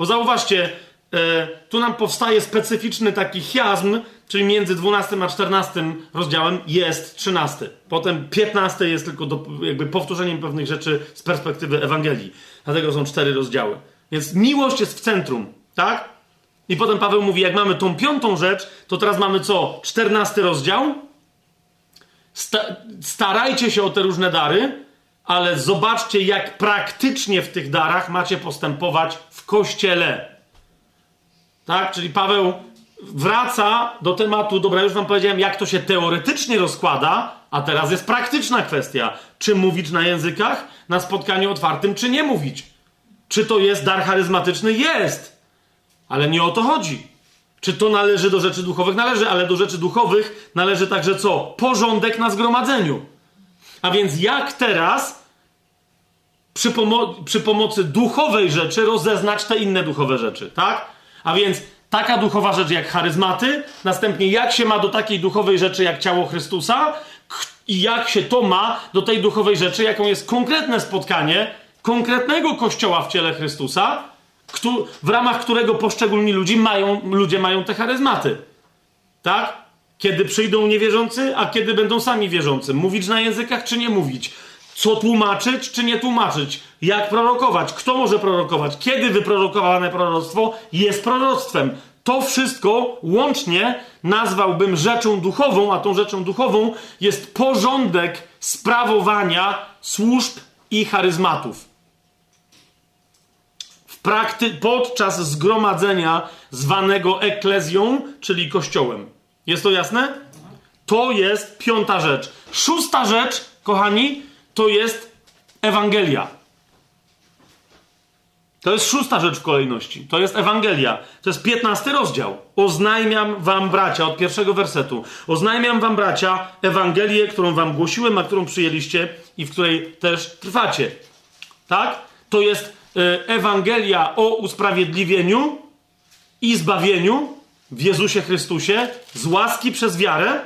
bo zauważcie, e, tu nam powstaje specyficzny taki chiasm, czyli między 12 a 14 rozdziałem jest 13. Potem 15 jest tylko do, jakby powtórzeniem pewnych rzeczy z perspektywy Ewangelii. Dlatego są cztery rozdziały. Więc miłość jest w centrum, tak? I potem Paweł mówi, jak mamy tą piątą rzecz, to teraz mamy co? Czternasty rozdział. Sta starajcie się o te różne dary, ale zobaczcie, jak praktycznie w tych darach macie postępować w kościele. Tak? Czyli Paweł wraca do tematu, dobra, już wam powiedziałem, jak to się teoretycznie rozkłada, a teraz jest praktyczna kwestia. Czy mówić na językach na spotkaniu otwartym, czy nie mówić? Czy to jest dar charyzmatyczny? Jest! Ale nie o to chodzi. Czy to należy do rzeczy duchowych? Należy, ale do rzeczy duchowych należy także co? Porządek na zgromadzeniu. A więc jak teraz przy, pomo przy pomocy duchowej rzeczy rozeznać te inne duchowe rzeczy, tak? A więc taka duchowa rzecz jak charyzmaty, następnie jak się ma do takiej duchowej rzeczy jak ciało Chrystusa i jak się to ma do tej duchowej rzeczy, jaką jest konkretne spotkanie konkretnego kościoła w ciele Chrystusa, w ramach którego poszczególni ludzie mają, ludzie mają te charyzmaty. Tak? Kiedy przyjdą niewierzący, a kiedy będą sami wierzący. Mówić na językach, czy nie mówić. Co tłumaczyć, czy nie tłumaczyć. Jak prorokować. Kto może prorokować. Kiedy wyprorokowane proroctwo jest proroctwem. To wszystko łącznie nazwałbym rzeczą duchową, a tą rzeczą duchową jest porządek sprawowania służb i charyzmatów prakty- podczas zgromadzenia zwanego eklezją, czyli kościołem. Jest to jasne? To jest piąta rzecz. Szósta rzecz, kochani, to jest Ewangelia. To jest szósta rzecz w kolejności. To jest Ewangelia. To jest piętnasty rozdział. Oznajmiam wam, bracia, od pierwszego wersetu. Oznajmiam wam, bracia, Ewangelię, którą wam głosiłem, a którą przyjęliście i w której też trwacie. Tak? To jest E, Ewangelia o usprawiedliwieniu i zbawieniu w Jezusie Chrystusie z łaski przez wiarę,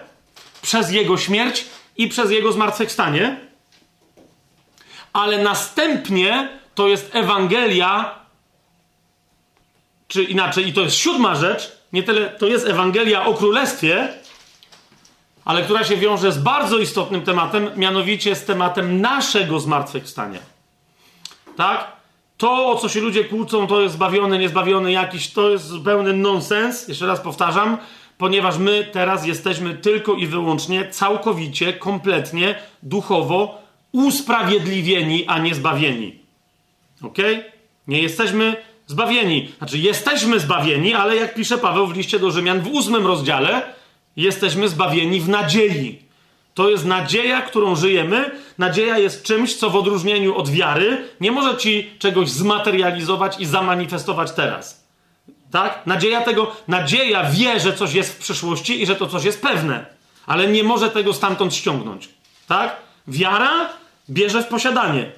przez Jego śmierć i przez Jego zmartwychwstanie. Ale następnie to jest Ewangelia, czy inaczej, i to jest siódma rzecz, nie tyle, to jest Ewangelia o Królestwie, ale która się wiąże z bardzo istotnym tematem, mianowicie z tematem naszego zmartwychwstania. Tak? To, o co się ludzie kłócą, to jest zbawiony, niezbawiony jakiś, to jest zupełny nonsens. Jeszcze raz powtarzam, ponieważ my teraz jesteśmy tylko i wyłącznie, całkowicie, kompletnie, duchowo usprawiedliwieni, a nie zbawieni. Ok? Nie jesteśmy zbawieni. Znaczy, jesteśmy zbawieni, ale jak pisze Paweł w liście do Rzymian w ósmym rozdziale, jesteśmy zbawieni w nadziei. To jest nadzieja, którą żyjemy. Nadzieja jest czymś, co w odróżnieniu od wiary nie może ci czegoś zmaterializować i zamanifestować teraz. Tak? Nadzieja tego, nadzieja wie, że coś jest w przyszłości i że to coś jest pewne, ale nie może tego stamtąd ściągnąć. Tak? Wiara bierze w posiadanie.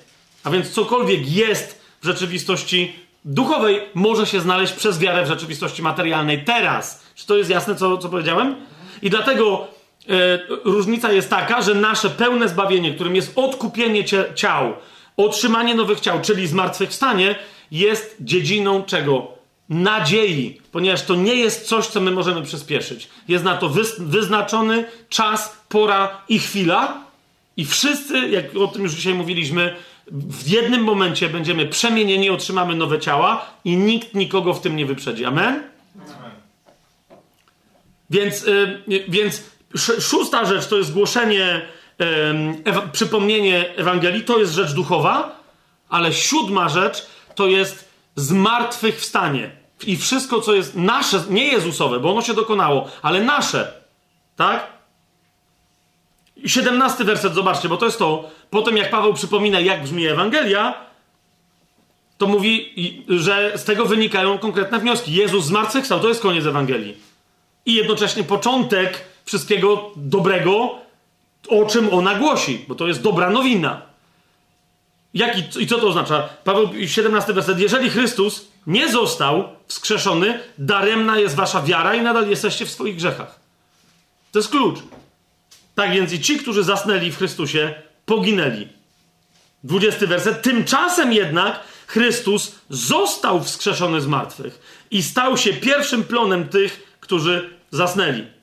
A więc cokolwiek jest w rzeczywistości duchowej, może się znaleźć przez wiarę w rzeczywistości materialnej teraz. Czy to jest jasne, co, co powiedziałem? I dlatego różnica jest taka, że nasze pełne zbawienie, którym jest odkupienie ciał, otrzymanie nowych ciał, czyli zmartwychwstanie, jest dziedziną czego? Nadziei, ponieważ to nie jest coś, co my możemy przyspieszyć. Jest na to wyznaczony czas, pora i chwila, i wszyscy, jak o tym już dzisiaj mówiliśmy, w jednym momencie będziemy przemienieni, otrzymamy nowe ciała i nikt nikogo w tym nie wyprzedzi. Amen? Amen. Więc, yy, więc Szósta rzecz to jest głoszenie, ewa, przypomnienie Ewangelii, to jest rzecz duchowa, ale siódma rzecz to jest zmartwychwstanie. I wszystko, co jest nasze, nie Jezusowe, bo ono się dokonało, ale nasze, tak? I siedemnasty werset, zobaczcie, bo to jest to, potem jak Paweł przypomina, jak brzmi Ewangelia, to mówi, że z tego wynikają konkretne wnioski. Jezus zmartwychwstał, to jest koniec Ewangelii. I jednocześnie początek wszystkiego dobrego, o czym ona głosi, bo to jest dobra nowina. Jak i, i co to oznacza? Paweł, 17 werset. Jeżeli Chrystus nie został wskrzeszony, daremna jest wasza wiara i nadal jesteście w swoich grzechach. To jest klucz. Tak więc i ci, którzy zasnęli w Chrystusie, poginęli. 20 werset. Tymczasem jednak Chrystus został wskrzeszony z martwych i stał się pierwszym plonem tych, którzy zasnęli.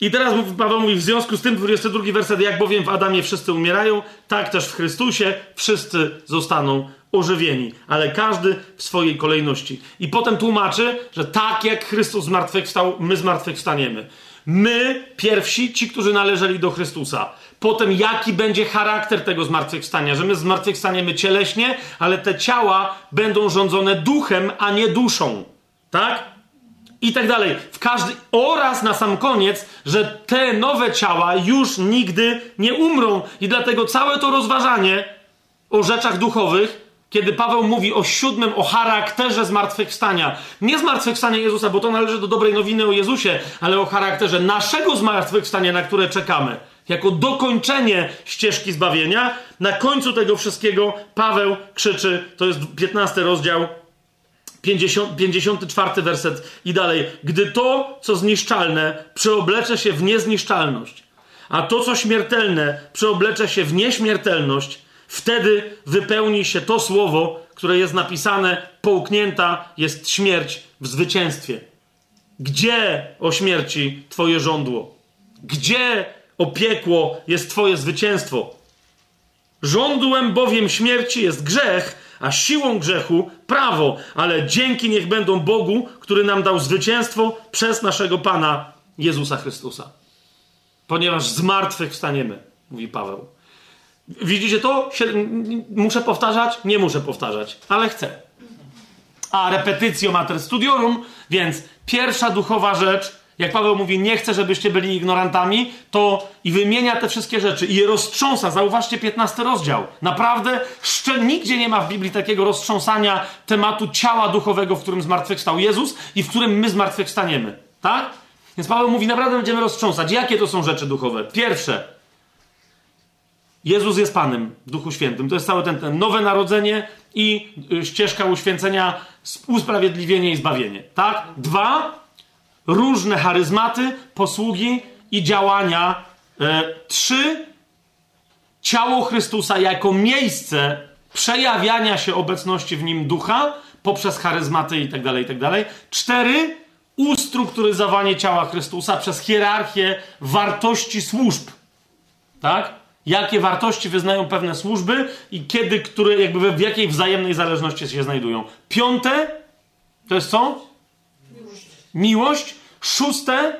I teraz Paweł mówi, w związku z tym 22 werset, jak bowiem w Adamie wszyscy umierają, tak też w Chrystusie wszyscy zostaną ożywieni, ale każdy w swojej kolejności. I potem tłumaczy, że tak jak Chrystus zmartwychwstał, my zmartwychwstaniemy. My, pierwsi, ci, którzy należeli do Chrystusa. Potem jaki będzie charakter tego zmartwychwstania, że my zmartwychwstaniemy cieleśnie, ale te ciała będą rządzone duchem, a nie duszą. Tak? I tak dalej. W każdy... Oraz na sam koniec, że te nowe ciała już nigdy nie umrą. I dlatego całe to rozważanie o rzeczach duchowych kiedy Paweł mówi o siódmym, o charakterze zmartwychwstania. Nie zmartwychwstania Jezusa, bo to należy do dobrej nowiny o Jezusie, ale o charakterze naszego zmartwychwstania, na które czekamy. Jako dokończenie ścieżki zbawienia. Na końcu tego wszystkiego Paweł krzyczy, to jest 15 rozdział, 50, 54 werset i dalej. Gdy to, co zniszczalne, przeoblecze się w niezniszczalność, a to, co śmiertelne, przeoblecze się w nieśmiertelność, Wtedy wypełni się to słowo, które jest napisane: połknięta jest śmierć w zwycięstwie. Gdzie, o śmierci, Twoje żądło? Gdzie, o piekło, jest Twoje zwycięstwo? Żądłem bowiem śmierci jest grzech, a siłą grzechu prawo, ale dzięki niech będą Bogu, który nam dał zwycięstwo przez naszego Pana Jezusa Chrystusa. Ponieważ z martwych wstaniemy, mówi Paweł. Widzicie to? Muszę powtarzać? Nie muszę powtarzać, ale chcę. A repetycjo mater studiorum, więc pierwsza duchowa rzecz, jak Paweł mówi, nie chcę, żebyście byli ignorantami, to i wymienia te wszystkie rzeczy i je roztrząsa. Zauważcie 15 rozdział. Naprawdę jeszcze nigdzie nie ma w Biblii takiego roztrząsania tematu ciała duchowego, w którym zmartwychwstał Jezus i w którym my zmartwychwstaniemy. Tak? Więc Paweł mówi, naprawdę będziemy roztrząsać. Jakie to są rzeczy duchowe? Pierwsze, Jezus jest Panem Duchu Świętym. To jest całe ten, ten nowe narodzenie i y, ścieżka uświęcenia, usprawiedliwienie i zbawienie. Tak? Dwa, różne charyzmaty, posługi i działania. E, trzy, ciało Chrystusa jako miejsce przejawiania się obecności w nim ducha poprzez charyzmaty i tak dalej, i tak. Cztery, ustrukturyzowanie ciała Chrystusa przez hierarchię wartości służb. Tak? jakie wartości wyznają pewne służby i kiedy, które, jakby w jakiej wzajemnej zależności się znajdują. Piąte to jest co? Miłość. Szóste.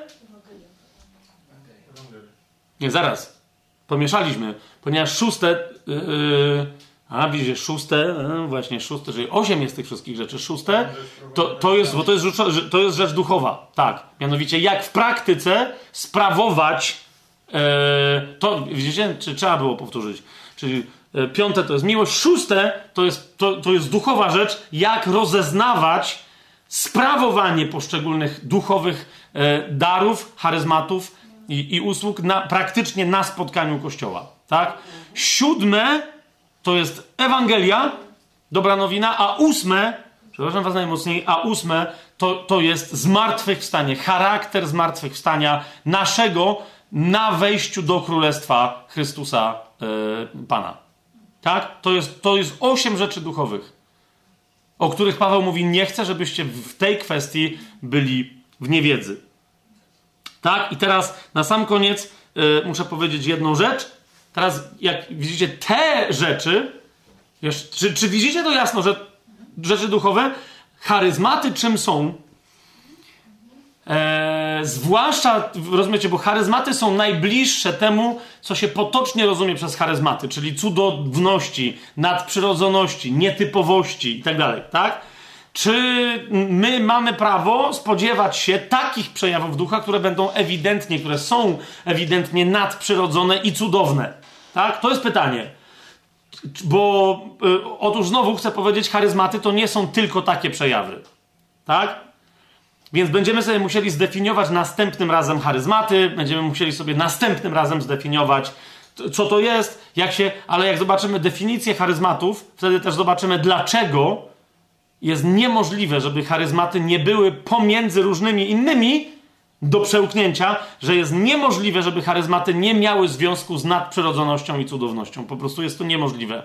Nie, zaraz. Pomieszaliśmy, ponieważ szóste. Yy, a widzicie, szóste, yy, właśnie szóste, czyli osiem jest tych wszystkich rzeczy. Szóste to, to, jest, bo to jest, to jest rzecz duchowa. Tak. Mianowicie, jak w praktyce sprawować E, to widzicie, czy trzeba było powtórzyć? Czyli e, piąte to jest miłość, szóste to jest, to, to jest duchowa rzecz, jak rozeznawać sprawowanie poszczególnych duchowych e, darów, charyzmatów i, i usług na, praktycznie na spotkaniu Kościoła. Tak? Siódme to jest Ewangelia, dobra nowina, a ósme, przepraszam was najmocniej, a ósme to, to jest zmartwychwstanie, charakter zmartwychwstania naszego na wejściu do Królestwa Chrystusa yy, Pana. Tak? To jest, to jest osiem rzeczy duchowych, o których Paweł mówi, nie chcę, żebyście w tej kwestii byli w niewiedzy. Tak? I teraz na sam koniec yy, muszę powiedzieć jedną rzecz. Teraz, jak widzicie te rzeczy, wiesz, czy, czy widzicie to jasno, że rzeczy duchowe, charyzmaty czym są? Zwłaszcza, rozumiecie, bo charyzmaty są najbliższe temu, co się potocznie rozumie przez charyzmaty, czyli cudowności, nadprzyrodzoności, nietypowości itd., tak, tak? Czy my mamy prawo spodziewać się takich przejawów ducha, które będą ewidentnie, które są ewidentnie nadprzyrodzone i cudowne? Tak? To jest pytanie. Bo y, otóż znowu chcę powiedzieć, charyzmaty to nie są tylko takie przejawy. Tak? Więc będziemy sobie musieli zdefiniować następnym razem charyzmaty, będziemy musieli sobie następnym razem zdefiniować, co to jest, jak się, ale jak zobaczymy definicję charyzmatów, wtedy też zobaczymy, dlaczego jest niemożliwe, żeby charyzmaty nie były pomiędzy różnymi innymi do przełknięcia, że jest niemożliwe, żeby charyzmaty nie miały związku z nadprzyrodzonością i cudownością. Po prostu jest to niemożliwe.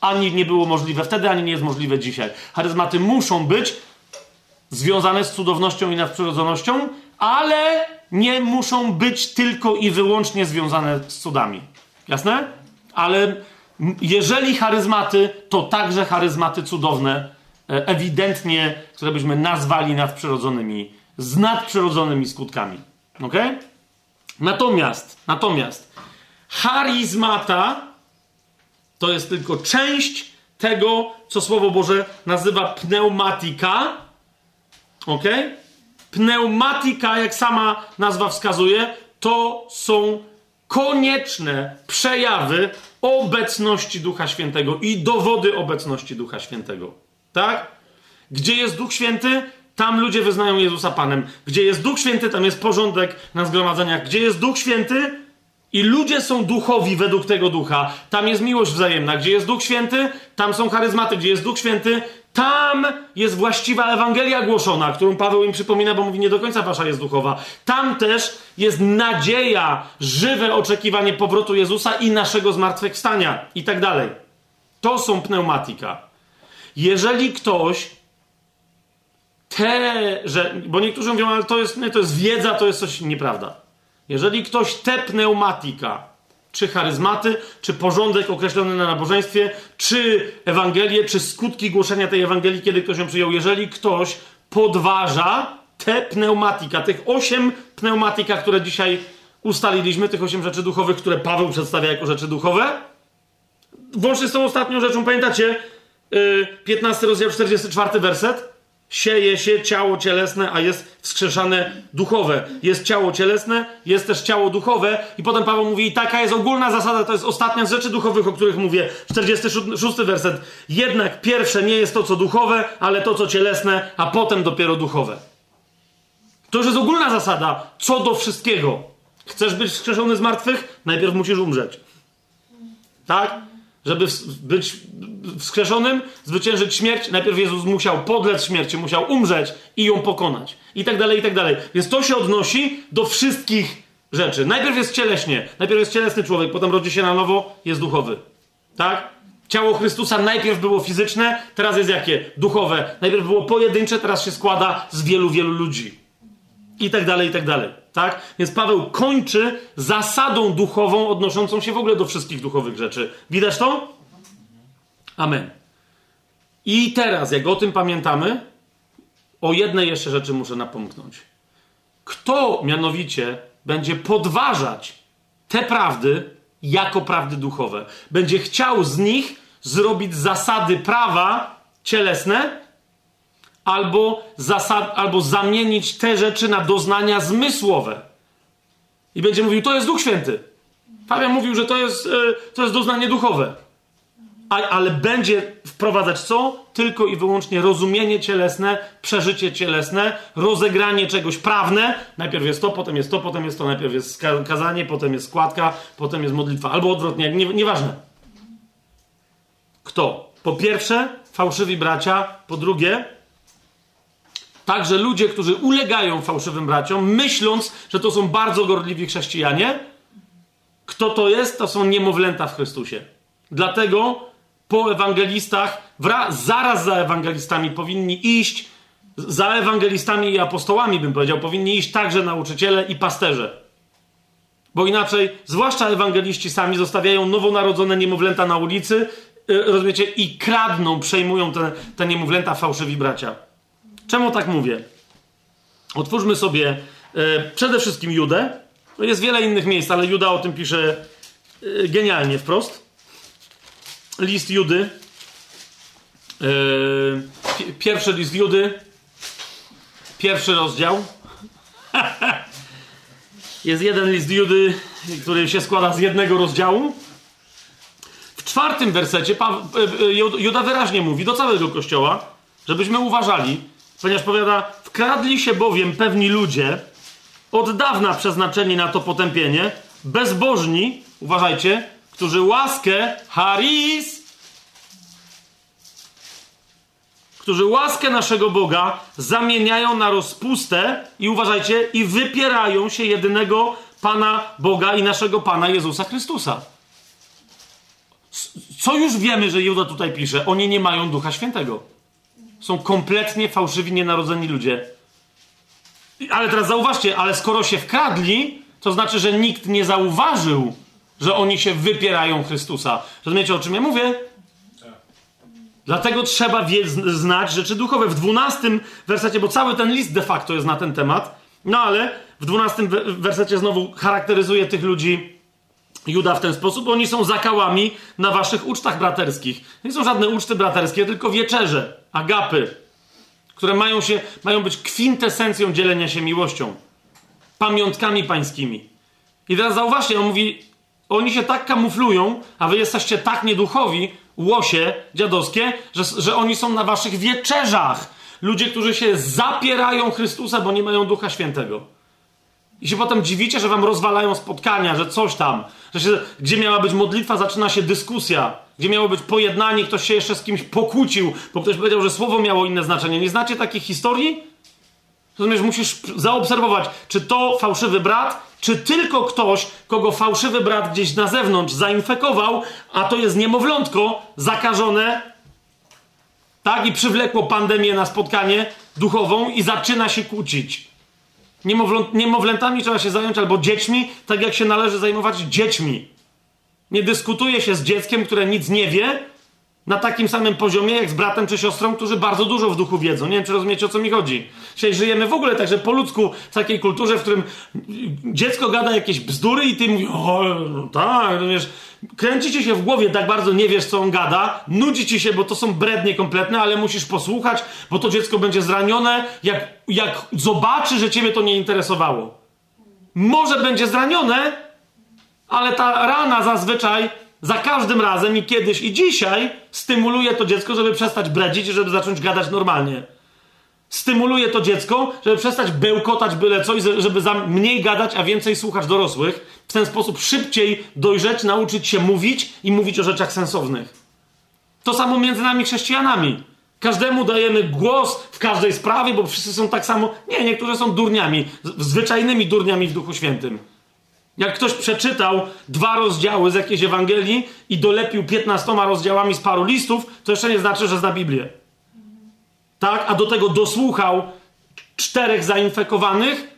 Ani nie było możliwe wtedy, ani nie jest możliwe dzisiaj. Charyzmaty muszą być związane z cudownością i nadprzyrodzonością, ale nie muszą być tylko i wyłącznie związane z cudami. Jasne? Ale jeżeli charyzmaty, to także charyzmaty cudowne, e, ewidentnie, które byśmy nazwali nadprzyrodzonymi, z nadprzyrodzonymi skutkami. Ok? Natomiast, natomiast, charyzmata to jest tylko część tego, co Słowo Boże nazywa pneumatika. Ok? Pneumatika, jak sama nazwa wskazuje, to są konieczne przejawy obecności Ducha Świętego i dowody obecności Ducha Świętego. Tak? Gdzie jest Duch Święty, tam ludzie wyznają Jezusa Panem. Gdzie jest Duch Święty, tam jest porządek na zgromadzeniach. Gdzie jest Duch Święty i ludzie są duchowi według tego Ducha, tam jest miłość wzajemna. Gdzie jest Duch Święty, tam są charyzmaty. Gdzie jest Duch Święty, tam jest właściwa Ewangelia głoszona, którą Paweł im przypomina, bo mówi, nie do końca wasza jest duchowa. Tam też jest nadzieja, żywe oczekiwanie powrotu Jezusa i naszego zmartwychwstania i tak dalej. To są pneumatika. Jeżeli ktoś te, że, bo niektórzy mówią, ale to jest, nie, to jest wiedza, to jest coś nieprawda. Jeżeli ktoś te pneumatika czy charyzmaty, czy porządek określony na nabożeństwie, czy Ewangelię, czy skutki głoszenia tej Ewangelii, kiedy ktoś ją przyjął. Jeżeli ktoś podważa te pneumatika, tych osiem pneumatika, które dzisiaj ustaliliśmy, tych osiem rzeczy duchowych, które Paweł przedstawia jako rzeczy duchowe, włącznie z tą ostatnią rzeczą, pamiętacie, 15 rozdział, 44 werset, Sieje się ciało cielesne, a jest wskrzeszane duchowe. Jest ciało cielesne, jest też ciało duchowe. I potem Paweł mówi, i taka jest ogólna zasada, to jest ostatnia z rzeczy duchowych, o których mówię. 46 werset. Jednak pierwsze nie jest to, co duchowe, ale to, co cielesne, a potem dopiero duchowe. To już jest ogólna zasada, co do wszystkiego. Chcesz być wskrzeszony z martwych? Najpierw musisz umrzeć. Tak? Żeby być wskrzeszonym, zwyciężyć śmierć, najpierw Jezus musiał podlec śmierci, musiał umrzeć i ją pokonać. I tak dalej, i tak dalej. Więc to się odnosi do wszystkich rzeczy. Najpierw jest cieleśnie, najpierw jest cielesny człowiek, potem rodzi się na nowo, jest duchowy. Tak? Ciało Chrystusa najpierw było fizyczne, teraz jest jakie? Duchowe. Najpierw było pojedyncze, teraz się składa z wielu, wielu ludzi. I tak dalej, i tak dalej. Tak? Więc Paweł kończy zasadą duchową odnoszącą się w ogóle do wszystkich duchowych rzeczy. Widać to? Amen. I teraz, jak o tym pamiętamy, o jednej jeszcze rzeczy muszę napomknąć. Kto mianowicie będzie podważać te prawdy jako prawdy duchowe? Będzie chciał z nich zrobić zasady prawa cielesne, albo, zasad, albo zamienić te rzeczy na doznania zmysłowe. I będzie mówił, to jest Duch Święty. Fabian mówił, że to jest, e, to jest doznanie duchowe. A, ale będzie wprowadzać co? Tylko i wyłącznie rozumienie cielesne, przeżycie cielesne, rozegranie czegoś prawne. Najpierw jest to, potem jest to, potem jest to, najpierw jest kazanie, potem jest składka, potem jest modlitwa. Albo odwrotnie, nie, nieważne. Kto? Po pierwsze, fałszywi bracia. Po drugie, Także ludzie, którzy ulegają fałszywym braciom, myśląc, że to są bardzo gorliwi chrześcijanie. Kto to jest? To są niemowlęta w Chrystusie. Dlatego po ewangelistach, zaraz za ewangelistami powinni iść, za ewangelistami i apostołami, bym powiedział, powinni iść także nauczyciele i pasterze. Bo inaczej, zwłaszcza ewangeliści sami zostawiają nowonarodzone niemowlęta na ulicy, y, rozumiecie, i kradną, przejmują te, te niemowlęta fałszywi bracia. Czemu tak mówię? Otwórzmy sobie e, przede wszystkim Judę. No jest wiele innych miejsc, ale Juda o tym pisze e, genialnie wprost. List Judy. E, pierwszy list Judy. Pierwszy rozdział. [laughs] jest jeden list Judy, który się składa z jednego rozdziału. W czwartym wersecie Juda wyraźnie mówi do całego kościoła, żebyśmy uważali, Ponieważ powiada, wkradli się bowiem pewni ludzie, od dawna przeznaczeni na to potępienie, bezbożni, uważajcie, którzy łaskę, haris, którzy łaskę naszego Boga zamieniają na rozpustę i uważajcie, i wypierają się jedynego Pana Boga i naszego Pana Jezusa Chrystusa. Co już wiemy, że Juda tutaj pisze? Oni nie mają Ducha Świętego są kompletnie fałszywi, nienarodzeni ludzie. Ale teraz zauważcie, ale skoro się wkradli, to znaczy, że nikt nie zauważył, że oni się wypierają Chrystusa. Rozumiecie, o czym ja mówię? Dlatego trzeba znać rzeczy duchowe. W dwunastym wersecie, bo cały ten list de facto jest na ten temat, no ale w dwunastym wersecie znowu charakteryzuje tych ludzi Juda w ten sposób. Oni są zakałami na waszych ucztach braterskich. Nie są żadne uczty braterskie, tylko wieczerze, agapy, które mają, się, mają być kwintesencją dzielenia się miłością, pamiątkami pańskimi. I teraz zauważcie, on mówi, oni się tak kamuflują, a wy jesteście tak nieduchowi, łosie dziadowskie, że, że oni są na waszych wieczerzach. Ludzie, którzy się zapierają Chrystusa, bo nie mają Ducha Świętego. I się potem dziwicie, że wam rozwalają spotkania, że coś tam, że się, gdzie miała być modlitwa, zaczyna się dyskusja, gdzie miało być pojednanie, ktoś się jeszcze z kimś pokłócił, bo ktoś powiedział, że słowo miało inne znaczenie. Nie znacie takich historii? Rozumiesz, musisz zaobserwować, czy to fałszywy brat, czy tylko ktoś, kogo fałszywy brat gdzieś na zewnątrz zainfekował, a to jest niemowlątko zakażone, tak, i przywlekło pandemię na spotkanie duchową i zaczyna się kłócić. Niemowlą, niemowlętami trzeba się zająć albo dziećmi, tak jak się należy zajmować dziećmi. Nie dyskutuje się z dzieckiem, które nic nie wie, na takim samym poziomie jak z bratem czy siostrą, którzy bardzo dużo w duchu wiedzą. Nie wiem, czy rozumiecie, o co mi chodzi. Dzisiaj żyjemy w ogóle także po ludzku w takiej kulturze, w którym dziecko gada jakieś bzdury i ty mówisz, o, no tak, no wiesz, kręci ci się w głowie, tak bardzo nie wiesz, co on gada, nudzi ci się, bo to są brednie kompletne, ale musisz posłuchać, bo to dziecko będzie zranione, jak, jak zobaczy, że ciebie to nie interesowało. Może będzie zranione, ale ta rana zazwyczaj za każdym razem i kiedyś i dzisiaj stymuluje to dziecko, żeby przestać bredzić i żeby zacząć gadać normalnie. Stymuluje to dziecko, żeby przestać bełkotać byle coś, żeby mniej gadać, a więcej słuchać dorosłych. W ten sposób szybciej dojrzeć, nauczyć się mówić i mówić o rzeczach sensownych. To samo między nami chrześcijanami. Każdemu dajemy głos w każdej sprawie, bo wszyscy są tak samo. Nie, niektórzy są durniami, zwyczajnymi durniami w Duchu Świętym. Jak ktoś przeczytał dwa rozdziały z jakiejś Ewangelii i dolepił piętnastoma rozdziałami z paru listów, to jeszcze nie znaczy, że zna Biblię. Tak? A do tego dosłuchał czterech zainfekowanych,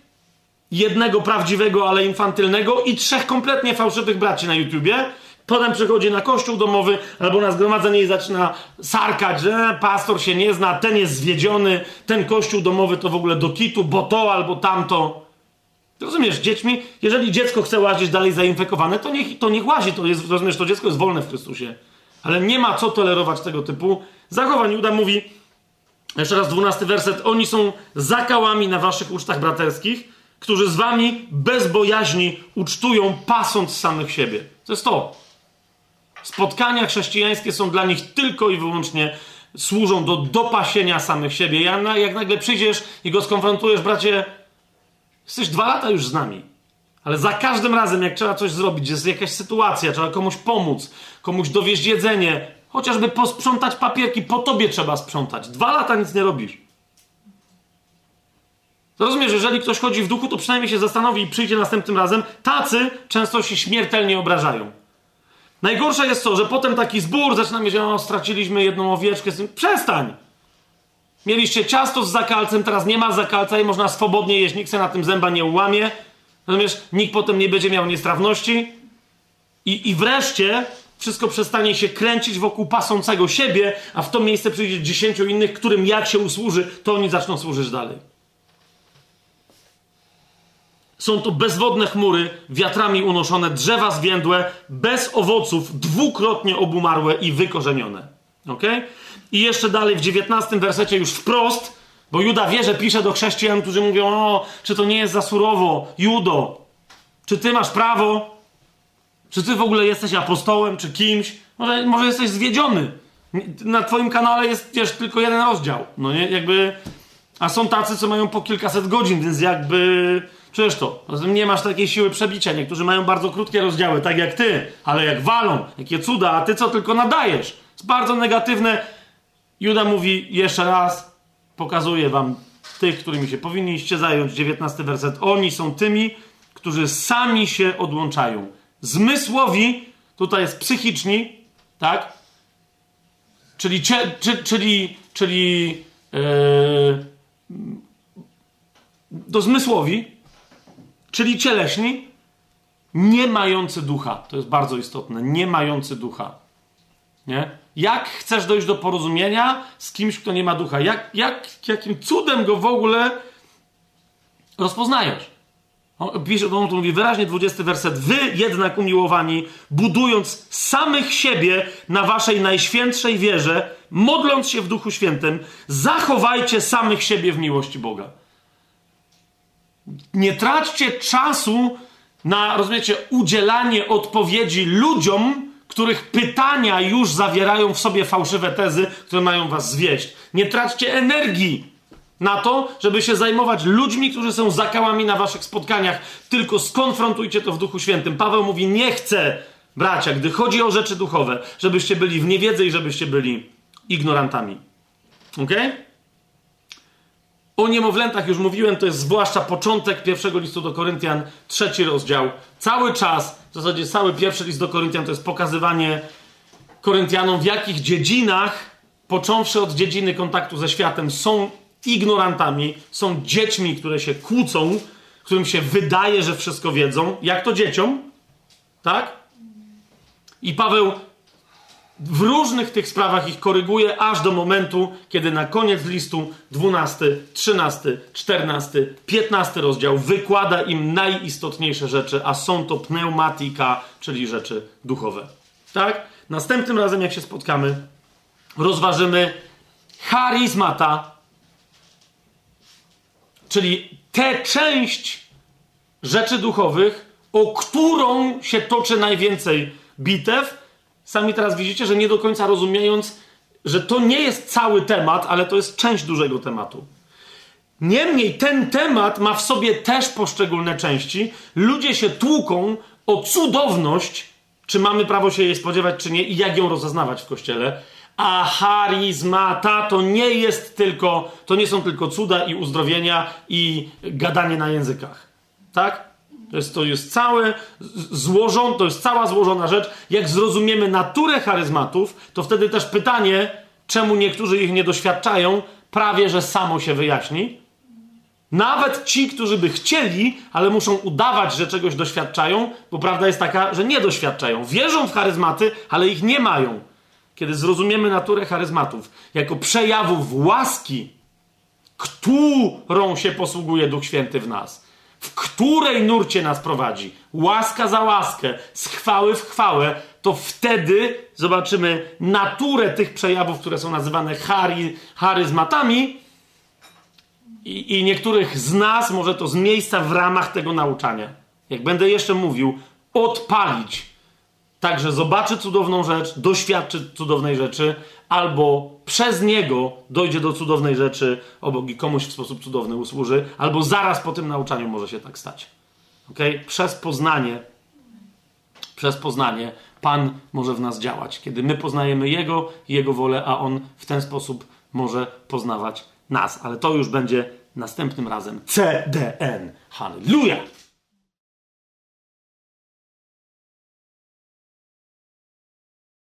jednego prawdziwego, ale infantylnego i trzech kompletnie fałszywych braci na YouTubie. Potem przychodzi na kościół domowy albo na zgromadzenie i zaczyna sarkać, że pastor się nie zna, ten jest zwiedziony, ten kościół domowy to w ogóle do kitu, bo to albo tamto. Rozumiesz, dziećmi, jeżeli dziecko chce łazić dalej zainfekowane, to niech, to niech łazi, to jest, rozumiesz, to dziecko jest wolne w Chrystusie. Ale nie ma co tolerować tego typu zachowań. Juda mówi, jeszcze raz dwunasty werset, oni są zakałami na waszych ucztach braterskich, którzy z wami bez bojaźni ucztują, pasąc samych siebie. To jest to. Spotkania chrześcijańskie są dla nich tylko i wyłącznie służą do dopasienia samych siebie. Jak nagle przyjdziesz i go skonfrontujesz, bracie, Jesteś dwa lata już z nami. Ale za każdym razem, jak trzeba coś zrobić, jest jakaś sytuacja, trzeba komuś pomóc, komuś dowieść jedzenie, chociażby posprzątać papierki, po tobie trzeba sprzątać. Dwa lata nic nie robisz. Rozumiesz, jeżeli ktoś chodzi w duchu, to przynajmniej się zastanowi i przyjdzie następnym razem. Tacy często się śmiertelnie obrażają. Najgorsze jest to, że potem taki zbór zaczyna mieć, o, straciliśmy jedną owieczkę. Przestań! Mieliście ciasto z zakalcem, teraz nie ma zakalca i można swobodnie jeść, nikt się na tym zęba nie ułamie. Natomiast nikt potem nie będzie miał niestrawności. I, I wreszcie wszystko przestanie się kręcić wokół pasącego siebie, a w to miejsce przyjdzie dziesięciu innych, którym jak się usłuży, to oni zaczną służyć dalej. Są to bezwodne chmury, wiatrami unoszone, drzewa zwiędłe, bez owoców, dwukrotnie obumarłe i wykorzenione. Okay? I jeszcze dalej w dziewiętnastym wersecie już wprost, bo Juda wie, że pisze do chrześcijan, którzy mówią, o, czy to nie jest za surowo, Judo, czy ty masz prawo, czy ty w ogóle jesteś apostołem, czy kimś, może, może jesteś zwiedziony. Na twoim kanale jest, wiesz, tylko jeden rozdział, no nie, jakby, a są tacy, co mają po kilkaset godzin, więc jakby, czujesz to, nie masz takiej siły przebicia, niektórzy mają bardzo krótkie rozdziały, tak jak ty, ale jak walą, jakie cuda, a ty co tylko nadajesz, jest bardzo negatywne, Juda mówi jeszcze raz, pokazuje wam tych, którymi się powinniście zająć, 19 werset. Oni są tymi, którzy sami się odłączają. Zmysłowi, tutaj jest psychiczni, tak? Czyli, czyli, czyli, czyli yy, to zmysłowi, czyli cieleśni, nie mający ducha. To jest bardzo istotne. Nie mający ducha. Nie? Jak chcesz dojść do porozumienia z kimś, kto nie ma ducha? Jak, jak, jakim cudem go w ogóle rozpoznajesz? On, on tu mówi wyraźnie 20 werset. Wy jednak umiłowani, budując samych siebie na waszej najświętszej wierze, modląc się w Duchu Świętym, zachowajcie samych siebie w miłości Boga. Nie traćcie czasu na, rozumiecie, udzielanie odpowiedzi ludziom, których pytania już zawierają w sobie fałszywe tezy, które mają was zwieść. Nie traćcie energii na to, żeby się zajmować ludźmi, którzy są zakałami na waszych spotkaniach, tylko skonfrontujcie to w Duchu Świętym. Paweł mówi: Nie chcę, bracia, gdy chodzi o rzeczy duchowe, żebyście byli w niewiedzy i żebyście byli ignorantami. Ok? O niemowlętach już mówiłem, to jest zwłaszcza początek pierwszego listu do Koryntian, trzeci rozdział. Cały czas, w zasadzie cały pierwszy list do Koryntian to jest pokazywanie Koryntianom, w jakich dziedzinach, począwszy od dziedziny kontaktu ze światem, są ignorantami, są dziećmi, które się kłócą, którym się wydaje, że wszystko wiedzą. Jak to dzieciom? Tak? I Paweł w różnych tych sprawach ich koryguje, aż do momentu, kiedy na koniec listu 12, 13, 14, 15 rozdział wykłada im najistotniejsze rzeczy, a są to pneumatika, czyli rzeczy duchowe. Tak? Następnym razem, jak się spotkamy, rozważymy charizmata, czyli tę część rzeczy duchowych, o którą się toczy najwięcej bitew. Sami teraz widzicie, że nie do końca rozumiejąc, że to nie jest cały temat, ale to jest część dużego tematu. Niemniej ten temat ma w sobie też poszczególne części. Ludzie się tłuką o cudowność, czy mamy prawo się jej spodziewać, czy nie, i jak ją rozeznawać w kościele. A charizmata to nie jest tylko, to nie są tylko cuda i uzdrowienia i gadanie na językach. Tak? To jest, to jest całe złożone, to jest cała złożona rzecz. Jak zrozumiemy naturę charyzmatów, to wtedy też pytanie, czemu niektórzy ich nie doświadczają, prawie że samo się wyjaśni. Nawet ci, którzy by chcieli, ale muszą udawać, że czegoś doświadczają, bo prawda jest taka, że nie doświadczają. Wierzą w charyzmaty, ale ich nie mają. Kiedy zrozumiemy naturę charyzmatów jako przejawów łaski, którą się posługuje Duch Święty w nas, w której nurcie nas prowadzi, łaska za łaskę, z chwały w chwałę, to wtedy zobaczymy naturę tych przejawów, które są nazywane chary, charyzmatami, i, i niektórych z nas może to z miejsca w ramach tego nauczania. Jak będę jeszcze mówił, odpalić. Także zobaczy cudowną rzecz, doświadczy cudownej rzeczy, albo przez niego dojdzie do cudownej rzeczy, obok i komuś w sposób cudowny usłuży, albo zaraz po tym nauczaniu może się tak stać. Okay? Przez poznanie, przez poznanie Pan może w nas działać. Kiedy my poznajemy Jego, Jego wolę, a On w ten sposób może poznawać nas. Ale to już będzie następnym razem. CDN. Hallelujah!